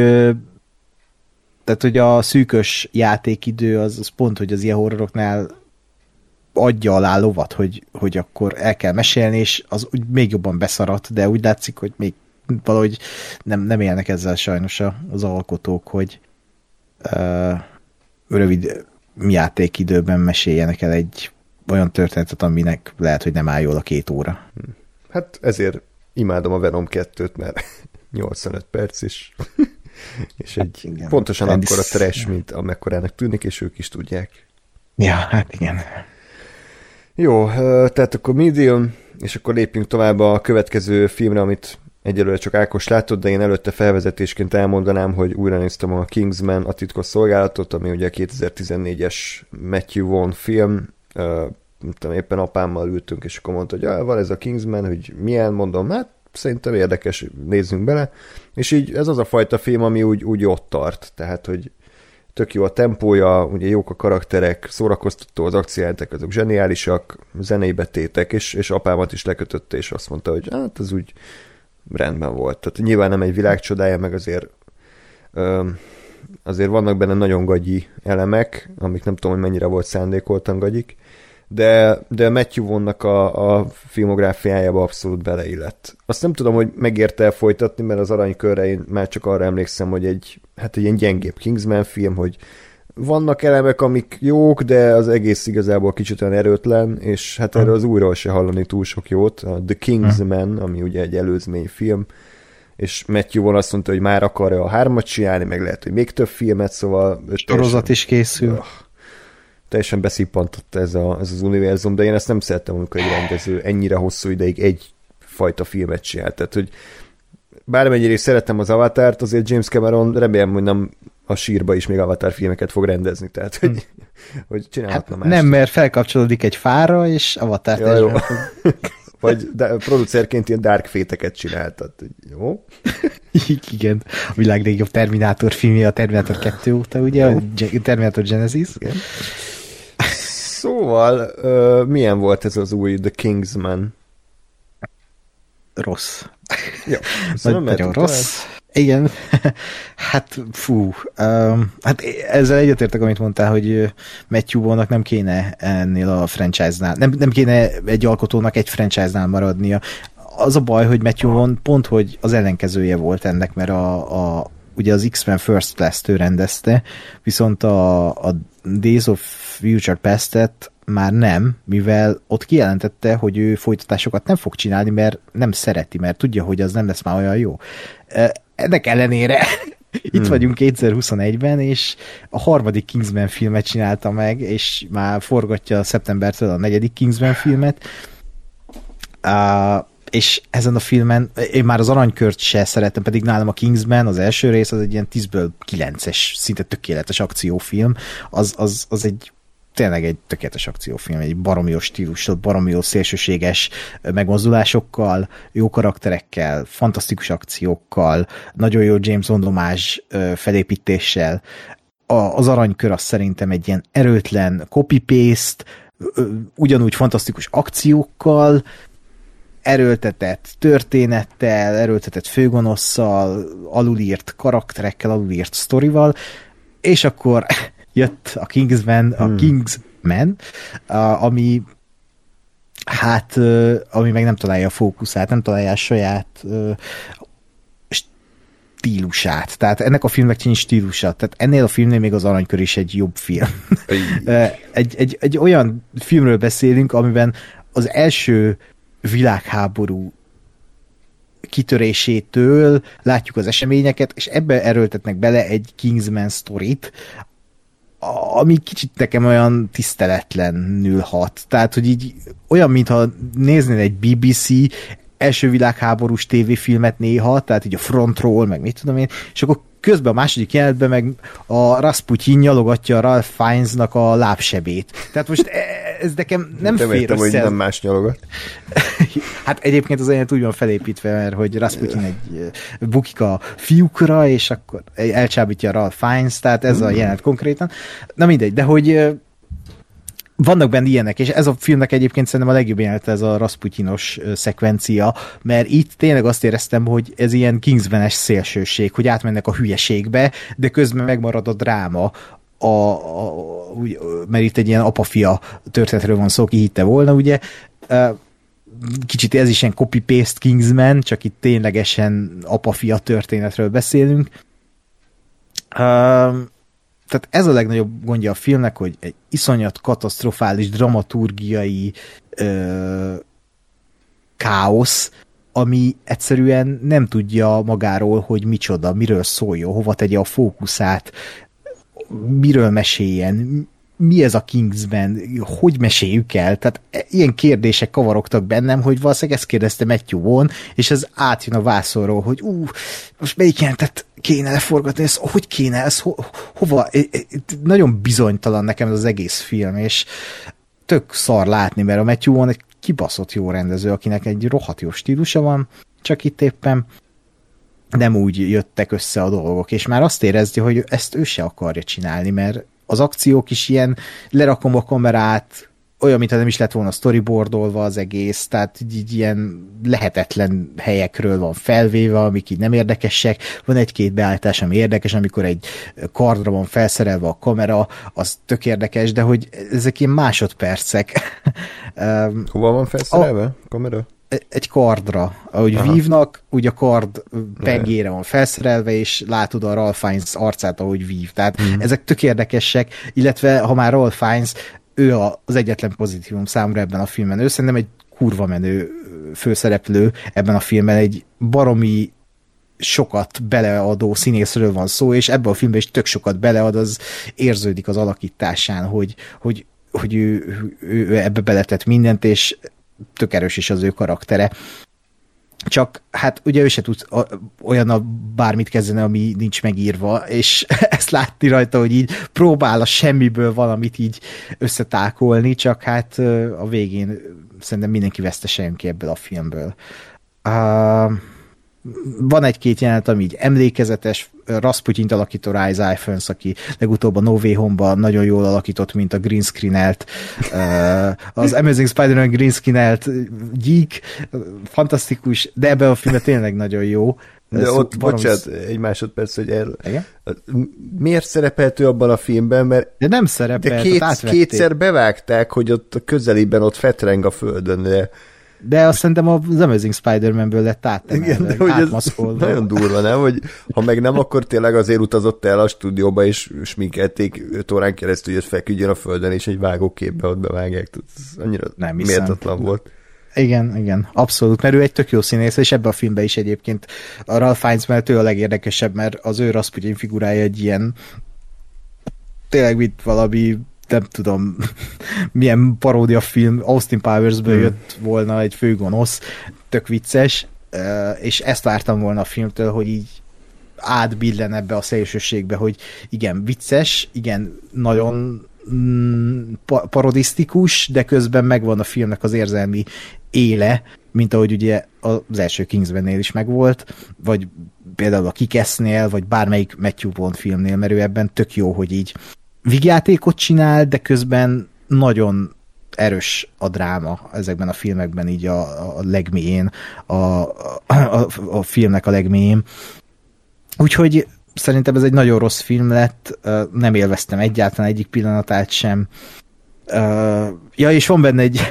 tehát, hogy a szűkös játékidő az, az pont, hogy az ilyen horroroknál adja alá lovat, hogy, hogy akkor el kell mesélni, és az úgy még jobban beszaradt, de úgy látszik, hogy még valahogy nem, nem élnek ezzel sajnos az alkotók, hogy uh, rövid játékidőben meséljenek el egy olyan történetet, aminek lehet, hogy nem áll jól a két óra. Hát ezért imádom a Venom 2-t, mert 85 perc is. És egy hát igen, pontosan akkor a trash, mint amekkorának tűnik, és ők is tudják. Ja, hát igen. Jó, tehát akkor Medium, és akkor lépjünk tovább a következő filmre, amit egyelőre csak Ákos látott, de én előtte felvezetésként elmondanám, hogy újra néztem a Kingsman, a titkos szolgálatot, ami ugye 2014-es Matthew Vaughn film, uh, tudom, éppen apámmal ültünk, és akkor mondta, hogy ah, van ez a Kingsman, hogy milyen, mondom, hát szerintem érdekes, nézzünk bele. És így ez az a fajta film, ami úgy, úgy ott tart, tehát, hogy tök jó a tempója, ugye jók a karakterek, szórakoztató az akciáletek, azok zseniálisak, zenei betétek, és, és apámat is lekötötte, és azt mondta, hogy hát ez úgy rendben volt. Tehát nyilván nem egy világcsodája, meg azért ö, azért vannak benne nagyon gagyi elemek, amik nem tudom, hogy mennyire volt szándékoltan gagyik, de, de Matthew Vonnak a, a filmográfiájába abszolút beleillett. Azt nem tudom, hogy megérte folytatni, mert az aranykörre én már csak arra emlékszem, hogy egy, hát egy ilyen gyengébb Kingsman film, hogy vannak elemek, amik jók, de az egész igazából kicsit olyan erőtlen, és hát erről az újról se hallani túl sok jót. A The Kingsman, ami ugye egy előzmény film, és Matthew Vaughn azt mondta, hogy már akarja a hármat csinálni, meg lehet, hogy még több filmet, szóval... Sorozat is készül. Oh, teljesen beszippantott ez, a, ez az univerzum, de én ezt nem szerettem, amikor egy rendező ennyire hosszú ideig egy fajta filmet csinált. Tehát, hogy bármennyire is szerettem az Avatárt, azért James Cameron remélem, hogy nem a sírba is még Avatar filmeket fog rendezni, tehát hogy, hm. hogy csinálhatna hát, Nem, mert felkapcsolódik egy fára, és Avatar ja, jó. Vagy de, producerként ilyen dark féteket csináltat. Jó? Igen, a világ legjobb Terminátor filmje a Terminátor 2 óta, ugye? A Terminátor Genesis. Igen. Szóval, uh, milyen volt ez az új The Kingsman? Rossz. Ja, Nagy, nagyon rossz. Tovább. Igen, hát fú, um, hát ezzel egyetértek, amit mondtál, hogy Matthew nem kéne ennél a franchise-nál, nem, nem kéne egy alkotónak egy franchise-nál maradnia. Az a baj, hogy Matthew Vaughn pont, hogy az ellenkezője volt ennek, mert a, a ugye az X-Men First Class-t ő rendezte, viszont a, a Days of Future Past-et már nem, mivel ott kijelentette, hogy ő folytatásokat nem fog csinálni, mert nem szereti, mert tudja, hogy az nem lesz már olyan jó. Ennek ellenére itt hmm. vagyunk 2021-ben, és a harmadik Kingsman filmet csinálta meg, és már forgatja szeptembertől a negyedik Kingsman filmet. Uh, és ezen a filmen, én már az aranykört se szeretem, pedig nálam a Kingsman, az első rész, az egy ilyen 10-ből 9-es, szinte tökéletes akciófilm, az, az, az egy tényleg egy tökéletes akciófilm, egy baromi jó stílus, baromi jó szélsőséges megmozdulásokkal, jó karakterekkel, fantasztikus akciókkal, nagyon jó James Bond felépítéssel. A, az aranykör az szerintem egy ilyen erőtlen copy-paste, ugyanúgy fantasztikus akciókkal, erőltetett történettel, erőltetett főgonosszal, alulírt karakterekkel, alulírt sztorival, és akkor jött a Kingsman, a hmm. Kingsman, a, ami hát, ami meg nem találja a fókuszát, nem találja a saját stílusát. Tehát ennek a filmnek nincs stílusa. Tehát ennél a filmnél még az Aranykör is egy jobb film. egy, egy, egy olyan filmről beszélünk, amiben az első világháború kitörésétől látjuk az eseményeket, és ebbe erőltetnek bele egy Kingsman sztorit, ami kicsit nekem olyan tiszteletlenül hat. Tehát, hogy így olyan, mintha néznél egy BBC első világháborús tévéfilmet néha, tehát így a frontról, meg mit tudom én, és akkor közben a második jelenetben meg a Rasputin nyalogatja a Ralph Fiennes-nak a lábsebét. Tehát most e, ez nekem nem Te fér értem, össze. hogy nem más nyalogat. hát egyébként az olyan úgy van felépítve, mert hogy Rasputin egy bukik a fiúkra, és akkor elcsábítja a Ralph Fiennes, tehát ez a mm. jelenet konkrétan. Na mindegy, de hogy vannak benne ilyenek, és ez a filmnek egyébként szerintem a legjobb jelenet ez a Rasputinos szekvencia, mert itt tényleg azt éreztem, hogy ez ilyen Kingsman-es szélsőség, hogy átmennek a hülyeségbe, de közben megmarad a dráma, a, a, úgy, mert itt egy ilyen apafia történetről van szó, ki hitte volna, ugye, kicsit ez is ilyen copy-paste Kingsman, csak itt ténylegesen apafia történetről beszélünk tehát ez a legnagyobb gondja a filmnek, hogy egy iszonyat katasztrofális dramaturgiai ö, káosz, ami egyszerűen nem tudja magáról, hogy micsoda, miről szóljon, hova tegye a fókuszát, miről meséljen, mi ez a Kingsman, hogy meséljük el? Tehát ilyen kérdések kavarogtak bennem, hogy valószínűleg ezt kérdezte Matthew Vaughn, és ez átjön a vászorról, hogy ú, most melyik jelentet kéne leforgatni, ez hogy kéne, ez ho, hova? Nagyon bizonytalan nekem ez az egész film, és tök szar látni, mert a Matthew Vaughn egy kibaszott jó rendező, akinek egy rohadt jó stílusa van, csak itt éppen nem úgy jöttek össze a dolgok, és már azt érezdi, hogy ezt ő se akarja csinálni, mert az akciók is ilyen, lerakom a kamerát, olyan, mintha nem is lett volna storyboardolva az egész, tehát így, ilyen lehetetlen helyekről van felvéve, amik így nem érdekesek. Van egy-két beállítás, ami érdekes, amikor egy kardra van felszerelve a kamera, az tök érdekes, de hogy ezek ilyen másodpercek. Hova van felszerelve a kamera? egy kardra, ahogy Aha. vívnak, úgy a kard pengére van felszerelve, és látod a Ralph Fiennes arcát, ahogy vív. Tehát mm. ezek tök érdekesek, illetve ha már Ralph Fiennes, ő az egyetlen pozitívum számra ebben a filmben. Ő szerintem egy kurva menő főszereplő ebben a filmben, egy baromi sokat beleadó színészről van szó, és ebben a filmben is tök sokat belead, az érződik az alakításán, hogy, hogy, hogy ő, ő, ő ebbe beletett mindent, és tök erős is az ő karaktere. Csak hát ugye ő se tud olyan a bármit kezdeni, ami nincs megírva, és ezt látni rajta, hogy így próbál a semmiből valamit így összetákolni, csak hát a végén szerintem mindenki vesztesen ki ebből a filmből. Uh, van egy-két jelenet, ami így emlékezetes, Rasputin alakító Rise Iphans, aki legutóbb a No Way Home-ba nagyon jól alakított, mint a green screen-elt, az Amazing Spider-Man green screen-elt gyík, fantasztikus, de ebben a filmben tényleg nagyon jó. De Ez ott, barom... bocsánat, egy másodperc, hogy el... Igen? Miért szerepelt ő abban a filmben? Mert de nem szerepelt, de két, kétszer bevágták, hogy ott a közelében ott fetreng a földön, de de azt szerintem az Amazing Spider-Man-ből lett Igen, de hogy ez nagyon durva, nem? Hogy ha meg nem, akkor tényleg azért utazott el a stúdióba, és sminkelték 5 órán keresztül, hogy feküdjön a földön, és egy vágóképbe ott bevágják. Ez annyira nem méltatlan volt. Igen, igen, abszolút, mert ő egy tök jó színész, és ebben a filmben is egyébként a Ralph Fiennes mert ő a legérdekesebb, mert az ő Rasputin figurája egy ilyen tényleg mit valami nem tudom, milyen paródia film Austin Powers-ből hmm. jött volna egy főgonosz, tök vicces, és ezt vártam volna a filmtől, hogy így átbillen ebbe a szélsőségbe, hogy igen, vicces, igen, nagyon mm, parodisztikus, de közben megvan a filmnek az érzelmi éle, mint ahogy ugye az első Kingsman-nél is megvolt, vagy például a Kikesznél, vagy bármelyik Matthew Bond filmnél, mert ő ebben tök jó, hogy így vígjátékot csinál, de közben nagyon erős a dráma ezekben a filmekben, így a, a legmélyén, a, a, a, filmnek a legmélyén. Úgyhogy szerintem ez egy nagyon rossz film lett, nem élveztem egyáltalán egyik pillanatát sem. Ja, és van benne egy,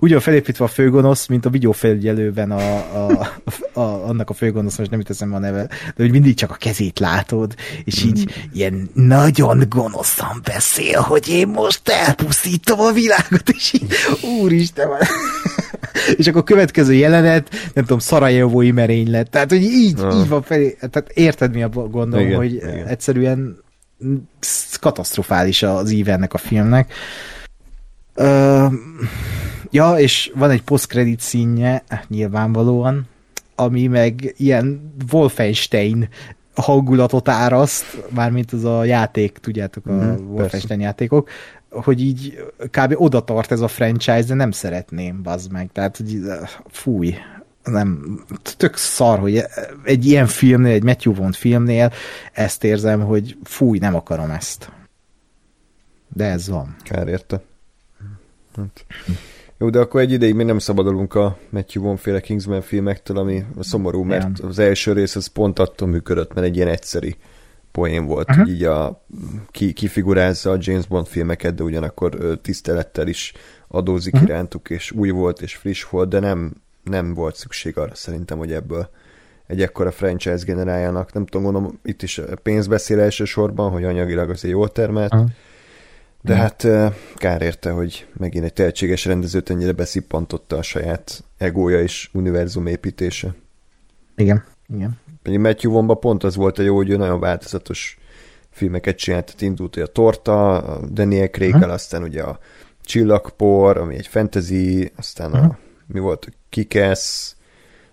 ugyan felépítve a főgonosz, mint a videófelügyelőben a, a, a, a, annak a főgonosz, most nem teszem a neve, de hogy mindig csak a kezét látod, és így mm. ilyen nagyon gonoszan beszél, hogy én most elpusztítom a világot, és így, úristen, és akkor a következő jelenet, nem tudom, Szarajevói merénylet, tehát, hogy így, ah. így van felé, tehát érted mi a gondom, igen, hogy igen. egyszerűen katasztrofális az íve ennek a filmnek. Uh, ja, és van egy post-credit színje, nyilvánvalóan, ami meg ilyen Wolfenstein hangulatot áraszt, mármint az a játék, tudjátok, a mm, Wolfenstein persze. játékok, hogy így kb. oda tart ez a franchise, de nem szeretném, bazd meg. Tehát, hogy fúj, nem, tök szar, hogy egy ilyen filmnél, egy Matthew Vaughn filmnél ezt érzem, hogy fúj, nem akarom ezt. De ez van. Kár érte. Hát. Jó, de akkor egy ideig még nem szabadulunk a Matthew Vaughn féle Kingsman filmektől, ami szomorú, mert az első rész az pont attól működött, mert egy ilyen egyszeri poén volt, uh-huh. így a, ki, kifigurázza a James Bond filmeket, de ugyanakkor tisztelettel is adózik uh-huh. irántuk, és új volt, és friss volt, de nem, nem volt szükség arra szerintem, hogy ebből egy ekkora franchise generáljanak. Nem tudom, gondolom, itt is pénz beszél elsősorban, hogy anyagilag azért jól termelt, uh-huh de hát kár érte, hogy megint egy tehetséges rendezőt ennyire beszippantotta a saját egója és univerzum építése. Igen, igen. Pedig Matthew Vaughn pont az volt a jó, hogy ő nagyon változatos filmeket csinált, tehát indult a Torta, a Daniel craig uh-huh. aztán ugye a Csillagpor, ami egy fantasy, aztán uh-huh. a, mhm. mi volt, a Kikesz,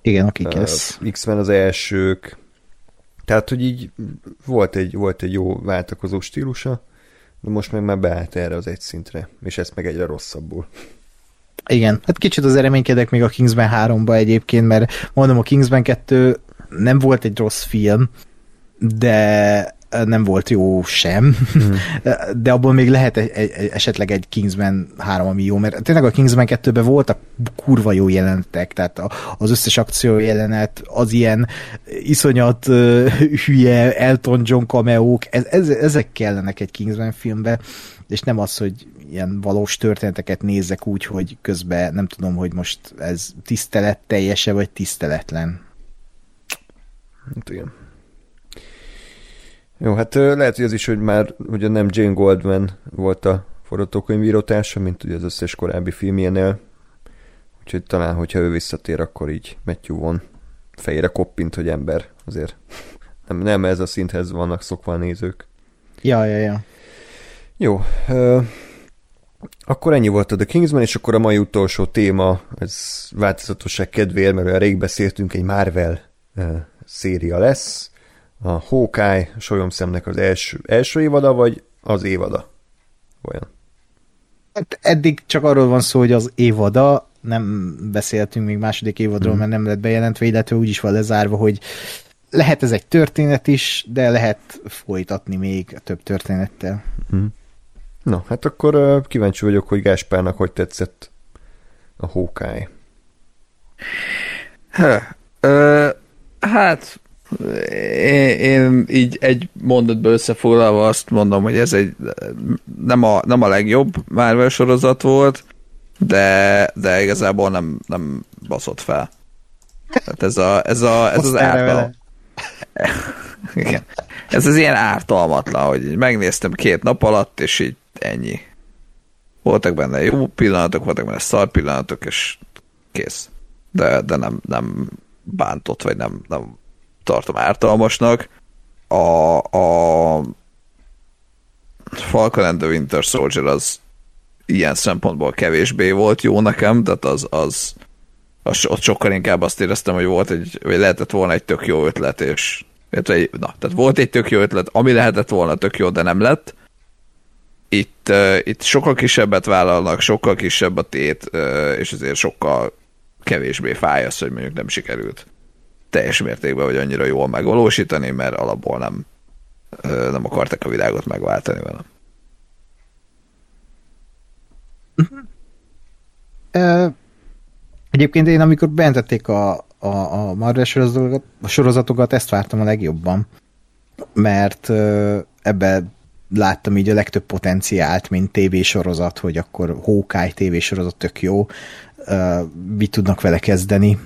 igen, a Kikesz. X-Men az elsők, tehát, hogy így volt egy, volt egy jó váltakozó stílusa, de most meg már beállt erre az egy szintre, és ez meg egyre rosszabbul. Igen, hát kicsit az reménykedek még a Kingsman 3-ba egyébként, mert mondom, a Kingsman 2 nem volt egy rossz film, de nem volt jó sem, mm. de abból még lehet egy, egy, esetleg egy Kingsman 3, ami jó, mert tényleg a Kingsman 2-ben voltak kurva jó jelenetek, tehát az összes akció jelenet, az ilyen iszonyat uh, hülye Elton John cameók, ez, ez, ezek kellenek egy Kingsman filmbe, és nem az, hogy ilyen valós történeteket nézzek úgy, hogy közben nem tudom, hogy most ez tisztelet teljese, vagy tiszteletlen. Hát igen. Jó, hát lehet, hogy az is, hogy már ugye nem Jane Goldman volt a forgatókönyvírótársa, mint ugye az összes korábbi filmjénél. Úgyhogy talán, hogyha ő visszatér, akkor így Matthew von fejére koppint, hogy ember azért nem, nem ez a szinthez vannak szokva a nézők. Ja, ja, ja. Jó, uh, akkor ennyi volt a The Kingsman, és akkor a mai utolsó téma, ez változatosság kedvéért, mert olyan rég beszéltünk, egy Marvel uh, széria lesz, a Hawkeye solyomszemnek az első, első évada, vagy az évada? Olyan. Hát eddig csak arról van szó, hogy az évada, nem beszéltünk még második évadról, hmm. mert nem lett bejelentve, illetve úgy is van lezárva, hogy lehet ez egy történet is, de lehet folytatni még több történettel. Hmm. Na, hát akkor kíváncsi vagyok, hogy Gáspárnak hogy tetszett a Hawkeye. Ha, uh, hát én, én így egy mondatban összefoglalva azt mondom, hogy ez egy nem a, nem a legjobb Marvel sorozat volt, de, de igazából nem, nem baszott fel. Tehát ez, a, ez, a, ez az ártal... Igen. Ez az ilyen ártalmatlan, hogy megnéztem két nap alatt, és így ennyi. Voltak benne jó pillanatok, voltak benne szar pillanatok, és kész. De, de nem, nem bántott, vagy nem, nem tartom ártalmasnak. A, a Falcon and the Winter Soldier az ilyen szempontból kevésbé volt jó nekem, tehát az, az, az ott sokkal inkább azt éreztem, hogy volt egy, vagy lehetett volna egy tök jó ötlet, és na, tehát volt egy tök jó ötlet, ami lehetett volna tök jó, de nem lett. Itt, uh, itt sokkal kisebbet vállalnak, sokkal kisebb a tét, uh, és ezért sokkal kevésbé fáj az, hogy mondjuk nem sikerült teljes mértékben vagy annyira jól megvalósítani, mert alapból nem, nem akartak a világot megváltani velem. Uh, egyébként én, amikor bejelentették a, a, a Marvel sorozatokat, a sorozatokat, ezt vártam a legjobban, mert uh, ebbe láttam így a legtöbb potenciált, mint tévésorozat, hogy akkor Hawkeye tévésorozat tök jó, mit tudnak vele kezdeni.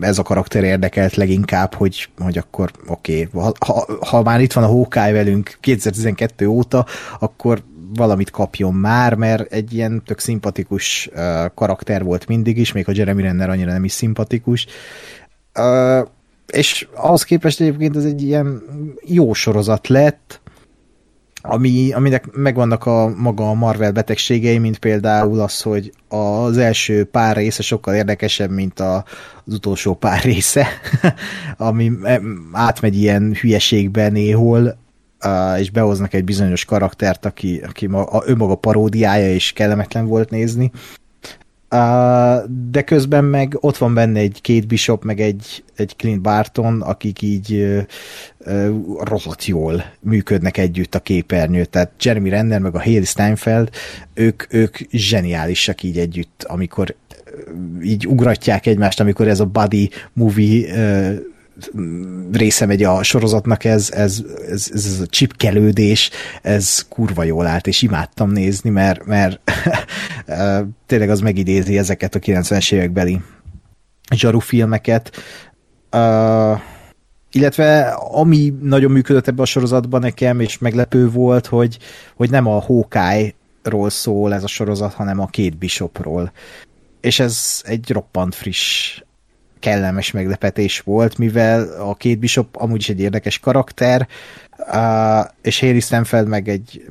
Ez a karakter érdekelt leginkább, hogy, hogy akkor oké, okay, ha, ha, ha már itt van a Hawkeye velünk 2012 óta, akkor valamit kapjon már, mert egy ilyen tök szimpatikus uh, karakter volt mindig is, még a Jeremy Renner annyira nem is szimpatikus. Uh, és ahhoz képest egyébként ez egy ilyen jó sorozat lett, ami, aminek megvannak a maga a Marvel betegségei, mint például az, hogy az első pár része sokkal érdekesebb, mint a, az utolsó pár része, ami átmegy ilyen hülyeségben néhol, és behoznak egy bizonyos karaktert, aki, aki ma, a, ő maga paródiája, és kellemetlen volt nézni. De közben meg ott van benne egy két Bishop, meg egy, egy Clint Barton, akik így rohadt jól működnek együtt a képernyőt. Tehát Jeremy Renner meg a Haley Steinfeld, ők, ők zseniálisak így együtt, amikor így ugratják egymást, amikor ez a buddy movie része megy a sorozatnak, ez, ez, ez, ez a csipkelődés, ez kurva jól állt, és imádtam nézni, mert, mert tényleg az megidézi ezeket a 90-es évekbeli zsaru filmeket. Uh, illetve ami nagyon működött ebbe a sorozatban nekem, és meglepő volt, hogy, hogy nem a Hawkeye-ról szól ez a sorozat, hanem a két Bishopról. És ez egy roppant friss kellemes meglepetés volt, mivel a két Bishop amúgy is egy érdekes karakter, és Haley Stanfeld meg egy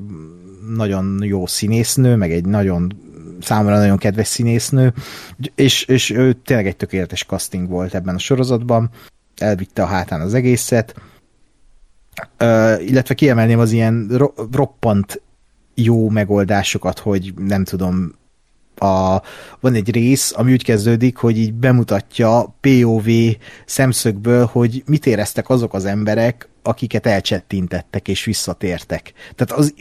nagyon jó színésznő, meg egy nagyon számomra nagyon kedves színésznő, és, és ő tényleg egy tökéletes casting volt ebben a sorozatban, elvitte a hátán az egészet, uh, illetve kiemelném az ilyen ro- roppant jó megoldásokat, hogy nem tudom, a, van egy rész, ami úgy kezdődik, hogy így bemutatja POV szemszögből, hogy mit éreztek azok az emberek, akiket elcsettintettek és visszatértek. Tehát az,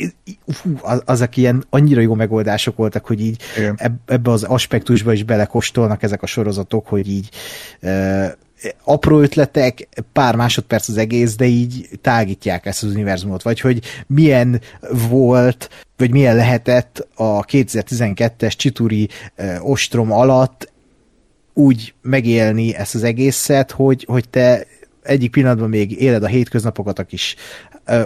hú, az, azok ilyen annyira jó megoldások voltak, hogy így eb, ebbe az aspektusba is belekostolnak ezek a sorozatok, hogy így e, apró ötletek, pár másodperc az egész, de így tágítják ezt az univerzumot, vagy hogy milyen volt, vagy milyen lehetett a 2012-es Csituri e, ostrom alatt úgy megélni ezt az egészet, hogy, hogy te egyik pillanatban még éled a hétköznapokat a kis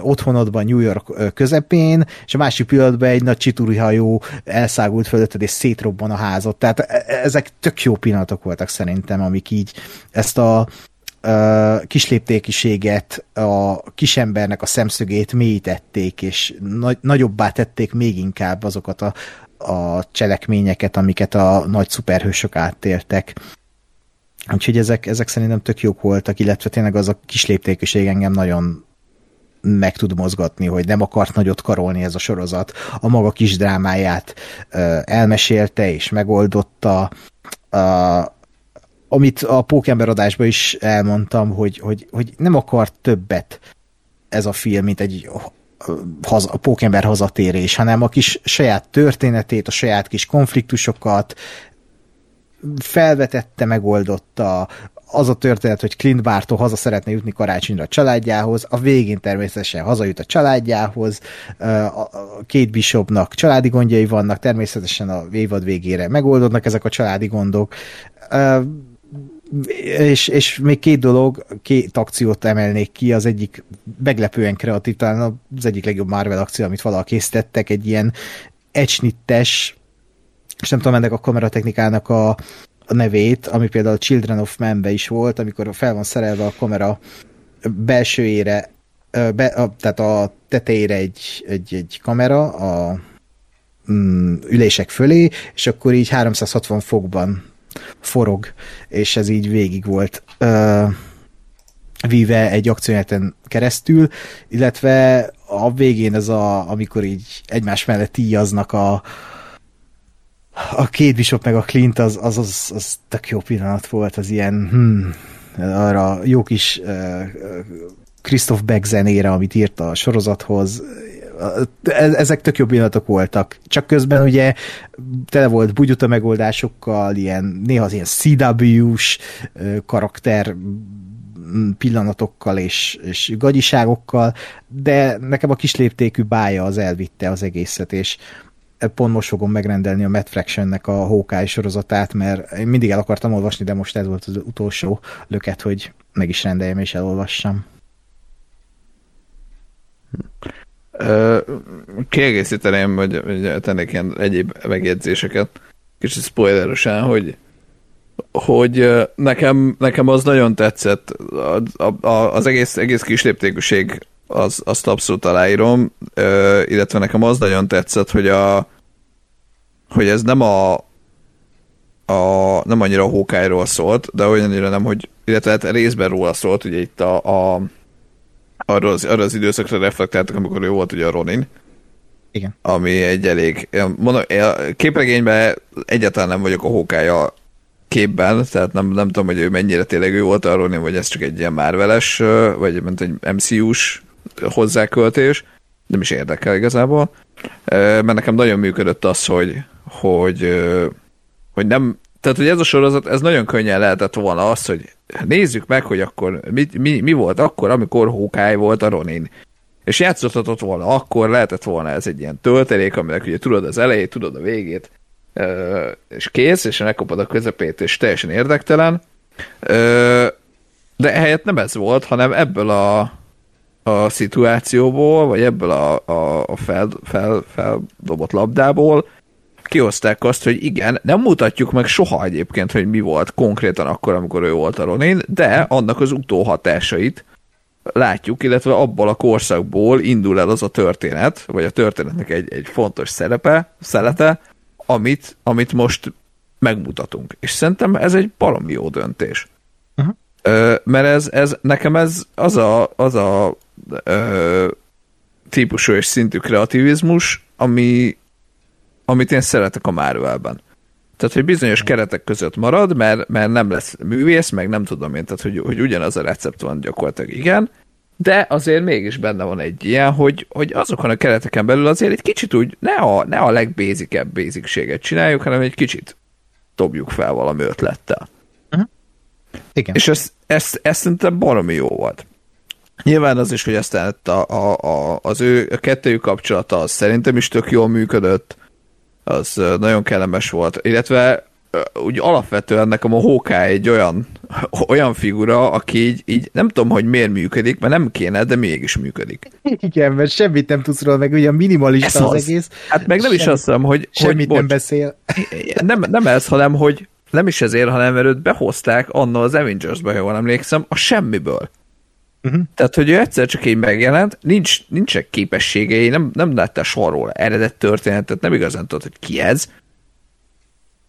otthonodban New York közepén, és a másik pillanatban egy nagy csituri hajó elszágult fölötted, és szétrobban a házat. Tehát e, e, ezek tök jó pillanatok voltak szerintem, amik így ezt a kisléptékiséget, a kisembernek a szemszögét mélyítették, és nagy, nagyobbá tették még inkább azokat a, a cselekményeket, amiket a nagy szuperhősök áttértek. Úgyhogy ezek, ezek szerintem tök jók voltak, illetve tényleg az a kisléptékiség engem nagyon meg tud mozgatni, hogy nem akart nagyot karolni ez a sorozat. A maga kis drámáját elmesélte és megoldotta. Amit a Pókember adásban is elmondtam, hogy, hogy, hogy nem akart többet ez a film, mint egy haza, a Pókember hazatérés, hanem a kis saját történetét, a saját kis konfliktusokat, felvetette, megoldotta, az a történet, hogy Clint Barton haza szeretne jutni karácsonyra a családjához, a végén természetesen hazajut a családjához, két Bishopnak családi gondjai vannak, természetesen a évad végére megoldódnak ezek a családi gondok, és, és még két dolog, két akciót emelnék ki, az egyik meglepően kreatív, talán az egyik legjobb Marvel akció, amit valaha készítettek, egy ilyen ecsnittes és nem tudom ennek a kameratechnikának a, a nevét, ami például Children of Man-be is volt, amikor fel van szerelve a kamera belsőjére, be, a, tehát a tetejére egy, egy, egy kamera a mm, ülések fölé, és akkor így 360 fokban forog, és ez így végig volt ö, víve egy akciójeten keresztül, illetve a végén ez a, amikor így egymás mellett íjaznak a, a két Bishop meg a Clint az, az, az, az tök jó pillanat volt, az ilyen hmm, arra jó kis uh, Christoph Beck zenére, amit írt a sorozathoz, ezek tök jó pillanatok voltak. Csak közben ugye tele volt bugyuta megoldásokkal, ilyen, néha az ilyen CW-s karakter pillanatokkal és, és gagyiságokkal, de nekem a kisléptékű bája az elvitte az egészet, és pont most fogom megrendelni a Matt Fraction-nek a Hawkeye sorozatát, mert én mindig el akartam olvasni, de most ez volt az utolsó löket, hogy meg is rendeljem és elolvassam. Kiegészíteném, hogy, hogy tennék ilyen egyéb megjegyzéseket, kicsit spoilerosan, hogy hogy nekem, nekem az nagyon tetszett, a, a, az egész, egész kisléptékűség az, azt abszolút aláírom, illetve nekem az nagyon tetszett, hogy a hogy ez nem a, a nem annyira a Hawkeye-ról szólt, de olyannyira nem, hogy illetve hát részben róla szólt, ugye itt a, a arra az, arra az időszakra reflektáltak, amikor ő volt ugye a Ronin. Igen. Ami egy elég, mondom, képregényben egyáltalán nem vagyok a Hawkeye képben, tehát nem, nem tudom, hogy ő mennyire tényleg ő volt a Ronin, vagy ez csak egy ilyen Marveles, vagy mint egy MCU-s hozzáköltés, nem is érdekel igazából, mert nekem nagyon működött az, hogy, hogy, hogy nem, tehát hogy ez a sorozat, ez nagyon könnyen lehetett volna az, hogy nézzük meg, hogy akkor mi, mi, mi volt akkor, amikor Hawkeye volt a Ronin. És játszhatott volna akkor, lehetett volna ez egy ilyen töltelék, aminek ugye tudod az elejét, tudod a végét, és kész, és megkapod a közepét, és teljesen érdektelen. De ehelyett nem ez volt, hanem ebből a, a szituációból, vagy ebből a, a, a fel, fel, feldobott labdából kihozták azt, hogy igen, nem mutatjuk meg soha egyébként, hogy mi volt konkrétan akkor, amikor ő volt a Ronin, de annak az utóhatásait látjuk, illetve abból a korszakból indul el az a történet, vagy a történetnek egy, egy fontos szerepe, szelete, amit, amit most megmutatunk. És szerintem ez egy baromi jó döntés. Uh-huh. Ö, mert ez, ez, nekem ez az a, az a ö, típusú és szintű kreativizmus, ami, amit én szeretek a Marvelben. Tehát, hogy bizonyos keretek között marad, mert, mert nem lesz művész, meg nem tudom én, tehát, hogy, hogy ugyanaz a recept van gyakorlatilag, igen, de azért mégis benne van egy ilyen, hogy, hogy azokon a kereteken belül azért egy kicsit úgy ne a, ne a legbézikebb bézikséget csináljuk, hanem egy kicsit dobjuk fel valami ötlettel. Igen. És ez, ez, ez szerintem baromi jó volt. Nyilván az is, hogy aztán a, a, a, az ő a kettőjük kapcsolata az szerintem is tök jól működött, az nagyon kellemes volt, illetve úgy alapvetően nekem a Hawkeye egy olyan, olyan figura, aki így, így nem tudom, hogy miért működik, mert nem kéne, de mégis működik. Igen, mert semmit nem tudsz róla, meg ugye minimalista Ez az, az. egész. Hát meg nem is Semmi- azt hiszem, hogy, hogy Semmit nem bocs, beszél. nem, nem ez, hanem hogy nem is ezért, hanem mert őt behozták annól az Avengers-be, jól emlékszem, a semmiből. Uh-huh. Tehát, hogy ő egyszer csak így megjelent, nincs, nincsenek képességei, nem, nem látta sorról eredet történetet, nem igazán tudod, hogy ki ez.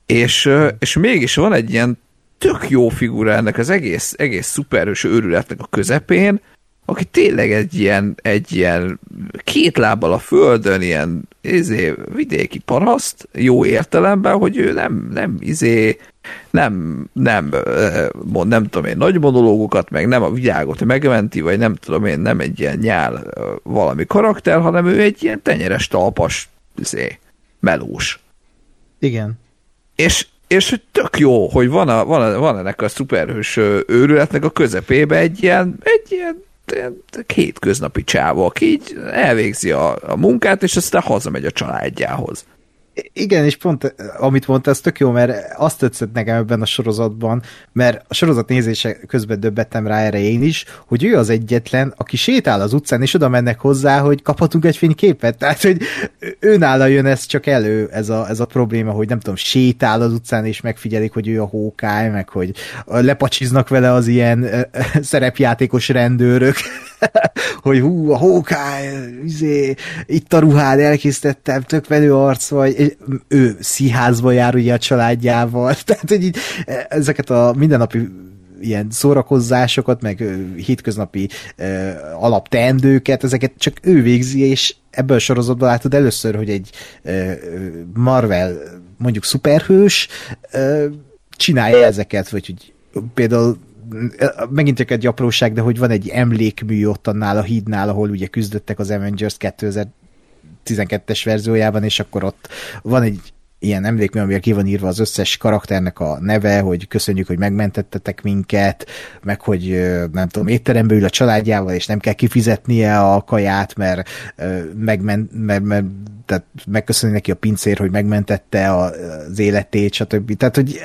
És, ö, és mégis van egy ilyen tök jó figura ennek az egész, egész szuperhős őrületnek a közepén, aki tényleg egy ilyen, egy ilyen két lábbal a földön, ilyen izé, vidéki paraszt, jó értelemben, hogy ő nem, nem izé, nem, nem, mond, nem tudom én, nagy monológokat, meg nem a világot megmenti, vagy nem tudom én, nem egy ilyen nyál valami karakter, hanem ő egy ilyen tenyeres talpas izé, melós. Igen. És, és hogy tök jó, hogy van, a, van, a, van ennek a szuperhős őrületnek a közepébe egy ilyen, egy ilyen hétköznapi csávó, aki így elvégzi a, a munkát, és aztán hazamegy a családjához. Igen, és pont amit mondta, ez tök jó, mert azt tetszett nekem ebben a sorozatban, mert a sorozat nézése közben döbbettem rá erre én is, hogy ő az egyetlen, aki sétál az utcán, és oda mennek hozzá, hogy kaphatunk egy fényképet. Tehát, hogy ő nála jön ez csak elő, ez a, ez a probléma, hogy nem tudom, sétál az utcán, és megfigyelik, hogy ő a hókály, meg hogy lepacsiznak vele az ilyen szerepjátékos rendőrök, hogy hú, a hókály, izé, itt a ruhád, elkészítettem, tök menő arc vagy, ő színházba jár ugye a családjával, tehát hogy így ezeket a mindennapi ilyen szórakozásokat, meg hétköznapi ö, alapteendőket, ezeket csak ő végzi, és ebből a sorozatban látod először, hogy egy ö, Marvel mondjuk szuperhős ö, csinálja ezeket, vagy hogy például megint csak egy apróság, de hogy van egy emlékmű ott annál a hídnál, ahol ugye küzdöttek az Avengers 2012-es verziójában, és akkor ott van egy ilyen emlékmű, amivel ki van írva az összes karakternek a neve, hogy köszönjük, hogy megmentettetek minket, meg hogy nem tudom, étterembe ül a családjával, és nem kell kifizetnie a kaját, mert, ö, megmen, mert, mert tehát megköszönni neki a pincér, hogy megmentette az életét, stb. Tehát, hogy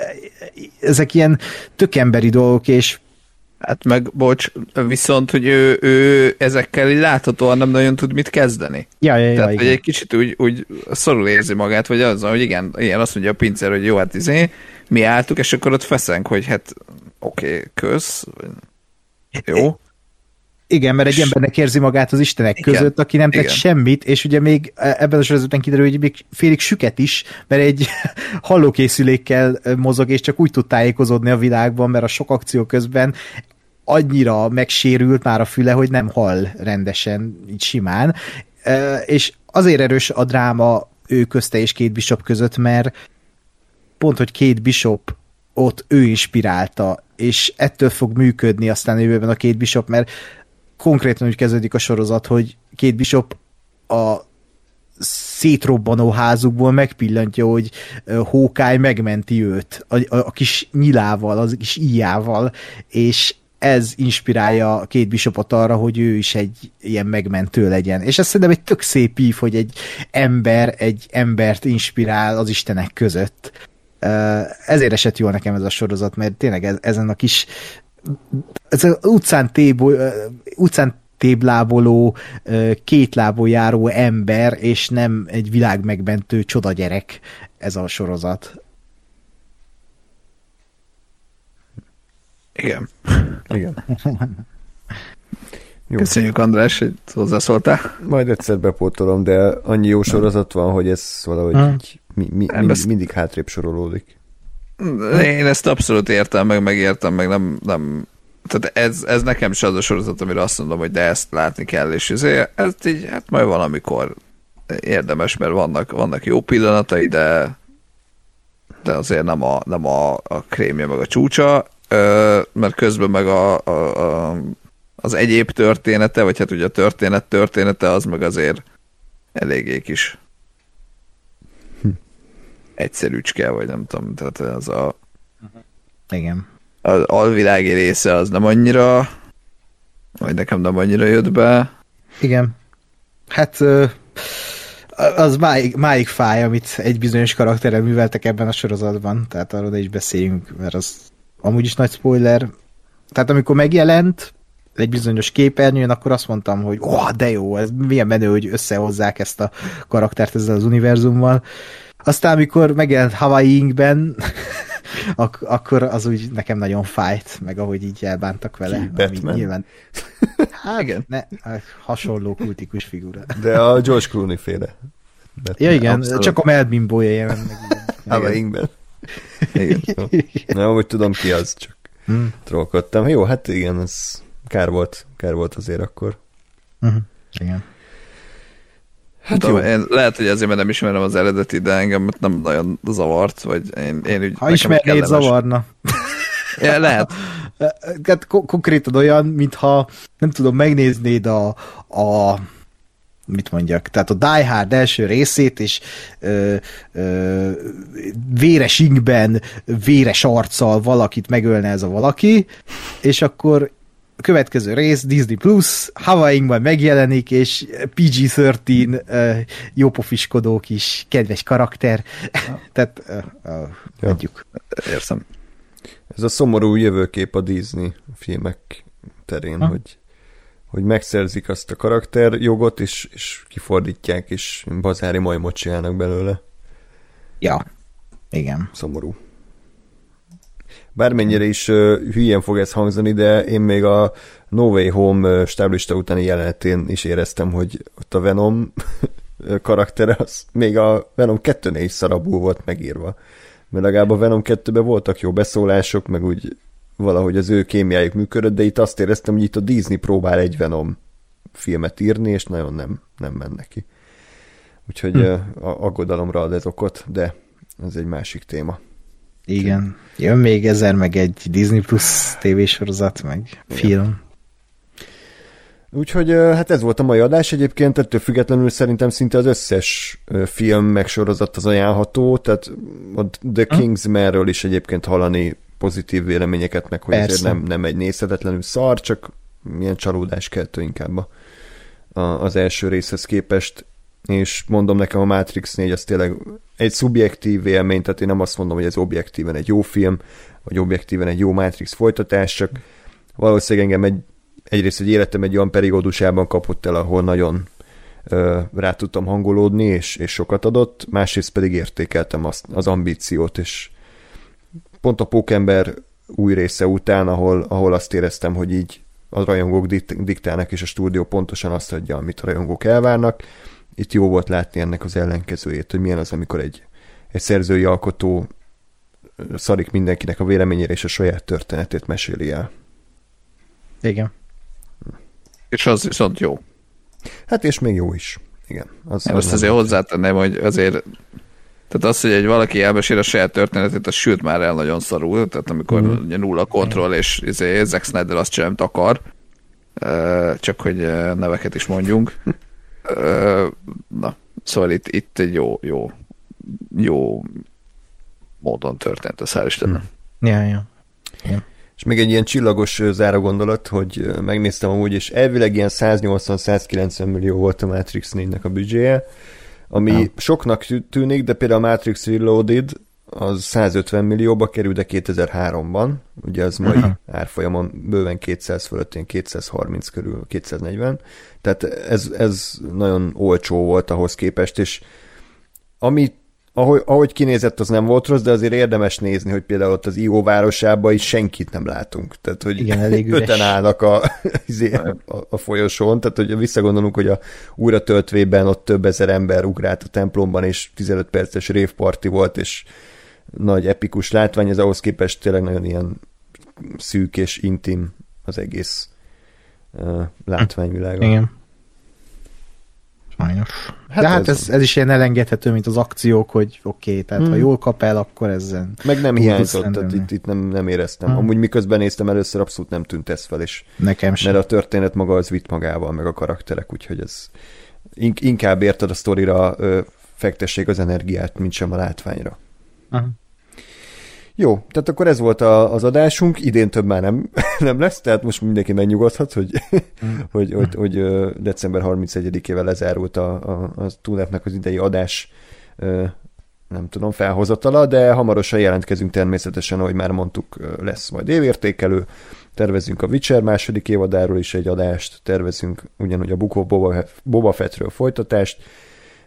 ezek ilyen tök emberi dolgok, és Hát meg, bocs, viszont, hogy ő, ő ezekkel így láthatóan nem nagyon tud mit kezdeni. ja, ja, ja, Tehát, hogy igen. egy kicsit úgy, úgy szorul érzi magát, vagy az, hogy igen, igen, azt mondja a pincér, hogy jó, hát izé, mi álltuk, és akkor ott feszenk, hogy hát oké, okay, kösz, jó. Igen, mert egy embernek érzi magát az istenek Igen, között, aki nem tett igen. semmit, és ugye még ebben a sorozatban kiderül, hogy még félig süket is, mert egy hallókészülékkel mozog, és csak úgy tud tájékozódni a világban, mert a sok akció közben annyira megsérült már a füle, hogy nem hall rendesen, így simán. És azért erős a dráma ő közte és két bishop között, mert pont, hogy két bishop ott ő inspirálta, és ettől fog működni aztán a jövőben a két bishop, mert konkrétan úgy kezdődik a sorozat, hogy két bishop a szétrobbanó házukból megpillantja, hogy Hawkeye megmenti őt a, a, a kis nyilával, az kis íjával, és ez inspirálja két bishopot arra, hogy ő is egy ilyen megmentő legyen. És ez szerintem egy tök szép ív, hogy egy ember egy embert inspirál az istenek között. Ezért esett jól nekem ez a sorozat, mert tényleg ez, ezen a kis ez az utcán, tébo, utcán tébláboló, ö, két lábon járó ember, és nem egy világmegmentő csodagyerek ez a sorozat. Igen. Igen. Jó. Köszönjük András, hogy hozzászóltál. Majd egyszer bepótolom, de annyi jó sorozat van, hogy ez valahogy Hmm. így mi, mi, Nem, mind, ezt- mindig hátrébb sorolódik. Én ezt abszolút értem, meg megértem, meg nem, nem tehát ez, ez nekem is az a sorozat, amire azt mondom, hogy de ezt látni kell, és ezért, ez így, hát majd valamikor érdemes, mert vannak, vannak jó pillanatai, de de azért nem a, nem a, a krémje meg a csúcsa, mert közben meg a, a, a, az egyéb története, vagy hát ugye a történet története, az meg azért eléggé kis egyszerűcske, vagy nem tudom, tehát az a Igen. az alvilági része az nem annyira, vagy nekem nem annyira jött be. Igen. Hát az máig, máig fáj, amit egy bizonyos karakterrel műveltek ebben a sorozatban, tehát arról is beszéljünk, mert az amúgy is nagy spoiler. Tehát amikor megjelent egy bizonyos képernyőn, akkor azt mondtam, hogy ó, oh, de jó, ez milyen menő, hogy összehozzák ezt a karaktert ezzel az univerzummal. Aztán, amikor megjelent Hawaii Inkben, ak- akkor az úgy nekem nagyon fájt, meg ahogy így elbántak vele. Ki? Batman? Nyilván, hát, igen. Ne, hasonló kultikus figura. De a George Clooney féle. Ja igen, Abszolút. csak a Mel Bimbója jelent meg. ilyen. Igen. Nem, hogy tudom ki az, csak Hmm. trollkodtam. Jó, hát igen, ez kár volt, kár volt azért akkor. Mhm. Igen. Hát Tudom, jó. én, lehet, hogy azért, mert nem ismerem az eredeti, de engem nem nagyon zavart, vagy én, én úgy, Ha ismernéd, zavarna. Ja, lehet. Hát ko- konkrétan olyan, mintha nem tudom, megnéznéd a, a mit mondjak, tehát a Die Hard első részét, és ö, ö, véres inkben, véres arccal valakit megölne ez a valaki, és akkor a következő rész Disney Plus, Hawaii-ban megjelenik, és PG-13 ö, jópofiskodó kis kedves karakter. Tehát ö, ö, Ja. adjuk. Érzem. Ez a szomorú jövőkép a Disney filmek terén, Ha. hogy, hogy megszerzik azt a karakterjogot, és, és kifordítják, és bazári majmot csinálnak belőle. Ja. Igen. Szomorú. Bármennyire is uh, hülyen fog ez hangzani, de én még a No Way Home stáblista utáni jelenetén is éreztem, hogy ott a Venom karaktere, az még a Venom 2-nél is szarabul volt megírva. Mert legalább a Venom 2-ben voltak jó beszólások, meg úgy valahogy az ő kémiájuk működött, de itt azt éreztem, hogy itt a Disney próbál egy Venom filmet írni, és nagyon nem, nem ment neki. Úgyhogy hm. aggodalomra ad ez okot, de ez egy másik téma. Igen. Jön még ezer, meg egy Disney Plus tévésorozat, meg film. Úgyhogy hát ez volt a mai adás egyébként, ettől függetlenül szerintem szinte az összes film meg sorozat az ajánlható, tehát a The Kingsmanről is egyébként hallani pozitív véleményeket, meg hogy Persze. azért nem, nem egy nézhetetlenül szar, csak milyen csalódás keltő inkább a, a, az első részhez képest, és mondom nekem a Matrix 4 az tényleg egy szubjektív élmény, tehát én nem azt mondom, hogy ez objektíven egy jó film, vagy objektíven egy jó Matrix folytatás, csak valószínűleg engem egy, egyrészt egy életem egy olyan periódusában kapott el, ahol nagyon ö, rá tudtam hangolódni, és, és sokat adott, másrészt pedig értékeltem azt, az ambíciót, és pont a Pókember új része után, ahol, ahol azt éreztem, hogy így a rajongók dikt- diktálnak, és a stúdió pontosan azt adja, amit a rajongók elvárnak. Itt jó volt látni ennek az ellenkezőjét, hogy milyen az, amikor egy, egy szerzői alkotó szarik mindenkinek a véleményére, és a saját történetét meséli el. Igen. És az viszont jó. Hát és még jó is. Igen. Az, Én az azt azért hozzátenném, hogy azért tehát az, hogy egy valaki elmesél a saját történetét, az sült már el nagyon szarul, tehát amikor mm. ugye nulla kontroll, és izé, Zack Snyder azt sem akar, csak hogy neveket is mondjunk. Na, szóval itt, itt egy jó, jó, jó módon történt, ez hál' Istennek. Ja, ja. És még egy ilyen csillagos záró gondolat, hogy megnéztem amúgy, és elvileg ilyen 180-190 millió volt a Matrix 4-nek a büdzséje, ami Ja. soknak tű- tűnik, de például a Matrix Reloaded az 150 millióba kerül, de 2003-ban, ugye az mai Aha. árfolyamon bőven 200 fölött, ilyen 230 körül, 240, tehát ez, ez nagyon olcsó volt ahhoz képest, és ami, ahogy, ahogy kinézett, az nem volt rossz, de azért érdemes nézni, hogy például ott az IO városában is senkit nem látunk. Tehát, hogy Igen, elég üres. öten állnak a, izé, a, a folyosón, tehát, hogy visszagondolunk, hogy a újra töltvében ott több ezer ember ugrált a templomban, és 15 perces révparti volt, és nagy epikus látvány, ez ahhoz képest tényleg nagyon ilyen szűk és intim az egész uh, látványvilága. Igen. Sajnos. Hát De hát ez, ez, ez is ilyen elengedhető, mint az akciók, hogy oké, okay, tehát hmm. ha jól kap el, akkor ezzel... Meg nem hiányzott, tehát itt, itt nem, nem éreztem. Hmm. Amúgy miközben néztem először, abszolút nem tűnt ez fel, és Nekem sem. Mert a történet maga az vitt magával, meg a karakterek, úgyhogy ez inkább érted a sztorira fektessék az energiát, mint sem a látványra. Aha. Jó, tehát akkor ez volt a, az adásunk, idén több már nem, nem lesz, tehát most mindenki megnyugodhat, hogy, mm. hogy, hogy, hogy december 31-ével lezárult a, a, a túlnapnak az idei adás nem tudom, felhozatala, de hamarosan jelentkezünk természetesen, ahogy már mondtuk, lesz majd évértékelő, tervezünk a Witcher második évadáról is egy adást, tervezünk ugyanúgy a Bukó Boba, Boba Fettről folytatást,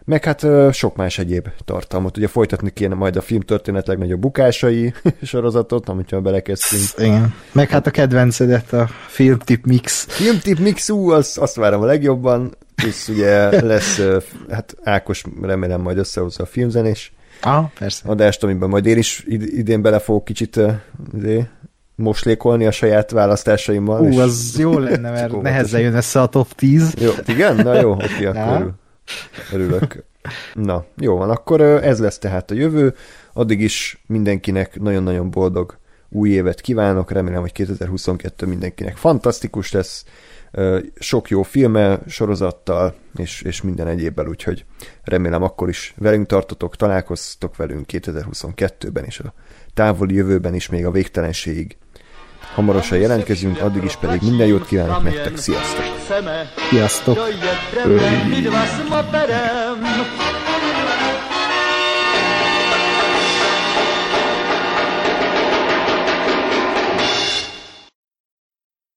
meg hát sok más egyéb tartalmat. Ugye folytatni kéne majd a filmtörténet legnagyobb bukásai sorozatot, amit belekezdtünk. Igen. Meg hát a kedvencedet, a filmtip mix. Filmtip mix, ú, az, azt várom a legjobban, plusz ugye lesz, hát Ákos remélem majd összehozza a filmzenés ah, persze. adást, amiben majd én is idén bele fogok kicsit izé, moslékolni a saját választásaimmal. Ú, az jó lenne, mert nehezen jön össze a top 10. Jó, igen? Na jó, oké, akkor örülök. Na, jó van, akkor ez lesz tehát a jövő. Addig is mindenkinek nagyon-nagyon boldog új évet kívánok, remélem, hogy 2022 mindenkinek fantasztikus lesz, sok jó filme, sorozattal, és, és minden egyébbel, úgyhogy remélem akkor is velünk tartotok, találkoztok velünk 2022-ben, és a távoli jövőben is még a végtelenségig. Hamarosan jelentkezünk, addig is pedig minden jót kívánok nektek, sziasztok! Sziasztok!